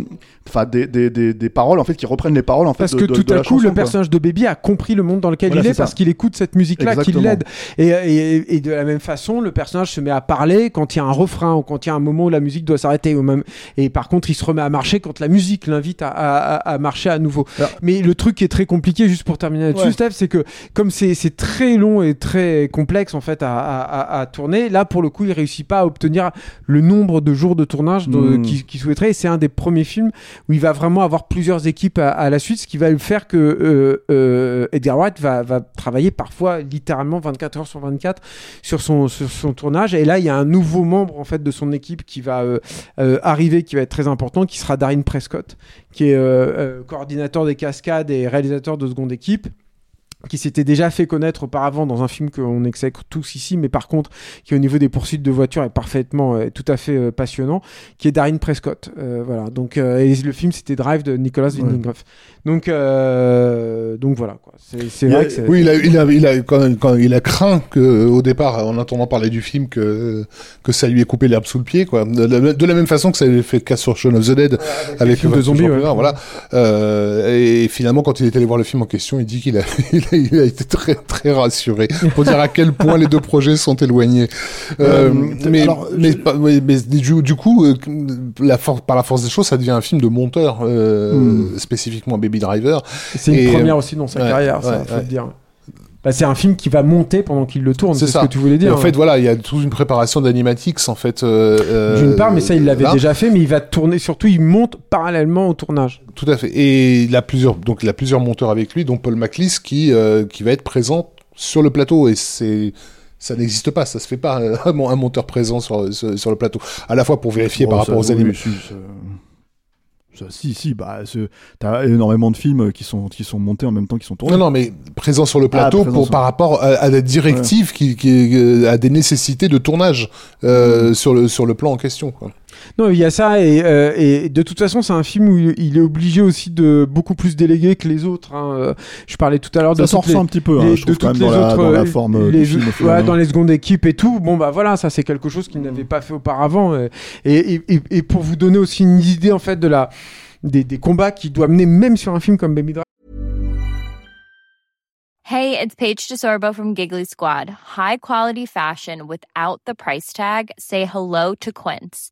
des, des, des, des paroles en fait qui reprennent les paroles en fait Parce de- que de- tout de à coup, chanson, le quoi. personnage de Baby a compris le monde dans lequel Voilà, il est parce qu'il écoute cette musique-là qui l'aide. Et, et, et de la même façon, le personnage se met à parler quand il y a un refrain ou quand il y a un moment où la musique doit s'arrêter. Même... Et par contre, il se remet à marcher quand la musique l'invite à, à, à- à marcher à nouveau. Alors- Mais le truc qui est très compliqué, juste pour terminer là-dessus, Ouais. Steph, c'est que comme c'est très long et très complexe en fait à, tourner, là pour le coup, il réussit pas à obtenir le nombre de jours de tournage de- Mm. qu'il souhaiterait. Et c'est un des premiers films où il va vraiment avoir plusieurs équipes à, la suite, ce qui va le faire que euh, euh, Edgar Wright va, va travailler parfois littéralement 24 heures sur 24 sur son, tournage. Et là, il y a un nouveau membre en fait de son équipe qui va euh, euh, arriver, qui va être très important, qui sera Darren Prescott, qui est euh, euh, coordinateur des cascades et réalisateur de seconde équipe qui s'était déjà fait connaître auparavant dans un film qu'on exècre tous ici, mais par contre, qui au niveau des poursuites de voitures est parfaitement, euh, tout à fait euh, passionnant, qui est Darren Prescott. Euh, voilà. Donc, euh, et le film, c'était Drive de Nicolas Winding. Donc, euh, donc voilà. Quoi. C'est, c'est Il y a- vrai que c'est. Oui, il a, il a, il a, quand, quand il a craint que, au départ, en entendant parler du film, que, que ça lui ait coupé l'herbe sous le pied, quoi. De, la- de la même façon que ça avait fait cas sur Shaun of the Dead, avec film le de zombies, ouais. voilà. Euh, et finalement, quand il est allé voir le film en question, il dit qu'il a, il a, il a été très, très rassuré. Pour dire à quel point les deux projets sont éloignés. Euh, Euh, mais, alors, mais, je- pas- mais- mais du, du coup, euh, la for- par la force des choses, ça devient un film de monteur, euh, Hmm. spécifiquement Baby Driver. C'est une Et, première euh, aussi dans sa ouais, carrière, ça, ouais, faut ouais. dire. Bah, c'est un film qui va monter pendant qu'il le tourne, C'est ce que tu voulais Et dire. en fait, voilà, il y a toute une préparation d'animatix, en fait. euh, euh, D'une part, mais ça, il l'avait déjà fait, mais il va tourner, surtout, il monte parallèlement au tournage. Tout à fait. Et il a plusieurs, donc il a plusieurs monteurs avec lui, dont Paul McLeese, qui, euh, qui va être présent sur le plateau. Et c'est, ça n'existe pas, ça se fait pas, euh, un monteur présent sur, sur, sur le plateau. À la fois pour vérifier Oh, par ça, rapport aux oui, animaux. Si, ça- si, si, bah, t'as énormément de films qui sont, qui sont montés en même temps qu'ils sont tournés. Non, non, mais présent sur le plateau Ah, présent pour, sur- par rapport à, à des directives qui, qui, euh, à des nécessités de tournage euh, Mm. sur, le, sur le plan en question. Quoi. Non, il y a ça, et, euh, et de toute façon, c'est un film où il, est obligé aussi de beaucoup plus déléguer que les autres. hein. Euh, Je parlais tout à l'heure de Ça s'en les- un petit peu, hein, les- je de quand toutes même, les dans la, autres, dans la euh, forme euh, les- du film. ouais, dans les secondes équipes et tout. Bon, bah voilà, ça c'est quelque chose qu'il n'avait pas fait auparavant. Et, et, et- et pour vous donner aussi une idée en fait de la des, des combats qu'il doit mener même sur un film comme Baby Driver. Hey, it's Paige DeSorbo from Giggly Squad. High quality fashion without the price tag. Say hello to Quince.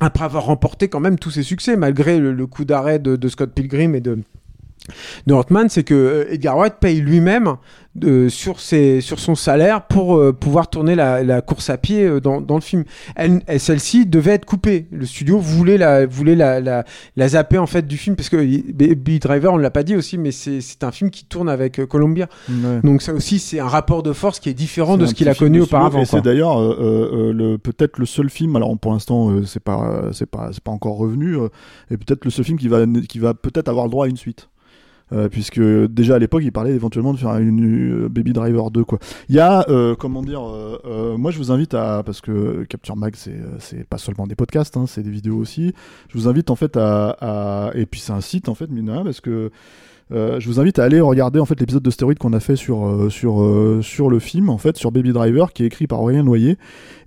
Après avoir remporté quand même tous ses succès, malgré le, coup d'arrêt de Scott Pilgrim et de, de Hortman, c'est que euh, Edgar Wright paye lui-même euh, sur, ses, sur son salaire pour euh, pouvoir tourner la, la course à pied euh, dans, dans le film. Elle, elle- Celle-ci devait être coupée. Le studio voulait la, voulait la, la, la zapper en fait du film parce que Baby Driver, on ne l'a pas dit aussi, mais c'est un film qui tourne avec Columbia. Ouais. Donc ça aussi, c'est un rapport de force qui est différent de ce qu'il a connu auparavant. Et c'est d'ailleurs le peut-être le seul film. Alors pour l'instant, c'est pas c'est pas c'est pas encore revenu. et peut-être le seul film qui va qui va peut-être avoir le droit à une suite. Euh, puisque déjà à l'époque il parlait éventuellement de faire une euh, Baby Driver 2 quoi. Il y a euh, comment dire moi je vous invite à parce que Capture Mag c'est pas seulement des podcasts hein, c'est des vidéos aussi. Je vous invite en fait à, et puis c'est un site en fait mine de rien, parce que je vous invite à aller regarder en fait l'épisode de stéroïde qu'on a fait sur sur sur le film en fait sur Baby Driver qui est écrit par Aurélien Noyer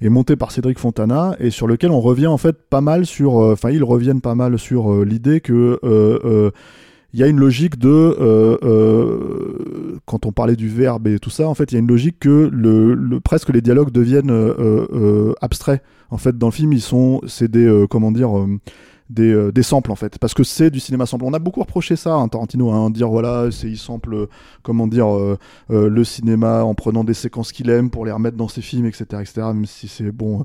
et monté par Cédric Fontana et sur lequel on revient en fait pas mal sur enfin ils reviennent pas mal sur l'idée que il y a une logique de euh, euh, quand on parlait du verbe et tout ça en fait il y a une logique que le, le- presque les dialogues deviennent euh, euh, abstraits. En fait dans le film ils sont c'est des euh, comment dire euh, des, euh, des samples en fait. Parce que c'est du cinéma sample. On a beaucoup reproché ça à Tarantino hein, dire voilà c'est il sample comment dire euh, le cinéma en prenant des séquences qu'il aime pour les remettre dans ses films etc etc même si c'est bon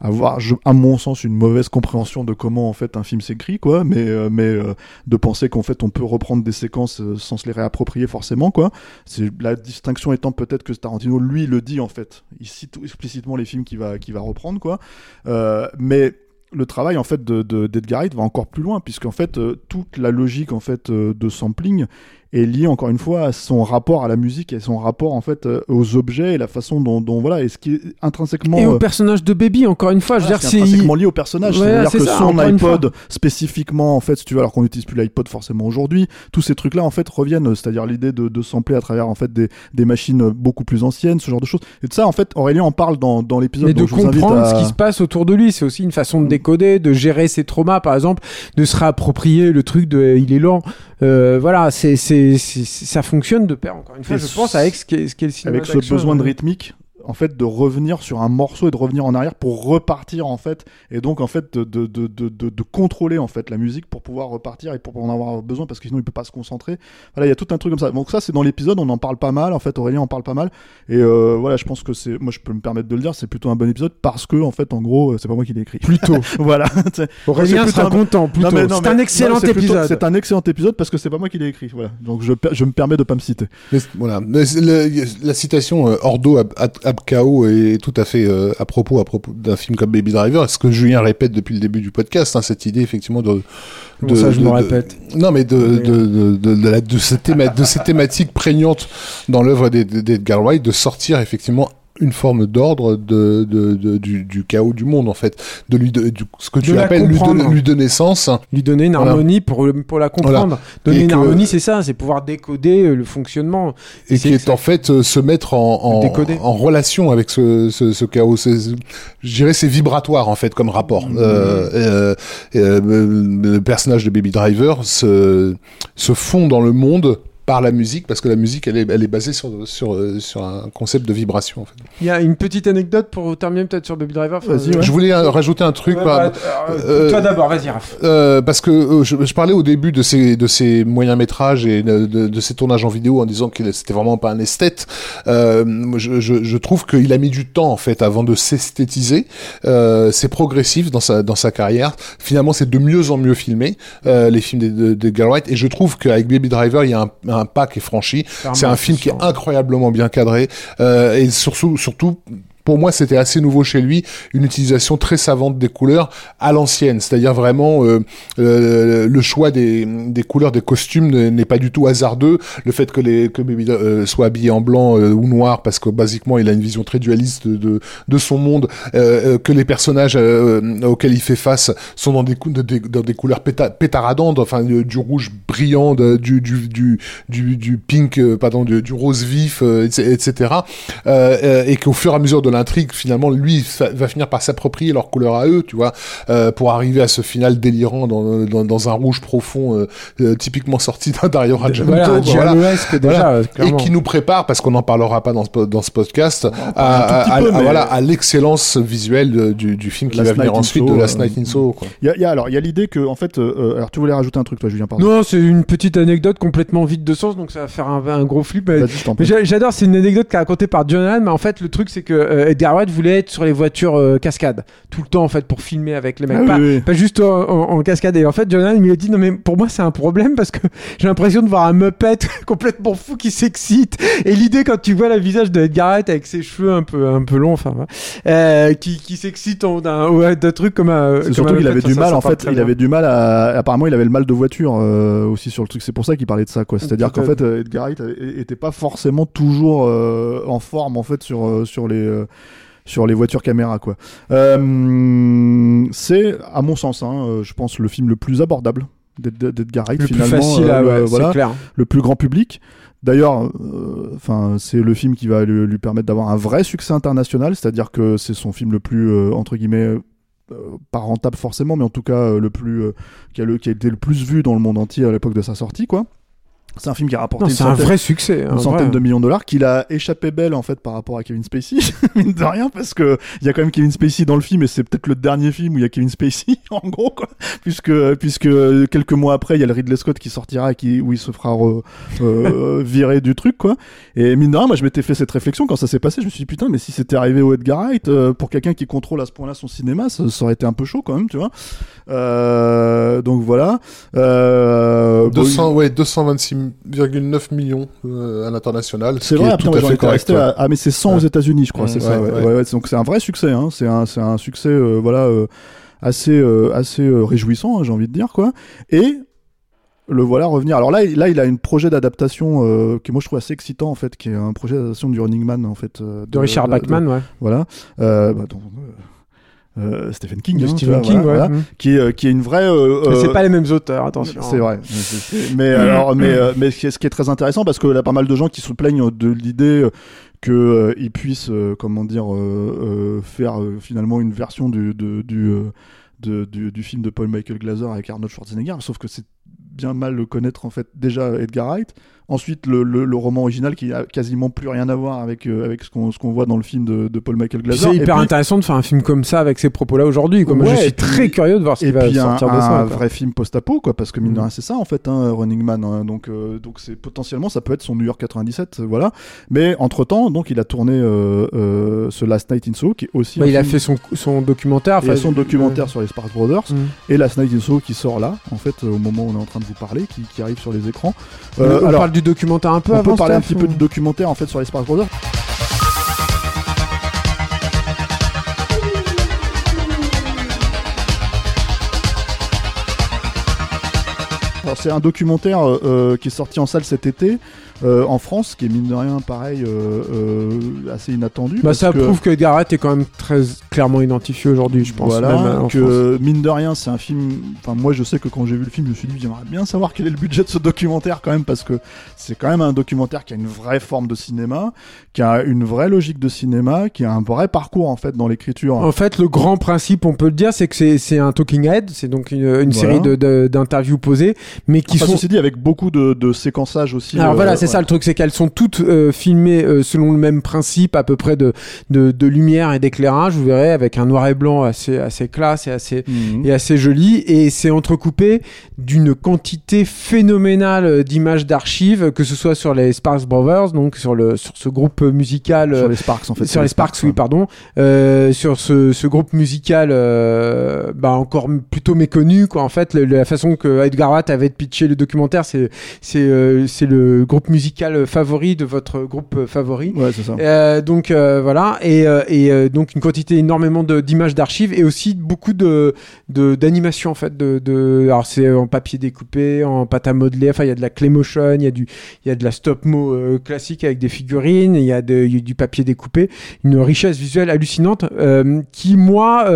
avoir à mon sens une mauvaise compréhension de comment en fait un film s'écrit quoi. Mais euh, mais euh, de penser qu'en fait on peut reprendre des séquences euh, sans se les réapproprier forcément quoi. C'est la distinction étant peut-être que Tarantino lui le dit en fait. Il cite explicitement les films qu'il va va reprendre quoi. Mais le travail en fait de, de d'Edgar Wright va encore plus loin puisqu'en fait euh, toute la logique en fait de sampling est liée encore une fois à son rapport à la musique et son rapport en fait euh, aux objets et la façon dont, dont voilà et ce qui est intrinsèquement Et euh, au personnage de Baby, encore une fois, je veux dire, c'est intrinsèquement lié au personnage. Ouais, C'est-à-dire c'est que ça, son iPod, spécifiquement, en fait, si tu veux, alors qu'on n'utilise plus l'iPod forcément aujourd'hui, tous ces trucs-là, en fait, reviennent. C'est-à-dire l'idée de, de sampler à travers, en fait, des, des machines beaucoup plus anciennes, ce genre de choses. Et de ça, en fait, Aurélien en parle dans, dans l'épisode. Mais de je vous comprendre à- ce qui se passe autour de lui, c'est aussi une façon de décoder, de gérer ses traumas, par exemple, de se réapproprier le truc de euh, il est lent. Euh, voilà, c'est c'est c'est- ça fonctionne de pair. Encore une fois, Et je pense avec ce qui est, ce qui est le cinéma avec ce besoin de rythmique en fait de revenir sur un morceau et de revenir en arrière pour repartir en fait et donc en fait de, de, de, de, de- de contrôler en fait la musique pour pouvoir repartir et pour en avoir besoin parce que sinon il peut pas se concentrer voilà il y a tout un truc comme ça donc ça c'est dans l'épisode on en parle pas mal en fait Aurélien en parle pas mal et euh, voilà je pense que c'est moi je peux me permettre de le dire c'est plutôt un bon épisode parce que en fait en gros euh, c'est pas moi qui l'ai écrit Plutôt. voilà C'est- Aurélien c'est sera plutôt un- content. Plutôt. C'est mais- un excellent épisode. c'est un excellent épisode parce que c'est pas moi qui l'ai écrit voilà donc je, je me permets de pas me citer Mais voilà. Mais c'est le- la citation euh, Ordo ab, ab, Abkao est tout à fait euh, à propos à propos d'un film comme Baby Driver. Ce que Julien répète depuis le début du podcast, hein, cette idée effectivement de. Comment ça, je de- me de- répète Non, mais de de de de, de, la- de cette théma- de cette thématique prégnante dans l'œuvre d'Ed- d'Edgar Wright de sortir effectivement une forme d'ordre de, de, de- du, du chaos du monde en fait de lui de, du, ce que tu appelles lui lui donner sens lui donner une Voilà. harmonie pour, pour la comprendre. Donner Et une que- harmonie, c'est ça, c'est pouvoir décoder euh, le fonctionnement. et c'est qui est en fait euh, se mettre en, en, en relation avec ce, ce, ce chaos. Je dirais c'est vibratoire en fait comme rapport. Mmh. Euh, euh, euh, le personnage de Baby Driver se, se fond dans le monde par la musique parce que la musique elle est, elle est basée sur, sur, euh, sur un concept de vibration en fait. Il y a une petite anecdote pour terminer peut-être sur Baby Driver. enfin, Vas-y, ouais. Je voulais euh, rajouter un truc ouais, par- bah, euh, toi d'abord, vas-y, Raph. Euh, parce que euh, je, je parlais au début de ces de ces moyens métrages et de, de, de ces tournages en vidéo en disant que c'était vraiment pas un esthète. Euh, je, je, je trouve qu'il a mis du temps en fait avant de s'esthétiser. Euh, c'est progressif dans sa dans sa carrière. Finalement, c'est de mieux en mieux filmé euh, les films de, de, de et je trouve qu'avec Baby Driver, il y a un, un pas qui est franchi. C'est un film qui est incroyablement bien cadré euh, et surtout surtout pour moi, c'était assez nouveau chez lui, une utilisation très savante des couleurs à l'ancienne, c'est-à-dire vraiment euh, euh, le choix des, couleurs des costumes n'est pas du tout hasardeux. Le fait que les que Baby euh, soit habillé en blanc ou noir, parce que basiquement il a une vision très dualiste de de, son monde, que les personnages auxquels il fait face sont dans des couleurs péta pétaradantes, enfin du rouge brillant, du du du du, pink, pardon, du, rose vif, etc. Et qu'au fur et à mesure de l'intrigue, finalement, lui va finir par s'approprier leur couleur à eux, tu vois, euh, pour arriver à ce final délirant dans, dans, dans un rouge profond, euh, euh, typiquement sorti d'un Dario Argento, Voilà, déjà, et qui nous prépare, parce qu'on n'en parlera pas dans ce, dans ce podcast, à, un tout petit à- peu, à- mais- voilà, à l'excellence visuelle du, du film qui Last va venir Night in ensuite, de Last Night in Soho. Il y a, il y a- alors il y a l'idée que en fait alors tu voulais rajouter un truc toi Julien pardon. Non, c'est une petite anecdote complètement vide de sens, donc ça va faire un, un gros flip. mais- j'adore, c'est une anecdote qui est racontée par John Allen, mais en fait le truc c'est que euh, Edgar Wright voulait être sur les voitures euh, cascades tout le temps en fait pour filmer avec les mecs, Ah pas, oui, oui. pas juste en, en- en cascade. Et en fait John Allen il lui a dit non mais pour moi c'est un problème parce que j'ai l'impression de voir un Muppet complètement fou qui s'excite. Et l'idée quand tu vois le visage de Edgar Wright avec ses cheveux un peu un peu longs, enfin euh, qui, qui s'excite en- d'un d'un truc comme un. C'est comme surtout qu'il avait du ça, mal ça en fait, il bien. avait du mal à apparemment il avait le mal de voiture euh, aussi sur le truc, c'est pour ça qu'il parlait de ça quoi. C'est-à-dire qu'en fait euh, Edgar Wright était pas forcément toujours euh, en forme en fait sur euh, sur les euh, sur les voitures caméra quoi. Euh, c'est à mon sens hein, euh, je pense le film le plus abordable d'Ed- d'Edgar Wright Le plus finalement facile, euh, à, ouais, voilà clair. le plus grand public. D'ailleurs, euh, enfin, c'est le film qui va lui, lui permettre d'avoir un vrai succès international, c'est-à-dire que c'est son film le plus euh, entre guillemets euh, pas rentable forcément, mais en tout cas euh, le plus euh, qui a le qui a été le plus vu dans le monde entier à l'époque de sa sortie, quoi. C'est un film qui a rapporté non, une centaine, de millions de dollars, qu'il a échappé belle en fait par rapport à Kevin Spacey, mine de rien, parce que il y a quand même Kevin Spacey dans le film et c'est peut-être le dernier film où il y a Kevin Spacey en gros quoi, puisque puisque quelques mois après il y a le Ridley Scott qui sortira et qui où il se fera euh, virer du truc quoi. Et mine de rien, moi je m'étais fait cette réflexion quand ça s'est passé, je me suis dit putain mais si c'était arrivé au Edgar Wright euh, pour quelqu'un qui contrôle à ce point-là son cinéma, ça, aurait été un peu chaud quand même, tu vois. Euh, donc voilà. Euh, 200 bon, ouais 226 1,9 million à l'international. C'est ce vrai, après, moi, correct, resté ouais. à... Ah, mais c'est 100 aux États-Unis, je crois, c'est ça. Ouais, donc c'est un vrai succès, hein. c'est un, un, succès euh, voilà, euh, assez, euh, assez réjouissant, hein, j'ai envie de dire. quoi. Et le voilà revenir. Alors là, là il a un projet d'adaptation qui moi je trouve assez excitant en fait, qui est un projet d'adaptation du Running Man en fait. De, Richard Bachman, ouais. Voilà. Bah, donc, euh, Stephen King, hein, Stephen vois, King, voilà, ouais. voilà. Mm. qui, est, euh, qui est une vraie. euh, Mais euh, c'est pas les mêmes auteurs, attention. c'est vrai. Mais, c'est- c'est- alors, mais, mais ce qui est, très intéressant parce que là, pas mal de gens qui se plaignent de l'idée que euh, ils puissent, euh, comment dire, euh, faire finalement une version du du, du, de- du du film de Paul Michael Glaser avec Arnold Schwarzenegger. Sauf que c'est bien mal le connaître en fait déjà Edgar Wright. Ensuite, le, le, le roman original qui a quasiment plus rien à voir avec euh, avec ce qu'on ce qu'on voit dans le film de, de Paul Michael Glaser. C'est hyper puis- intéressant de faire un film comme ça avec ces propos-là aujourd'hui. quoi. Moi, Ouais, je suis puis- très curieux de voir ce qui va puis un, sortir de un ça. quoi. vrai film post-apo quoi parce que mine de Mm. rien c'est ça en fait hein, Running Man hein. donc euh, donc c'est potentiellement ça peut être son New York 97 euh, voilà mais entre temps donc il a tourné euh, euh, ce Last Night in Soho qui est aussi Bah, un il a fait son, son documentaire. il a son documentaire sur les Sparks Brothers Mm. et Last Night in Soho qui sort là en fait euh, au moment où on est en train de vous parler qui, qui arrive sur les écrans on Euh, alors parle du documentaire un peu on avant peut parler un petit peu du documentaire en fait sur les Sparks Brothers. Alors c'est un documentaire euh, euh, qui est sorti en salle cet été euh, en France, qui est mine de rien pareil euh, euh, assez inattendu. Bah, ça que- prouve que Wright est quand même très clairement identifié aujourd'hui, je pense. voilà, même, France. que mine de rien, c'est un film. Enfin, moi, je sais que quand j'ai vu le film, je me suis dit, j'aimerais bien savoir quel est le budget de ce documentaire quand même, parce que c'est quand même un documentaire qui a une vraie forme de cinéma, qui a une vraie logique de cinéma, qui a un vrai parcours en fait dans l'écriture. En fait, le grand principe, on peut le dire, c'est que c'est- c'est un talking head, c'est donc une, une Voilà. série de- de- d'interviews posées, mais qui Enfin, sont ceci dit, avec beaucoup de, de séquençage aussi. Alors euh, voilà, c'est ouais. Ça le truc, c'est qu'elles sont toutes euh, filmées euh, selon le même principe, à peu près de, de, de lumière et d'éclairage, vous verrez, avec un noir et blanc assez, assez classe et assez, Mhm. et assez joli, et c'est entrecoupé d'une quantité phénoménale euh, d'images d'archives, que ce soit sur les Sparks Brothers, donc sur, le, sur ce groupe musical. Sur les Sparks en fait. sur les Sparks, oui, pardon. Euh, sur ce, ce groupe musical, bah encore plutôt méconnu, quoi. En fait, le- la façon que Edgar Wright avait de pitcher le documentaire, c'est le groupe musical favori de votre groupe favori. Ouais, c'est ça. Euh, donc euh, voilà et, euh, et donc une quantité énormément d'images d'archives et aussi beaucoup de d'animation en fait de, de alors c'est en papier découpé en pâte à modeler enfin il y a de la clay motion il y a du il y a de la stop mo classique avec des figurines il y a de il y a du papier découpé une richesse visuelle hallucinante qui moi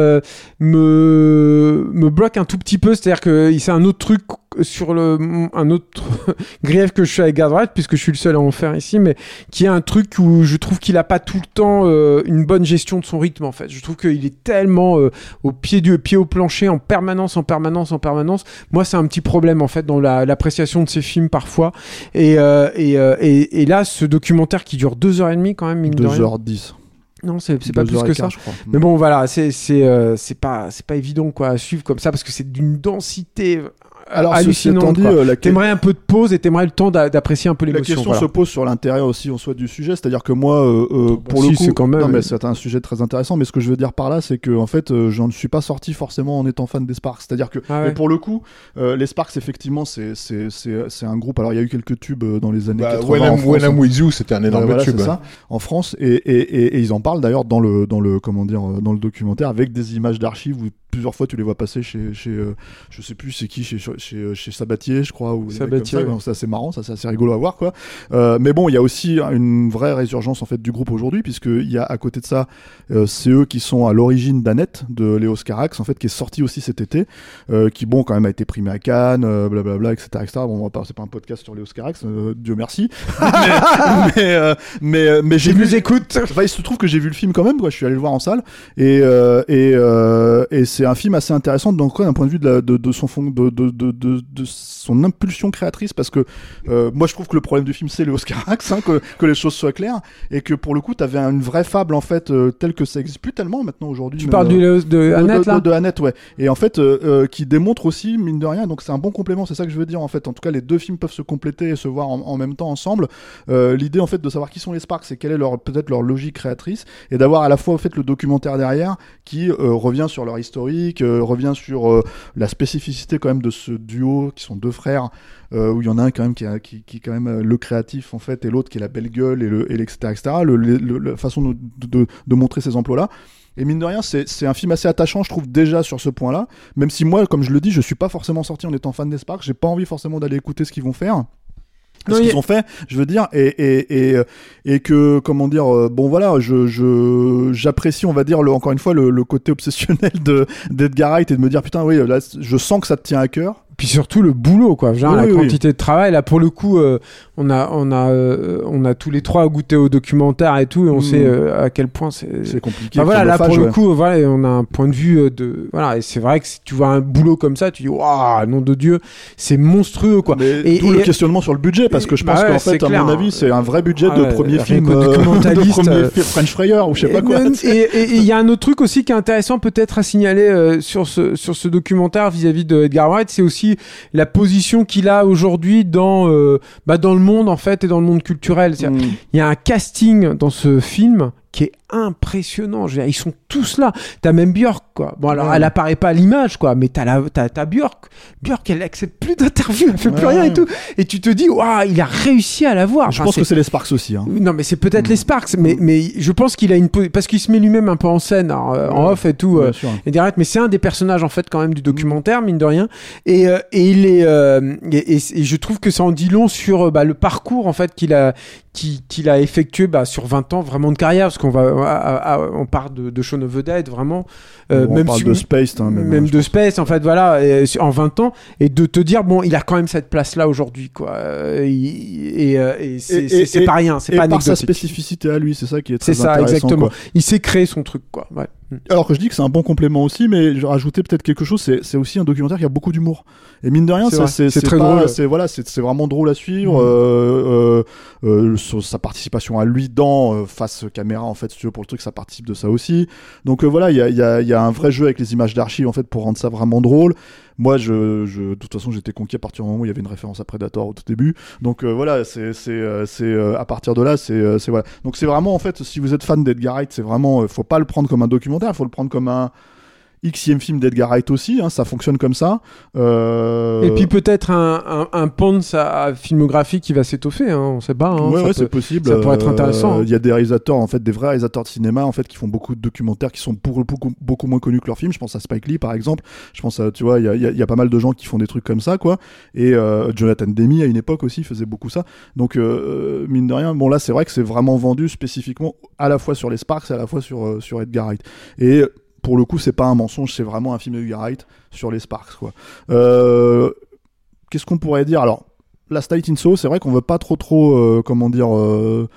me me bloque un tout petit peu c'est à dire que c'est un autre truc sur le un autre grief que je suis avec Gardwright puisque je suis le seul à en faire ici mais qui est un truc où je trouve qu'il a pas tout le temps euh, une bonne gestion de son rythme en fait. Je trouve qu'il est tellement euh, au pied du pied au plancher en permanence, en permanence, en permanence. Moi, c'est un petit problème en fait dans la- l'appréciation de ses films parfois. Et, euh, et, et, et là, ce documentaire qui dure deux heures et demie quand même, mine de rien. 2h10. Non, c'est pas plus que ça. Mais bon, voilà, c'est euh, pas pas évident quoi à suivre comme ça parce que c'est d'une densité Alors, ceci étant hallucinante. dit, quoi. euh, la T'aimerais un peu de pause et t'aimerais le temps d'a- d'apprécier un peu La l'émotion. question voilà. se pose sur l'intérêt aussi en soi du sujet, c'est-à-dire que moi, euh, euh, Bah pour si, le coup, c'est quand même- non mais c'est un sujet très intéressant. Mais ce que je veux dire par là, c'est que en fait, euh, je ne suis pas sorti forcément en étant fan des Sparks. C'est-à-dire que, Ah ouais. mais pour le coup, euh, les Sparks, effectivement, c'est c'est c'est c'est un groupe. Alors il y a eu quelques tubes euh, dans les années Bah, 80 When, en I'm, France. When I'm With You, c'était un Ouais, énorme voilà, tube. ça, en France et, et, et, et ils en parlent d'ailleurs dans le dans le comment dire dans le documentaire avec des images d'archives où plusieurs fois tu les vois passer chez, chez euh, je sais plus c'est qui, chez, chez, chez Sabatier, je crois, ou Sabatier, ouais. C'est assez marrant, ça c'est assez rigolo à voir quoi. Euh, mais bon, il y a aussi une vraie résurgence en fait du groupe aujourd'hui, puisque il y a à côté de ça, euh, c'est eux qui sont à l'origine d'Annette de Léos Carax, en fait, qui est sorti aussi cet été, euh, qui bon quand même a été primé à Cannes, euh, blablabla, etc., etc. Bon, on va pas, c'est pas un podcast sur Léos Carax, euh, Dieu merci. mais mais, euh, mais, euh, mais j'ai vu écoute. Enfin, il se trouve que j'ai vu le film quand même, quoi. Je suis allé le voir en salle et euh, et, euh, et c'est un film assez intéressant d'un point de vue de, la, de, de son fond, de, de, son impulsion créatrice parce que euh, moi je trouve que le problème du film c'est le Oscarax, hein, que, que les choses soient claires et que pour le coup t'avais une vraie fable en fait euh, telle que ça existe plus tellement maintenant aujourd'hui. Tu parles euh, du de Annette de, là de Annette, ouais. Et en fait, euh, qui démontre aussi, mine de rien, donc c'est un bon complément, c'est ça que je veux dire en fait. En tout cas, les deux films peuvent se compléter et se voir en, en même temps ensemble. L'idée en fait de savoir qui sont les Sparks et quelle est leur peut-être leur logique créatrice et d'avoir à la fois en fait le documentaire derrière qui revient sur leur historique, euh, revient sur euh, la spécificité quand même de ce duo qui sont deux frères euh, où il y en a un quand même qui, qui, est quand même le créatif en fait et l'autre qui est la belle gueule et le et etc etc. La façon de, de, montrer ces emplois là. Et mine de rien, c'est c'est un film assez attachant, je trouve, déjà sur ce point-là. Même si moi, comme je le dis, je suis pas forcément sorti en étant fan des Sparks. J'ai pas envie forcément d'aller écouter ce qu'ils vont faire. Ce qu'ils ont fait, je veux dire, et, et, et, euh, et que, comment dire, euh, bon voilà, je, je, j'apprécie, on va dire, le, encore une fois, le, le côté obsessionnel de, d'Edgar Wright et de me dire, putain, oui, là, je sens que ça te tient à cœur. Puis surtout le boulot, quoi. Genre Oui, la oui, oui. quantité de travail. Là, pour le coup, euh, on a, on a, euh, on a tous les trois goûté au documentaire et tout, et on Mm. sait euh, à quel point c'est. Compliqué. Enfin, voilà, là pour le coup, voilà, on a un point de vue de, voilà, et c'est vrai que si tu vois un boulot comme ça, tu dis, waouh, nom de Dieu, c'est monstrueux, quoi. Mais Et- d'où et- le questionnement sur le budget, parce que je Bah pense ouais, qu'en fait, à mon avis, c'est un vrai budget Ah de ouais, premier film, de premier French Fryer ou je sais pas quoi. Et il y a un autre truc aussi qui est intéressant peut-être à signaler sur ce sur ce documentaire vis-à-vis de Edgar Wright, c'est aussi la position qu'il a aujourd'hui dans euh, bah, dans le monde en fait et dans le monde culturel. Mm. Il y a un casting dans ce film qui est impressionnant. Je veux dire, ils sont tous là. T'as même Björk, quoi. Bon, alors, Ouais. elle apparaît pas à l'image, quoi, mais t'as la, t'as, t'as Björk. Björk, elle accepte plus d'interviews, elle fait plus rien et tout. Et tu te dis, waouh, il a réussi à la voir. Je Enfin, pense c'est- que c'est les Sparks aussi. Hein. non, mais c'est peut-être Mm. les Sparks, mais, mais je pense qu'il a une. Parce qu'il se met lui-même un peu en scène, euh, en off et tout. euh, et direct, mais c'est un des personnages en fait quand même du documentaire mine de rien et, euh, et il est euh, et, et- et je trouve que ça en dit long sur bah, le parcours en fait qu'il a qui- qu'il a effectué bah, sur 20 ans vraiment de carrière parce qu'on va à- à- on part de, de Shaun of the Dead vraiment euh, on même parle si- de Space, hein, même, même je de. Space en fait voilà et en 20 ans et de te dire bon il a quand même cette place là aujourd'hui quoi Euh, et, euh, et c'est Et- pas rien c'est pas par sa anecdotique spécificité à lui, c'est ça qui est très c'est ça intéressant, exactement quoi. il s'est créé son truc quoi ouais. Alors que je dis que c'est un bon complément aussi, mais je rajoutais peut-être quelque chose. C'est aussi un documentaire qui a beaucoup d'humour. Et mine de rien, C'est très pas- drôle. C'est voilà, c'est vraiment drôle à suivre. Mhm. euh, euh, euh, sa participation à lui dans euh, face caméra, en fait, si tu veux pour le truc, ça participe de ça aussi. Donc euh, voilà, il y a, il y, a, il y a un vrai jeu avec les images d'archives en fait pour rendre ça vraiment drôle. Moi, je, je de toute façon, j'étais conquis à partir du moment où il y avait une référence à Predator au tout début. Donc euh, voilà, c'est c'est euh, c'est euh, à partir de là, c'est c'est voilà. Donc c'est vraiment en fait, si vous êtes fan d'Edgar Wright, c'est vraiment, faut pas le prendre comme un documentaire, faut le prendre comme un Xème film d'Edgar Wright aussi, hein, ça fonctionne comme ça. Euh, Et puis peut-être un, un, un pan de sa filmographie qui va s'étoffer, hein, on sait pas. Hein, ouais, ça ouais, peut- c'est possible. ça pourrait être intéressant, hein. Il y a des réalisateurs, en fait, des vrais réalisateurs de cinéma, en fait, qui font beaucoup de documentaires qui sont pour beaucoup, beaucoup moins connus que leurs films. Je pense à Spike Lee, par exemple. Je pense à, tu vois, il y a, il y a- il y a pas mal de gens qui font des trucs comme ça, quoi. Et euh, Jonathan Demi, à une époque aussi, faisait beaucoup ça. Donc, euh, mine de rien, bon, là, c'est vrai que c'est vraiment vendu spécifiquement à la fois sur les Sparks et à la fois sur, euh, sur Edgar Wright. Et pour le coup, c'est pas un mensonge, c'est vraiment un film d'Edgar Wright sur les Sparks, quoi. Euh, Qu'est-ce qu'on pourrait dire? Alors, Last Night in c'est vrai qu'on veut pas trop, trop, euh, comment dire, euh,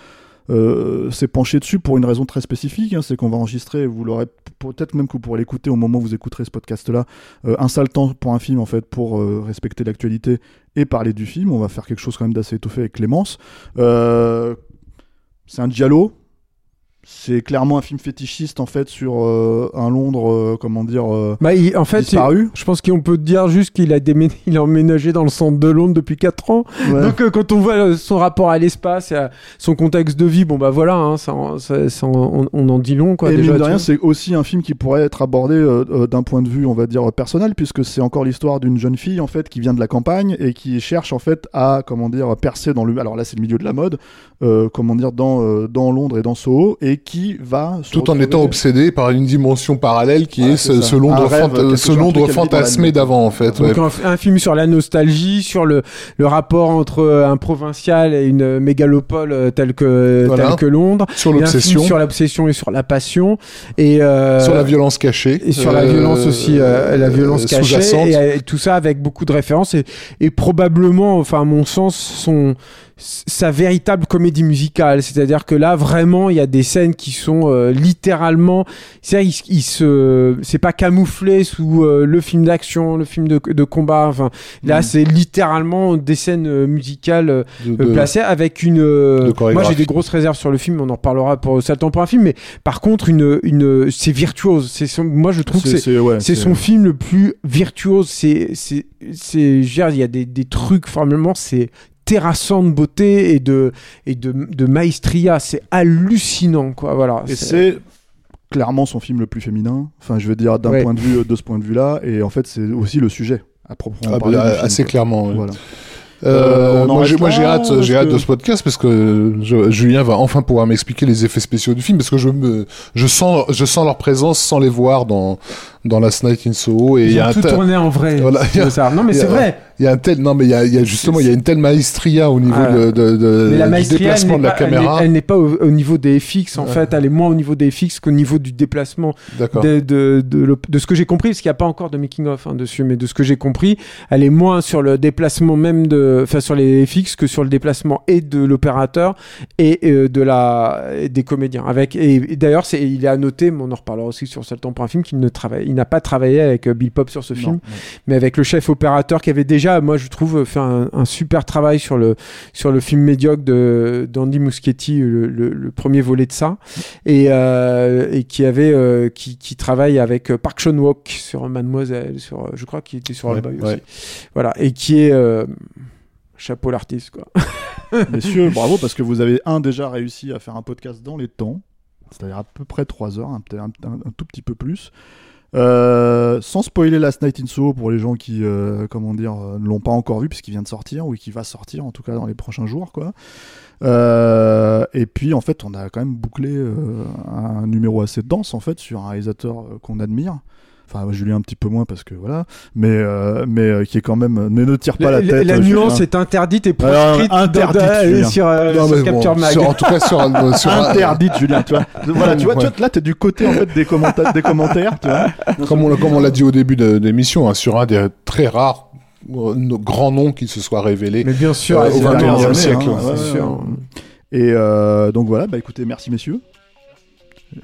penché dessus pour une raison très spécifique, hein, c'est qu'on va enregistrer, vous l'aurez peut-être même que vous pourrez l'écouter au moment où vous écouterez ce podcast-là, un sale temps pour un film en fait, pour respecter l'actualité et parler du film. On va faire quelque chose quand même d'assez étoffé avec Clémence. C'est un giallo. C'est clairement un film fétichiste en fait sur euh, un Londres, euh, comment dire, euh, Bah, il- en fait, disparu. je pense qu'on peut dire juste qu'il a, démé- il a emménagé dans le centre de Londres depuis 4 ans. Ouais. Donc euh, quand on voit son rapport à l'espace et à son contexte de vie, bon bah voilà, hein, ça, en- ça- ça en- on, on en dit long quoi. et déjà, mine de rien, c'est aussi un film qui pourrait être abordé d'un point de vue, on va dire, personnel, puisque c'est encore l'histoire d'une jeune fille, en fait, qui vient de la campagne et qui cherche, en fait, à, comment dire, percer dans le... Alors là, c'est le milieu de la mode, comment dire, dans, dans Londres et dans Soho, et et qui va se Tout en étant obsédé par une dimension parallèle qui Voilà, est ce, Londres, rêve, ce Londres la fantasmé d'avant en fait. ouais. Donc un, un film sur la nostalgie, sur le, le rapport entre euh, un provincial et une mégalopole euh, telle que, Voilà. telle que Londres. Sur Et l'obsession, Sur l'obsession et sur la passion. Et, euh, sur la violence cachée. Et sur la euh, violence aussi, euh, la violence euh, cachée, et, euh, tout ça avec beaucoup de références et, et probablement, enfin à mon sens, son sa véritable comédie musicale. C'est-à-dire que là, vraiment, il y a des scènes qui sont euh, littéralement, c'est il, il se, c'est pas camouflé sous euh, le film d'action, le film de, de combat. Enfin, là, Mhm. c'est littéralement des scènes euh, musicales euh, de- de- placées avec une. euh, moi, j'ai des grosses réserves sur le film. On en reparlera pour ça le temps pour un film, mais par contre, une, une, c'est virtuose. C'est son- moi, je trouve que c'est c'est ouais, c'est son film le plus virtuose. C'est, c'est, c'est, il y a des, des trucs, formellement, c'est terrassant de beauté et de, et de, de maestria. C'est hallucinant, quoi. Voilà. Et c'est clairement son film le plus féminin. Enfin, je veux dire d'un Ouais. point de vue de ce point de vue-là, et en fait, c'est aussi le sujet à proprement Ah, parler. bah, assez clairement. Voilà. Euh, Euh, moi, j'ai, hâte, j'ai hâte de ce podcast parce que je- Julien va enfin pouvoir m'expliquer les effets spéciaux du film parce que je me, je sens, je sens leur présence sans les voir dans dans Last Night in Soho et il Ils y a ont un tout tel- tourné en vrai. Voilà, a- ça. Non, mais c'est vrai. il y a un tel, non mais il y a, il y a justement, il y a une telle maestria au niveau Ah. de, de, de- Mais la du déplacement de la caméra. elle n'est pas au, au niveau des FX en Ouais. fait, elle est moins au niveau des FX qu'au niveau du déplacement de, de, de, ce que j'ai compris, parce qu'il n'y a pas encore de making of hein, dessus, mais de ce que j'ai compris, elle est moins sur le déplacement même de, enfin sur les FX que sur le déplacement et de l'opérateur et euh, de la des comédiens. Avec et, et d'ailleurs, c'est il est à noter, mais on en reparlera aussi sur Seul temps pour un film, qu'il ne travaille, il n'a pas travaillé avec euh, Bill Pop sur ce Non, film, non. mais avec le chef opérateur qui avait déjà, moi je trouve, fait un, un super travail sur le sur le film médiocre de d'Andy Muschietti, le, le- le premier volet de ça, et, euh, et qui avait euh, qui, qui travaille avec Park Chan Wook sur Mademoiselle, sur je crois qu'il était sur Ouais, aussi, voilà, et qui est euh, chapeau l'artiste quoi. Messieurs, bravo parce que vous avez un déjà réussi à faire un podcast dans les temps, c'est-à-dire à peu près 3 heures, un- un- un tout petit peu plus. Euh, sans spoiler Last Night in Soho pour les gens qui, euh, comment dire, euh, ne l'ont pas encore vu puisqu'il vient de sortir ou qui va sortir en tout cas dans les prochains jours, quoi. Et puis en fait, on a quand même bouclé un numéro assez dense en fait sur un réalisateur qu'on admire. Enfin, Julien un petit peu moins parce que voilà, mais euh, mais euh, qui est quand même ne, ne tire pas la, tête. euh, nuance Julien. est interdite et Alors, proscrite interdite, sur, euh, Non, sur mais bon, Capture Mag. sur- en tout cas sur, un- sur interdite Julien tu vois voilà tu vois, tu Ouais. vois, là t'es du côté en fait des commentaires des commentaires tu vois comme on, comme on l'a dit au début de, l'émission, hein, sur un des très rares grands noms qui se soit révélé. Mais bien sûr, Euh, au la 21e dernière siècle, hein, ouais, sûr. ouais. et euh, donc voilà bah écoutez merci messieurs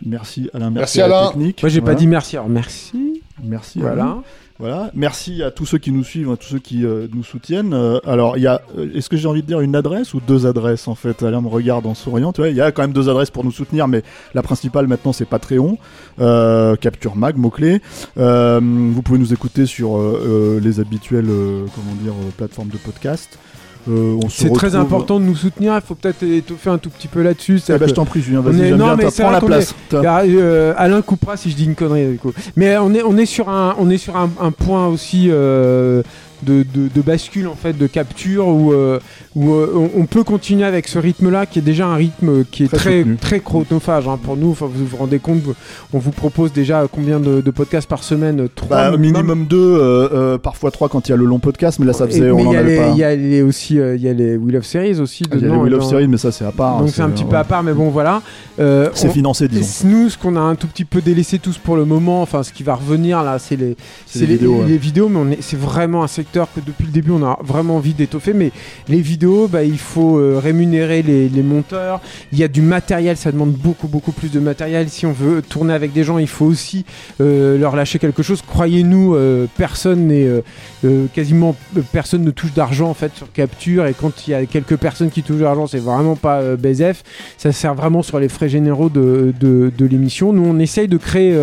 merci Alain Merci, à la Alain. technique Moi j'ai pas Voilà. dit merci, alors merci. Merci. Voilà. Voilà, merci à tous ceux qui nous suivent, à tous ceux qui euh, nous soutiennent. Euh, alors, il y a, euh, est-ce que j'ai envie de dire une adresse ou deux adresses en fait? Alain me regarde en souriant. Tu vois, il y a quand même deux adresses pour nous soutenir, mais la principale maintenant c'est Patreon, Capture Mag, mot clé. Vous pouvez nous écouter sur les habituelles, comment dire, plateformes de podcast. Euh, C'est très important de nous soutenir, il faut peut-être étoffer un tout petit peu là-dessus. Eh ben, je t'en prie, Julien, On vas-y, est- non, bien, mais prends la place. Car, euh, Alain coupera si je dis une connerie du coup. Mais on est, on est sur un, on est sur un, un point aussi euh, de, de, de bascule en fait, de capture où, euh, où euh, on, on peut continuer avec ce rythme-là qui est déjà un rythme qui est Très très très chronophage hein, pour nous. Enfin, vous vous rendez compte, on vous propose déjà combien de, de podcasts par semaine Trois Bah, minimum deux, euh, euh, parfois trois quand il y a le long podcast, mais là ça Et- faisait, mais on il en y, a avait les- pas. il y a les aussi, euh, il y a les Wheel of Series aussi Ah, Il y a dedans. les Wheel et of Series, mais ça c'est à part. Donc hein, c'est un petit ouais. peu à part, mais bon voilà. Euh, C'est financé, disons. et Nous, ce qu'on a un tout petit peu délaissé tous pour le moment, enfin ce qui va revenir là, c'est les, C'est les les, vidéos, ouais. les vidéos, mais c'est vraiment un secteur que depuis le début on a vraiment envie d'étoffer. Mais les vidéos, bah, il faut euh, rémunérer les, monteurs. Il y a du matériel, ça demande beaucoup beaucoup plus de matériel. Si on veut tourner avec des gens, il faut aussi euh, leur lâcher quelque chose. Croyez-nous, euh, personne n'est quasiment personne ne touche d'argent en fait sur capture. Et quand il y a quelques personnes qui touchent de l'argent, c'est vraiment pas BZF. Ça sert vraiment sur les frais généraux de, de, de l'émission. Nous, on essaye de créer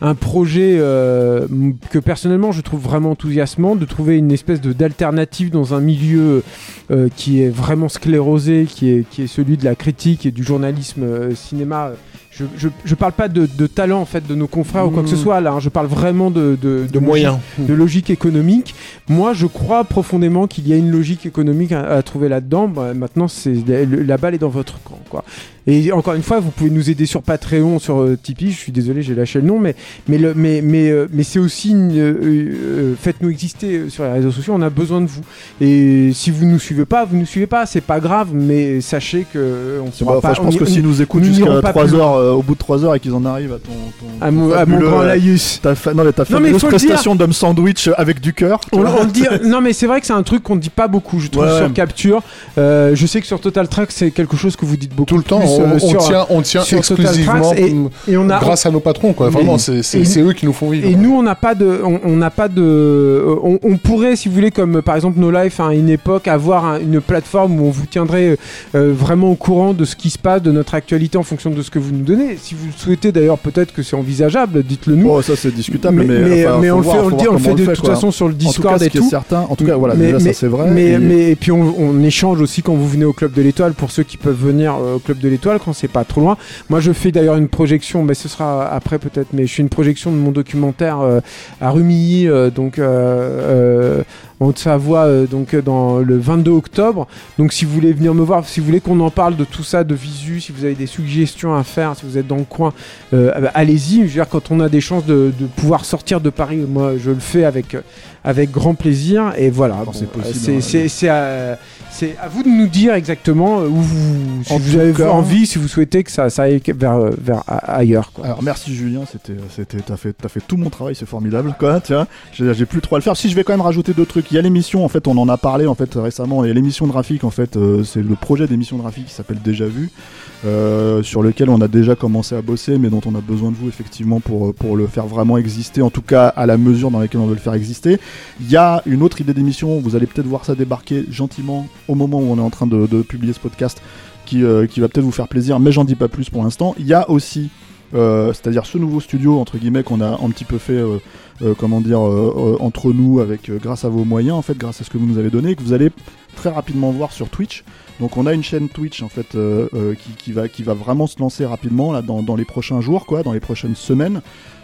un projet euh, que personnellement je trouve vraiment enthousiasmant, de trouver une espèce de d'alternative dans un milieu euh, qui est vraiment sclérosé, qui est, qui est celui de la critique et du journalisme euh, cinéma. Je, je, je parle pas de, de talent en fait de nos confrères ou quoi que ce Mmh. soit là. hein. je parle vraiment de de, De moyens. de logique économique. Moi, je crois profondément qu'il y a une logique économique à, à trouver là-dedans. Bah, maintenant, c'est la balle est dans votre camp, quoi. Et encore une fois, vous pouvez nous aider sur Patreon, sur euh, Tipeee. Je suis désolé, j'ai lâché le nom, mais mais le, mais mais euh, mais c'est aussi euh, euh, faites-nous exister sur les réseaux sociaux. On a besoin de vous. Et si vous nous suivez pas, vous nous suivez pas. C'est pas grave, mais sachez que on C'est pourra pas- enfin, pas. je pense on que s'ils nous écoutent jusqu'à pas 3 plus heures, euh, au bout de 3 heures et qu'ils en arrivent à ton, ton, à mon, à mon fabuleux, grand euh, laïus. ta fa- non, mais ta Non, mais il fabuleuse faut le dire. prestation d'homme sandwich avec du cœur. On, on le dit, non mais c'est vrai que c'est un truc qu'on ne dit pas beaucoup, je trouve, Ouais, sur. Capture. Euh, je sais que sur Total Track, c'est quelque chose que vous dites beaucoup. Tout le temps, plus, on, on sur- tient, on tient exclusivement et- Et on a, grâce à nos patrons, quoi. Vraiment, c'est eux qui nous font vivre. Et nous, on n'a pas de, on n'a pas de, on, pourrait, si vous voulez, comme par exemple No Life à une époque, avoir un- une plateforme où on vous tiendrait vraiment au courant de ce qui se passe, de notre actualité en fonction de ce que vous nous donnez. Si vous le souhaitez, d'ailleurs, peut-être que c'est envisageable, dites-le nous. Bon, ça c'est discutable, mais, mais, enfin, mais faut on le fait, on le on le fait de toute façon sur le En tout cas, Discord et tout. certain, en tout cas, voilà, mais, déjà ça c'est vrai. Mais, et- mais- et puis on, on échange aussi quand vous venez au club de l'étoile pour ceux qui peuvent venir euh, au club de l'étoile quand c'est pas trop loin. Moi je fais d'ailleurs une projection, mais ce sera après peut-être, mais je fais une projection de mon documentaire euh, à Rumilly, euh, donc euh, en Haute-Savoie, euh, donc euh, dans le 22 octobre. Donc si vous voulez venir me voir, si vous voulez qu'on en parle de tout ça, de visu, si vous avez des suggestions à faire, si vous êtes dans le coin, euh, bah, allez-y. Je veux dire quand on a des chances de, de pouvoir sortir de Paris, moi je le fais avec euh, avec grand plaisir et voilà. Quand Bon, c'est à, vous de nous dire exactement euh, où vous, si En vous tout avez cas- envie, si vous souhaitez que ça, ça aille vers, euh, vers ailleurs. Quoi. Alors merci Julien, c'était, c'était, t'as fait, t'as fait tout mon travail, c'est formidable, quoi. Tiens, j'ai, plus trop à le faire. Si je vais quand même rajouter deux trucs, il y a l'émission, en fait, on en a parlé en fait récemment. A l'émission de Rafik, en fait, euh, c'est le projet d'émission de Rafik qui s'appelle Déjà Vu, euh, sur lequel on a déjà commencé à bosser, mais dont on a besoin de vous effectivement pour pour le faire vraiment exister, en tout cas à la mesure dans laquelle on veut le faire exister. Il y a une autre idée d'émission, vous allez peut-être voir ça débarquer gentiment au moment où on est en train de, publier ce podcast, qui, euh, qui va peut-être vous faire plaisir, mais j'en dis pas plus pour l'instant. Il y a aussi euh, c'est-à-dire ce nouveau studio entre guillemets qu'on a un petit peu fait euh, euh, comment dire euh, euh, entre nous avec euh, grâce à vos moyens en fait grâce à ce que vous nous avez donné que vous allez très rapidement voir sur Twitch donc on a une chaîne Twitch en fait euh, euh, qui, qui va qui va vraiment se lancer rapidement là dans, dans les prochains jours quoi dans les prochaines semaines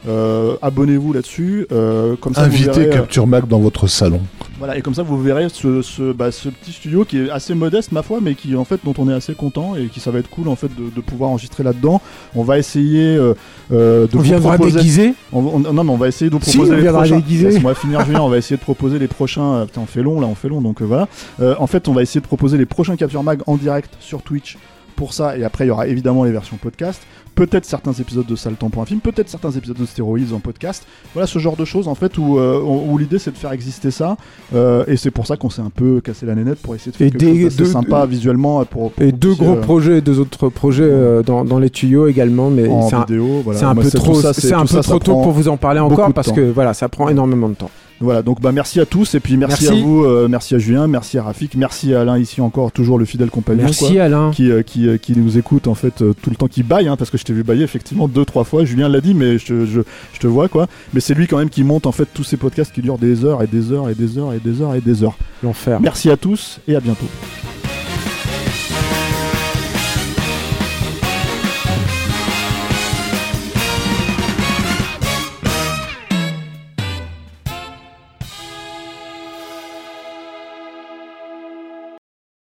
Euh, abonnez-vous là-dessus euh, comme ça vous Invitez verrez, euh, Capture Mag dans votre salon. voilà, et comme ça vous verrez ce, ce, bah, ce petit studio qui est assez modeste ma foi, mais qui en fait dont on est assez content et qui ça va être cool en fait de, de pouvoir enregistrer là-dedans. On va essayer euh, euh, de on vous viendra proposer. On, on- non mais on va essayer de vous proposer on les prochains. Laisse-moi finir Julien, on va essayer de proposer les prochains. euh, Putain, on fait long là, on fait long donc euh, voilà. Euh, en fait, on va essayer de proposer les prochains Capture Mag en direct sur Twitch. Pour ça, et après il y aura évidemment les versions podcast, peut-être certains épisodes de Sale Temps pour un film, peut-être certains épisodes de Stéroïdes en podcast. Voilà ce genre de choses en fait où, euh, où l'idée c'est de faire exister ça, euh, et c'est pour ça qu'on s'est un peu cassé la nénette pour essayer de faire Et quelque des- chose deux- sympa visuellement pour, pour Et deux gros euh, projets, deux autres projets euh, dans, dans les tuyaux également, mais en c'est un, vidéo. Voilà. c'est un Moi, peu trop, ça, c'est un peu trop tôt pour vous en parler encore parce que voilà, ça prend énormément de temps. Voilà, donc bah merci à tous et puis merci, Merci. à vous, euh, merci à Julien, merci à Rafik, merci à Alain ici encore, toujours le fidèle compagnon. Merci quoi, Alain. qui, euh, qui, euh, qui nous écoute en fait euh, tout le temps, qui baille, hein, parce que je t'ai vu bailler effectivement deux trois fois. Julien l'a dit, mais je, te- je, je te vois quoi. Mais c'est lui quand même qui monte en fait tous ces podcasts qui durent des heures et des heures et des heures et des heures et des heures. L'enfer. Merci à tous et à bientôt.